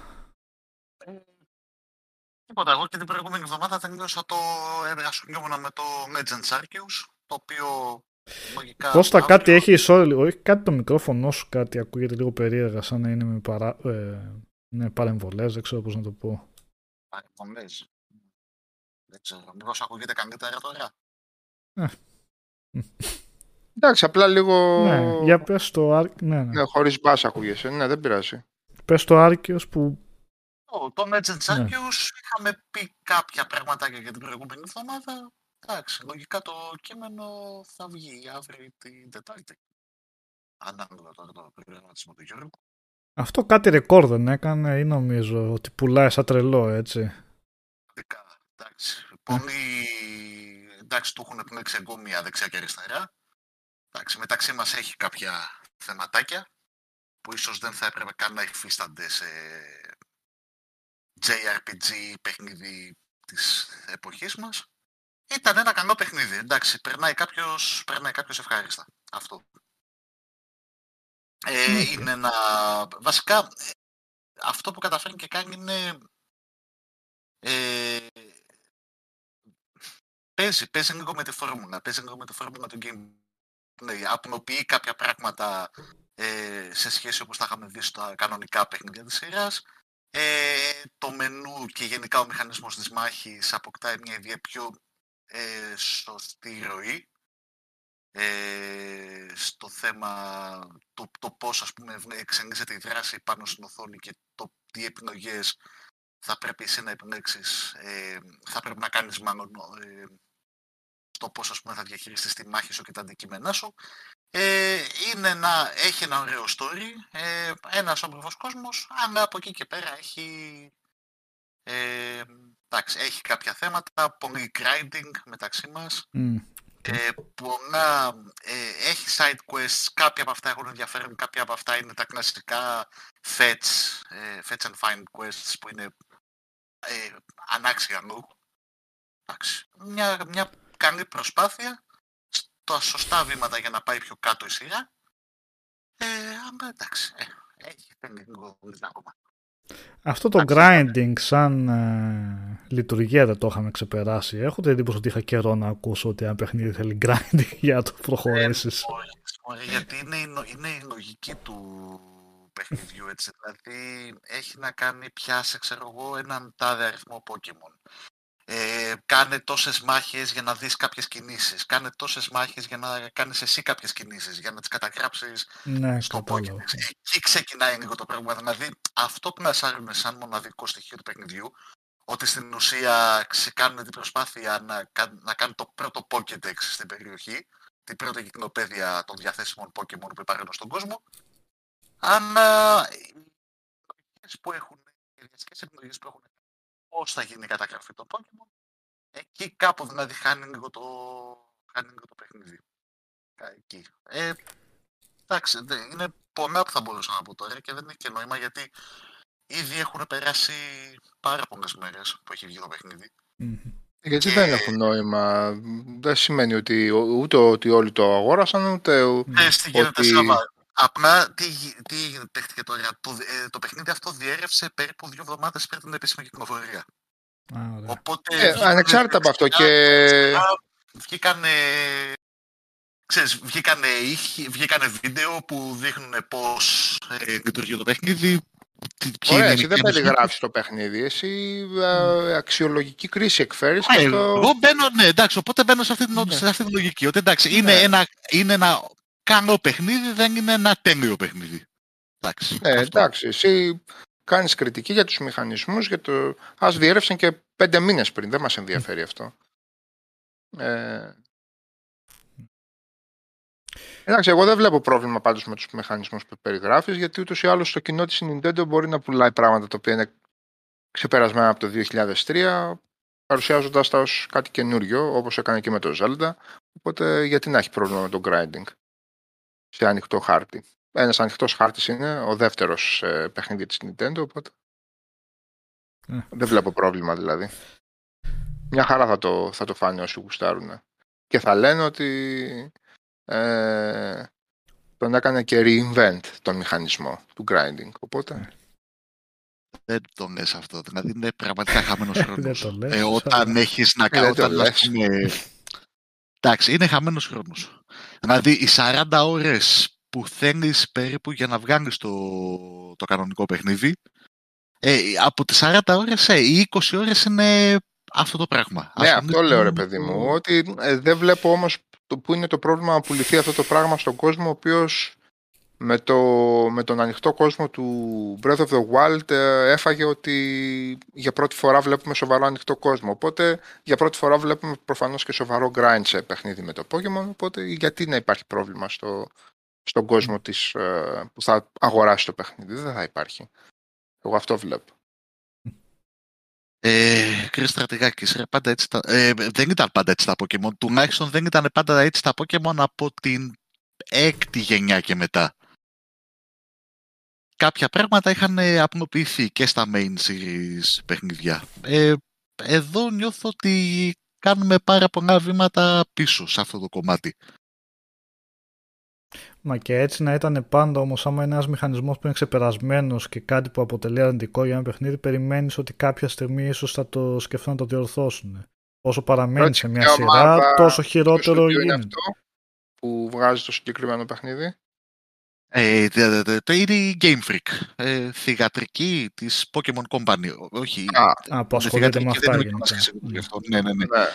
Τίποτα, εγώ και την προηγούμενη εβδομάδα τελείωσα το. ε, ασχολιόμουν με το Legends Arceus, το οποίο λογικά. Κώστα, αύριο- κάτι έχεις ισόρρη λίγο. Έχει κάτι το μικρόφωνο σου, κάτι ακούγεται λίγο περίεργα, σαν να είναι με παρά, ε, ναι, παρεμβολές, δεν ξέρω πώς να το πω. Παρεμβολές. Δεν ξέρω, μήπως ακούγεται καλύτερα τώρα; Εντάξει, απλά λίγο... Ναι, για πες το, Ar- ναι, ναι. Ναι, χωρίς μπάς ακούγεσαι. Ναι, δεν πειράζει. Πες το Arceus που Το, το Legends Ναι. Arceus είχαμε πει κάποια πραγματάκια για την προηγούμενη εβδομάδα. Εντάξει, λογικά το κείμενο θα βγει αύριο ή την Τετάρτη. Ανάλογα τώρα το προγραμματισμό του Γιώργου. αυτό κάτι ρεκόρ δεν έκανε ή νομίζω ότι πουλάει σαν τρελό έτσι; Δικά, εντάξει. Πολλοί εντάξει, του έχουν πνέξει εγκόμια δεξιά και αριστερά. Εντάξει, μεταξύ μας έχει κάποια θεματάκια που ίσως δεν θα έπρεπε καν να υφίστανται σε JRPG παιχνίδι της εποχής μας. Ήταν ένα καλό παιχνίδι, εντάξει, περνάει κάποιος, περνάει κάποιος ευχάριστα. Αυτό. Ε, Οκ. Είναι ένα... Βασικά, ε, αυτό που καταφέρνει και κάνει είναι... Ε, παίζει, παίζει λίγο με τη φόρμουλα, παίζει λίγο με τη φόρμουλα του gameplay. Απλοποιεί κάποια πράγματα ε, σε σχέση όπως τα είχαμε δει στα κανονικά παιχνίδια της σειράς. Ε, το μενού και γενικά ο μηχανισμός της μάχης αποκτάει μια ιδέα πιο ε, σωστή ροή ε, στο θέμα του το πώς ας πούμε ευνε- εξελίσσεται η δράση πάνω στην οθόνη και το τι επιλογές θα πρέπει εσύ να επιλέξεις, ε, θα πρέπει να κάνεις μάλλον ε, στο πώς ας πούμε θα διαχειριστείς τη μάχη σου και τα αντικείμενά σου. Ε, είναι ένα, έχει ένα ωραίο story, ε, ένας όμορφος κόσμος, αλλά από εκεί και πέρα έχει, ε, εντάξει, έχει κάποια θέματα, πολύ grinding μεταξύ μας, Μμ. ε, πολλά, ε, έχει side quests, κάποια από αυτά έχουν ενδιαφέρον, κάποια από αυτά είναι τα κλασικά fetch, ε, fetch and find quests που είναι ε, ανάξια λόγου. Εντάξει, μια, μια καλή προσπάθεια τα σωστά βήματα για να πάει πιο κάτω η σειρά. Ε, αλλά εντάξει, ε, έχει λίγο δουλειά ακόμα. Αυτό το grinding σαν ε, λειτουργία δεν το είχαμε ξεπεράσει. Έχω την εντύπωση ότι είχα καιρό να ακούσω ότι ένα παιχνίδι θέλει grinding για να το προχωρήσεις. Ε, γιατί είναι, η νο- είναι η λογική του παιχνιδιού έτσι. Δηλαδή έχει να κάνει πιάσε ξέρω εγώ έναν τάδε αριθμό Pokemon. Ε, κάνε τόσες μάχες για να δεις κάποιες κινήσεις. Κάνε τόσες μάχες για να κάνεις εσύ κάποιες κινήσεις, για να τις καταγράψεις Ναι, στο κατάλαβα. Pokédex. Εκεί ξεκινάει λίγο το πράγμα. Δηλαδή, αυτό που μας άρεσε σαν μοναδικό στοιχείο του παιχνιδιού, ότι στην ουσία ξεκάνουν την προσπάθεια να, κα- να κάνουν το πρώτο Pokédex στην περιοχή, την πρώτη κυκλοπαίδεια των διαθέσιμων Pokémon που υπάρχουν στον κόσμο, αλλά οι επιλογές που έχουν, οι διαστικές επιλογές που έχουν, πώς θα γίνει η καταγραφή των Pokémon, εκεί κάπου δηλαδή χάνει λίγο το, χάνει λίγο το παιχνίδι. Ε, Εκεί. Ε, εντάξει, δε- είναι πολλά που θα μπορούσα να πω τώρα και δεν έχει και νόημα γιατί ήδη έχουν περάσει πάρα πολλές μέρες που έχει βγει το παιχνίδι. Μμμ. Γιατί Και- δεν έχουν νόημα. Δεν σημαίνει ότι ούτε ότι όλοι το αγόρασαν, ούτε. Ε, τι γίνεται, Ότι- Σάβα. Απλά τι, γι- τι έγινε παίχτηκε τώρα. Το, ε, το παιχνίδι αυτό διέρευσε περίπου δύο εβδομάδες πριν την επίσημη κυκλοφορία. Α, ωραία. Οπότε. Ε, βγήκανε ανεξάρτητα από αυτό δεξιά, και- αριστερά, Βγήκανε. Ξέρεις, βγήκανε, ήχοι, βγήκανε βίντεο που δείχνουν πώς ε, λειτουργεί το παιχνίδι. τι- ποιοι Ωραία, είναι εσύ οι δεν μηχανισμοί. περιγράφεις το παιχνίδι. Εσύ ε, αξιολογική κρίση εκφέρεις. Α, Εγώ μπαίνω, ναι, εντάξει, οπότε μπαίνω σε αυτή την, Ναι. σε αυτή την λογική. Ότι εντάξει, είναι, Ναι. ένα, είναι ένα καλό παιχνίδι, δεν είναι ένα τέλειο παιχνίδι. Εντάξει. Ναι, αυτό. εντάξει. Εσύ κάνεις κριτική για τους μηχανισμούς. Για το... Α διέρευσαν και πέντε μήνες πριν. Δεν μας ενδιαφέρει αυτό. Ε... Εντάξει, εγώ δεν βλέπω πρόβλημα πάντως με τους μηχανισμούς που περιγράφεις, γιατί ούτως ή άλλως το κοινό της Nintendo μπορεί να πουλάει πράγματα τα οποία είναι ξεπερασμένα από το 2003, παρουσιάζοντας τα ως κάτι καινούριο, όπως έκανε και με το Zelda, οπότε γιατί να έχει πρόβλημα με το grinding; Σε ανοιχτό χάρτη. Ένας ανοιχτός χάρτης είναι ο δεύτερος ε, παιχνίδι της Nintendo, οπότε Ε. δεν βλέπω πρόβλημα δηλαδή. Μια χαρά θα το, θα το φάνε όσοι γουστάρουν. Και θα λένε ότι ε, τον έκανε και reinvent τον μηχανισμό του grinding. Οπότε, Δεν το λες αυτό. Δηλαδή είναι πραγματικά χαμένος χρόνος. Δεν το λες. ε, όταν έχεις να Δεν κάνεις. το Όταν, ας λες. πούμε, εντάξει, είναι χαμένος χρόνος. Δηλαδή οι 40 ώρες που θέλεις περίπου για να βγάλεις το, το κανονικό παιχνίδι, ε, από τις 40 ώρες, ε, οι 20 ώρες είναι αυτό το πράγμα. ναι, Ασχολείσαι αυτό λέω ρε με παιδί το- μου, ότι ε, δεν βλέπω όμως το που είναι το πρόβλημα να πουληθεί αυτό το πράγμα στον κόσμο, ο οποίος με, το, με τον ανοιχτό κόσμο του Breath of the Wild ε, έφαγε ότι για πρώτη φορά βλέπουμε σοβαρό ανοιχτό κόσμο. Οπότε για πρώτη φορά βλέπουμε προφανώς και σοβαρό grind σε παιχνίδι με το Pokemon. Οπότε γιατί να υπάρχει πρόβλημα στο, στον κόσμο της, ε, που θα αγοράσει το παιχνίδι; Δεν θα υπάρχει. Εγώ αυτό βλέπω. Ε, Chris Στρατηγάκης, ρε, πάντα έτσι τα, ε, δεν ήταν πάντα έτσι τα Pokemon. Τουλάχιστον δεν ήταν πάντα έτσι τα Pokemon από την έκτη γενιά και μετά. Κάποια πράγματα είχαν ε, απλοποιηθεί και στα main series παιχνιδιά. Ε, εδώ νιώθω ότι κάνουμε πάρα πολλά βήματα πίσω σε αυτό το κομμάτι. Μα και έτσι να ήταν πάντα όμως, άμα είναι ένας μηχανισμός που είναι ξεπερασμένος και κάτι που αποτελεί αρνητικό για ένα παιχνίδι, περιμένεις ότι κάποια στιγμή ίσως θα το σκεφτούν να το διορθώσουν. Όσο παραμένει Πρώτη σε μια ποια σειρά, ομάδα, τόσο Ποιος χειρότερο στούντιο είναι γίνεται. αυτό που βγάζει το συγκεκριμένο παιχνίδι; Ε, τε- τε- τε- είναι η Game Freak. Ε, θηγατρική της Pokemon Company. Όχι, Α, Α, που είναι ασχολείται με θηγατρική, αυτά δεν είμαι γενικά. και σίγουρος γι' Ναι. αυτό. Ναι, ναι, ναι. ναι.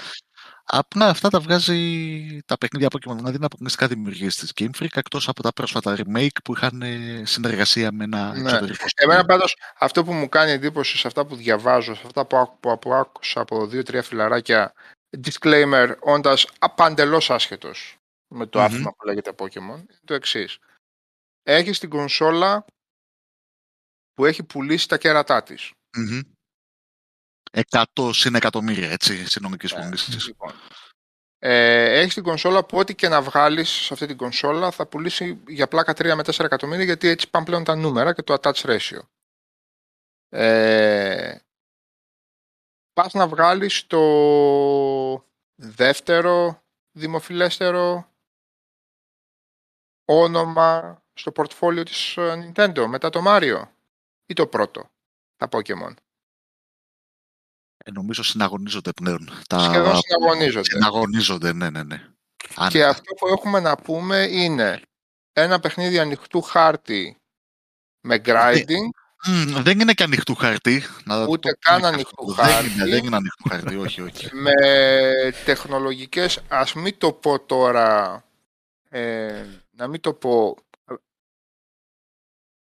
Απλά αυτά τα βγάζει τα παιχνίδια Pokemon, δηλαδή είναι αποκλειστικά δημιουργίες της Game Freak, εκτός από τα πρόσφατα remake που είχαν ε, συνεργασία με ένα Ναι. εξωτερικό Εμένα studio. πάντως αυτό που μου κάνει εντύπωση σε αυτά που διαβάζω, σε αυτά που, άκου- που, που άκουσα από δύο-τρία φιλαράκια, disclaimer, όντας απαντελώς άσχετος με το Μμμ. άθλημα που λέγεται Pokemon, είναι το εξής. Έχεις την κονσόλα που έχει πουλήσει τα κέρατά της. Μμμ. 100 συν εκατομμύρια, έτσι, συνολικές Ναι, πωλήσεις. Λοιπόν. Ε, έχεις την κονσόλα που ό,τι και να βγάλεις σε αυτή την κονσόλα θα πουλήσει για πλάκα 3 με 4 εκατομμύρια γιατί έτσι πάνε πλέον τα νούμερα και το attach ratio. Ε, πας να βγάλεις το δεύτερο δημοφιλέστερο όνομα στο πορτφόλιο της ε, Nintendo μετά το Mario ή το πρώτο, τα Pokemon. Ε, νομίζω συναγωνίζονται πλέον. Τα... Σχεδόν συναγωνίζονται. Συναγωνίζονται, ναι, ναι, ναι. Και Άνετα. αυτό που έχουμε να πούμε είναι ένα παιχνίδι ανοιχτού χάρτη με grinding, Μμ, δεν είναι και ανοιχτού χαρτί. Να το Ούτε πούμε καν και ανοιχτού αυτό. Δεν χάρτη. είναι, δεν είναι ανοιχτού χαρτί, όχι, όχι. με τεχνολογικές, ας μην το πω τώρα, ε, να μην το πω,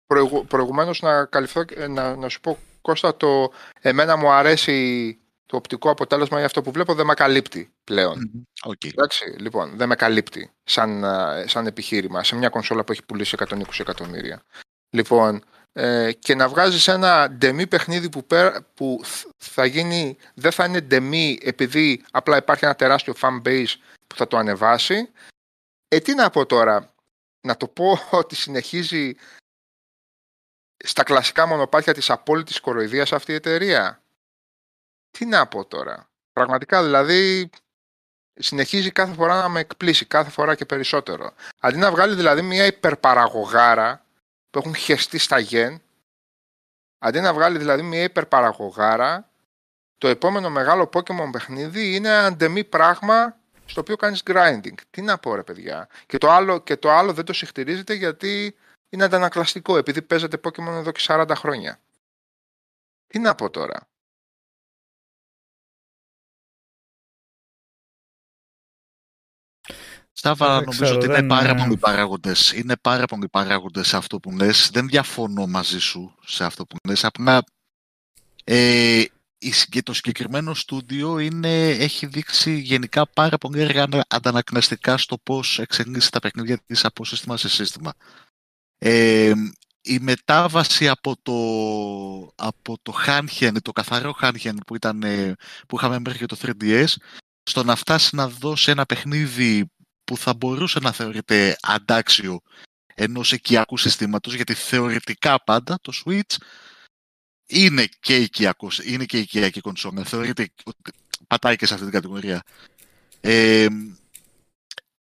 προηγου, προηγουμένως να καλυφθώ, ε, να, να σου πω Κώστα, το, εμένα μου αρέσει το οπτικό αποτέλεσμα για αυτό που βλέπω, δεν με καλύπτει πλέον. Μμμ, Οκ. Εντάξει, λοιπόν, δεν με καλύπτει σαν, α, σαν επιχείρημα σε μια κονσόλα που έχει πουλήσει 120 εκατομμύρια. Λοιπόν, ε, και να βγάζεις ένα ντεμί παιχνίδι που, πέρα, που θ- θα γίνει, δεν θα είναι ντεμί επειδή απλά υπάρχει ένα τεράστιο fan base που θα το ανεβάσει. Ε, τι να πω τώρα, να το πω ότι συνεχίζει στα κλασικά μονοπάτια της απόλυτης κοροϊδίας αυτή η εταιρεία. Τι να πω τώρα. Πραγματικά δηλαδή συνεχίζει κάθε φορά να με εκπλήσει, κάθε φορά και περισσότερο. Αντί να βγάλει δηλαδή μια υπερπαραγωγάρα που έχουν χεστεί στα γεν, αντί να βγάλει δηλαδή μια υπερπαραγωγάρα, το επόμενο μεγάλο Pokemon παιχνίδι είναι ένα ντεμή πράγμα στο οποίο κάνεις grinding. Τι να πω ρε παιδιά. Και το άλλο, και το άλλο δεν το συχτηρίζεται γιατί είναι αντανακλαστικό, επειδή παίζετε Pokemon εδώ και 40 χρόνια. Τι να πω τώρα; Στάβα, Δεν νομίζω ξέρω, ότι είναι δεν, πάρα ε, πολλοί παράγοντες. Είναι πάρα πολλοί παράγοντες σε αυτό που λες. Δεν διαφωνώ μαζί σου σε αυτό που λες. Απλά ε, η συγκε- το συγκεκριμένο στούντιο είναι, έχει δείξει γενικά πάρα πολύ έργα αντα- αντανακλαστικά στο πώς εξελίσσει τα παιχνίδια της από σύστημα σε σύστημα. Ε, η μετάβαση από το, από το handheld, το καθαρό handheld που, ήταν, ε, που είχαμε μέχρι και το 3DS, στο να φτάσει να δώσει ένα παιχνίδι που θα μπορούσε να θεωρείται αντάξιο ενός οικιακού συστήματος, γιατί θεωρητικά πάντα το Switch είναι και, οικιακό, είναι και οικιακή κονσόλα. Θεωρείται ότι πατάει και σε αυτή την κατηγορία. Ε,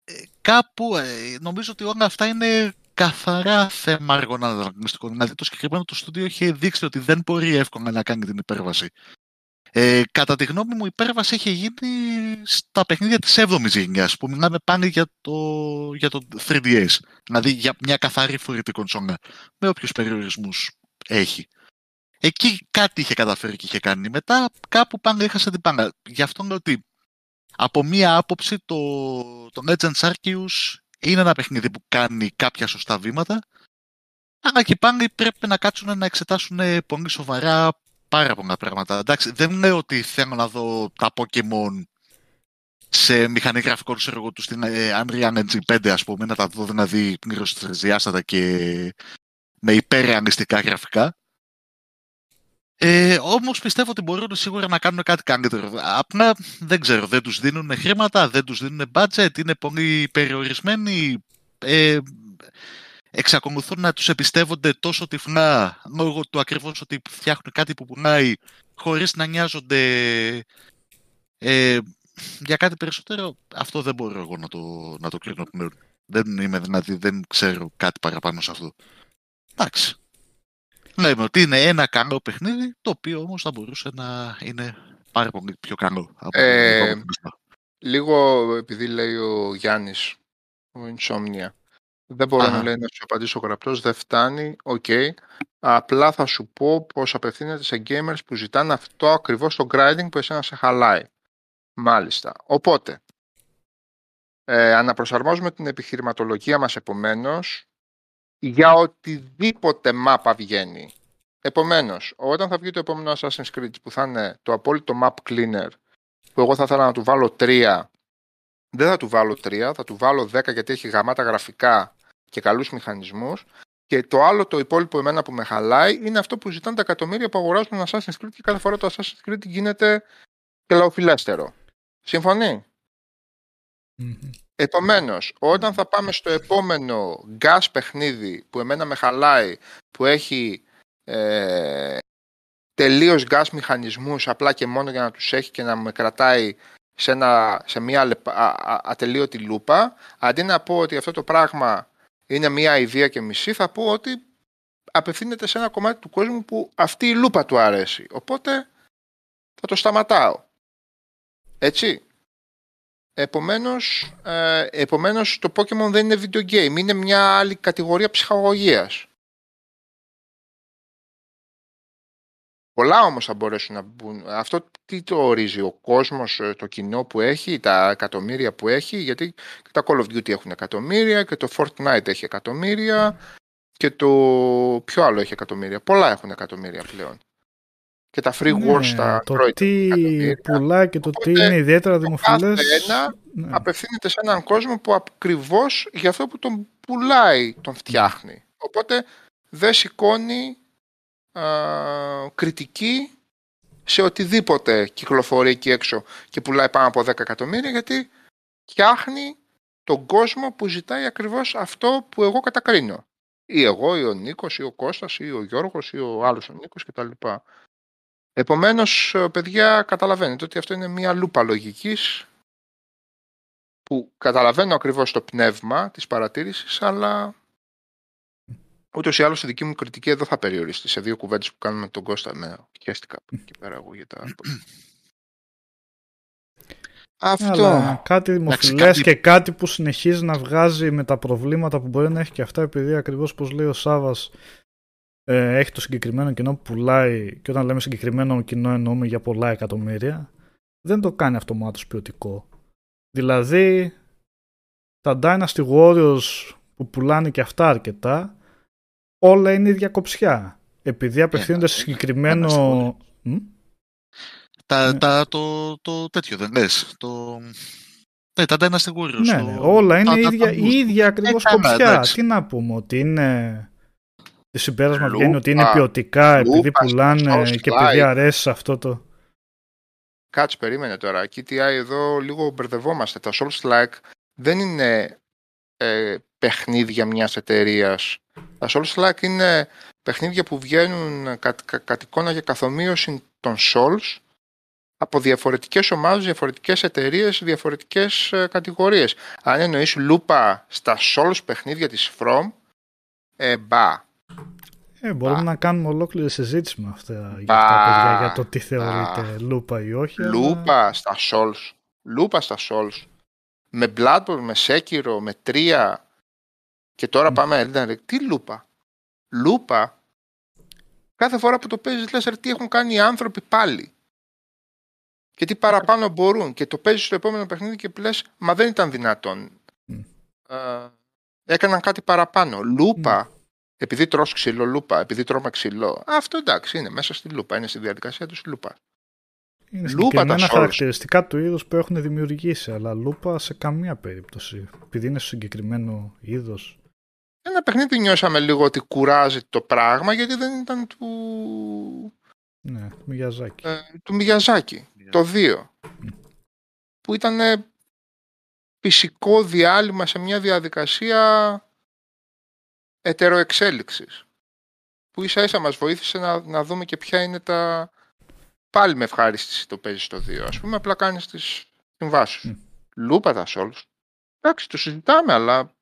ε, κάπου ε, νομίζω ότι όλα αυτά είναι καθαρά θέμα αργών ανταγωνιστικών. Δηλαδή το συγκεκριμένο το στούντιο είχε δείξει ότι δεν μπορεί εύκολα να κάνει την υπέρβαση. Ε, κατά τη γνώμη μου η υπέρβαση έχει γίνει στα παιχνίδια της 7ης γενιάς που μιλάμε πάλι για το, για το 3DS. Δηλαδή για μια καθαρή φορητή κονσόλα με όποιους περιορισμούς έχει. Εκεί κάτι είχε καταφέρει και είχε κάνει. Μετά κάπου πάνε έχασε την πάντα. Γι' αυτό λέω ότι από μία άποψη το, το Legends Arceus είναι ένα παιχνίδι που κάνει κάποια σωστά βήματα αλλά και πάλι πρέπει να κάτσουν να εξετάσουν πολύ σοβαρά πάρα πολλά πράγματα. Εντάξει, δεν λέω ότι θέλω να δω τα Pokemon σε μηχανή γραφικών ξέρω εγώ, τους στην ε, Unreal Engine 5 ας πούμε, να τα δω δηλαδή πλήρως τρισδιάστατα και με υπερρεαλιστικά γραφικά. Ε, Όμως πιστεύω ότι μπορούν σίγουρα να κάνουν κάτι καλύτερο. Απλά δεν ξέρω, δεν τους δίνουν χρήματα, δεν τους δίνουν budget, είναι πολύ περιορισμένοι. Ε, εξακολουθούν να τους εμπιστεύονται τόσο τυφλά λόγω του ακριβώς ότι φτιάχνουν κάτι που πουλάει χωρίς να νοιάζονται ε, για κάτι περισσότερο. Αυτό δεν μπορώ εγώ να το, να το κρίνω πλέον. Δεν είμαι δηλαδή, δεν ξέρω κάτι παραπάνω σε αυτό. Εντάξει. Λέμε ότι είναι ένα καλό παιχνίδι, το οποίο όμως θα μπορούσε να είναι πάρα πολύ πιο καλό από Ε, το επόμενο παιχνίδι. Λίγο επειδή λέει ο Γιάννης, ο Insomnia, δεν μπορώ Αχα. να λέει να σου απαντήσω γραπτώς, δεν φτάνει, οκ. Απλά θα σου πω πως απευθύνεται σε gamers που ζητάνε αυτό ακριβώς το grinding που εσένα σε χαλάει. Μάλιστα. Οπότε, ε, αναπροσαρμόζουμε την επιχειρηματολογία μας επομένως για οτιδήποτε μάπα βγαίνει. Επομένως, όταν θα βγει το επόμενο Assassin's Creed που θα είναι το απόλυτο map cleaner που εγώ θα ήθελα να του βάλω 3 δεν θα του βάλω 3, θα του βάλω 10 γιατί έχει γαμάτα γραφικά και καλούς μηχανισμούς και το άλλο το υπόλοιπο εμένα που με χαλάει είναι αυτό που ζητάνε τα εκατομμύρια που αγοράζουν ένα Assassin's Creed και κάθε φορά το Assassin's Creed γίνεται και λαοφιλέστερο. Συμφωνεί; Μμμ. Επομένως, όταν θα πάμε στο επόμενο gas παιχνίδι που εμένα με χαλάει, που έχει ε, τελείως gas μηχανισμούς απλά και μόνο για να τους έχει και να με κρατάει σε, ένα, σε μια λεπα- α- α- ατελείωτη λούπα, αντί να πω ότι αυτό το πράγμα είναι μία ιδέα και μισή, θα πω ότι απευθύνεται σε ένα κομμάτι του κόσμου που αυτή η λούπα του αρέσει. Οπότε θα το σταματάω. Έτσι. Επομένως, ε, επομένως το Pokemon δεν είναι video game, είναι μια άλλη κατηγορία ψυχαγωγίας. Πολλά όμως θα μπορέσουν να μπουν. Αυτό τι το ορίζει ο κόσμος, ε, το κοινό που έχει, τα εκατομμύρια που έχει, γιατί και τα Call of Duty έχουν εκατομμύρια και το Fortnite έχει εκατομμύρια και το ποιο άλλο έχει εκατομμύρια; Πολλά έχουν εκατομμύρια πλέον. Και τα free Ναι, wars στα το Android τι έχουν εκατομμύρια. πουλάει και το τι Οπότε, είναι ιδιαίτερα Το δημοφιλές. κάθε ένα ναι. απευθύνεται σε έναν κόσμο που ακριβώς για αυτό που τον πουλάει τον φτιάχνει. Οπότε δεν σηκώνει α, κριτική σε οτιδήποτε κυκλοφορεί εκεί έξω και πουλάει πάνω από 10 εκατομμύρια γιατί φτιάχνει τον κόσμο που ζητάει ακριβώς αυτό που εγώ κατακρίνω. Ή εγώ, ή ο Νίκος, ή ο Κώστας, ή ο Γιώργος, ή ο άλλος ο Νίκος κτλ. Επομένως, ε, παιδιά, καταλαβαίνετε ότι αυτό είναι μια λούπα λογικής που καταλαβαίνω ακριβώς το πνεύμα της παρατήρησης, αλλά ούτως ή άλλως η δική μου κριτική εδώ θα περιοριστεί σε δύο κουβέντες που κάνουμε με τον Κώστα. Με χαίστηκα από εκεί πέρα εγώ για τα... Αυτό. Αλλά κάτι δημοφιλές κάτι- και κάτι που συνεχίζει να βγάζει με τα προβλήματα που μπορεί να έχει και αυτά επειδή ακριβώς πως λέει ο Σάβας ε, έχει το συγκεκριμένο κοινό που πουλάει και όταν λέμε συγκεκριμένο κοινό εννοούμε για πολλά εκατομμύρια δεν το κάνει αυτομάτως ποιοτικό. Δηλαδή τα Dynasty Warriors που πουλάνε και αυτά αρκετά όλα είναι ίδια κοψιά. Επειδή απευθύνονται σε ε, συγκεκριμένο... Dynasty Μμ; Τα, Ναι. τα, το, το τέτοιο δεν λες. Το... Ναι, τα Dynasty Warriors. Ναι, το- ναι, όλα είναι τα- τα- ίδια, τα- η ίδια ακριβώς Ε, καλά, κοψιά. εντάξει. Τι να πούμε, ότι είναι... Το συμπέρασμα Λούπα, βγαίνει ότι είναι ποιοτικά επειδή λούπα, πουλάνε στο και slide. επειδή αρέσει σε αυτό το... Κάτσε, περίμενε τώρα. KTI εδώ λίγο μπερδευόμαστε. Τα Souls Like δεν είναι ε, παιχνίδια μιας εταιρείας. Τα Souls Like είναι παιχνίδια που βγαίνουν κατ, κα- κατ' εικόνα για καθομοίωση των Souls από διαφορετικές ομάδες, διαφορετικές εταιρείες, διαφορετικές ε, κατηγορίες. Αν εννοείς λούπα στα Souls παιχνίδια της From, ε, μπα. Ε, μπορούμε Μπα. να κάνουμε ολόκληρη συζήτηση με αυτά για, Μπα. αυτά, παιδιά, για το τι θεωρείται λούπα ή όχι. αλλά- Λούπα στα Souls. Λούπα στα Souls. Με Bloodborne, με Sekiro, με 3 και τώρα Μμ. πάμε Elden Ring. Τι λούπα. Λούπα. Κάθε φορά που το παίζεις λες «Ρε, τι έχουν κάνει οι άνθρωποι πάλι. Και τι παραπάνω μπορούν. Και το παίζεις στο επόμενο παιχνίδι και λες μα δεν ήταν δυνατόν. Μμ. Ε, έκαναν κάτι παραπάνω. Λούπα. Επειδή τρως ξύλο, λούπα. Επειδή τρώμε ξύλο. Αυτό εντάξει είναι μέσα στη λούπα. Είναι στη διαδικασία του λούπα. Είναι Λούπα τα συγκεκριμένα Souls. χαρακτηριστικά του είδους που έχουν δημιουργήσει, αλλά λούπα σε καμία περίπτωση. Επειδή είναι στο συγκεκριμένο είδος. Ένα παιχνίδι νιώσαμε λίγο ότι κουράζει το πράγμα γιατί δεν ήταν του, Ναι, Μιγιαζάκη. ε, του Μιγιαζάκη. Το 2. Που ήταν ε, φυσικό διάλειμμα σε μια διαδικασία ετεροεξέλιξης. Που ίσα ίσα μας βοήθησε να, να δούμε και ποια είναι τα... Πάλι με ευχάριστηση το παίζεις το 2. Ας πούμε απλά κάνεις τις συμβάσεις. Μμ. σου. Λούπα τα Souls. Εντάξει, το συζητάμε, αλλά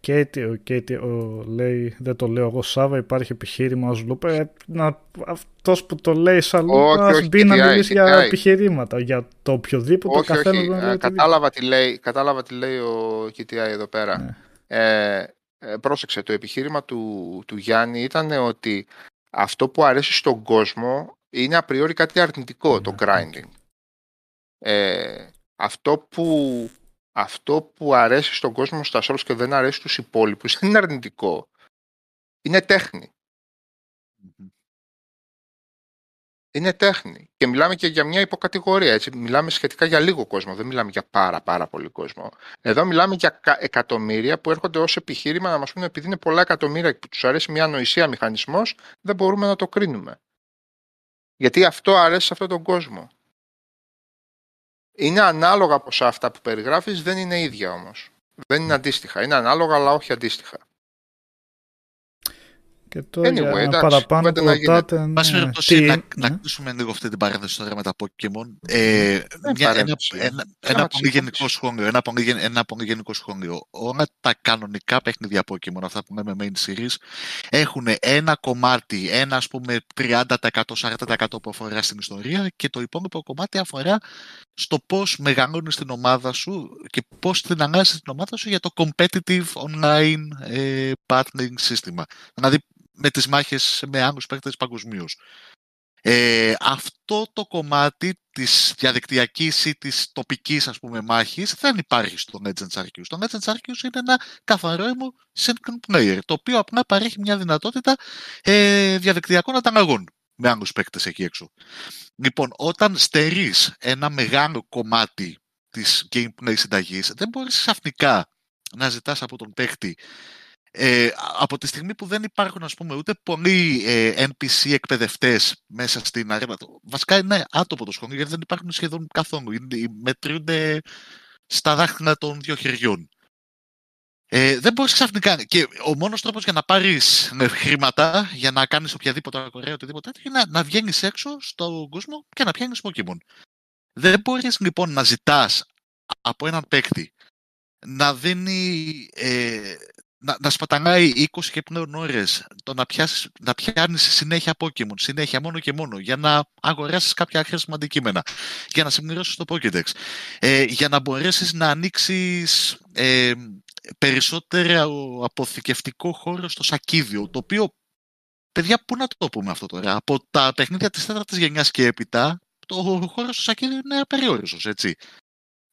και τι, ο, και τι, ο, λέει, δεν το λέω εγώ Σάβα, υπάρχει επιχείρημα ως λούπα. Ε, να, αυτός που το λέει σαν λούπα Όχι, ας όχι, μπει να TTI, μιλήσει για TTI. επιχειρήματα. Για το οποιοδήποτε όχι, ο καθένας όχι. μπορεί να ε, λέει οτιδήποτε. κατάλαβα, τι λέει, κατάλαβα τι λέει ο KTI εδώ πέρα. Ναι. Ε, ε, πρόσεξε, το επιχείρημα του, του Γιάννη ήταν ότι αυτό που αρέσει στον κόσμο είναι απριόρι κάτι αρνητικό, το Ναι, grinding. Ε, αυτό, που, αυτό που αρέσει στον κόσμο στα Souls και δεν αρέσει στους υπόλοιπους δεν είναι αρνητικό. Είναι τέχνη. Είναι τέχνη. Και μιλάμε και για μια υποκατηγορία. Έτσι. Μιλάμε σχετικά για λίγο κόσμο. Δεν μιλάμε για πάρα πάρα πολύ κόσμο. Εδώ μιλάμε για κα- εκατομμύρια που έρχονται ως επιχείρημα να μας πούνε επειδή είναι πολλά εκατομμύρια που τους αρέσει μια ανοησία μηχανισμός, δεν μπορούμε να το κρίνουμε. Γιατί αυτό αρέσει σε αυτόν τον κόσμο. Είναι ανάλογα ποσά αυτά που περιγράφεις, δεν είναι ίδια όμως. Δεν είναι αντίστοιχα. Είναι ανάλογα αλλά όχι αντίστοιχα. Και τώρα Anyway, για εντάξει, παραπάνω κουβέντα που να γίνεται. ρωτάτε. Πάση ναι, περιπτώσει, τι- να, ναι. να κλείσουμε λίγο αυτή την παρένθεση τώρα με τα Pokemon. Ε, μια, ένα, παρένθεση. ένα, Θέμα ένα της πολύ γενικό υπόθεσης. σχόλιο. Ένα πολύ, γεν- ένα πολύ γενικό σχόλιο. Όλα τα κανονικά παιχνίδια Pokemon, αυτά που λέμε main series, έχουν ένα κομμάτι, ένα ας πούμε 30%-40% που αφορά στην ιστορία και το υπόλοιπο κομμάτι αφορά στο πώς μεγαλώνεις την ομάδα σου και πώς την αλλάζεις την ομάδα σου για το competitive online ε, battling σύστημα. Δηλαδή με τις μάχες με άλλους παίκτες παγκοσμίως. Ε, αυτό το κομμάτι της διαδικτυακής ή της τοπικής ας πούμε μάχης δεν υπάρχει στο Legends Arceus. Το Legends Arceus είναι ένα καθαρό αίμο single player, το οποίο απλά παρέχει μια δυνατότητα ε, διαδικτυακών ανταλλαγών με άλλους παίκτες εκεί έξω. Λοιπόν, όταν στερείς ένα μεγάλο κομμάτι της gameplay συνταγής, δεν μπορείς ξαφνικά να ζητάς από τον παίκτη ε, από τη στιγμή που δεν υπάρχουν ας πούμε ούτε πολλοί ε, NPC εκπαιδευτές μέσα στην αρένα, το- βασικά είναι άτομο το σχολείο γιατί δεν υπάρχουν σχεδόν καθόλου, είναι, μετρούνται στα δάχτυλα των δύο χεριών. Ε, δεν μπορείς ξαφνικά και ο μόνος τρόπος για να πάρεις ε, χρήματα για να κάνεις οποιαδήποτε αγοραία οτιδήποτε τέτοιο είναι να, να βγαίνεις έξω στον κόσμο και να πιάνεις Pokemon. Δεν μπορείς λοιπόν να ζητάς από έναν παίκτη να δίνει ε, να, να σπαταλάει 20 και πλέον ώρες το να, πιάσεις, να πιάνεις συνέχεια Pokemon, συνέχεια μόνο και μόνο, για να αγοράσεις κάποια χρήσιμα αντικείμενα, για να συμπληρώσεις το Pokédex, ε, για να μπορέσεις να ανοίξεις ε, περισσότερο αποθηκευτικό χώρο στο σακίδιο, το οποίο, παιδιά, πού να το πούμε αυτό τώρα, από τα παιχνίδια της τέταρτης γενιάς και έπειτα, το χώρο στο σακίδιο είναι απεριόριστος, έτσι.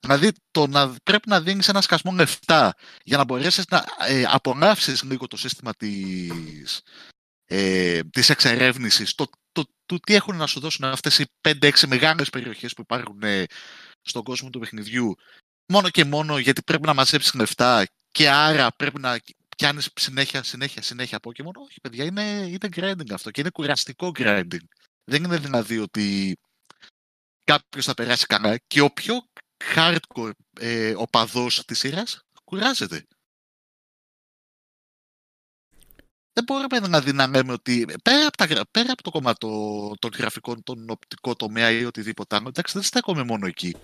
Δηλαδή, το να πρέπει να δίνεις ένα σκασμό λεφτά για να μπορέσεις να ε, απολαύσεις λίγο το σύστημα της, ε, της εξερεύνησης, το, το, το, τι έχουν να σου δώσουν αυτές οι 5-6 μεγάλες περιοχές που υπάρχουν ε, στον κόσμο του παιχνιδιού, μόνο και μόνο γιατί πρέπει να μαζέψεις λεφτά και άρα πρέπει να πιάνεις συνέχεια, συνέχεια, συνέχεια Pokemon. Όχι, παιδιά, είναι, είναι grinding αυτό και είναι κουραστικό grinding. Δεν είναι δηλαδή ότι κάποιος θα περάσει καλά και ο πιο hardcore ε, οπαδός της σειράς κουράζεται. Δεν μπορούμε δηλαδή να λέμε ότι πέρα από, τα, γρα- πέρα από το κομμάτι το- των γραφικών, τον οπτικό τομέα ή οτιδήποτε άλλο, εντάξει δεν στέκομαι μόνο εκεί.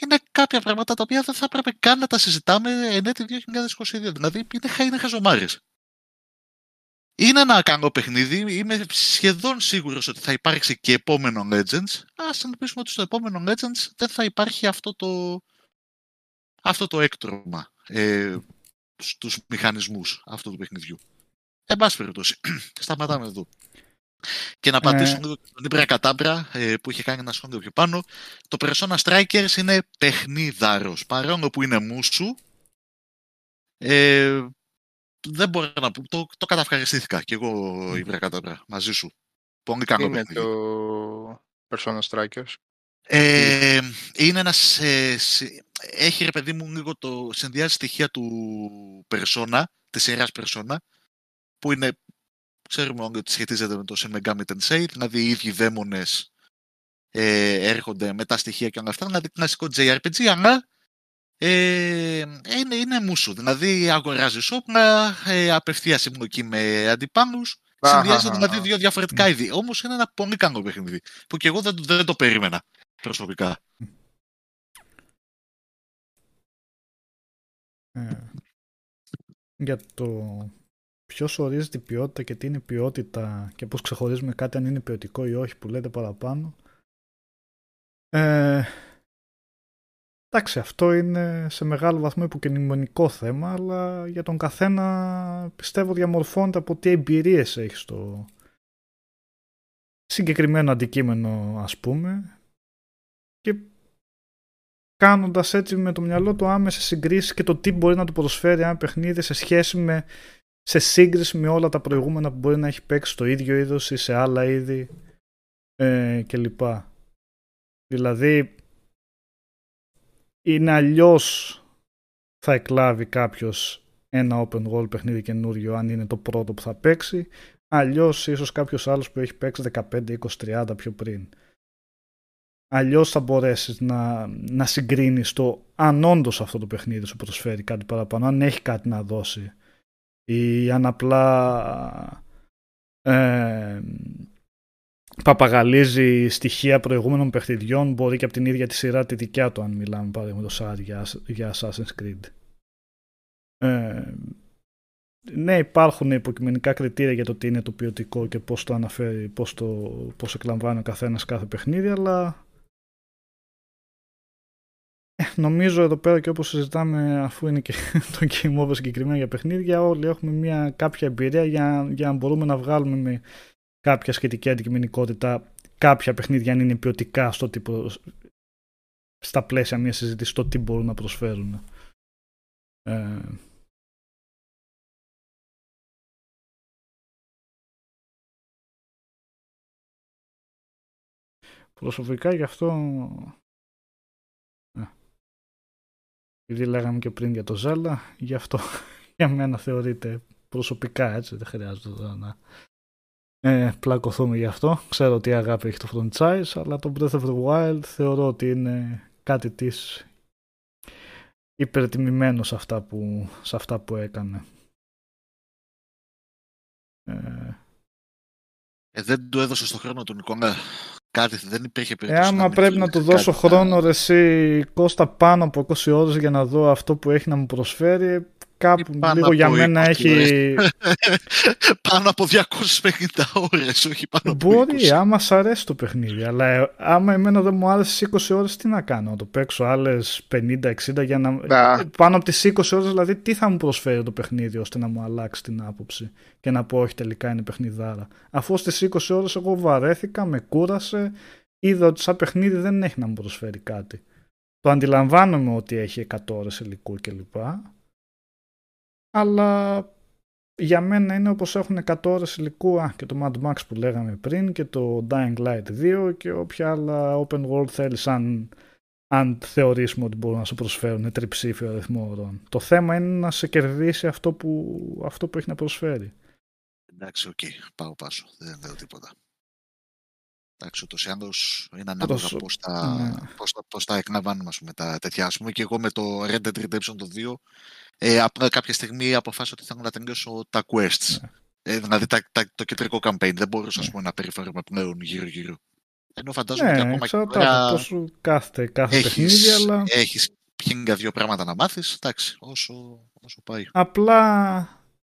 Είναι κάποια πράγματα τα οποία δεν θα έπρεπε καν να τα συζητάμε εν έτη 2022. Δηλαδή είναι, χα- είναι χαζομάρες. Είναι ένα καλό παιχνίδι. Είμαι σχεδόν σίγουρος ότι θα υπάρξει και επόμενο Legends. Ας ελπίσουμε ότι στο επόμενο Legends δεν θα υπάρχει αυτό το, αυτό το έκτρωμα ε, στους μηχανισμούς αυτού του παιχνιδιού. Εν πάση περιπτώσει, σταματάμε εδώ. Και να απαντήσω Ε. λίγο στον Ήμπρα Κατάμπρα ε, που είχε κάνει ένα σχόλιο πιο πάνω. Το Persona Strikers είναι παιχνίδαρος. Παρόλο που είναι μουσου, ε, δεν μπορώ να πω. Το, το καταυχαριστήθηκα κι εγώ, Ήμπρα Κατάμπρα, μαζί σου. Πολύ Τι καλό είναι παιχνίδι. το Persona Strikers; Ε, είναι ένας, ε, συ- έχει ρε παιδί μου λίγο το συνδυάζει στοιχεία του Persona, της σειράς Persona, που είναι, ξέρουμε όλοι ότι σχετίζεται με το Shin Megami Tensei, δηλαδή οι ίδιοι δαίμονες ε, έρχονται με τα στοιχεία και όλα αυτά, δηλαδή κλασικό JRPG, αλλά ε, είναι, είναι μουσου, δηλαδή αγοράζει όπλα, ε, απευθείας συμπλοκή με αντιπάλους, συνδυάζονται Αχα, δηλαδή αχα. δύο διαφορετικά είδη. Όμως είναι ένα πολύ καλό παιχνίδι, που και εγώ δεν, δεν το περίμενα προσωπικά. Ε, για το ποιος ορίζει την ποιότητα και τι είναι ποιότητα και πώς ξεχωρίζουμε κάτι αν είναι ποιοτικό ή όχι που λέτε παραπάνω. Ε, εντάξει, αυτό είναι σε μεγάλο βαθμό υποκειμενικό θέμα, αλλά για τον καθένα πιστεύω διαμορφώνεται από τι εμπειρίες έχει στο συγκεκριμένο αντικείμενο ας πούμε και κάνοντας έτσι με το μυαλό του άμεσα συγκρίσεις και το τι μπορεί να του προσφέρει ένα παιχνίδι σε σχέση με σε σύγκριση με όλα τα προηγούμενα που μπορεί να έχει παίξει στο ίδιο είδος ή σε άλλα είδη ε, κλπ. Δηλαδή είναι αλλιώς θα εκλάβει κάποιος ένα open world παιχνίδι καινούριο αν είναι το πρώτο που θα παίξει. Αλλιώς ίσως κάποιος άλλος που έχει παίξει 15, 20, 30 πιο πριν. Αλλιώς θα μπορέσεις να, να συγκρίνεις το αν όντως αυτό το παιχνίδι σου προσφέρει κάτι παραπάνω, αν έχει κάτι να δώσει ή αν απλά ε, παπαγαλίζει στοιχεία προηγούμενων παιχνιδιών, μπορεί και από την ίδια τη σειρά τη δικιά του, αν μιλάμε παραδείγματος χάρη για, για Assassin's Creed. Ε, ναι, υπάρχουν υποκειμενικά κριτήρια για το τι είναι το ποιοτικό και πώς το αναφέρει, πώς, το, πώς εκλαμβάνει ο καθένας κάθε παιχνίδι, αλλά ε, νομίζω εδώ πέρα και όπως συζητάμε αφού είναι και το Game Over συγκεκριμένα για παιχνίδια όλοι έχουμε μια κάποια εμπειρία για, για να μπορούμε να βγάλουμε με κάποια σχετική αντικειμενικότητα κάποια παιχνίδια αν είναι ποιοτικά στο τύπο, στα πλαίσια μιας συζήτησης το τι μπορούν να προσφέρουν. Ε, προσωπικά γι' αυτό ε, επειδή λέγαμε και πριν για το Zelda γι' αυτό για μένα θεωρείται προσωπικά έτσι δεν χρειάζεται να ε, πλακωθούμε γι' αυτό. Ξέρω ότι η αγάπη έχει το franchise, αλλά το Breath of the Wild θεωρώ ότι είναι κάτι της υπερτιμημένος σε αυτά που, σε αυτά που έκανε. Ε, ε, δεν του έδωσε στο χρόνο του Νικόλα κάτι, δεν υπήρχε περίπτωση. Ε, άμα πρέπει να του δώσω χρόνο ρε εσύ Κώστα πάνω από 20 ώρες για να δω αυτό που έχει να μου προσφέρει κάπου λίγο για μένα έχει... πάνω από 250 ώρες, όχι πάνω από Μπορεί, άμα σ' αρέσει το παιχνίδι, αλλά ε, άμα εμένα δεν μου άρεσε 20 ώρες, τι να κάνω, να το παίξω άλλες 50-60 για να... Πάνω από τις 20 ώρες, δηλαδή, τι θα μου προσφέρει το παιχνίδι ώστε να μου αλλάξει την άποψη και να πω όχι τελικά είναι παιχνιδάρα. Αφού στις 20 ώρες εγώ βαρέθηκα, με κούρασε, είδα ότι σαν παιχνίδι δεν έχει να μου προσφέρει κάτι. Το αντιλαμβάνομαι ότι έχει 100 ώρες υλικού κλπ αλλά για μένα είναι όπως έχουν 100 ώρες υλικού α, και το Mad Max που λέγαμε πριν και το Dying Light 2 και όποια άλλα open world θέλεις αν, αν θεωρήσουμε ότι μπορούν να σου προσφέρουν τριψήφιο αριθμό ώρων. Το θέμα είναι να σε κερδίσει αυτό που, αυτό που έχει να προσφέρει. Εντάξει, OK. Okay. Πάω πάσο. Δεν λέω τίποτα. Εντάξει, ούτως ή άλλως είναι ανάλογα πώς τα, ναι. πώς, πώς τα εκλαμβάνουμε τα τέτοια. Ας πούμε και εγώ με το Red Dead Redemption το 2 ε, απλά κάποια στιγμή αποφάσισα ότι θέλω να τελειώσω τα quests. Ναι. Ε, δηλαδή τα, τα, το κεντρικό campaign. Δεν μπορούσα ναι. να περιφέρομαι πλέον γύρω-γύρω. Ενώ φαντάζομαι ναι, ότι ακόμα και τώρα... πώς σου κάθε, κάθε έχεις, παιχνίδι, αλλά... Έχεις χίλια δύο πράγματα να μάθεις, εντάξει, όσο, όσο πάει. Απλά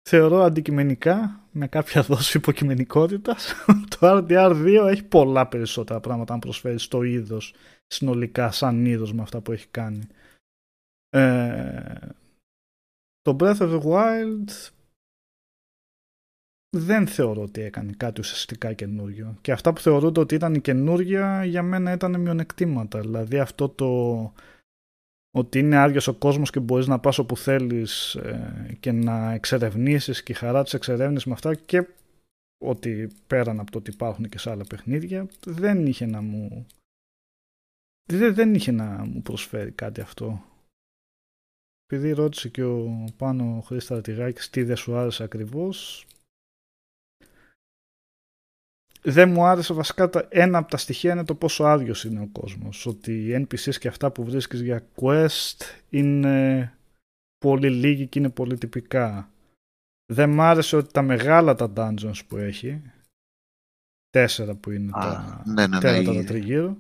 θεωρώ αντικειμενικά, με κάποια δόση υποκειμενικότητας, το RDR2 έχει πολλά περισσότερα πράγματα να προσφέρει στο είδος συνολικά, σαν είδος με αυτά που έχει κάνει. Ε, το Breath of the Wild δεν θεωρώ ότι έκανε κάτι ουσιαστικά καινούριο. Και αυτά που θεωρούνται ότι ήταν καινούργια για μένα ήταν μειονεκτήματα. Δηλαδή αυτό το ότι είναι άδειο ο κόσμος και μπορείς να πας όπου θέλεις ε, και να εξερευνήσεις και η χαρά της εξερεύνησης με αυτά και ότι πέραν από το ότι υπάρχουν και σε άλλα παιχνίδια δεν είχε να μου δεν, δεν είχε να μου προσφέρει κάτι αυτό επειδή ρώτησε και ο πάνω Χρήστα Ρατηγάκης τι δεν σου άρεσε ακριβώς δεν μου άρεσε βασικά ένα από τα στοιχεία είναι το πόσο άδειος είναι ο κόσμος. Ότι οι NPCs και αυτά που βρίσκεις για quest είναι πολύ λίγοι και είναι πολύ τυπικά. Δεν μου άρεσε ότι τα μεγάλα τα dungeons που έχει τέσσερα που είναι Α, τα ναι, ναι, ναι, τα τριγύρω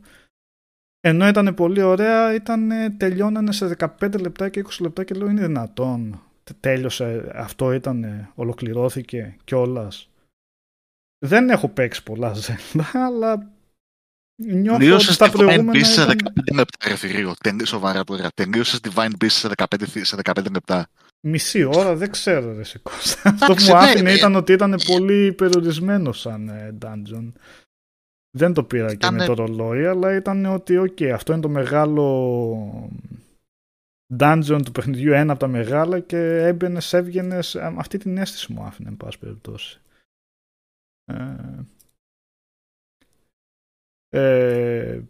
ενώ ήταν πολύ ωραία, ήταν, τελειώνανε σε 15 λεπτά και 20 λεπτά και λέω είναι δυνατόν. Τέλειωσε, αυτό ήταν, ολοκληρώθηκε κιόλας. Δεν έχω παίξει πολλά Zelda, αλλά νιώθω Τελείωσες ότι στα προηγούμενα... Divine Beast σε 15 λεπτά, ρε Φιρίο. Σοβαρά τώρα. Τελείωσες Divine Beast σε 15, σε 15 λεπτά. Μισή ώρα, δεν ξέρω ρε σε Αυτό που μου άφηνε ήταν ότι ήταν πολύ περιορισμένο σαν ε, dungeon. Δεν το πήρα και με το ρολόι, αλλά ήταν ότι okay, αυτό είναι το μεγάλο dungeon του παιχνιδιού, ένα από τα μεγάλα και έμπαινε, έβγαινε. Αυτή την αίσθηση μου άφηνε, εν πάση περιπτώσει. Ε, ε,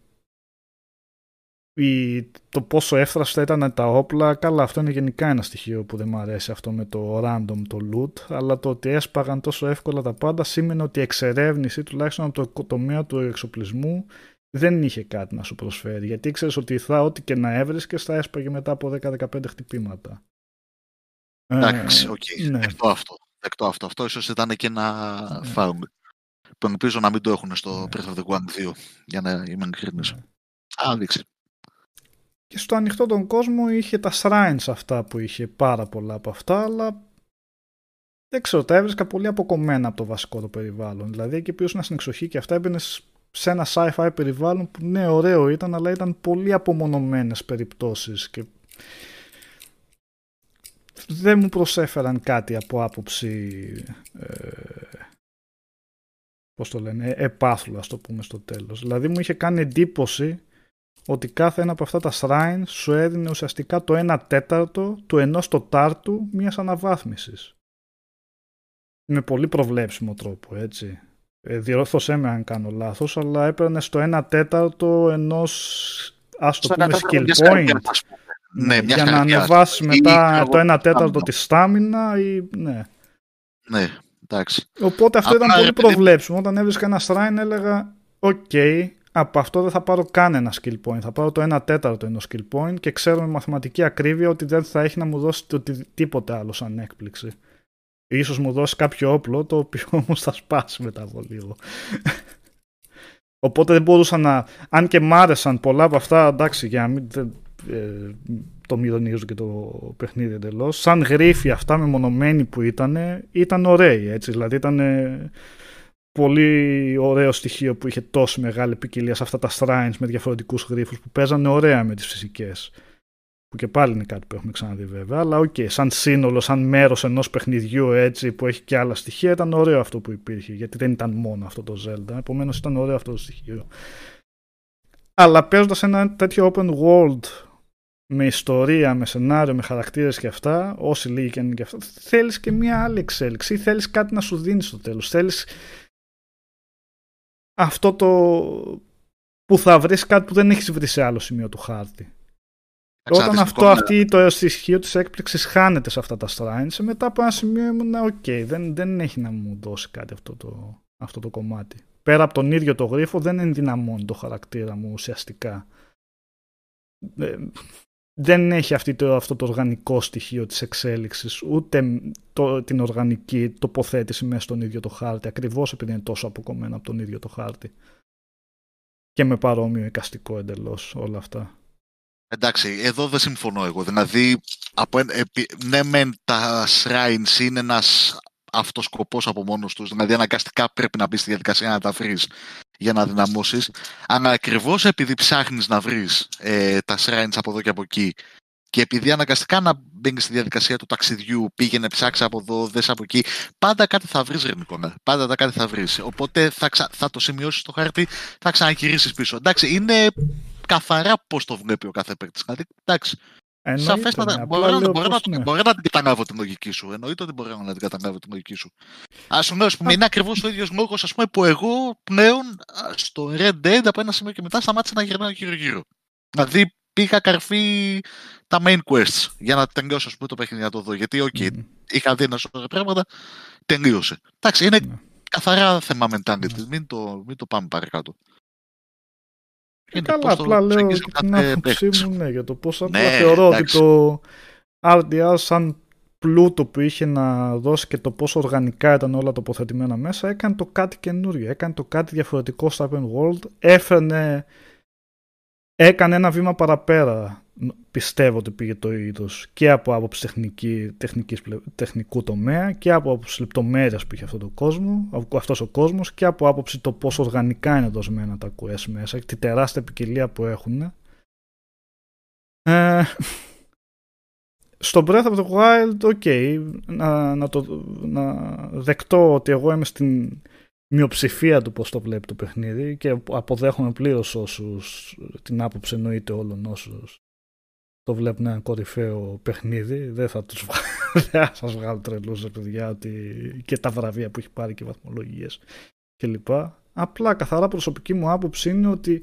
το πόσο εύθραστα ήταν τα όπλα, καλά αυτό είναι γενικά ένα στοιχείο που δεν μου αρέσει αυτό με το random, το loot, αλλά το ότι έσπαγαν τόσο εύκολα τα πάντα σήμαινε ότι η εξερεύνηση, τουλάχιστον από το τομέα του εξοπλισμού, δεν είχε κάτι να σου προσφέρει, γιατί ήξερες ότι θα ό,τι και να έβρισκες θα έσπαγε μετά από 10-15 χτυπήματα. Εντάξει, OK. Okay. Ναι. Αυτό, αυτό. δεκτό αυτό. Αυτό ίσως ήταν και ένα Ναι. found. Που ελπίζω να μην το έχουν στο Ναι. Breath of the Wild 2, για να είμαι ειλικρινής. Ναι. Α, δείξει. Και στο ανοιχτό τον κόσμο είχε τα shrines αυτά που είχε πάρα πολλά από αυτά, αλλά δεν ξέρω, τα έβρισκα πολύ αποκομμένα από το βασικό το περιβάλλον. Δηλαδή εκεί που ήσουν στην εξοχή και αυτά έμπαινες σε ένα sci-fi περιβάλλον που ναι, ωραίο ήταν, αλλά ήταν πολύ απομονωμένες περιπτώσεις και δεν μου προσέφεραν κάτι από άποψη ε, πώς το λένε, επάθλου ας το πούμε στο τέλος. Δηλαδή μου είχε κάνει εντύπωση ότι κάθε ένα από αυτά τα shrines σου έδινε ουσιαστικά το 1 τέταρτο του ενός τετάρτου μιας αναβάθμισης. Με πολύ προβλέψιμο τρόπο, έτσι. Ε, διορθώσέ με αν κάνω λάθος, αλλά έπαιρνε στο 1 τέταρτο ενός, ας το πούμε, skill point. Ναι, μια για να χαρδιά. ανεβάσει Ή, μετά ξέρω το 1 εγώ, τέταρτο άμυνα. τη stamina ή ναι. Ναι, εντάξει. Οπότε αυτό Απλά, ήταν πολύ επειδή- προβλέψιμο. Όταν έβρισκα ένα shrine έλεγα «OK, από αυτό δεν θα πάρω καν ένα skill point. Θα πάρω το 1 τέταρτο ενός skill point και ξέρω με μαθηματική ακρίβεια ότι δεν θα έχει να μου δώσει το τι- τίποτε άλλο σαν έκπληξη. Ίσως μου δώσει κάποιο όπλο το οποίο όμως θα σπάσει μετά από λίγο. Οπότε δεν μπορούσα να... Αν και μ' άρεσαν πολλά από αυτά, εντάξει, για να μην δεν- ε, το μηδενίζω και το παιχνίδι εντελώς. Σαν γρίφοι αυτά μεμονωμένοι που ήταν, ήταν ωραίοι, έτσι. Δηλαδή ήταν ε, πολύ ωραίο στοιχείο που είχε τόσο μεγάλη ποικιλία σε αυτά τα shrines με διαφορετικούς γρίφους που παίζανε ωραία με τις φυσικές. Που και πάλι είναι κάτι που έχουμε ξαναδεί βέβαια, αλλά οκ, σαν σύνολο, σαν μέρος ενός παιχνιδιού έτσι που έχει και άλλα στοιχεία ήταν ωραίο αυτό που υπήρχε, γιατί δεν ήταν μόνο αυτό το Zelda, επομένως ήταν ωραίο αυτό το στοιχείο. Αλλά παίζοντας ένα τέτοιο open world με ιστορία, με σενάριο, με χαρακτήρες και αυτά, όσοι λίγοι και είναι και αυτά, θέλεις και μια άλλη εξέλιξη ή θέλεις κάτι να σου δίνει στο τέλος. Θέλεις αυτό το που θα βρεις κάτι που δεν έχεις βρει σε άλλο σημείο του χάρτη. Όταν Εξάρτηση αυτό, ακόμα- αυτή το στοιχείο της έκπληξης χάνεται σε αυτά τα shrines, μετά από ένα σημείο ήμουν οκ, δεν, δεν έχει να μου δώσει κάτι αυτό το, αυτό το κομμάτι. Πέρα από τον ίδιο το γρίφο δεν ενδυναμώνει το χαρακτήρα μου ουσιαστικά. Ε, δεν έχει αυτή το, αυτό το οργανικό στοιχείο της εξέλιξης, ούτε το, την οργανική τοποθέτηση μέσα στον ίδιο το χάρτη, ακριβώς επειδή είναι τόσο αποκομμένα από τον ίδιο το χάρτη. Και με παρόμοιο εικαστικό εντελώς όλα αυτά. Εντάξει, εδώ δεν συμφωνώ εγώ. Δηλαδή, από, ένα- επί- ναι μεν τα shrines είναι ένας αυτοσκοπός από μόνος τους, δηλαδή αναγκαστικά πρέπει να μπεις στη διαδικασία να τα βρεις για να δυναμώσεις, αλλά ακριβώς επειδή ψάχνεις να βρεις ε, τα shrines από εδώ και από εκεί και επειδή αναγκαστικά να μπαίνεις στη διαδικασία του ταξιδιού, πήγαινε ψάξει από εδώ, δες από εκεί, πάντα κάτι θα βρεις ρε Νικόλα. Πάντα τα κάτι θα βρεις. Οπότε θα, ξα... θα το σημειώσεις στο χάρτη, θα ξαναγυρίσεις πίσω. Εντάξει, είναι καθαρά πώς το βλέπει ο κάθε παίκτης. Δηλαδή, εντάξει, Εννοείται, σαφέστατα. ναι. Μπορώ, Απλά να, λέω μπορώ, πως, να, ναι. μπορώ να την καταλάβω την λογική σου. Εννοείται ότι μπορώ να την καταλάβω την λογική σου. Α σου λέω, ας πούμε, είναι ακριβώς ο ίδιος λόγος που εγώ πλέον α, στο Red Dead από ένα σημείο και μετά σταμάτησα να γυρνάω γύρω-γύρω. Δηλαδή, πήγα καρφί τα main quests για να τελειώσω ας πούμε, το παιχνίδι να το δω. Γιατί, οκ, Μμμ. είχα δει ένα σωρό πράγματα, τελείωσε. Εντάξει, είναι Ναι. καθαρά θέμα mentality. Μην το, μην το πάμε παρακάτω. Ε, Είναι καλά, πώς το απλά λέω προσεγγίζει και ο την κάθε άποψή παίκτης. μου ναι, για το πώς Ναι, απλά θεωρώ εντάξει. ότι το RDR σαν πλούτο που είχε να δώσει και το πόσο οργανικά ήταν όλα τοποθετημένα μέσα έκανε το κάτι καινούριο, έκανε το κάτι διαφορετικό στο open world, έφερνε έκανε ένα βήμα παραπέρα πιστεύω ότι πήγε το είδος και από άποψη τεχνική, τεχνικής, πλε- τεχνικού τομέα και από άποψη λεπτομέρειας που είχε αυτό το κόσμο, αυτός ο κόσμος και από άποψη το πόσο οργανικά είναι δοσμένα τα QS μέσα και τη τεράστια ποικιλία που έχουν. Ε, στο Breath of the Wild, ok, να, να, το, να δεκτώ ότι εγώ είμαι στην μειοψηφία του πώς το βλέπει το παιχνίδι και αποδέχομαι πλήρως όσους την άποψη εννοείται όλων όσους το βλέπουν ένα κορυφαίο παιχνίδι. Δεν θα, τους, βγα- δεν θα σας βγάλω τρελούς ρε παιδιά ότι και τα βραβεία που έχει πάρει και οι βαθμολογίες κλπ. Απλά καθαρά προσωπική μου άποψη είναι ότι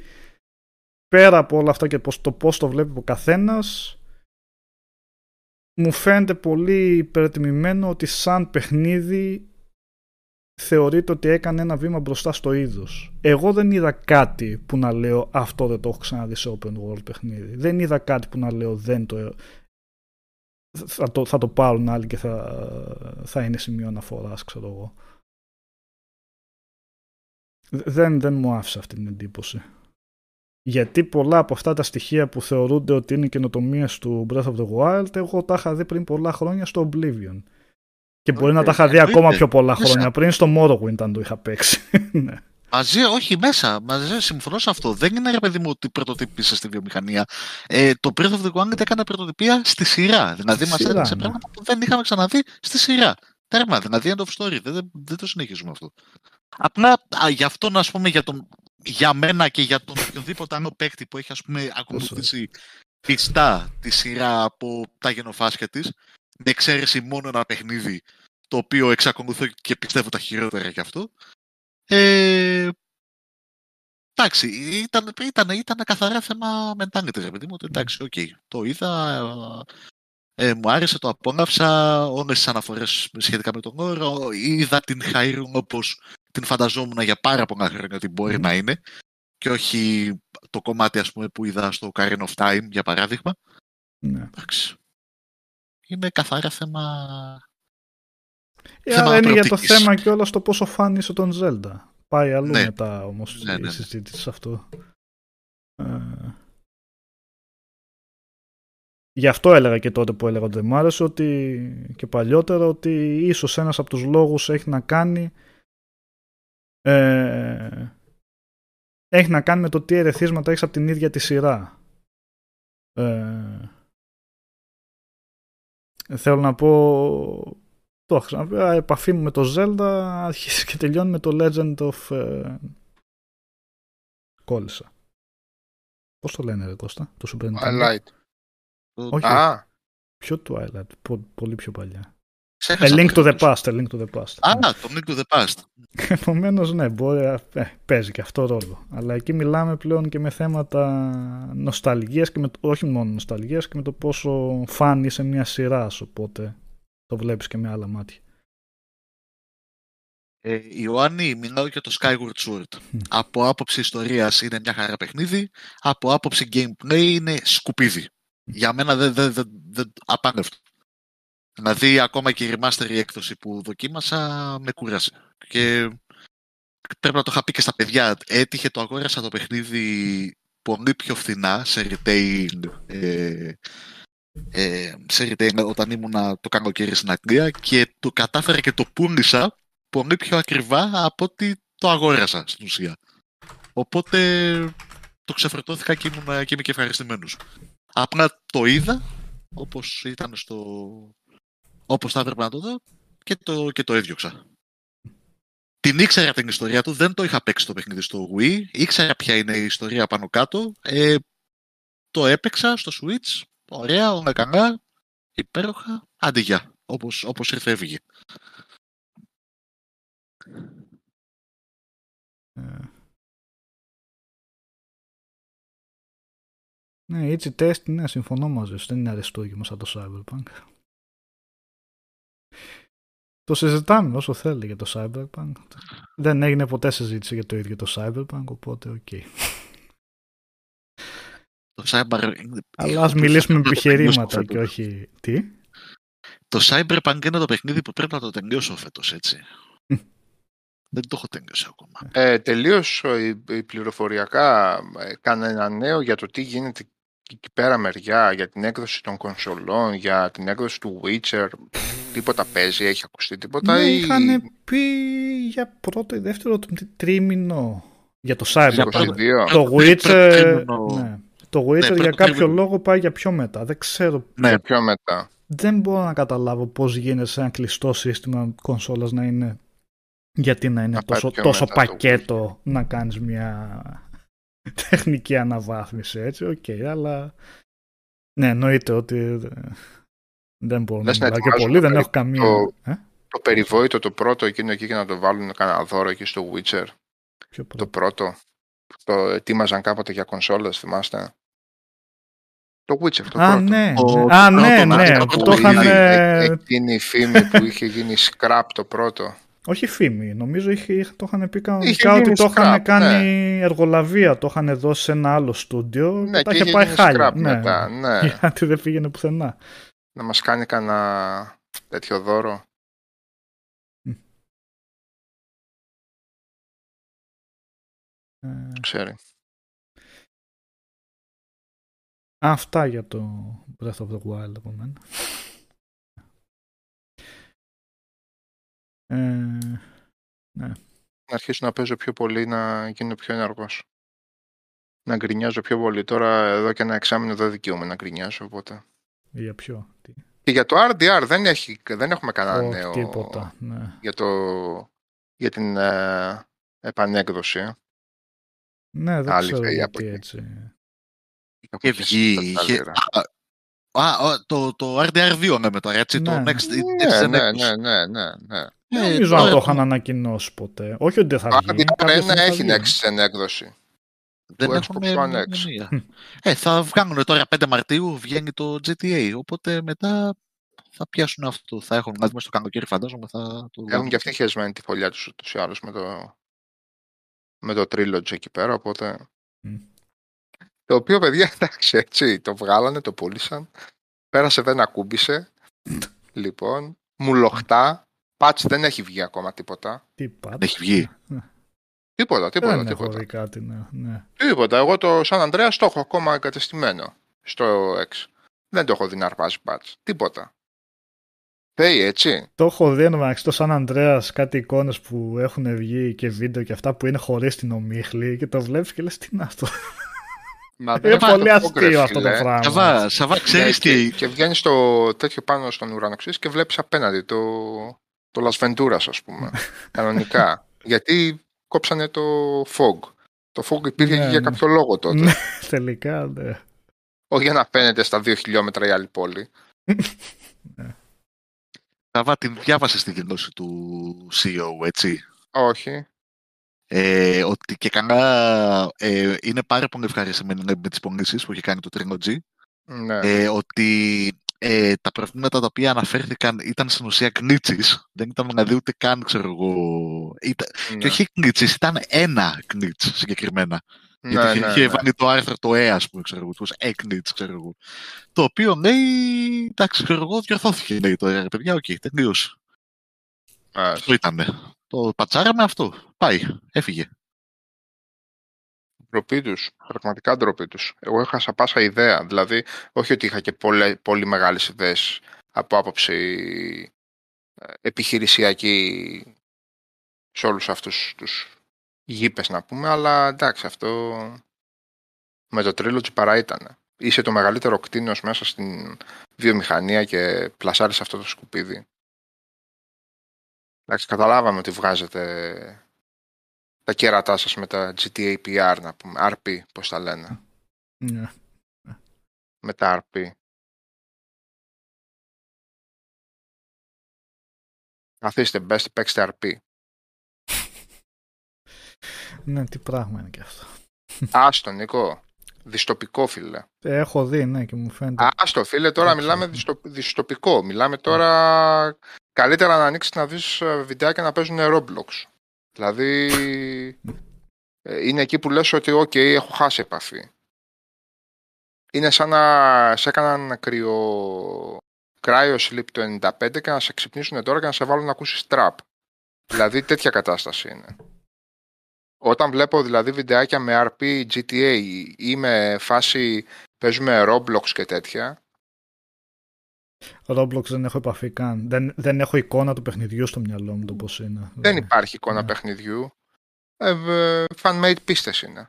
πέρα από όλα αυτά και πώς, το πώς το βλέπει ο καθένας μου φαίνεται πολύ υπερτιμημένο ότι σαν παιχνίδι θεωρείται ότι έκανε ένα βήμα μπροστά στο είδος. Εγώ δεν είδα κάτι που να λέω αυτό δεν το έχω ξαναδεί σε open world παιχνίδι. Δεν είδα κάτι που να λέω δεν το... θα το, θα το πάρουν άλλοι και θα, θα είναι σημείο αναφοράς, ξέρω εγώ. Δεν, δεν μου άφησε αυτή την εντύπωση. Γιατί πολλά από αυτά τα στοιχεία που θεωρούνται ότι είναι καινοτομίες του Breath of the Wild, εγώ τα είχα δει πριν πολλά χρόνια στο Oblivion. Και μπορεί Okay, να τα είχα δει εννοείται. ακόμα πιο πολλά Μέσα. χρόνια πριν στο Morrowind, αν το είχα παίξει. ναι. Μαζί, όχι μέσα. Μαζί, συμφωνώ σε αυτό. Δεν είναι ρε παιδί μου ότι πρωτοτύπησε στη βιομηχανία. Ε, το Breath of the Wild έκανε πρωτοτυπία στη σειρά. Δηλαδή Στη μας σειρά, έδειξε ναι. πράγματα που δεν είχαμε ξαναδεί στη σειρά. Τέρμα, δηλαδή end of story. Δεν, δεν, δεν το συνεχίζουμε αυτό. Απλά α, γι' αυτό να πούμε για, τον, για μένα και για τον οποιονδήποτε άλλο παίκτη που έχει ας πούμε ακολουθήσει πιστά τη σειρά από τα γεννοφάσκια της με εξαίρεση μόνο ένα παιχνίδι το οποίο εξακολουθώ και πιστεύω τα χειρότερα γι' αυτό ε, εντάξει, ήταν, ήταν, ήταν καθαρά θέμα mentality, ρε παιδί μου, ότι εντάξει, οκ, το είδα, ε, μου άρεσε, το απόλαυσα, όλες τις αναφορές σχετικά με τον όρο, είδα την Χαΐρου όπως την φανταζόμουν για πάρα πολλά χρόνια ότι μπορεί να είναι και όχι το κομμάτι ας πούμε που είδα στο Karen of Time για παράδειγμα. ναι. Εντάξει. Είναι καθαρά θέμα... Ε, Θέμα άρα είναι για το προοπτικής. θέμα και όλα στο πόσο φαν είσαι τον Zelda. Πάει αλλού Ναι. μετά όμως Ναι, η ναι, ναι. συζήτηση σε αυτό. Ε, Γι' αυτό έλεγα και τότε που έλεγα ότι δεν μ' άρεσε ότι και παλιότερα ότι ίσως ένας από τους λόγους έχει να κάνει ε, έχει να κάνει με το τι ερεθίσματα έχεις από την ίδια τη σειρά. Ε, θέλω να πω το έχω ξαναπεί, η επαφή μου με το Zelda αρχίζει και τελειώνει με το Legend of ε, Κόλλησα. Πώς το λένε ρε Κώστα, το Super Nintendo; Twilight. Όχι, Α, Ποιο Twilight, πο- πολύ πιο παλιά. A Ξέχασα Link το to the τέλος. Past, A Link to the Past. Α, το Link to the Past. Επομένως, ναι, μπορεί, ε, παίζει και αυτό ρόλο. Αλλά εκεί μιλάμε πλέον και με θέματα νοσταλγίας και με, το- όχι μόνο νοσταλγίας και με το πόσο φαν είσαι μια σειρά, οπότε το βλέπεις και με άλλα μάτια. Ε, Ιωάννη, μιλάω για το Skyward Sword. Μμ. Από άποψη ιστορίας είναι μια χαρά παιχνίδι, από άποψη gameplay είναι σκουπίδι. Για μένα δεν δεν δεν δεν απάνευτο. Δηλαδή, ακόμα και η remaster η έκδοση που δοκίμασα με κούρασε. Και πρέπει να το είχα πει και στα παιδιά. Έτυχε το αγόρασα το παιχνίδι πολύ πιο φθηνά σε retail, ε, ε, σε retail όταν ήμουνα το καλοκαίρι στην Αγγλία και το κατάφερα και το πούλησα πολύ πιο ακριβά από ότι το αγόρασα στην ουσία. Οπότε το ξεφερτώθηκα και, ήμουν, και είμαι και ευχαριστημένος. Απλά το είδα όπως ήταν στο... όπως θα έπρεπε να το δω και το, και το έδιωξα. Την ήξερα την ιστορία του, δεν το είχα παίξει το παιχνίδι στο Wii, ήξερα ποια είναι η ιστορία πάνω κάτω, ε, το έπαιξα στο Switch, ωραία, όλα καλά, υπέροχα, άντε γεια, όπως, όπως ήρθε έφυγε. Ε. Ναι, Age Test, ναι, συμφωνώ μαζί σου. Δεν είναι αριστούργημα σαν το Cyberpunk. Το συζητάμε όσο θέλει για το Cyberpunk. Δεν έγινε ποτέ συζήτηση για το ίδιο το Cyberpunk, οπότε οκ. Το Cyber... Αλλά ας μιλήσουμε με Το τελειώσω επιχειρήματα φέτος. και όχι... Τι; Το Cyberpunk είναι το παιχνίδι που πρέπει να το τελειώσω φέτος, έτσι. Μμ. Δεν το έχω τελειώσει ακόμα. ε, τελείως ε, η, η πληροφοριακά ε, κάνα ένα νέο για το τι γίνεται εκεί πέρα μεριά, για την έκδοση των κονσολών, για την έκδοση του Witcher. τίποτα παίζει, έχει ακουστεί τίποτα Ναι, ή... είχαν πει για πρώτο ή δεύτερο τρίμηνο για το Cyberpunk. 22. Το Πριν- Witcher, πριν τρίμηνο- ναι. το Witcher πριν για το κάποιο τρίμηνο. λόγο πάει για πιο μετά. Δεν ξέρω. Ναι, Πιο μετά. Δεν μπορώ να καταλάβω πώς γίνεται σε ένα κλειστό σύστημα κονσόλας να είναι γιατί να είναι Να πάει τόσο, πιο τόσο μετά το πακέτο να κάνεις μια τεχνική αναβάθμιση έτσι, οκ, αλλά ναι, εννοείται ότι ε, δεν μπορώ να Λες να μιλάω και ετοιμάζουν πολύ, δεν το- έχω καμία... το- Ε; Το περιβόητο το πρώτο εκείνο εκεί και να το βάλουν κανένα δώρο εκεί στο Witcher. Ποιο Το πρώτο. πρώτο. Το ετοίμαζαν κάποτε για κονσόλες, θυμάστε; Το Witcher, το Α, πρώτο. ναι, Το- ναι. Α, το ναι, πρώτο, ναι, το που πρώτο το είχαν... ήδη. ε, Ε, εκείνη η φήμη που είχε γίνει scrap το πρώτο. Όχι φήμη, νομίζω είχε, είχε- το είχαν πει Είχε κανονικά γίνει ότι το είχαν scrap, κάνει εργολαβία, το είχαν δώσει σε ένα άλλο στούντιο ναι, και τα και είχε είχε πάει γίνει χάλια. scrap Ναι, μετά. Ναι. Γιατί δεν πήγαινε πουθενά. να μας κάνει κανένα τέτοιο δώρο. Ε, Ξέρει. αυτά για το Breath of the Wild από μένα. Ε, Να αρχίσω να παίζω πιο πολύ, να γίνω πιο ενεργός. Να γκρινιάζω πιο πολύ. Τώρα εδώ και ένα εξάμεινο δεν δικαιούμαι να γκρινιάζω, οπότε... για ποιο, τι. Και για το RDR δεν, έχει, δεν έχουμε κανένα Όχι, νέο τίποτα. Ναι. για, το, για την ε, επανέκδοση. ναι, δεν Άλλη ξέρω φέη από γιατί εκεί. έτσι. Είχε βγει, είχε... Α, α, το, το RDR2 λέμε τώρα, έτσι, το Ναι. Next Ναι, Next ναι, Gen ναι, ναι, ναι, ναι. Δεν Ε, νομίζω τώρα να το έχουμε- είχαν ανακοινώσει ποτέ. Όχι ότι δεν θα Το βγει. κάποια RDR1 στιγμή θα έχει βγει. next gen έκδοση. Δεν του έχουμε Xbox One X. μνημονία. Ε, θα βγάλουν τώρα 5 Μαρτίου, βγαίνει το GTA, οπότε μετά θα πιάσουν αυτό. Θα έχουν, δηλαδή μέσα στο καλοκαίρι φαντάζομαι θα το Έχουν βγάλουν. και αυτοί χεσμένη τη φωλιά τους ούτως ή άλλως με το, με το Trilogy εκεί πέρα, οπότε... Μμ. Το οποίο, παιδιά, εντάξει, έτσι, το βγάλανε, το πούλησαν, πέρασε, δεν ακούμπησε, λοιπόν, μουλοχτά, patch δεν έχει βγει ακόμα τίποτα, Τι πάτε. Δεν έχει βγει. τίποτα, τίποτα, Δεν έχω τίποτα. δει κάτι, ναι. ναι. Τίποτα, εγώ το San Andreas το έχω ακόμα εγκατεστημένο στο X. Δεν το έχω δει να αρπάζει patch, τίποτα. Θέει, έτσι. Το έχω δει μεταξύ το Σαν Ανδρέας κάτι εικόνες που έχουν βγει και βίντεο και αυτά που είναι χωρίς την ομίχλη και το βλέπεις και λες τι είναι αυτό; Μα Είναι δεν πολύ το αστείο ρε, αυτό το φίλε. πράγμα. Σαβά, Σαβά, ξέρεις Ναι, τι. και, και βγαίνει στο τέτοιο πάνω στον ουρανό ξέρεις, και βλέπεις απέναντι το, το Las Venturas ας πούμε, κανονικά. Γιατί κόψανε το Fog. Το Fog υπήρχε Ναι, και για ναι. κάποιο λόγο τότε. Ναι, Τελικά, ναι. Όχι για να φαίνεται στα δύο χιλιόμετρα η άλλη πόλη. Σαβά, την διάβασες στη δηλώση του CEO, έτσι; Όχι. Ε, ότι και καλά ε, είναι πάρα πολύ ευχαριστημένοι με τις πωλήσεις που έχει κάνει το Trilogy. Ναι. Ε, ότι ε, τα προβλήματα τα οποία αναφέρθηκαν ήταν στην ουσία glitches. Δεν ήταν δηλαδή ούτε καν, ξέρω εγώ... Ήταν, ναι. Και όχι glitches, ήταν ένα glitch συγκεκριμένα. ναι, Γιατί ναι, είχε ναι. βάλει το άρθρο το E, ας πούμε, ξέρω εγώ, τους E glitch, ξέρω εγώ. Το οποίο λέει, εντάξει, ξέρω εγώ, διορθώθηκε, λέει το ρε παιδιά, οκ, τελείωσε. Α, Αυτό ήτανε. Το πατσάραμε αυτό. Πάει, έφυγε. Ντροπή τους. Πραγματικά ντροπή τους. Εγώ έχασα πάσα ιδέα. Δηλαδή, όχι ότι είχα και πολλέ, πολύ μεγάλες ιδέες από άποψη ε, επιχειρησιακή σε όλους αυτούς τους γήπες να πούμε, αλλά εντάξει αυτό με το Trilogy παρά ήταν. Είσαι το μεγαλύτερο κτίνος μέσα στην βιομηχανία και πλασάρεις αυτό το σκουπίδι. Εντάξει, καταλάβαμε ότι βγάζετε τα κέρατά σας με τα GTA PR, να πούμε, RP, πώς τα λένε, Ναι. με τα RP. Καθίστε, μπέστε, παίξτε RP. ναι, τι πράγμα είναι και αυτό. Άστο, Νίκο. Δυστοπικό, φίλε. Ε, Έχω δει, ναι, και μου φαίνεται. Άστο, φίλε, τώρα Έτσι, μιλάμε ναι. δυστο, δυστοπικό. Μιλάμε τώρα... Καλύτερα να ανοίξεις να δεις ε, βιντεάκια να παίζουν Roblox. Δηλαδή... ε, είναι εκεί που λες ότι, οκ, έχω χάσει επαφή. Είναι σαν να σε έκαναν cryo... Cryo sleep το 95 και να σε ξυπνήσουν τώρα και να σε βάλουν να ακούσεις trap. Δηλαδή τέτοια κατάσταση είναι. Όταν βλέπω δηλαδή βιντεάκια με RP, GTA ή με φάση παίζουμε Roblox και τέτοια, Roblox δεν έχω επαφή καν. Δεν, δεν έχω εικόνα του παιχνιδιού στο μυαλό μου το πώς είναι. δεν υπάρχει εικόνα ναι. παιχνιδιού. Ε, ε, fan-made πίστες είναι.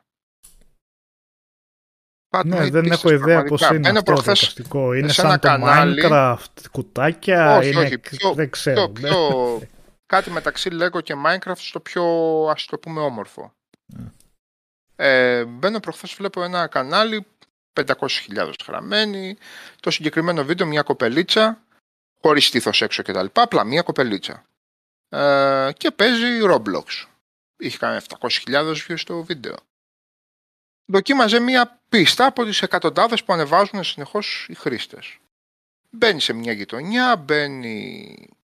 Ναι, Fan-made δεν πίστες, έχω ιδέα πώς πραγματικά. είναι Μπαίνω αυτό το προχθές δικαστικό. Είναι σε σαν ένα το κανάλι- Minecraft, κουτάκια, Όχι, είναι... όχι, πιο- δεν ξέρω. πιο, ναι. πιο, κάτι μεταξύ Lego και Minecraft στο πιο ας το πούμε όμορφο. Ναι. Ε, μπαίνω προχθές βλέπω ένα κανάλι 500.000 γραμμένοι το συγκεκριμένο βίντεο μια κοπελίτσα χωρίς στήθος έξω και τα λοιπά απλά μια κοπελίτσα ε, και παίζει Roblox είχε κάνει 700.000 views στο βίντεο δοκίμαζε μια πίστα από τις εκατοντάδες που ανεβάζουν συνεχώς οι χρήστες μπαίνει σε μια γειτονιά μπαίνει ε,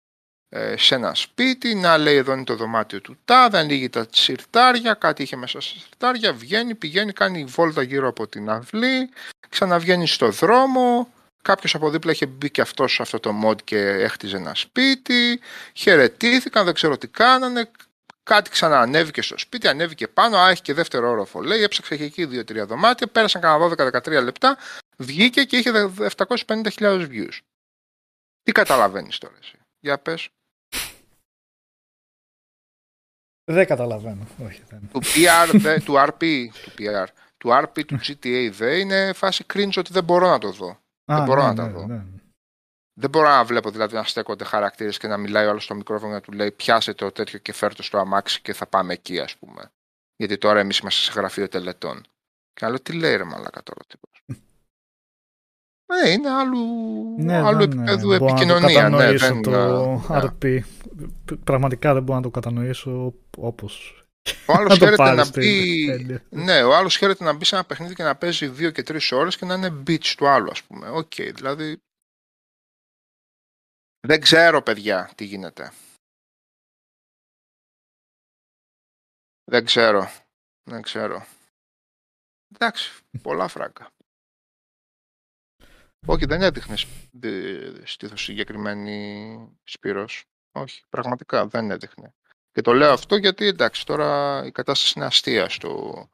σε ένα σπίτι, να λέει εδώ είναι το δωμάτιο του τάδε, ανοίγει τα συρτάρια, κάτι είχε μέσα στα συρτάρια, βγαίνει, πηγαίνει, κάνει βόλτα γύρω από την αυλή, ξαναβγαίνει στο δρόμο, Κάποιος από δίπλα είχε μπει και αυτός σε αυτό το mod και έχτιζε ένα σπίτι. Χαιρετήθηκαν, δεν ξέρω τι κάνανε. Κάτι ξαναανέβηκε στο σπίτι, ανέβηκε πάνω, α, έχει και δεύτερο όροφο. Λέει, έψαξε και εκεί δύο-τρία δωμάτια, πέρασαν κανένα 12-13 λεπτά, βγήκε και είχε 750.000 views. Τι καταλαβαίνεις τώρα εσύ; Για πες. Δεν καταλαβαίνω. Όχι, δεν. Του PR, δε, του RP, του PR, του RP του GTA δε είναι φάση cringe ότι δεν μπορώ να το δω. Α, δεν μπορώ ναι, να τα ναι, δω. ναι. Δεν μπορώ να βλέπω δηλαδή να στέκονται χαρακτήρες και να μιλάει όλο στο μικρόφωνο να του λέει πιάσε το τέτοιο και φέρ' στο αμάξι και θα πάμε εκεί ας πούμε. Γιατί τώρα εμείς είμαστε σε γραφείο τελετών. Και να λέω τι λέει ρε μαλάκα τώρα ο τύπος. Ναι, είναι άλλου, Ναι, άλλου δεν, επίπεδου ε, μπορώ να το επικοινωνία. Ναι, κατανοήσω δεν, το ναι. RP. Πραγματικά δεν μπορώ να το κατανοήσω όπως Ο άλλος να το χαίρεται να πάρεις το μπει πέντε. Ναι, ο άλλος χαίρεται να μπει σε ένα παιχνίδι και να παίζει δύο και τρεις ώρες και να είναι bitch του άλλου, ας πούμε. Οκ, δηλαδή. Δεν ξέρω, παιδιά, τι γίνεται. Δεν ξέρω. Δεν ξέρω. Εντάξει, πολλά φράγκα. Όχι, δεν έδειχνε στήθος συγκεκριμένη Σπύρος. Όχι, πραγματικά δεν έδειχνε. Και το λέω αυτό γιατί εντάξει, τώρα η κατάσταση είναι αστεία στο,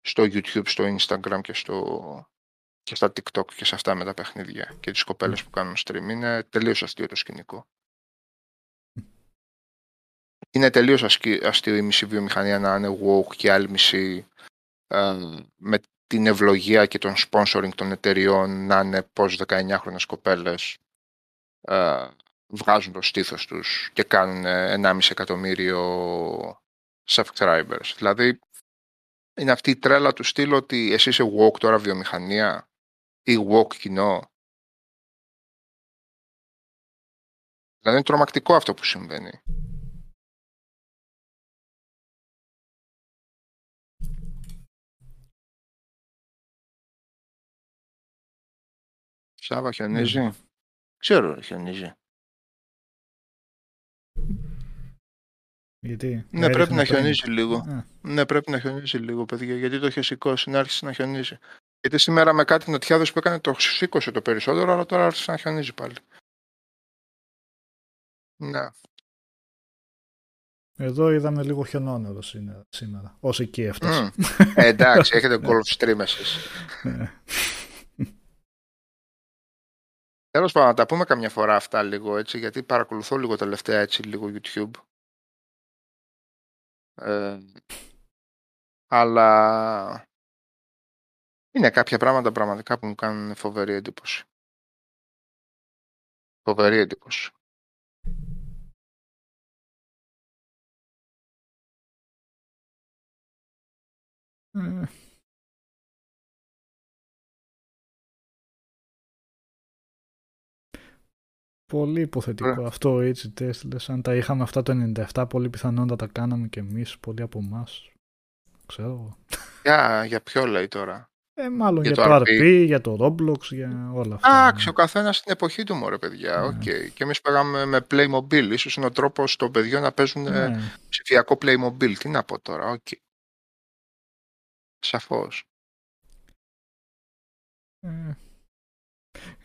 στο YouTube, στο Instagram και, στο, και στα TikTok και σε αυτά με τα παιχνίδια και τις κοπέλες που κάνουν stream. Είναι τελείως αστείο το σκηνικό. Είναι τελείως ασκη- αστείο η μισή βιομηχανία να είναι woke και η άλλη μισή ε, με την ευλογία και τον sponsoring των εταιριών να είναι πως 19χρονες κοπέλες ε, βγάζουν το στήθος τους και κάνουν 1,5 εκατομμύριο subscribers. Δηλαδή, είναι αυτή η τρέλα του στυλ ότι εσύ είσαι woke τώρα βιομηχανία ή woke κοινό. Δηλαδή είναι τρομακτικό αυτό που συμβαίνει. Σάβα χιονίζει. Ξέρω ρε, χιονίζει. Γιατί; Ναι, έριχνε πρέπει να πριν. χιονίζει λίγο. Α, Ναι, πρέπει να χιονίζει λίγο, παιδιά. Γιατί το είχε σηκώσει να άρχισε να χιονίζει. Γιατί σήμερα με κάτι νοτιάδε που έκανε το σήκωσε το περισσότερο, αλλά τώρα άρχισε να χιονίζει πάλι. Ναι. Εδώ είδαμε λίγο χιονόνερο σήμερα. σήμερα. Ως εκεί έφτασε. Μμ. Ε, εντάξει, έχετε golf stream εσείς. Ναι. Τέλος πάντων, να τα πούμε καμιά φορά αυτά λίγο έτσι, γιατί παρακολουθώ λίγο τελευταία έτσι, λίγο YouTube. Ε, αλλά είναι κάποια πράγματα πραγματικά που μου κάνουν φοβερή εντύπωση. Φοβερή εντύπωση. Ε, Πολύ υποθετικό Ωραία. αυτό Age Test. Λες, αν τα είχαμε αυτά το 97, πολύ πιθανόν θα τα κάναμε και εμείς, πολλοί από εμάς. Ξέρω εγώ. Για, για ποιο λέει τώρα; Ε, μάλλον Για για, το το RP. RP, για το Roblox, για όλα αυτά. Εντάξει, ο καθένας στην εποχή του, μωρέ παιδιά. Ναι. Οκ. Και εμείς πήγαμε με Playmobil. Ίσως είναι ο τρόπος των παιδιών να παίζουν ε, Ναι. ψηφιακό Playmobil. Τι να πω τώρα. Οκ. Σαφώς. Ε,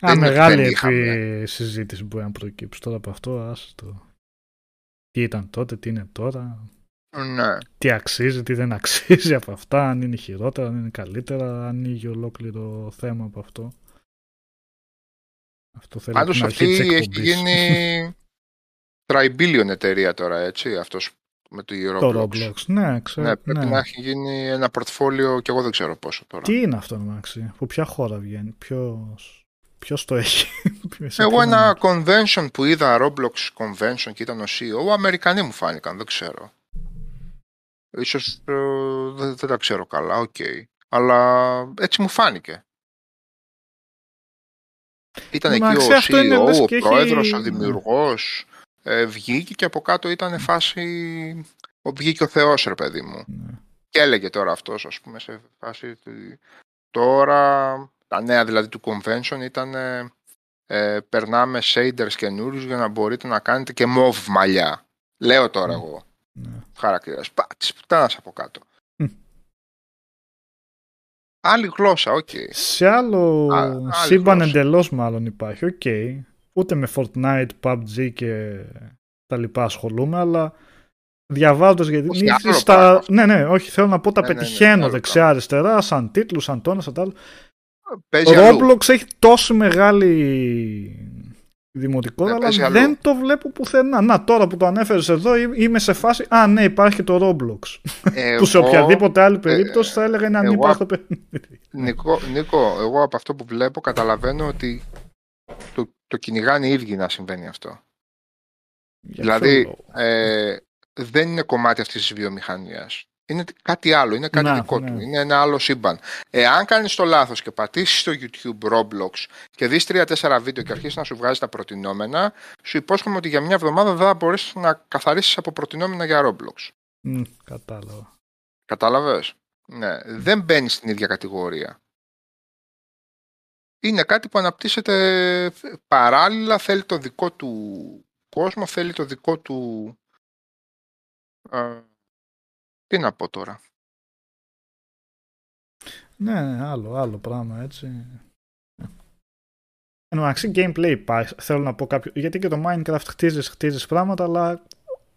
Δεν Α, είναι μεγάλη δεν επί είχαμε. συζήτηση μπορεί να προκύψει τώρα από αυτό. Ας το... Τι ήταν τότε, τι είναι τώρα, Ναι. τι αξίζει, τι δεν αξίζει από αυτά, αν είναι χειρότερα, αν είναι καλύτερα, ανοίγει ολόκληρο θέμα από αυτό. Αυτό θέλει από Πάντως την αρχή αυτή της έχει εκπομπής. γίνει trillion εταιρεία τώρα, έτσι, αυτός με το Roblox. Το Roblox, ναι, ξέρω. Ναι, πρέπει ναι. να έχει γίνει ένα πορτφόλιο και εγώ δεν ξέρω πόσο τώρα. Τι είναι αυτό, Μάξι, από ποια χώρα βγαίνει, ποιος, ποιος το έχει; σε Εγώ ποιον ένα είναι. convention που είδα, Roblox convention και ήταν ο CEO, Αμερικανοί μου φάνηκαν, δεν ξέρω. Ίσως ε, δεν, δεν τα ξέρω καλά, οκ. Αλλά έτσι μου φάνηκε. Ήταν εκεί Εντάξει, ο αυτό είναι CEO, λες ο και έχει- πρόεδρος, ο ναι. δημιουργός, ε, βγήκε και από κάτω ήταν φάση... Ο, βγήκε ο Θεός, ρε παιδί μου. Ναι. Και έλεγε τώρα αυτός, ας πούμε, σε φάση... του- Τώρα, τα νέα δηλαδή του convention ήταν... ε, ε, περνάμε shaders καινούριους για να μπορείτε να κάνετε και mauve μαλλιά. Λέω τώρα Ναι. εγώ, Ναι. χαρακτήρας. Πατς, πουτάνας από κάτω. Μμ. Άλλη γλώσσα, οκ. Σε άλλο Α, άλλη σύμπαν γλώσσα. εντελώς μάλλον υπάρχει, οκ. Ούτε με Fortnite, PUBG και τα λοιπά ασχολούμαι, αλλά διαβάζοντας γιατί Όχι, είναι άλλο στα... πράγμα. Ναι, ναι, όχι, θέλω να πω τα Ναι, ναι, ναι, πετυχαίνω άλλο δεξιά-αριστερά, σαν τίτλους, σαν το 'να, σαν τα άλλα. Παίζει Ο αλλού. Roblox έχει τόσο μεγάλη δημοτικότητα, Ναι, παίζει αλλά αλλού. δεν το βλέπω πουθενά. Να, τώρα που το ανέφερες εδώ, εί- είμαι σε φάση. Α, ναι, υπάρχει και το Roblox. που σε Εγώ, οποιαδήποτε άλλη περίπτωση θα έλεγα είναι εγώ- ανύπαρκτο παιχνίδι. Νικό, Νίκο, εγώ από αυτό που βλέπω καταλαβαίνω ότι το, το κυνηγάνε οι ίδιοι να συμβαίνει αυτό. Για δηλαδή, ποιο λόγο; Ε, δεν είναι κομμάτι αυτής της βιομηχανίας. Είναι κάτι άλλο, είναι κάτι Να, δικό ναι. του, είναι ένα άλλο σύμπαν. Εάν κάνεις το λάθος και πατήσεις στο YouTube Roblox και δεις 3-4 βίντεο και αρχίσεις να σου βγάζεις τα προτινόμενα, σου υπόσχομαι ότι για μια εβδομάδα δεν θα μπορέσεις να καθαρίσεις από προτινόμενα για Roblox. Μμ, κατάλαβα. Κατάλαβες; Ναι, δεν μπαίνει στην ίδια κατηγορία. Είναι κάτι που αναπτύσσεται παράλληλα, θέλει το δικό του κόσμο, θέλει το δικό του... ε, τι να πω τώρα. Ναι, ναι, άλλο, άλλο πράγμα έτσι. Εν τω μεταξύ, gameplay υπάρχει. Θέλω να πω κάποιο. Γιατί και το Minecraft χτίζεις χτίζεις πράγματα, αλλά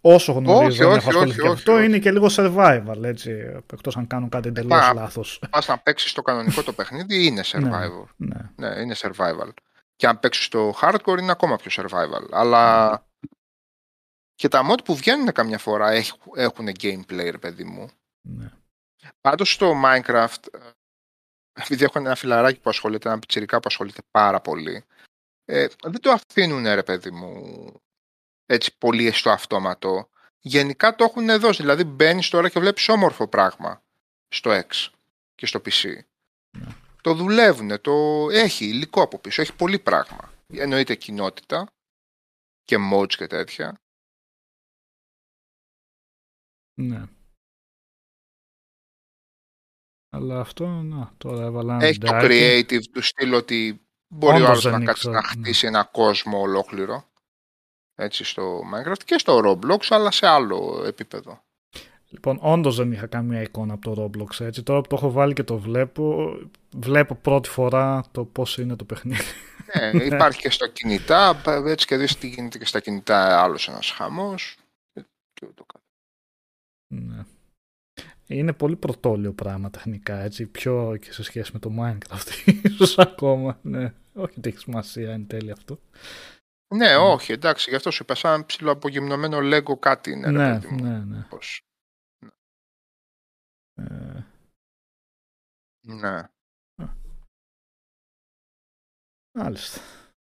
όσο γνωρίζω, Όχι, δεν όχι, έχω ασχοληθεί όχι, και αυτό, όχι, είναι και λίγο survival, έτσι. Εκτός αν κάνουν κάτι εντελώς πά- λάθος. Πας να παίξεις το κανονικό το παιχνίδι, είναι survival. Ναι. Ναι, είναι survival. Και αν παίξεις το hardcore είναι ακόμα πιο survival. Αλλά και τα mod που βγαίνουν καμιά φορά έχουν gameplay, ρε παιδί μου. ναι. Πάντως στο Minecraft, ε, επειδή έχω ένα φιλαράκι που ασχολείται, ένα πιτσιρικά που ασχολείται πάρα πολύ, ε, δεν το αφήνουν ρε παιδί μου έτσι πολύ στο αυτόματο. Γενικά το έχουν δώσει, δηλαδή μπαίνεις τώρα και βλέπεις όμορφο πράγμα στο X και στο PC. Ναι. Το δουλεύουν, το έχει υλικό από πίσω, έχει πολύ πράγμα. Εννοείται κοινότητα και mods και τέτοια. Ναι. Αλλά αυτό, να, τώρα έβαλα ένα Έχει το βιντεάκι. creative του στυλ ότι μπορεί Όντως ο άλλος δεν να κάτσει ήξερα, να ναι. χτίσει ένα κόσμο ολόκληρο έτσι στο Minecraft και στο Roblox αλλά σε άλλο επίπεδο. Λοιπόν, όντως δεν είχα καμία εικόνα από το Roblox έτσι. Τώρα που το έχω βάλει και το βλέπω, βλέπω πρώτη φορά το πώς είναι το παιχνίδι. Ναι, υπάρχει και στα κινητά, έτσι και δεις τι γίνεται και στα κινητά άλλος ένας χαμός. Και ούτω καθ' Ναι. Είναι πολύ πρωτόλιο πράγμα τεχνικά, έτσι, πιο και σε σχέση με το Minecraft, ίσως ακόμα, ναι. Όχι ότι έχει σημασία εν τέλει αυτό. Ναι, όχι, εντάξει, γι' αυτό σου είπα σαν ψηλοαπογυμνωμένο Lego κάτι είναι, ρε ναι, παιδί μου. ναι, ναι. Πώς. Ε, ναι. μάλιστα.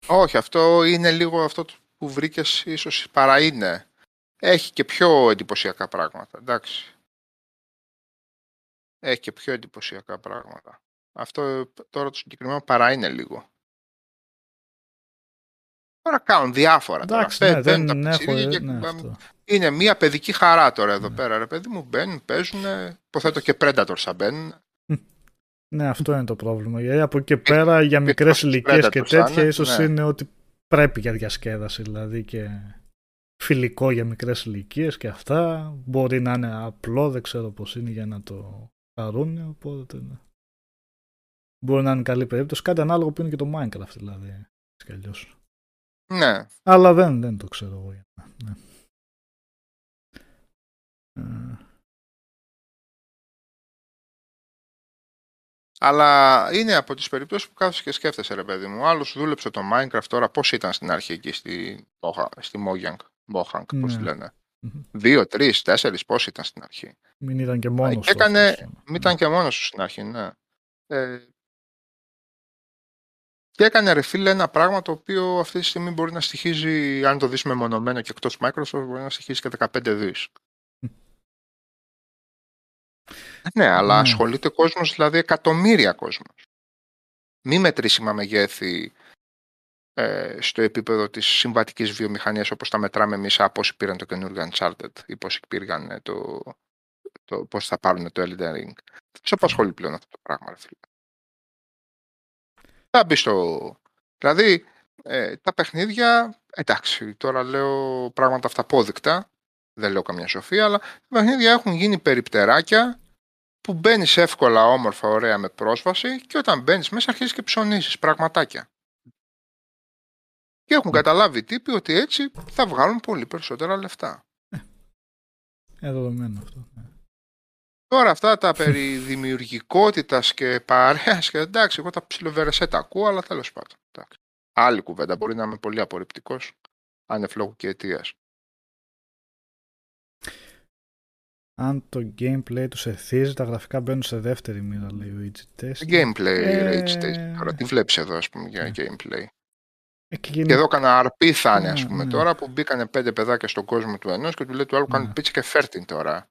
Όχι, αυτό είναι λίγο αυτό που βρήκες ίσως παρά είναι. Έχει και πιο εντυπωσιακά πράγματα, εντάξει. Έχει και πιο εντυπωσιακά πράγματα. Αυτό τώρα το συγκεκριμένο παρά είναι λίγο. Τώρα κάνουν διάφορα. τώρα. Εντάξει, ναι, Μπαίνουν τα δεν έχω... πιτσιρίκια και Ναι, πάμε- αυτό. Είναι μια παιδική χαρά τώρα εδώ Ναι. πέρα, ρε παιδί μου. Μπαίνουν, παίζουν. Υποθέτω και Predators θα μπαίνουν. Ναι, αυτό είναι το πρόβλημα. Γιατί από εκεί και πέρα για μικρές πόσους ηλικίες και Predators τέτοια θα είναι, ίσως ναι. είναι ότι πρέπει για διασκέδαση δηλαδή και φιλικό για μικρές ηλικίες και αυτά. Μπορεί να είναι απλό, δεν ξέρω πώς είναι για να το χαρούν, οπότε ναι. Μπορεί να είναι καλή περίπτωση. Κάτι ανάλογο που είναι και το Minecraft δηλαδή. Έτσι κι αλλιώς. Ναι. Αλλά δεν, δεν το ξέρω εγώ. για να- Ναι. Ε, Αλλά είναι από τις περιπτώσεις που κάθεσαι και σκέφτεσαι, ρε παιδί μου. Άλλος δούλεψε το Minecraft τώρα. Πώς ήταν στην αρχή εκεί στη, Moha- στη Mojang, Mohang, πώς Ναι. τη λένε. Μμμ. Δύο, τρεις, τέσσερις, πώς ήταν στην αρχή. Μην ήταν και μόνος και του έκανε- αυτός. Μην ήταν και μόνος του στην αρχή, ναι. Ε, και έκανε ρε φίλε ένα πράγμα το οποίο αυτή τη στιγμή μπορεί να στοιχίζει, αν το δεις μεμονωμένο και εκτός Microsoft, μπορεί να στοιχίζει και 15 δις. Ναι, αλλά Ναι. ασχολείται κόσμος, δηλαδή εκατομμύρια κόσμος. Μη μετρήσιμα μεγέθη ε, στο επίπεδο της συμβατικής βιομηχανίας όπως τα μετράμε εμείς από όσοι πήραν το καινούργιο Uncharted ή πώς πήραν ε, το, το πώς θα πάρουν το Elden Ring. Δεν σε απασχολεί πλέον αυτό το πράγμα, ρε φίλε. Θα μπει στο... Δηλαδή, ε, τα παιχνίδια, εντάξει, τώρα λέω πράγματα αυταπόδεικτα, δεν λέω καμιά σοφία, αλλά τα παιχνίδια έχουν γίνει περιπτεράκια που μπαίνεις εύκολα, όμορφα, ωραία με πρόσβαση και όταν μπαίνεις μέσα αρχίζεις και ψωνίσει πραγματάκια. Και έχουν καταλάβει οι τύποι ότι έτσι θα βγάλουν πολύ περισσότερα λεφτά. Ε, δεδομένο αυτό. ναι. Τώρα αυτά τα περί δημιουργικότητας και παρέας και εντάξει, εγώ τα ψιλοβερεσέ τα ακούω, αλλά τέλος πάντων. Εντάξει. Άλλη κουβέντα, μπορεί να είμαι πολύ απορριπτικός, άνευ λόγου και αιτίας. Αν το gameplay τους εθίζει, τα γραφικά μπαίνουν σε δεύτερη μοίρα, λέει ο Age Test. Gameplay, Ε, Rage Test. Τώρα τι βλέπεις εδώ, ας πούμε, για Ναι. gameplay; Ε, και Και γενικά- εδώ κάνα RP θα είναι, ας Ναι, πούμε, ναι. τώρα που μπήκανε πέντε παιδάκια στον κόσμο του ενός και του λέει του άλλου κάνε Ναι. πίτσα και φέρτην τώρα.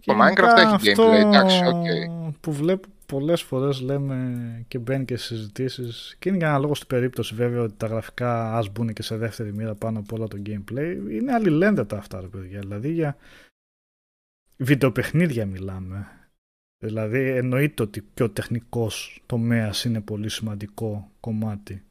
Και Το Minecraft γενικά έχει gameplay, εντάξει, οκ. που βλέπω πολλές φορές λέμε και μπαίνει και σε συζητήσεις και είναι για ένα λόγο στην περίπτωση βέβαια ότι τα γραφικά ας μπουν και σε δεύτερη μοίρα πάνω από όλα το gameplay είναι αλληλένδετα αυτά ρε παιδιά δηλαδή για βιντεοπαιχνίδια μιλάμε δηλαδή εννοείται ότι και ο τεχνικός τομέας είναι πολύ σημαντικό κομμάτι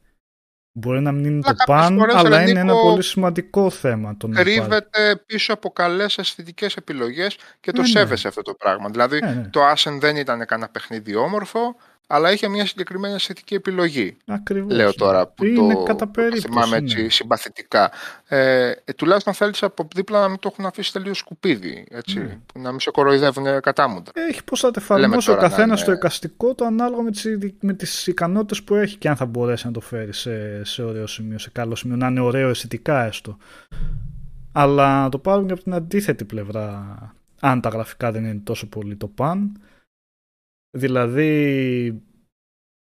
μπορεί να μην είναι Αλλά το κάποιες παν φορές, αλλά ρε, είναι ένα Νίκο, πολύ σημαντικό θέμα το να υπάρχει. Κρύβεται πίσω από καλές αισθητικές επιλογές και το Ναι, ναι. σέβεσαι αυτό το πράγμα. Δηλαδή, Ναι, ναι. το Ascent δεν ήταν κανένα παιχνίδι όμορφο, αλλά είχε μια συγκεκριμένη αισθητική επιλογή. Ακριβώς. Λέω τώρα που είναι το, κατά που το περίπτωση, θυμάμαι ναι. έτσι συμπαθητικά. Ε, ε, τουλάχιστον θέλεις από δίπλα να μην το έχουν αφήσει τελείως σκουπίδι. Έτσι, Ναι. που να μην σε κοροϊδεύουν κατάμουντα. Έχει πώς θα το εφαρμόσει ο τώρα να καθένας είναι- το εικαστικό το ανάλογα με τις, ειδι- με τις ικανότητες που έχει και αν θα μπορέσει να το φέρει σε, σε ωραίο σημείο, σε καλό σημείο, να είναι ωραίο αισθητικά έστω. Αλλά να το πάρουν και από την αντίθετη πλευρά, αν τα γραφικά δεν είναι τόσο πολύ το παν. Δηλαδή,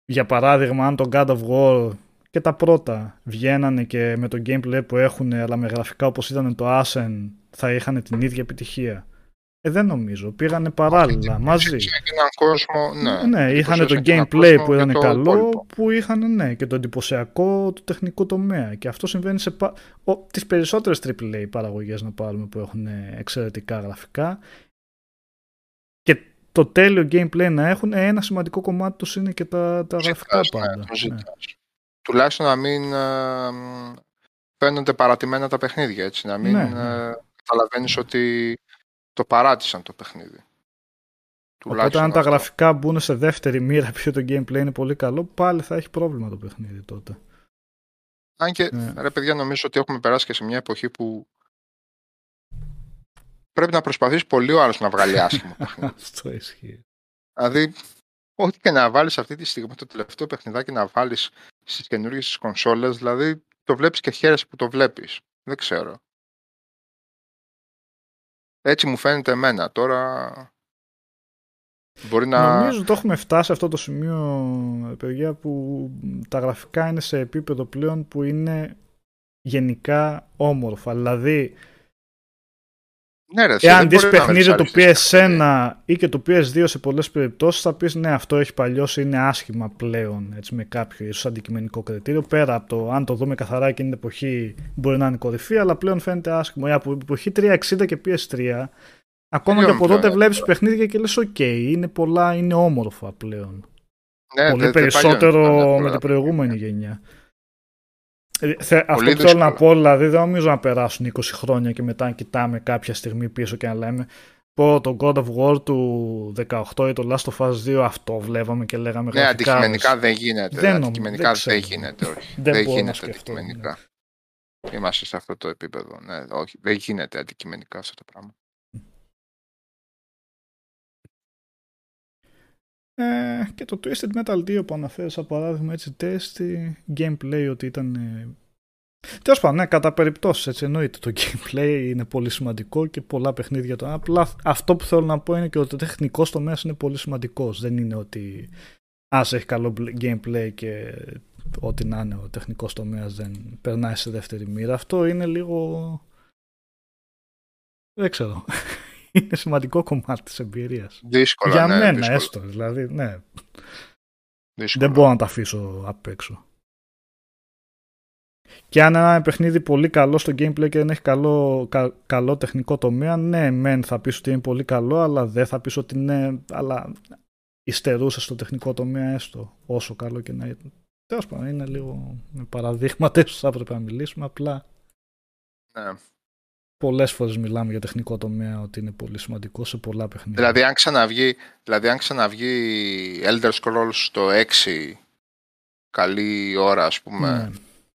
για παράδειγμα, αν το God of War και τα πρώτα βγαίνανε και με το gameplay που έχουν, αλλά με γραφικά όπως ήταν το Ascen, θα είχαν την ίδια επιτυχία. Ε, δεν νομίζω. Πήγανε παράλληλα, μαζί. Σε έναν κόσμο, ναι. Ναι, είχαν το εντυπωσίασαν και έναν gameplay κόσμο που και ήταν το καλό, υπόλοιπο. που είχαν ναι, και το εντυπωσιακό του τεχνικού τομέα. Και αυτό συμβαίνει σε πα... ο, τις περισσότερες AAA παραγωγές να πάρουμε που έχουν ε, εξαιρετικά γραφικά. Και το τέλειο gameplay να έχουν, ε, ένα σημαντικό κομμάτι τους είναι και τα, τα γραφικά Ζητάς, ναι, πάντα. το Ναι. ζητάς. Τουλάχιστον να μην ε, μ, φαίνονται παρατημένα τα παιχνίδια, έτσι. Να μην Ναι, ε, ναι. καταλαβαίνεις ότι το παράτησαν το παιχνίδι. Οπότε Τουλάχιστον αν τα αυτό. γραφικά μπουν σε δεύτερη μοίρα επειδή το gameplay είναι πολύ καλό, πάλι θα έχει πρόβλημα το παιχνίδι τότε. Αν και, Ναι. ρε παιδιά, νομίζω ότι έχουμε περάσει και σε μια εποχή που πρέπει να προσπαθήσει πολύ ο άλλος να βγάλει άσχημο παιχνίδι. Αυτό ισχύει. δηλαδή, ό,τι και να βάλεις αυτή τη στιγμή, το τελευταίο παιχνιδάκι να βάλεις στις καινούργιες τις κονσόλες, δηλαδή το βλέπεις και χαίρεσαι που το βλέπεις. Δεν ξέρω. Έτσι μου φαίνεται εμένα. Τώρα μπορεί να... Νομίζω το έχουμε φτάσει σε αυτό το σημείο, ε, παιδιά, που τα γραφικά είναι σε επίπεδο πλέον που είναι γενικά όμορφα. Δηλαδή, Ναι, ρε, εσύ, εάν δεν δεις μπορεί να βρεις παιχνίδι του αριστείες παιχνίδι. PS1 ή και του PS2 σε πολλές περιπτώσεις θα πεις ναι αυτό έχει παλιώσει, είναι άσχημα πλέον έτσι, με κάποιο ίσως αντικειμενικό κριτήριο πέρα από το αν το δούμε καθαρά εκείνη την εποχή μπορεί να είναι κορυφή αλλά πλέον φαίνεται άσχημο. Η από εποχή 360 και PS3 ακόμα και Τελειώνει από πλέον, τότε ναι. βλέπεις παιχνίδια και λες οκ, είναι πολλά, είναι όμορφα πλέον. Ναι, πολύ δεν- δεν περισσότερο παλιώνει, ναι, με τώρα. την προηγούμενη γενιά. Ε, θε- αυτό Πολύ που θέλω να δύσκολα. πω, δηλαδή, δεν νομίζω να περάσουν 20 χρόνια και μετά να κοιτάμε κάποια στιγμή πίσω και να λέμε πω το God of War του 18 ή το Last of Us 2 αυτό βλέπαμε και λέγαμε Ναι, γραφικά, αντικειμενικά ρε. δεν γίνεται. Δεν νομ- αντικειμενικά δεν δεν, ξέρω. γίνεται, όχι. Δεν δεν μπορώ να γίνεται σκεφτώ, ναι. αντικειμενικά. Είμαστε σε αυτό το επίπεδο. Ναι, όχι, δεν γίνεται αντικειμενικά αυτό το πράγμα. Ε, και το Twisted Metal 2 που αναφέρεις σαν παράδειγμα έτσι τέστη gameplay ότι ήταν ε... Τέλος πάντων, ναι, κατά περιπτώσεις έτσι εννοείται το gameplay είναι πολύ σημαντικό και πολλά παιχνίδια το. Απλά αυτό που θέλω να πω είναι και ότι ο τεχνικός τομέας είναι πολύ σημαντικός. Δεν είναι ότι ας έχει καλό gameplay και ό,τι να είναι ο τεχνικός τομέας δεν περνάει σε δεύτερη μοίρα. Αυτό είναι λίγο. Δεν ξέρω. Είναι σημαντικό κομμάτι της εμπειρίας. Δύσκολα, Για ναι, μένα δύσκολα, έστω, δηλαδή, ναι. δύσκολα. Δεν μπορώ να τα αφήσω απ' έξω. Και αν ένα παιχνίδι πολύ καλό στο gameplay και δεν έχει καλό, κα- καλό τεχνικό τομέα, ναι, μεν θα πεις ότι είναι πολύ καλό, αλλά δεν θα πεις ότι είναι, αλλά υστερούσε στο τεχνικό τομέα έστω, όσο καλό και να ήταν. Τέλος πάντων, είναι λίγο με παραδείγματα, ίσως θα έπρεπε να μιλήσουμε, απλά Ναι. Πολλές φορές μιλάμε για τεχνικό τομέα ότι είναι πολύ σημαντικό σε πολλά παιχνίδια. Δηλαδή αν ξαναβγεί, δηλαδή, αν ξαναβγεί Elder Scrolls στο 6 καλή ώρα ας πούμε Ναι.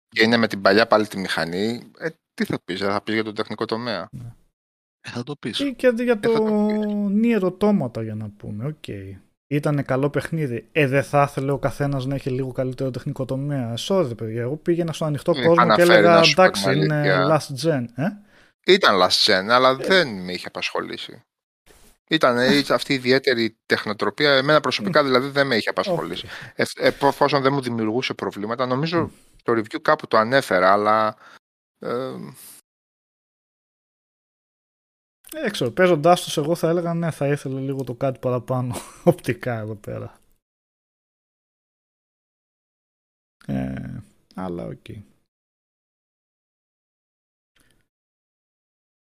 και είναι με την παλιά πάλι τη μηχανή, ε, τι θα πεις, δεν θα πεις για τον τεχνικό τομέα; Ε, θα το πεις. Ή και για θα το το Nier Automata για να πούμε. Οκ. Ήταν καλό παιχνίδι. Ε, δεν θα ήθελε ο καθένας να έχει λίγο καλύτερο τεχνικό τομέα. Sorry, παιδιά. Εγώ πήγαινα στον ανοιχτό Μη κόσμο και αναφέρει, έλεγα να σου πω εντάξει, την είναι αλήθεια. last gen. Ε; Ήταν last gen, αλλά δεν με είχε απασχολήσει. Ήταν ε, αυτή η ιδιαίτερη τεχνοτροπία, εμένα προσωπικά δηλαδή δεν με είχε απασχολήσει. Ε, εφόσον δεν μου δημιουργούσε προβλήματα, νομίζω στο review κάπου το ανέφερα, αλλά ε, Δεν ξέρω, παίζοντάς τους, εγώ θα έλεγα ναι, θα ήθελε λίγο το κάτι παραπάνω οπτικά εδώ πέρα. Ε, αλλά οκ.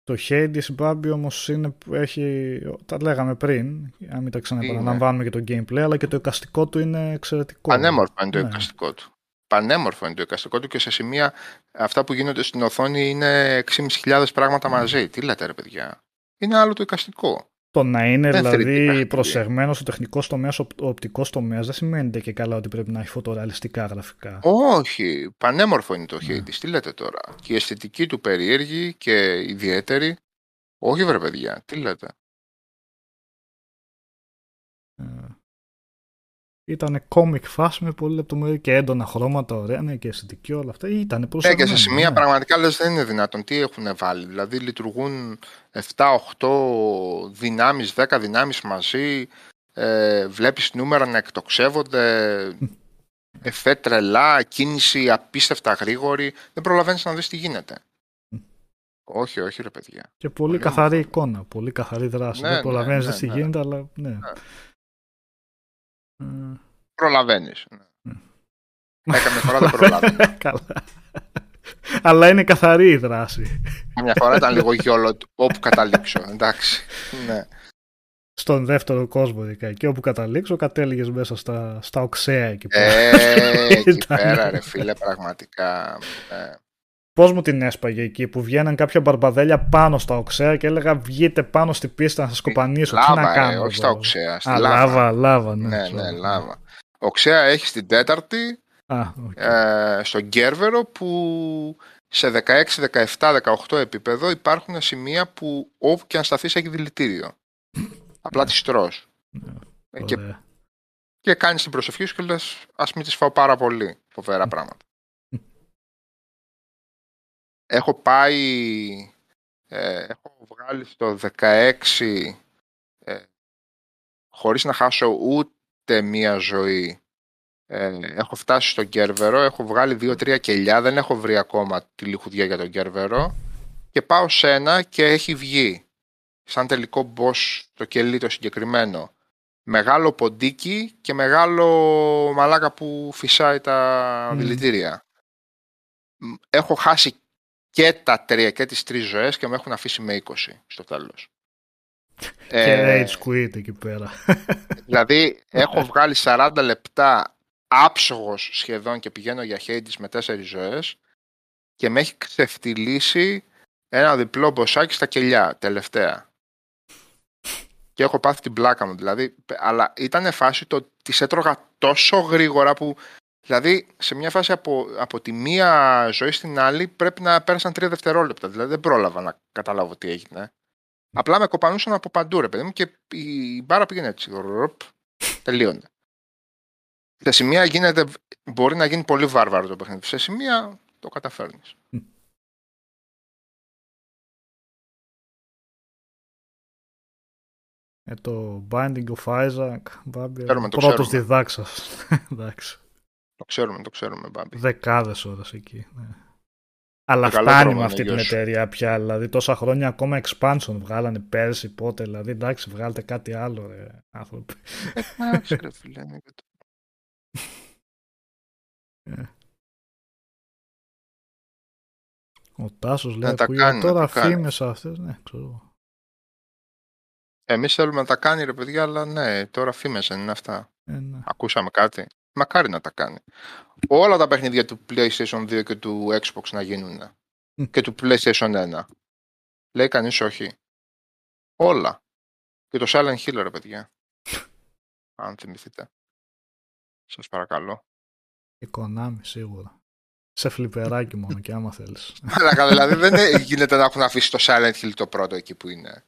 Το Hades Barbie όμως είναι που έχει, τα λέγαμε πριν, αν μην τα ξαναπαραλαμβάνουμε και το gameplay, αλλά και το εικαστικό του είναι εξαιρετικό. πανέμορφο είναι το Ναι. εικαστικό του. Πανέμορφο είναι το εικαστικό του και σε σημεία αυτά που γίνονται στην οθόνη είναι 6.500 πράγματα μαζί. Τι λέτε ρε παιδιά. Είναι άλλο το εικαστικό. Το να είναι Δεν θρυνεί δηλαδή παιχνίδι. προσεγμένο προσεγμένος ο τεχνικός τομέας, ο οπτικός τομέας, δεν σημαίνει και καλά ότι πρέπει να έχει φωτορεαλιστικά γραφικά. Όχι, πανέμορφο είναι το Ναι. Hades. Τι λέτε τώρα. Και η αισθητική του περίεργη και ιδιαίτερη. Όχι βρε παιδιά, τι λέτε. Ήταν comic φάση με πολύ λεπτομέρεια και έντονα χρώματα, ωραία, ναι, και αισθητική όλα αυτά. Ήταν Ναι, προσεγμένο. και σε σημεία ναι. πραγματικά λες δεν είναι δυνατόν. Τι έχουν βάλει. Δηλαδή λειτουργούν 7-8 δυνάμεις, 10 δυνάμεις μαζί. Ε, βλέπεις νούμερα να εκτοξεύονται. Εφέ τρελά, κίνηση απίστευτα γρήγορη. Δεν προλαβαίνεις να δεις τι γίνεται. όχι, όχι ρε παιδιά. Και πολύ Πολύ καθαρή όμορφο. εικόνα, πολύ καθαρή δράση. Ναι, δεν ναι, προλαβαίνεις ναι, τι ναι. γίνεται, αλλά ναι. Ε, Προλαβαίνεις. Ναι. Ναι, καμιά φορά δεν προλαβαίνεις. Καλά. Αλλά είναι καθαρή η δράση. Μια φορά ήταν λίγο γιόλο όπου καταλήξω. Εντάξει. Ναι. Στον δεύτερο κόσμο ειδικά. Και όπου καταλήξω, κατέληγες μέσα στα, στα οξέα εκεί πέρα. Ε, εκεί Ήταν. πέρα ρε φίλε πραγματικά. ναι. Πώς μου την έσπαγε εκεί που βγαίναν κάποια μπαρμπαδέλια πάνω στα οξέα και έλεγα βγείτε πάνω στη πίστα να σας κοπανίσω. Τι να Λάβα, ε, κάνω. όχι στα εδώ;» οξέα. Στη Α, λάβα. λάβα, λάβα, ναι. Ναι, sorry. ναι, λάβα. Οξέα έχει την τέταρτη Α, οκ. ε, στον Γκέρβερο που σε 16, 17, 18 επίπεδο υπάρχουν σημεία που όπου και αν σταθείς έχει δηλητήριο. Απλά τις τρως. Ε, και, Ωραία. και κάνεις την προσευχή σου και λες ας μην τις φάω πάρα πολύ. Φοβερά πράγματα. Έχω πάει, ε, έχω βγάλει στο 16 ε, χωρίς να χάσω ούτε μία ζωή. Ε, έχω φτάσει στο Γκέρβερο, έχω βγάλει δύο-τρία κελιά, δεν έχω βρει ακόμα τη λιχουδιά για τον Γκέρβερο και πάω σε ένα και έχει βγει σαν τελικό boss το κελί το συγκεκριμένο μεγάλο ποντίκι και μεγάλο μαλάκα που φυσάει τα Μμμ. δηλητήρια. Μ, Έχω χάσει και τα τρία και τις τρεις ζωές και με έχουν αφήσει με 20 στο τέλος. Και Ε, rage quit εκεί πέρα. Δηλαδή έχω βγάλει 40 λεπτά άψογος σχεδόν και πηγαίνω για Hades με 4 ζωές και με έχει ξεφτυλίσει ένα διπλό μποσάκι στα κελιά τελευταία. Και έχω πάθει την πλάκα μου δηλαδή, αλλά ήταν φάση το ότι τις έτρωγα τόσο γρήγορα που δηλαδή σε μια φάση από, από τη μία ζωή στην άλλη πρέπει να πέρασαν τρία δευτερόλεπτα. Δηλαδή δεν πρόλαβα να καταλάβω τι έγινε. Απλά με κοπανούσαν από παντού, ρε παιδί μου, και η μπάρα πήγαινε έτσι. Ροπ, τελείωνε. Σε σημεία γίνεται, μπορεί να γίνει πολύ βάρβαρο το παιχνίδι. Σε σημεία το καταφέρνεις. Ε, το Binding of Isaac, Μπάμπη, Ξέρουμε, το πρώτος ξέρουμε. διδάξας. Εντάξει. Το ξέρουμε, το ξέρουμε, Μπάμπη. Δεκάδες ώρες εκεί. Ναι. Αλλά Το καλό φτάνει δρόμο με είναι αυτή την γιος σου. εταιρεία πια. Δηλαδή τόσα χρόνια ακόμα expansion βγάλανε πέρσι, πότε. Δηλαδή εντάξει, βγάλτε κάτι άλλο, ρε, άνθρωποι. Εντάξει, ρε φίλε. είναι και το- Ο Τάσος λέει τα ακούγεται κάνει, να τώρα τα κάνει. φήμες αυτές; Ναι, ξέρω. εγώ. Εμείς θέλουμε να τα κάνει, ρε παιδιά, αλλά ναι, τώρα φήμες δεν είναι αυτά. Ε, ναι. Ακούσαμε κάτι. Μακάρι να τα κάνει. Όλα τα παιχνίδια του PlayStation 2 και του Xbox να γίνουν. Μμ. Και του PlayStation 1. Λέει κανείς όχι. Όλα. Και το Silent Hill, ρε παιδιά. Αν θυμηθείτε. Σας παρακαλώ. Η Konami σίγουρα. Σε φλιπεράκι μόνο και άμα θέλεις. Αλλά δηλαδή δεν είναι- γίνεται να έχουν αφήσει το Silent Hill το πρώτο εκεί που είναι.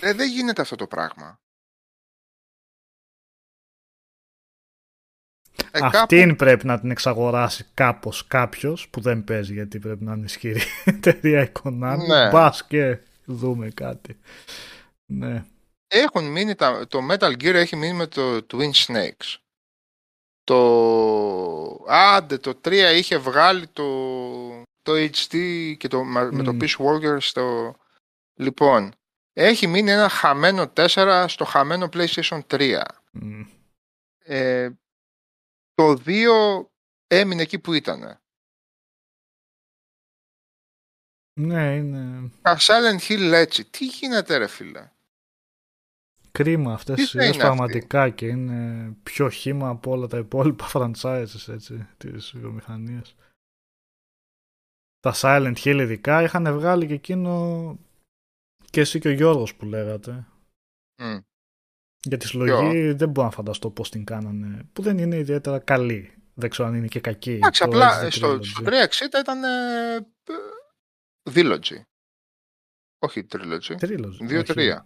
ε, δεν γίνεται αυτό το πράγμα. Ε, κάπου- Αυτήν πρέπει να την εξαγοράσει κάπως κάποιος που δεν παίζει γιατί πρέπει να είναι ισχυρή εταιρεία η Konami. Ναι. Μπας και δούμε κάτι. Ναι. Έχουν μείνει τα, το Metal Gear έχει μείνει με το Twin Snakes. Το άντε το 3 είχε βγάλει το, το HD και το, μα- με το Μμμ. Peace Walker στο... Λοιπόν, έχει μείνει ένα χαμένο 4 στο χαμένο PlayStation 3. Μμ. Ε, το 2 έμεινε εκεί που ήταν. Ναι, είναι Τα Silent Hill έτσι. Τι γίνεται ρε φίλε; κρίμα αυτές Τι οι θα σειρές είναι αυτή; πραγματικά και είναι πιο χήμα από όλα τα υπόλοιπα franchises έτσι, της βιομηχανίας. Τα Silent Hill ειδικά είχαν βγάλει και εκείνο και εσύ και ο Γιώργος που λέγατε. Μμ. Για τη συλλογή δεν μπορώ να φανταστώ πώς την κάνανε, που δεν είναι ιδιαίτερα καλή. Δεν ξέρω αν είναι και κακή. Εντάξει, το απλά HD στο, Trilogy. στο 360 ήταν ε, ε, Trilogy. Όχι Trilogy. Trilogy, 2-3. όχι.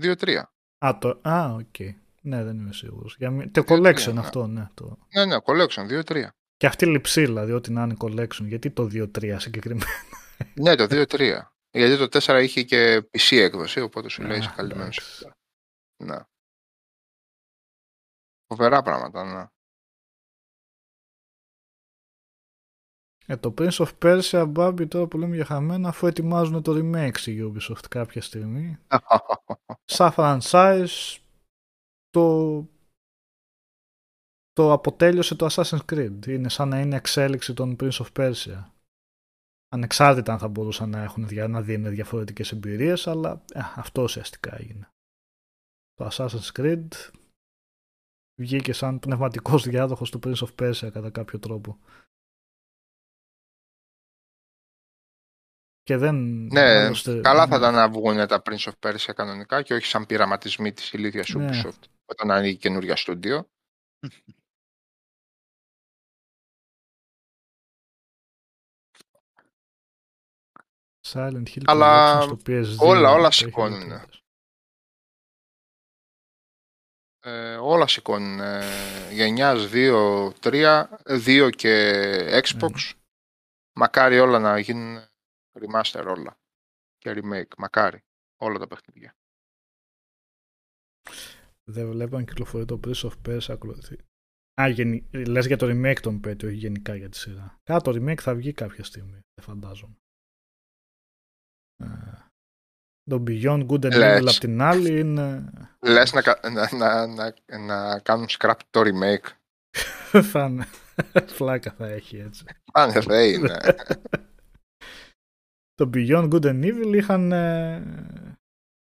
2-3. Α, το, α, οκ. Ναι, δεν είμαι σίγουρος. Για, μη- το Δύο, collection τρία, ναι. αυτό, ναι. Το... Ναι, ναι, collection 2-3. Και αυτή λειψή, δηλαδή, ό,τι να είναι collection. Γιατί το 2-3 συγκεκριμένα; Ναι, το 2-3. Γιατί το 4 είχε και PC έκδοση, οπότε σου λέει Α, είσαι καλυμμένος. εντάξει. Ναι. Φοβερά πράγματα, ναι. Ε, το Prince of Persia, Barbie, τώρα που λέμε για χαμένα, αφού ετοιμάζουν το remake στη Ubisoft κάποια στιγμή. Σαν franchise, το, το αποτέλειωσε το Assassin's Creed. Είναι σαν να είναι εξέλιξη των Prince of Persia. Ανεξάρτητα αν θα μπορούσαν να, έχουν, δια- να δίνουν διαφορετικές εμπειρίες, αλλά ε, αυτό ουσιαστικά έγινε. Το Assassin's Creed βγήκε σαν πνευματικός διάδοχος του Prince of Persia κατά κάποιο τρόπο. Και δεν... ναι, άλλωστε- καλά θα ναι. ήταν να βγουν τα Prince of Persia κανονικά και όχι σαν πειραματισμοί της ηλίθιας Ναι. Ubisoft όταν ανοίγει καινούργια στούντιο. Silent Hill Αλλά Collection στο PS2. όλα- όλα το έχει Ε, όλα σηκώνουν. Ε, γενιάς 2, 3, 2 και Xbox. Ναι. Μακάρι όλα να γίνουν remaster όλα. Και remake. Μακάρι. Όλα τα παιχνίδια. Δεν βλέπω αν κυκλοφορεί το Prince of Persia ακολουθεί. Α, γενι... λες για το remake των πέτει, όχι γενικά για τη σειρά. Κάτω το remake θα βγει κάποια στιγμή, δεν φαντάζομαι. Ε, το Beyond Good and Λες. Evil απ' την άλλη είναι... Λες να, κα- να, να, να, να κάνουν scrap το remake. θα είναι... Φλάκα θα έχει έτσι. Αν δεν είναι. Το Beyond Good and Evil είχαν ε,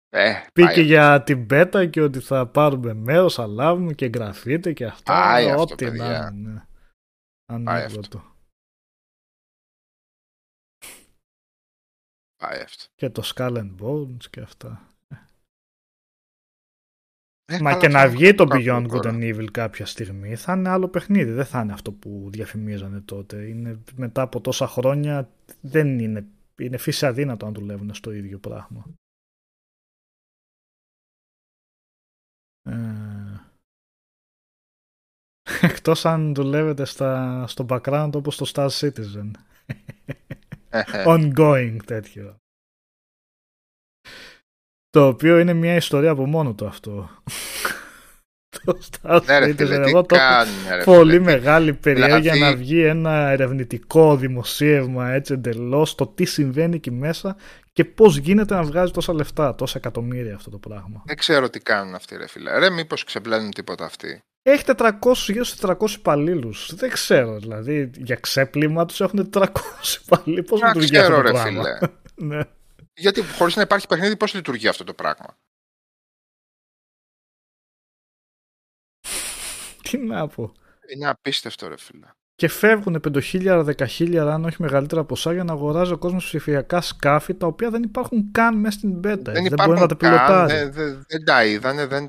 ε, πει πάει και για την πέτα και ότι θα πάρουμε μέρος, θα λάβουμε και εγγραφείτε και αυτά. Πάει αυτό, Ό,τι να παιδιά. είναι. ναι. Πάει Ανέκδοτο. Και το Skull and Bones και αυτά. Ε, Μα καλά, και να θα βγει το κακό Beyond Good τώρα. and Evil κάποια στιγμή θα είναι άλλο παιχνίδι. Δεν θα είναι αυτό που διαφημίζανε τότε. Είναι, μετά από τόσα χρόνια δεν είναι. Είναι φύση αδύνατο να δουλεύουν στο ίδιο πράγμα. Ε, εκτός αν δουλεύετε στα, στο background όπως το Star Citizen. Ongoing τέτοιο. Το οποίο είναι μια ιστορία από μόνο του αυτό. το Star ναι ρε Citizen. φίλε, Εγώ τι το έχω κάνουν ρε πολύ φίλε. μεγάλη περιέργεια Δηλαδή- να βγει ένα ερευνητικό δημοσίευμα έτσι εντελώς το τι συμβαίνει εκεί μέσα και πώς γίνεται να βγάζει τόσα λεφτά, τόσα εκατομμύρια αυτό το πράγμα. Δεν ξέρω τι κάνουν αυτοί ρε φίλε. Ρε μήπως ξεπλένουν τίποτα αυτοί. Έχει 400, γύρω στους 400 υπαλλήλους. Δεν ξέρω, δηλαδή για ξέπλυμα τους έχουν 400 υπαλλήλους. Πώς Να λειτουργεί αυτό ξέρω το ρε πράγμα; φίλε. ναι. Γιατί χωρίς να υπάρχει παιχνίδι πώς λειτουργεί αυτό το πράγμα; Τι να πω. Είναι απίστευτο ρε φίλε. και φεύγουν 5.000, 10.000 αν όχι μεγαλύτερα ποσά για να αγοράζει ο κόσμος ψηφιακά σκάφη τα οποία δεν υπάρχουν καν μέσα στην beta. Δεν, δεν υπάρχουν μπορεί να τα καν, πιλωτάρει. δεν, δεν, δεν τα είδανε, δεν...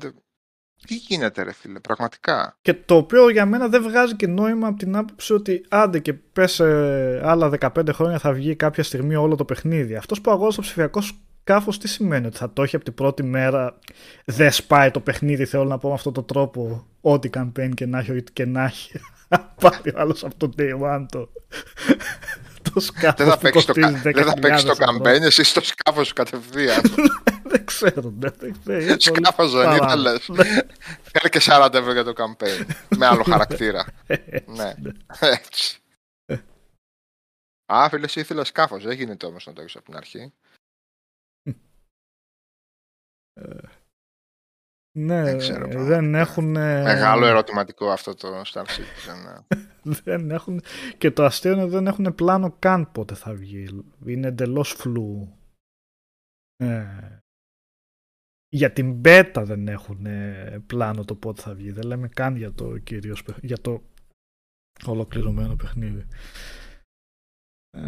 Τι γίνεται ρε φίλε, πραγματικά; Και το οποίο για μένα δεν βγάζει και νόημα από την άποψη ότι άντε και πες ε, άλλα 15 χρόνια θα βγει κάποια στιγμή όλο το παιχνίδι. Αυτός που αγόρασε το ψηφιακό σκάφος τι σημαίνει, ότι θα το έχει από την πρώτη μέρα, δεν σπάει το παιχνίδι, θέλω να πω με αυτόν τον τρόπο, ό,τι campaign και να έχει, ό,τι και να έχει. Πάρει ο άλλος από το day one το, το σκάφος Δεν θα που παίξει το, κοστίζει κα- δεν θα 10.000 παίξει το ευρώ. campaign, εσύ στο σκάφος σου κατευθείαν. δεν ξέρω, δεν δεν ξέρω. είναι πολύ Σκάφος δεν παράλογο. ήταν, λες. Φέρε και 40 ευρώ για το campaign. με άλλο χαρακτήρα. ναι, έτσι. Α, φίλε, εσύ ήθελες σκάφος. Δεν γίνεται όμως να το έχεις από την αρχή. Ναι, Δεν ξέρω, δεν πραγματικά. έχουν. ε, Μεγάλο ερωτηματικό αυτό το Star Citizen. ε. δεν έχουν, και το αστείο είναι ότι δεν έχουν πλάνο καν πότε θα βγει. Είναι εντελώς φλού. Ε, για την beta δεν έχουν ε, πλάνο το πότε θα βγει. Δεν λέμε καν για το κυρίως, παιχ- για το ολοκληρωμένο παιχνίδι. Ε,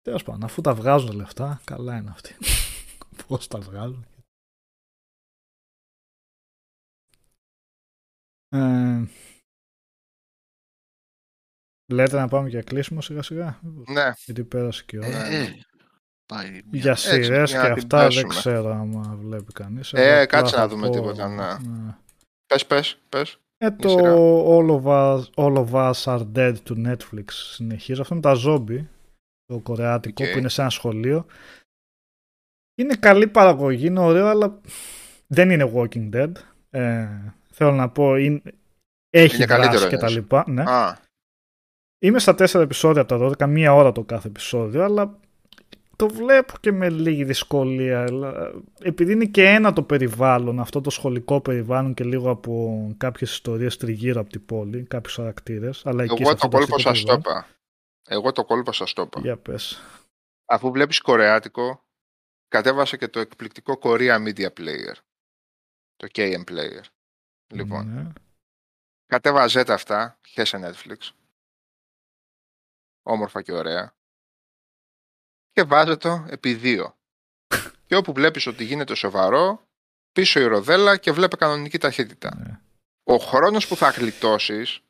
τέλος πάντων, αφού τα βγάζουν λεφτά, καλά είναι αυτοί. Πώς τα βγάζουν. Ε, λέτε να πάμε για κλείσιμο σιγά σιγά; ναι, Γιατί πέρασε και η ώρα. Ναι. Ε, πάει μια- Για σειρές για και να την αυτά δεν πέσουμε. ξέρω άμα βλέπει κανείς. Ε, κάτσε να δούμε τίποτα, ναι. πες, πες, πες. Ε, το σειρά. All of, us, All of Us Are Dead του Netflix συνεχίζει. Αυτό είναι τα ζόμπι, το κορεάτικο Οκ. που είναι σε ένα σχολείο. Είναι καλή παραγωγή, είναι ωραίο, αλλά δεν είναι Walking Dead. Ε, θέλω να πω, είναι, έχει Είναι δράση καλύτερο, και τα εννοείς. λοιπά. Ναι. Α, Είμαι στα τέσσερα επεισόδια από τα 12, μία ώρα το κάθε επεισόδιο, αλλά το βλέπω και με λίγη δυσκολία. αλλά Επειδή είναι και ένα το περιβάλλον, αυτό το σχολικό περιβάλλον και λίγο από κάποιες ιστορίες τριγύρω από την πόλη, κάποιους χαρακτήρες, αλλά εκεί σε εγώ αυτό το κόλπο αστικό σας το περιβάλλον. είπα. Εγώ το κόλπο σας το είπα. Για πες. Αφού βλέπεις κορεάτικο, κατέβασα και το εκπληκτικό Korea Media Player. Το KM Player. Λοιπόν, Ναι. κατέβαζε αυτά, χέσε Netflix. Όμορφα και ωραία. Και βάζε το επί δύο. και όπου βλέπεις ότι γίνεται σοβαρό, πίσω η ροδέλα και βλέπε κανονική ταχύτητα. Ναι. Ο χρόνος που θα γλιτώσεις,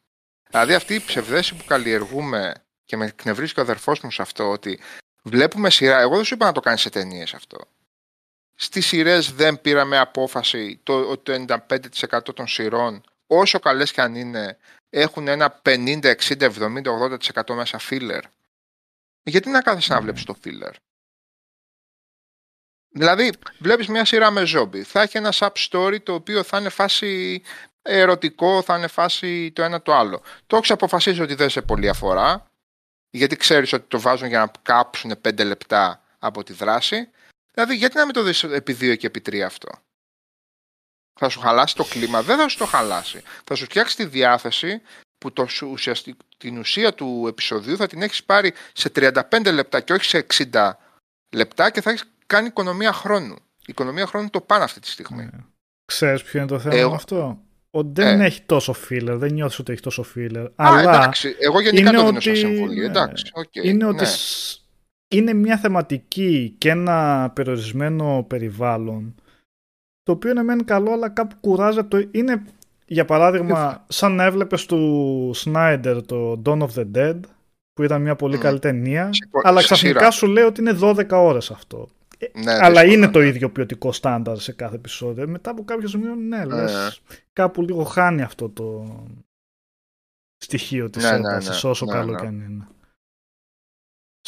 δηλαδή αυτή η ψευδέση που καλλιεργούμε και με εκνευρίζει και ο αδερφός μου σε αυτό, ότι βλέπουμε σειρά, εγώ δεν σου είπα να το κάνεις σε ταινίες αυτό. Στις σειρές δεν πήραμε απόφαση το, ότι το 95% των σειρών, όσο καλές και αν είναι, έχουν ένα 50, 60, 70, 80% μέσα filler. Γιατί να κάθεσαι να Ναι. βλέπεις το filler; Δηλαδή, βλέπεις μια σειρά με ζόμπι. Θα έχει ένα sub story το οποίο θα είναι φάση ερωτικό, θα είναι φάση το ένα το άλλο. Το έχεις αποφασίσει ότι δεν σε πολύ αφορά, γιατί ξέρεις ότι το βάζουν για να κάψουν 5 λεπτά από τη δράση. Δηλαδή, γιατί να μην το δεις επί 2 και επί 3 αυτό; Θα σου χαλάσει το κλίμα, δεν θα σου το χαλάσει. Θα σου φτιάξει τη διάθεση που το, σου- ουσιαστικ- την ουσία του επεισοδίου θα την έχεις πάρει σε 35 λεπτά και όχι σε 60 λεπτά και θα έχεις κάνει οικονομία χρόνου. Η οικονομία χρόνου το πάνε αυτή τη στιγμή. Ναι. Ξέρεις ποιο είναι το θέμα Εγώ- με αυτό; Ότι δεν Ε. έχει τόσο filler, δεν νιώθεις ότι έχει τόσο filler. Α, αλλά εντάξει. Εγώ γενικά είναι το δίνω σαν ότι- συμβουλή. ναι. Εντάξει, οκ, είναι ότι ναι. σ- είναι μια θεματική και ένα περιορισμένο περιβάλλον το οποίο είναι μεν καλό αλλά κάπου κουράζεται το... είναι για παράδειγμα σαν να έβλεπες του Σνάιντερ το Dawn of the Dead που ήταν μια πολύ Μμ. καλή ταινία Σε πο- αλλά σε ξαφνικά σειρά. σου λέει ότι είναι 12 ώρες αυτό Ναι, αλλά δύσκολο, είναι το ναι. ίδιο ποιοτικό στάνταρ σε κάθε επεισόδιο μετά από κάποιο σημείο ναι λες κάπου λίγο χάνει αυτό το στοιχείο της Ναι, ναι, έντασης ναι, όσο ναι, καλό ναι. κι αν είναι.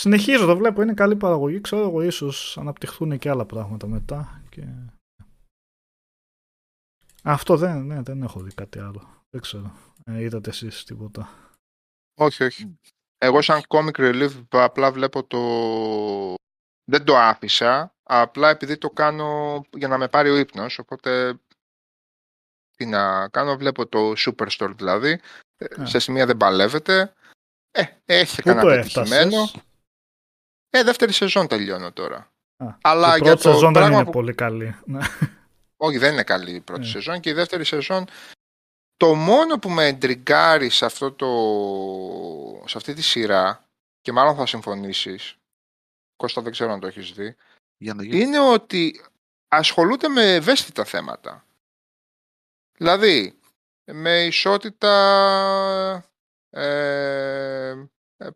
Συνεχίζω, το βλέπω, είναι καλή παραγωγή. Ξέρω εγώ, ίσως αναπτυχθούν και άλλα πράγματα μετά. Και... Αυτό δεν, ναι, δεν έχω δει κάτι άλλο. Δεν ξέρω. Ε, είδατε εσείς τίποτα. Όχι, όχι. Εγώ σαν comic relief απλά βλέπω το... Δεν το άφησα, απλά επειδή το κάνω για να με πάρει ο ύπνος, οπότε τι να κάνω, βλέπω το Superstore δηλαδή, Ε, Α. σε σημεία δεν παλεύεται, ε, έχει Πού κανένα το πετυχημένο. έφτασες; Ε, δεύτερη σεζόν τελειώνω τώρα. Α, Αλλά η για πρώτη το σεζόν δεν πράγμα είναι που- πολύ καλή. Ναι. Όχι, δεν είναι καλή η πρώτη Ναι. σεζόν και η δεύτερη σεζόν το μόνο που με εντριγκάρει σε, αυτό το, σε αυτή τη σειρά και μάλλον θα συμφωνήσεις Κώστα δεν ξέρω αν το έχεις δει Για να γίνει. είναι ότι ασχολούνται με ευαίσθητα θέματα. Δηλαδή, με ισότητα, ε,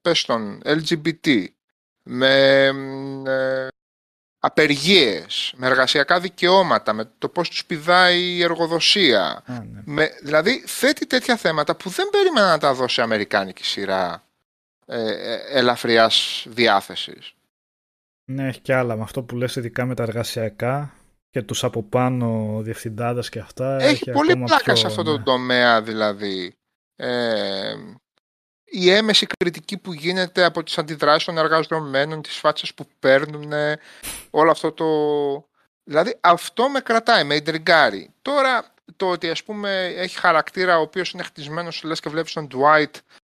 πες τον, LGBT, με ε, απεργίες, με εργασιακά δικαιώματα, με το πώς τους πηδάει η εργοδοσία. Α, ναι. Με, δηλαδή, θέτει τέτοια θέματα που δεν περίμενα να τα δώσει αμερικάνικη σειρά ε, ε, ελαφριάς διάθεσης. ναι, έχει κι άλλα. Με αυτό που λες ειδικά με τα εργασιακά και τους από πάνω διευθυντάδες και αυτά. Έχει πολύ ακόμα πλάκα πιο, σε αυτό το ναι. τομέα δηλαδή. Ε, η έμεση κριτική που γίνεται από τις αντιδράσεις των εργαζομένων, τις φάτσες που παίρνουν, όλο αυτό το... Δηλαδή αυτό με κρατάει, με ιντριγκάρει. Τώρα το ότι ας πούμε έχει χαρακτήρα ο οποίος είναι χτισμένος, λες και βλέπεις τον Dwight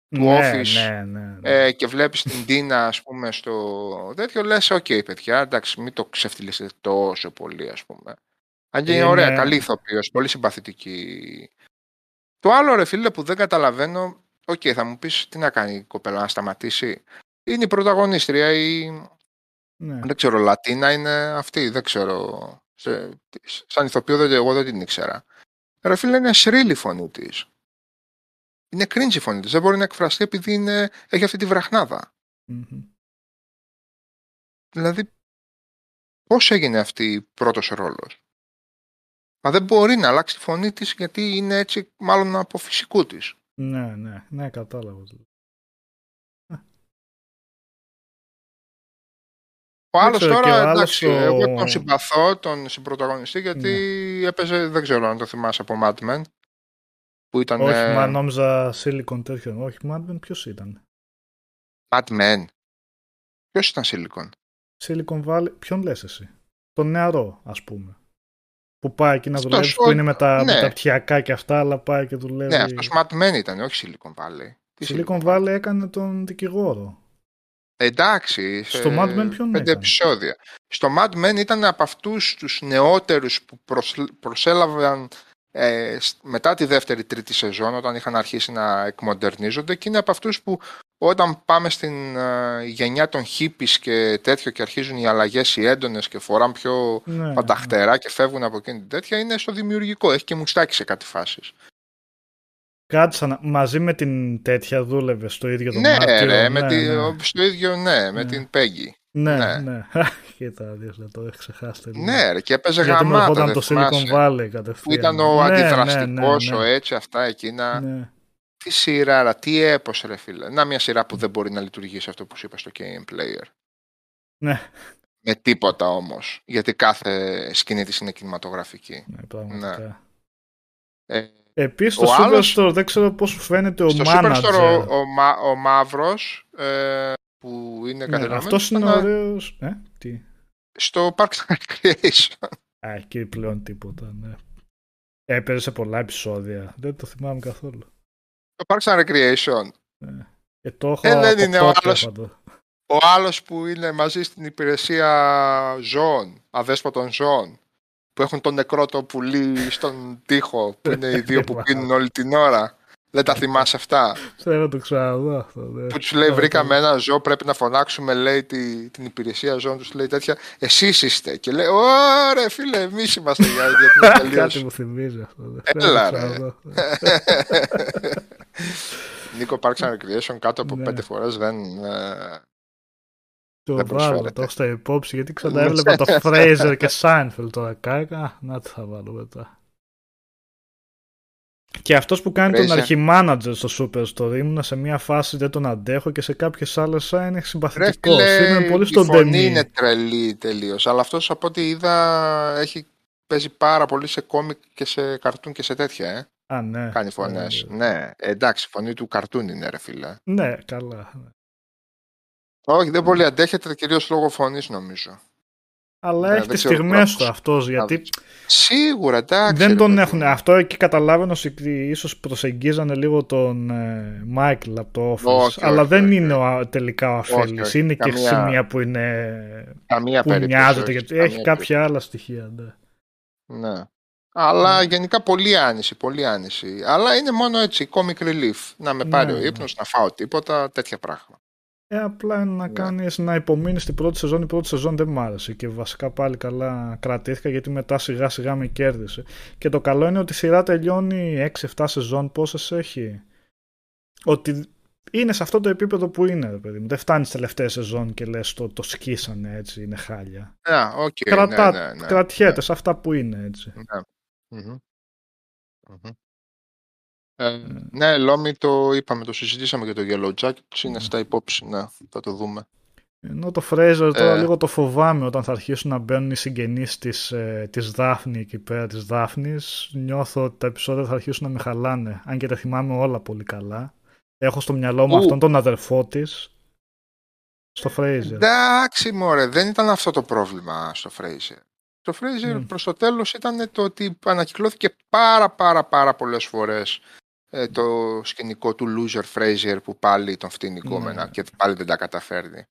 του ναι, Office, ναι, ναι, ναι. ε, και βλέπεις την Τίνα ας πούμε στο τέτοιο λες οκ παιδιά εντάξει μην το ξεφτιλίσετε τόσο πολύ ας πούμε αν και είναι Είναι- ωραία καλή ηθοποιός πολύ συμπαθητική το άλλο ρε φίλε που δεν καταλαβαίνω οκ θα μου πεις τι να κάνει η κοπέλα να σταματήσει είναι η πρωταγωνίστρια η ναι. δεν ξέρω Λατίνα είναι αυτή δεν ξέρω σε, σαν ηθοποιό δεν, εγώ δεν την ήξερα ρε φίλε είναι shrilly η φωνή της είναι cringe η φωνή της δεν μπορεί να εκφραστεί επειδή είναι, έχει αυτή τη βραχνάδα Μμμ. Δηλαδή, πώς έγινε αυτή πρώτος ρόλος; Μα δεν μπορεί να αλλάξει τη φωνή της γιατί είναι έτσι μάλλον από φυσικού της. Ναι, ναι, ναι, κατάλαβα. Ο άλλος ξέρω, και τώρα, ο άλλος εντάξει, ο- εγώ τον συμπαθώ, τον συμπρωταγωνιστή, γιατί έπαιζε, δεν ξέρω αν το θυμάσαι από Mad Men, που ήταν... Όχι, ε, μα νόμιζα Silicon τέτοιο. Όχι, Mad Men ποιος ήταν; Mad Men. Ποιος ήταν Silicon; Silicon Valley, ποιον λες εσύ; Τον νεαρό, ας πούμε. Που πάει εκεί να Αυτός δουλεύει, ο- που είναι με τα, ναι. με τα πτυχιακά και αυτά, αλλά πάει και δουλεύει. Ναι, αυτός Mad Men ήταν, όχι Silicon Valley. Τι Silicon Valley έκανε τον δικηγόρο. Εντάξει, Στο σε Mad Men ποιον πέντε έκανε; επεισόδια. Στο Mad Men ήταν από αυτούς τους νεότερους που προσ- προσέλαβαν ε, σ- μετά τη δεύτερη τρίτη σεζόν όταν είχαν αρχίσει να εκμοντερνίζονται και είναι από αυτούς που όταν πάμε στην ε, γενιά των hippies και τέτοιο και αρχίζουν οι αλλαγές οι έντονες και φοράν πιο Ναι, πανταχτερά και φεύγουν από εκείνη την τέτοια είναι στο δημιουργικό. Έχει και μουστάκι σε κάτι φάσεις. Κάτσα να- μαζί με την τέτοια δούλευε στο ίδιο το ναι, Μάρτιο. ρε, με ναι, τη- ναι. στο ίδιο ναι, με Ναι. την Peggy. Ναι, ναι. ναι. Κοίτα, δεις, δεν το έχει ξεχάσει τελείως. Ναι, ρε, και έπαιζε Γιατί με γαμάτα. ερχόταν δεν το θυμάσαι. Silicon Valley κατευθείαν. που ήταν ο Ναι, ναι, αντιδραστικός, ναι, ο ναι. έτσι, αυτά, εκείνα. Ναι. Τι σειρά, τι έπος ρε φίλε. Να μια σειρά που δεν μπορεί να λειτουργήσει αυτό που σου είπα στο Game Player. Ναι. Με τίποτα όμως. Γιατί κάθε σκηνή της είναι κινηματογραφική. Ναι, πραγματικά. Ε, Επίσης Ο στο άλλος- Superstore δεν ξέρω πώς σου φαίνεται ο στο manager. Superstore ο, ο, Μα, ο Μαύρος ε, που είναι Ναι, καθιερωμένος αυτός είναι ήταν, ωραίος. Ε, τι; στο Parks and Recreation. Α, εκεί πλέον τίποτα, ναι. Έπαιζε σε πολλά επεισόδια. Δεν το θυμάμαι καθόλου. Το Parks and Recreation. Ε, το έχω Ε, δεν από είναι ο τότε άλλος. πάντως. Ο άλλος που είναι μαζί στην υπηρεσία ζώων, αδέσποτων ζώων, που έχουν τον νεκρό το πουλί στον τοίχο, που είναι οι δύο που πίνουν όλη την ώρα. Δεν τα θυμάσαι αυτά; Θέλω να το ξαναδώ αυτό. Ναι. Που τους λέει: Βρήκαμε ένα ζώο, πρέπει να φωνάξουμε, λέει τη, την υπηρεσία ζώων, τους λέει τέτοια. Εσείς είστε. Και λέει: Ωραία, φίλε, εμείς είμαστε για, για την Κάτι τελείωση. μου θυμίζει αυτό. ναι. Έλα, Θέλω να το ρε. ξαναδώ. Νίκο Parks and Recreation κάτω από Ναι. πέντε φορές δεν. ε, Το Δεν βάλω, προσφέρεται. το έχω στα υπόψη γιατί ξανά έβλεπα το Fraser και Seinfeld τώρα κάκα. Να τι θα βάλω μετά. Και αυτός που κάνει τον Fraser. αρχιμάνατζερ στο Superstore ήμουνα σε μια φάση δεν τον αντέχω και σε κάποιες άλλες είναι Ρε συμπαθητικός. φίλε, Είναι πολύ η στον φωνή ταινί. είναι τρελή τελείως. Αλλά αυτός από ό,τι είδα έχει παίζει πάρα πολύ σε κόμικ και σε καρτούν και σε τέτοια. Ε. Α, ναι. Κάνει φωνές. Ε, Ναι, εντάξει, η φωνή του καρτούν είναι, ρε φίλε. Ναι, καλά. Όχι, δεν πολύ αντέχεται κυρίως λόγω φωνής νομίζω. Αλλά Ναι, έχει δεν τις ξέρω στιγμές πώς. του αυτός γιατί Σίγουρα, εντάξει. δεν ρε τον παιδί έχουν. μου. Αυτό εκεί καταλάβαινε ότι ίσως προσεγγίζανε λίγο τον ε, Μάικλ από το Office. Όχι, αλλά όχι, δεν όχι. είναι ο, τελικά ο Όχι, αφέλης. όχι. Είναι και Καμία- σημεία που είναι. Καμία που περίπτωση. μοιάζεται. όχι, Γιατί καμία έχει κάποια άλλα στοιχεία. Ναι. περίπτωση. Ναι. Αλλά γενικά πολύ άνηση, πολύ άνηση. Αλλά είναι μόνο έτσι, comic relief. Να με πάρει Ναι, ο ναι. ύπνος, να φάω τίποτα, τέτοια πράγματα. Ε, απλά είναι να Ναι. κάνεις να υπομείνεις την πρώτη σεζόν. Η πρώτη σεζόν δεν μ' άρεσε και βασικά πάλι καλά κρατήθηκα γιατί μετά σιγά σιγά με κέρδισε. Και το καλό είναι ότι η σειρά τελειώνει 6-7 σεζόν. Πόσες έχει; Ότι είναι σε αυτό το επίπεδο που είναι, ρε παιδί μου. Δεν φτάνεις τελευταία σεζόν και λες το, το σκίσανε έτσι, είναι χάλια. Ναι, οκ, Κρατά, ναι, ναι, ναι. κρατιέται σε αυτά που είναι έτσι. Ναι. Μμμ. Μμμ. Ε, ναι, Λόμι το είπαμε, το συζητήσαμε για το Yellowjackets, είναι στα υπόψη, ναι, θα το δούμε. Ενώ το Frasier τώρα Ε. λίγο το φοβάμαι όταν θα αρχίσουν να μπαίνουν οι συγγενείς της, ε, της Δάφνη εκεί πέρα της Δάφνης. Νιώθω ότι τα επεισόδια θα αρχίσουν να με χαλάνε. Αν και τα θυμάμαι όλα πολύ καλά. Έχω στο μυαλό μου Ου. αυτόν τον αδερφό της στο Fraser. Εντάξει, μωρέ, δεν ήταν αυτό το πρόβλημα στο Frasier. Το Frasier Μμ. προς το τέλος ήταν το ότι ανακυκλώθηκε πάρα πάρα πάρα πολλές φορές ε, το σκηνικό του loser Frasier που πάλι τον φτύνει η κόμενα Ναι. και πάλι δεν τα καταφέρνει.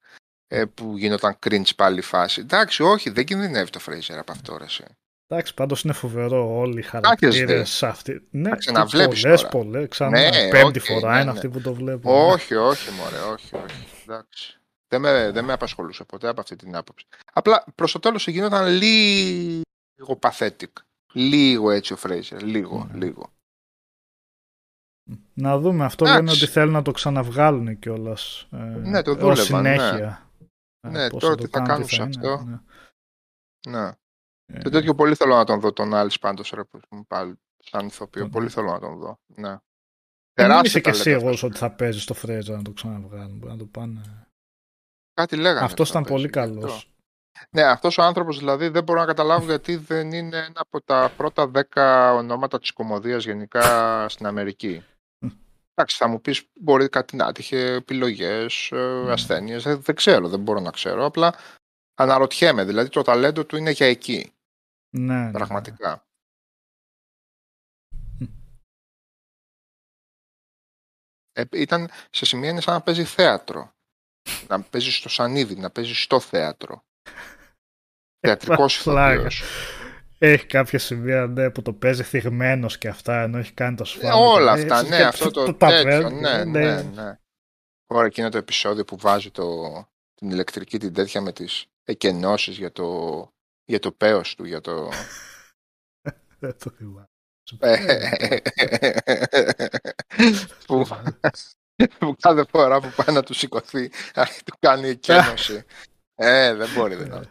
Ε, που γινόταν cringe πάλι η φάση. Εντάξει, όχι, δεν κινδυνεύει το Frasier από αυτό, ρε, εσύ. Εντάξει, πάντως είναι φοβερό όλοι οι χαρακτήρες αυτοί. Ναι, Θα ξαναβλέπεις πολλές, τώρα. πολλές. Ξανά Ναι, πέμπτη οκ, φορά ναι, είναι ναι. αυτή που το βλέπω. Όχι, όχι, μωρέ, όχι, όχι. Εντάξει. Δεν με, δεν με απασχολούσε ποτέ από αυτή την άποψη. Απλά προς το τέλος γινόταν λίγο pathetic. Λίγο έτσι ο Fraser. Λίγο, Ναι. λίγο. Να δούμε. Αυτό Εντάξει. λένε ότι θέλουν να το ξαναβγάλουν κιόλας. Ε, Ναι, το ως δούλευαν, ναι. συνέχεια. Ε, Ναι, πώς τώρα το τι θα κάνουν, κάνουν τι σε είναι, αυτό. ναι. Ναι. Ε, Το τέτοιο πολύ θέλω να τον δω τον Άλις πάντως ρε που μου πάλι σαν ηθοποιό. Ναι. Πολύ θέλω να τον δω. Ναι. Ε, μην Τεράστιο είσαι και ταλέντο σίγουρο αυτός. ότι θα παίζει στο Fraser να το ξαναβγάλουν. Μπορεί να το πάνε. Κάτι λέγανε. Αυτός ότι θα ήταν πολύ παίζει, γι' καλός. αυτό. Ναι, αυτός ο άνθρωπος δηλαδή δεν μπορώ να καταλάβω γιατί δεν είναι ένα από τα πρώτα δέκα ονόματα της κομμωδίας γενικά στην Αμερική. Μμ. Εντάξει, θα μου πεις μπορεί κάτι να είχε επιλογές, ε, Ναι. ασθένειες, δεν, δεν ξέρω, δεν μπορώ να ξέρω. Απλά αναρωτιέμαι, δηλαδή το ταλέντο του είναι για εκεί, Ναι, ναι, ναι. πραγματικά. Μμ. Ε, ήταν σε σημεία είναι σαν να παίζει θέατρο. Να παίζεις στο σανίδι, να παίζεις στο θέατρο. Θεατρικός Πλάκα. Ηθοποιός. Έχει κάποια σημεία ναι, που το παίζει θυγμένο και αυτά ενώ έχει κάνει το Ε, σφάλμα. όλα και αυτά, έτσι ναι, και αυτό το τα τέτοιο, παίρνει, ναι, ναι, ναι. Ωραία, εκείνο το επεισόδιο που βάζει το, την ηλεκτρική την τέτοια με τις εκενώσεις για το, για το πέος του, για το... Δεν το θυμάμαι. Ε, που, που κάθε φορά που πάει να του σηκωθεί, του κάνει εκένωση. ε, δεν μπορεί δηλαδή.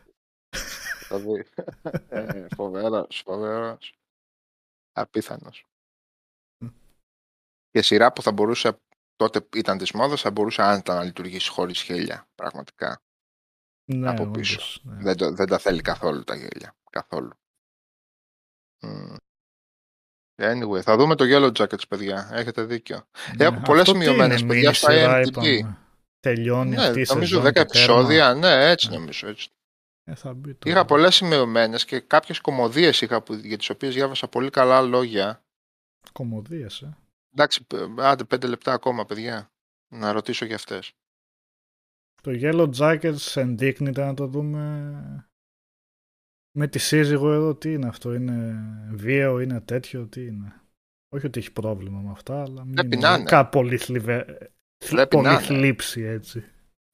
Το δει. ε, φοβερός, φοβερός. Απίθανος. Και σειρά που θα μπορούσε, τότε ήταν της μόδας, θα μπορούσε άνετα να λειτουργήσει χωρίς γέλια, πραγματικά. Ναι, από όντως, πίσω. ναι. Δεν, το- δεν τα θέλει καθόλου τα γέλια. Καθόλου. Μμ. Anyway, θα δούμε το Yellow Jackets, παιδιά. Έχετε δίκιο. Ναι, Έχω πολλές αυτό τι σημειωμένες, είναι, παιδιά, mini στα σειρά, IMDb. είπαμε. Τελειώνει Ναι, αυτή η νομίζω σεζόν 10 και τέρμα. επεισόδια. Ναι, έτσι Ναι. νομίζω. Έτσι. Ε, θα μπει το- Είχα πολλές σημειωμένες και κάποιες κομμωδίες είχα που, για τις οποίες διάβασα πολύ καλά λόγια. Κομμωδίες, ε. Εντάξει, π- άντε πέντε λεπτά ακόμα, παιδιά. Να ρωτήσω για αυτές. Το Yellow Jackets ενδείκνυται να το δούμε με τη σύζυγο εδώ τι είναι αυτό, είναι βίαιο, είναι τέτοιο, τι είναι. Όχι ότι έχει πρόβλημα με αυτά, αλλά μην Πρέπει είναι να είναι. κα- πολύ, θλιβε... Πρέπει να πολύ είναι. θλίψη έτσι.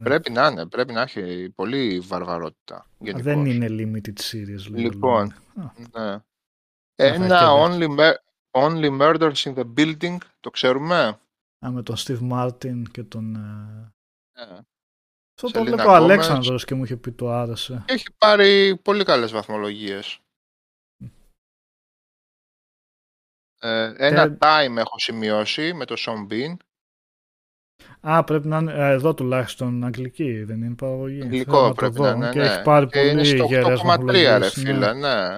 Πρέπει να είναι, πρέπει να έχει πολύ βαρβαρότητα. γενικώς. Δεν είναι limited series. λέω, Λοιπόν, λέω. Α, Ναι. θα Ένα έχει only, Mur- only Murders in the Building, το ξέρουμε; Α, με τον Steve Martin και τον... ε, Ναι. Αυτό το Selena βλέπω ο Gomez. Αλέξανδρος και μου είχε πει το άρεσε. Έχει πάρει πολύ καλές βαθμολογίες. Ε, ένα Ε, time έχω σημειώσει με το Sean Bean. Α, πρέπει να είναι ε, εδώ τουλάχιστον αγγλική, δεν είναι παραγωγή. Αγγλικό Θέλω να το πρέπει δω. να είναι, Και ναι. έχει πάρει Και είναι πολύ στο γερές 8,3 ρε βαθμολογίες, φίλε, ναι.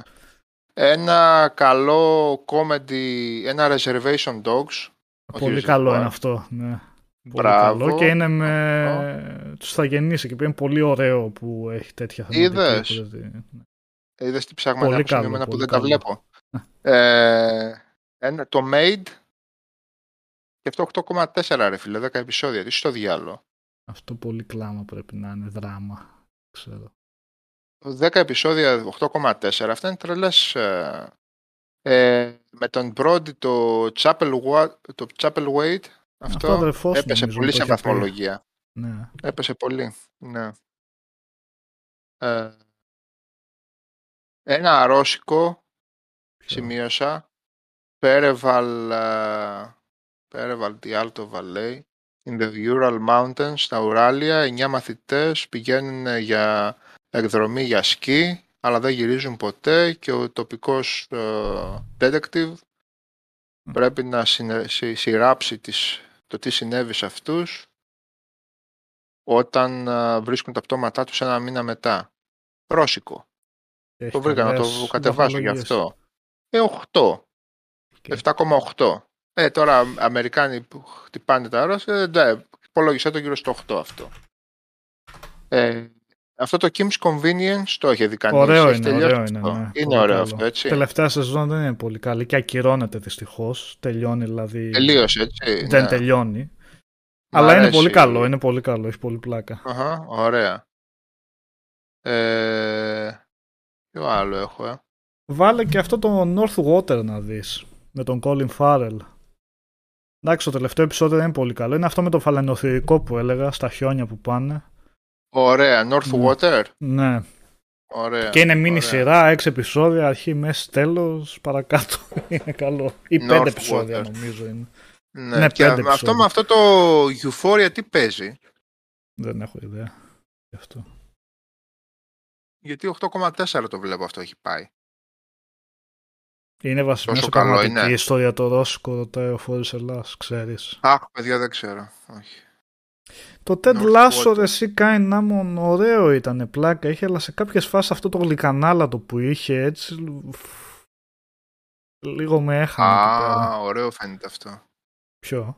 Ένα καλό comedy, ένα Reservation Dogs. όχι Πολύ Reservoir. καλό είναι αυτό. Ναι. Πολύ Μπράβο. καλό και είναι με τους θαγενείς εκεί πέρα. Είναι πολύ ωραίο που έχει τέτοια θεματική. Είδες; που δεν- Είδες τι ψάχνουμε Πολύ να καλό, σημειωμένα που πολύ δεν τα καλό. βλέπω; ε, ένα, το Made και αυτό 8,4 ρε φίλε, 10 επεισόδια. Τι στο διάλογο. Αυτό πολύ κλάμα πρέπει να είναι δράμα. Ξέρω. 10 επεισόδια 8,4. Αυτά είναι τρελές, ε, Ε, με τον Brody το Chapel, Wa- το Chapel Wait, αυτό, Αυτό αδερφός έπεσε νομίζω πολύ το σε είχε πει. βαθμολογία. Ναι. Έπεσε πολύ, ναι. Ε, ένα ρώσικο σημείωσα. Πέρεβαλ, ε, Πέρεβαλ τη Alto Valley. In the Ural Mountains, στα Ουράλια, εννιά μαθητές πηγαίνουν για εκδρομή για σκι, αλλά δεν γυρίζουν ποτέ και ο τοπικός ε, detective πρέπει να συνε- συ- συγράψει τις, το τι συνέβη σε αυτούς όταν ε, βρίσκουν τα πτώματά τους ένα μήνα μετά. Ρώσικο. Έχει Το βρήκα να το καλές κατεβάσω γι' βαθμολογίες. αυτό. Ε, 8. Και- 7,8. Ε, τώρα Αμερικάνοι που χτυπάνε τα Ρώσια, ε, ναι, υπολόγισα το γύρω στο 8 αυτό. Ε, αυτό το Kim's Convenience το έχει δει κανείς. Ωραίο έχει είναι, τελειώσει ωραίο είναι. αυτό. Ναι. Είναι Πολύ ωραίο καλό. αυτό, έτσι. Τελευταία σεζόν δεν είναι πολύ καλή και ακυρώνεται δυστυχώς. Τελειώνει δηλαδή. Τελείωσε, έτσι. Δεν ναι. τελειώνει. Μ' Αλλά είναι αρέσει. πολύ καλό, είναι πολύ καλό, έχει πολύ πλάκα. Αχα, ωραία. Ε, ποιο άλλο έχω, ε; Βάλε και αυτό το Northwater να δεις με τον Colin Farrell. Εντάξει, το τελευταίο επεισόδιο δεν είναι πολύ καλό. Είναι αυτό με το φαλαινοθυρικό που έλεγα στα χιόνια που πάνε. Ωραία, Northwater. Ναι. Ωραία. Και είναι μίνι ωραία. σειρά, έξι επεισόδια, αρχή, μέση, τέλος, παρακάτω. είναι καλό. Ή πέντε Northwater. επεισόδια νομίζω είναι. Ναι, Ναι, και πέντε με αυτό, επεισόδια. με αυτό το Euphoria τι παίζει; Δεν έχω ιδέα. Γι' αυτό. Γιατί 8,4 το βλέπω αυτό έχει πάει. Είναι βασισμένο Τόσο σε καλό πραγματική είναι. ιστορία το Ρώσικο, ρωτάει ο Φόρης Ελλάς, ξέρεις. Αχ, παιδιά, δεν ξέρω. Όχι. Το Ted Northwater. Lasso ρε εσύ κάνει να μον ωραίο ήταν πλάκα είχε αλλά σε κάποιες φάσεις αυτό το γλυκανάλατο που είχε έτσι λ- λίγο με έχανε εκεί πέρα. Α, ωραίο φαίνεται αυτό. Ποιο;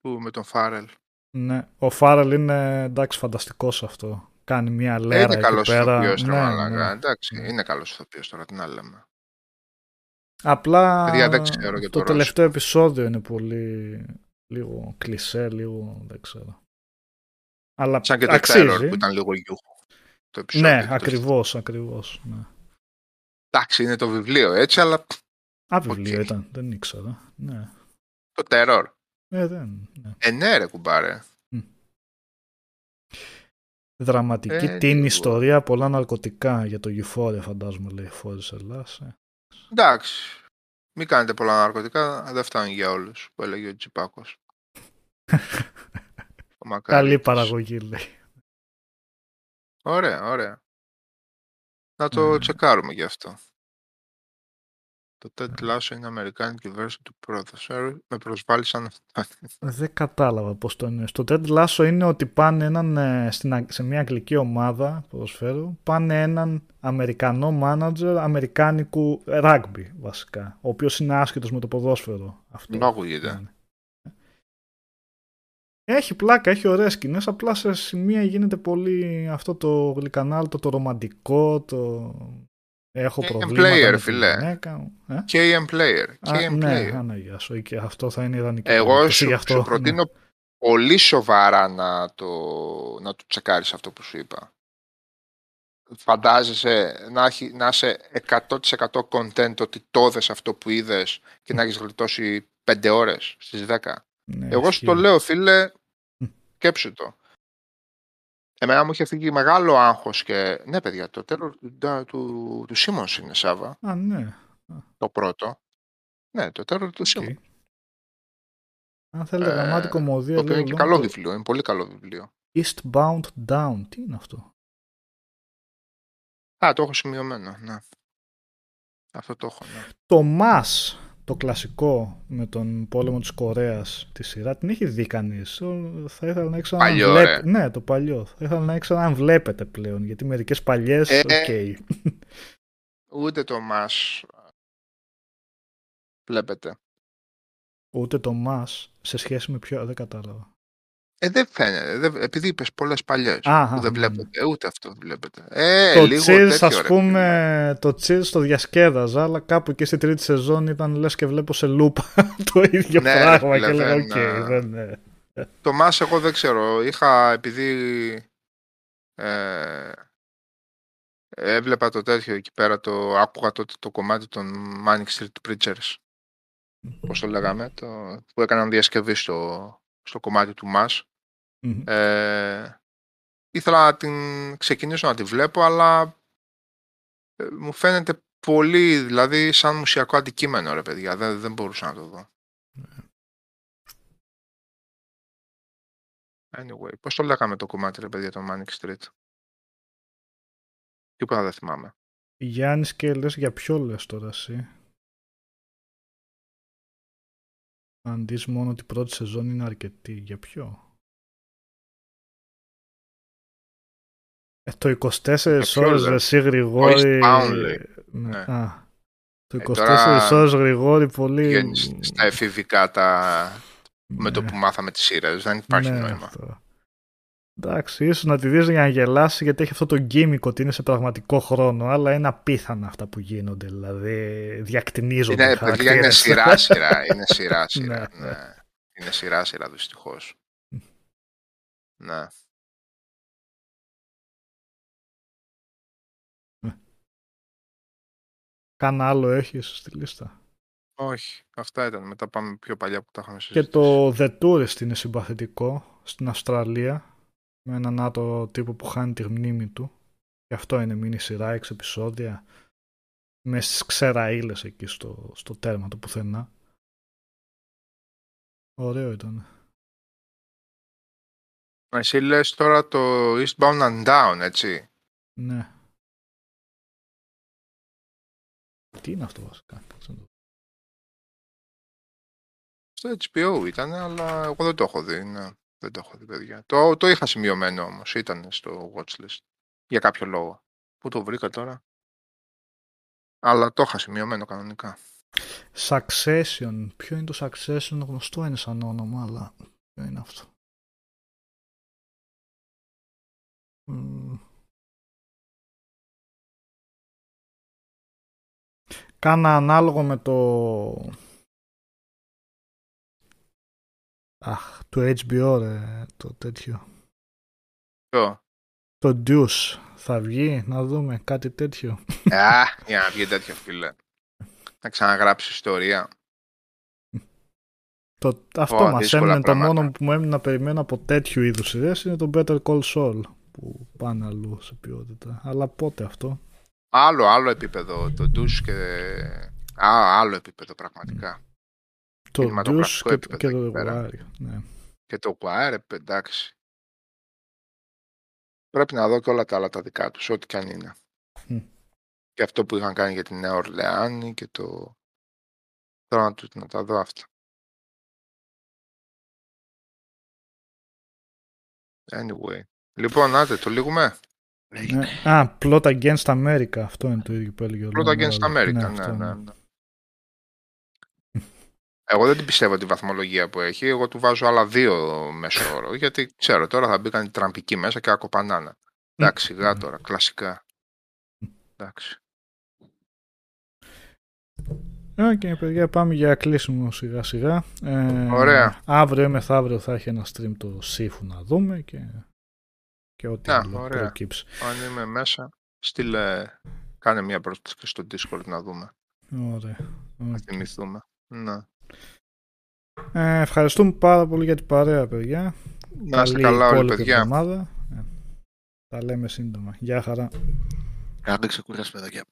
Που με τον Φάρελ. Ναι, ο Φάρελ είναι εντάξει φανταστικός αυτό. Κάνει μια Ε, λέρα είναι εκεί καλός πέρα. ηθοποιός, ρε Ναι, μαλάκα. ναι. Εντάξει, Ναι. είναι καλός ηθοποιός τώρα, τι να λέμε. Απλά Παιδιά, δεν ξέρω για το, το τελευταίο επεισόδιο είναι πολύ λίγο κλισέ, λίγο δεν ξέρω. Αλλά Σαν και το αξίζει. Terror που ήταν λίγο γιούχο. Το επεισόδιο Ναι, και το- ακριβώς, ακριβώς. Ναι. Εντάξει, είναι το βιβλίο έτσι, αλλά Α, βιβλίο Οκ. ήταν, δεν ήξερα. Ναι. το Terror. Ε, δεν, ναι. Ε, ναι, ρε κουμπάρε. Δραματική Ε, την λίγο. ιστορία, πολλά ναρκωτικά για το Euphoria φαντάζομαι λέει Φόρης Ελλάς. ε. Εντάξει. Μην κάνετε πολλά ναρκωτικά, δεν φτάνουν για όλους, που έλεγε ο Τσιπάκος. Ο Καλή Μακαρίτης. παραγωγή λέει. Ωραία, ωραία. Να το Ναι. τσεκάρουμε γι' αυτό. Το Ted Lasso είναι αμερικάνικη version του Professor. Με προσβάλλει σαν αυτό. Δεν κατάλαβα πώς το είναι. Στο Ted Lasso είναι ότι πάνε έναν, ε, στην, Α- σε μια αγγλική ομάδα ποδοσφαίρου, πάνε έναν Αμερικανό μάνατζερ Αμερικάνικου rugby βασικά, ο οποίος είναι άσχετος με το ποδόσφαιρο. Αυτό. Δεν ακούγεται. είναι. Έχει πλάκα, έχει ωραίες σκηνές, απλά σε σημεία γίνεται πολύ αυτό το γλυκανάλτο, το ρομαντικό, το... Έχω KM προβλήματα player, με τη φίλε. γυναίκα μου. Ε; KM Player. Α, KM ναι, Player. Αναγία σου, και αυτό θα είναι ιδανική Εγώ περίπτωση σου, γι' αυτό, σου ναι. προτείνω πολύ σοβαρά να το, να το τσεκάρεις αυτό που σου είπα. Φαντάζεσαι να, έχει, να είσαι 100% content ότι το είδες αυτό που είδες και να έχεις γλιτώσει 5 ώρες στις 10. Ναι, Εγώ σου ισχύει. το λέω φίλε, Μμ. σκέψου το. Εμένα μου είχε φύγει μεγάλο άγχος και ναι παιδιά το τέλος του, του, του Σίμονς είναι Σάβα, Α, ναι. το πρώτο. Ναι, το τέλος του οκ. Σίμονς. Αν θέλετε Ε, γραμμάτι κομμωδία, Το οποίο λέει είναι ο και Λόγκ, καλό το βιβλίο, είναι πολύ καλό βιβλίο. Eastbound Down. Τι είναι αυτό; Α, το έχω σημειωμένο, ναι. Αυτό το έχω, ναι. Το Μας, το κλασικό με τον πόλεμο της Κορέας, τη σειρά, την έχει δει κανείς. Ο- Θα ήθελα να ήξερα αν Παλιό, βλέπ- ρε. Ναι, το παλιό. Θα ήθελα να ήξερα αν βλέπετε πλέον, γιατί μερικές παλιές, Ε, οκ. Ούτε το MASH βλέπετε. Ούτε το MASH, σε σχέση με ποιο, δεν κατάλαβα. Ε, δεν φαίνεται. Δεν, επειδή είπες πολλές παλιές Α, που α, δεν ναι, βλέπετε. Ούτε αυτό βλέπετε. Ε, το λίγο Cheers, τέτοιο, ας ρε, πούμε, το Cheers το διασκέδαζα, αλλά κάπου εκεί στη τρίτη σεζόν ήταν λες και βλέπω σε λούπα το ίδιο Ναι, ρε, πράγμα φίλε, και έλεγα, δεν, οκ, α, δεν, ε, Το MASH εγώ δεν ξέρω. Είχα επειδή ε, Έβλεπα το τέτοιο εκεί πέρα, το, άκουγα τότε το κομμάτι των Manic Street Preachers. Πώς το λέγαμε, το, που έκαναν διασκευή στο, στο κομμάτι του μας. Μμμ. Ε, ήθελα να την ξεκινήσω να τη βλέπω, αλλά ε, μου φαίνεται πολύ, δηλαδή σαν μουσιακό αντικείμενο ρε παιδιά, δεν, δεν μπορούσα να το δω. Anyway, πώς το λέγαμε το κομμάτι ρε παιδιά, το Manic Street; Τίποτα δεν θυμάμαι. Γιάννης και λες για ποιο λες τώρα εσύ; Αν δεις μόνο ότι η πρώτη σεζόν είναι αρκετή, για ποιο; Το 24 ποιος ώρες λέω; εσύ Γρηγόρη... Eastbound, λέει. Ναι, Ναι. Α, το Ε, 24 τώρα ώρες Γρηγόρη πολύ... Βγαίνεις στα εφηβικά τα... με το Ναι. που μάθαμε τις σειρές, δεν υπάρχει Ναι, νόημα. αυτό. Εντάξει, ίσως να τη δεις για να γελάσει γιατί έχει αυτό το gimmick ότι είναι σε πραγματικό χρόνο, αλλά είναι απίθανα αυτά που γίνονται, δηλαδή διακτηνίζονται. Είναι, οι παιδιά, είναι χαρακτήρες. σειρά σειρά, είναι σειρά σειρά, Ναι, ναι. Είναι σειρά σειρά δυστυχώς. Ναι. Κάνα άλλο έχεις στη λίστα; Όχι, αυτά ήταν. Μετά πάμε πιο παλιά που τα είχαμε Και συζητήσει. το The Tourist είναι συμπαθητικό στην Αυστραλία με έναν άτο τύπο που χάνει τη μνήμη του. Και αυτό είναι μήνυ σειρά, έξι επεισόδια με στις ξεραίλες εκεί στο, στο τέρμα του πουθενά. Ωραίο ήταν. Μα Εσύ λες τώρα το Eastbound and Down, έτσι. Ναι. Τι είναι αυτό βασικά. κάτσε να το- Στο HBO ήταν, αλλά εγώ δεν το έχω δει. Ναι. Δεν το έχω δει, παιδιά. Το, το είχα σημειωμένο όμως. Ήταν στο watchlist. Για κάποιο λόγο. Πού το βρήκα τώρα; Αλλά το είχα σημειωμένο κανονικά. Succession. Ποιο είναι το Succession, γνωστό είναι σαν όνομα, αλλά ποιο είναι αυτό; Μμμ. Κάνα ανάλογο με το... Αχ, το HBO ρε, το τέτοιο. Ποιο; Το Deuce θα βγει, να δούμε κάτι τέτοιο. Α, για να βγει τέτοιο φίλε. Να ξαναγράψει ιστορία. Το, αυτό Ω, μας δύσκολα έμεινε, το πράγματα. μόνο που μου έμεινε να περιμένω από τέτοιου είδους σειρές είναι το Better Call Saul που πάνε αλλού σε ποιότητα. Αλλά πότε αυτό; Άλλο, άλλο επίπεδο το ντους και... Α, άλλο επίπεδο πραγματικά. Το Deuce Κινηματογραφικό και, επίπεδο και το εκεί πέρα. Wire. Ναι. Και το Wire, ε, εντάξει. Πρέπει να δω και όλα τα άλλα τα δικά τους, ό,τι και αν είναι. Μμ. Και αυτό που είχαν κάνει για την Νέα Ορλεάνη και το... Τώρα να, του- να τα δω αυτά. Anyway. Λοιπόν, άντε, το λήγουμε. Ναι. Α, Plot Against America. Αυτό είναι το ίδιο που έλεγε ο Plot Λόν Against Ρόλο. America, ναι, αυτό ναι, ναι. Εγώ δεν την πιστεύω τη βαθμολογία που έχει. Εγώ του βάζω άλλα δύο μέσο όρο. Γιατί ξέρω τώρα θα μπήκαν οι τραμπικοί μέσα και κοπανάνε. Εντάξει, σιγά τώρα, κλασικά. Εντάξει. Οκ, παιδιά, πάμε για κλείσιμο σιγά σιγά. Ε, Ωραία. Αύριο ή μεθαύριο θα έχει ένα stream το Sifu να δούμε και, και ό,τι Α, άλλο ωραία. προκύψει. Αν είμαι μέσα, στείλε, κάνε μια πρόσκληση και στο Discord να δούμε, Ωραία. να Οκ. θυμηθούμε. Ναι. Ε, ευχαριστούμε πάρα πολύ για την παρέα, παιδιά. Να είστε Καλή καλά όλοι, υπόλοιπη παιδιά. εβδομάδα. Ε, τα λέμε σύντομα. Γεια χαρά. Άντε ξεκούραση παιδάκια.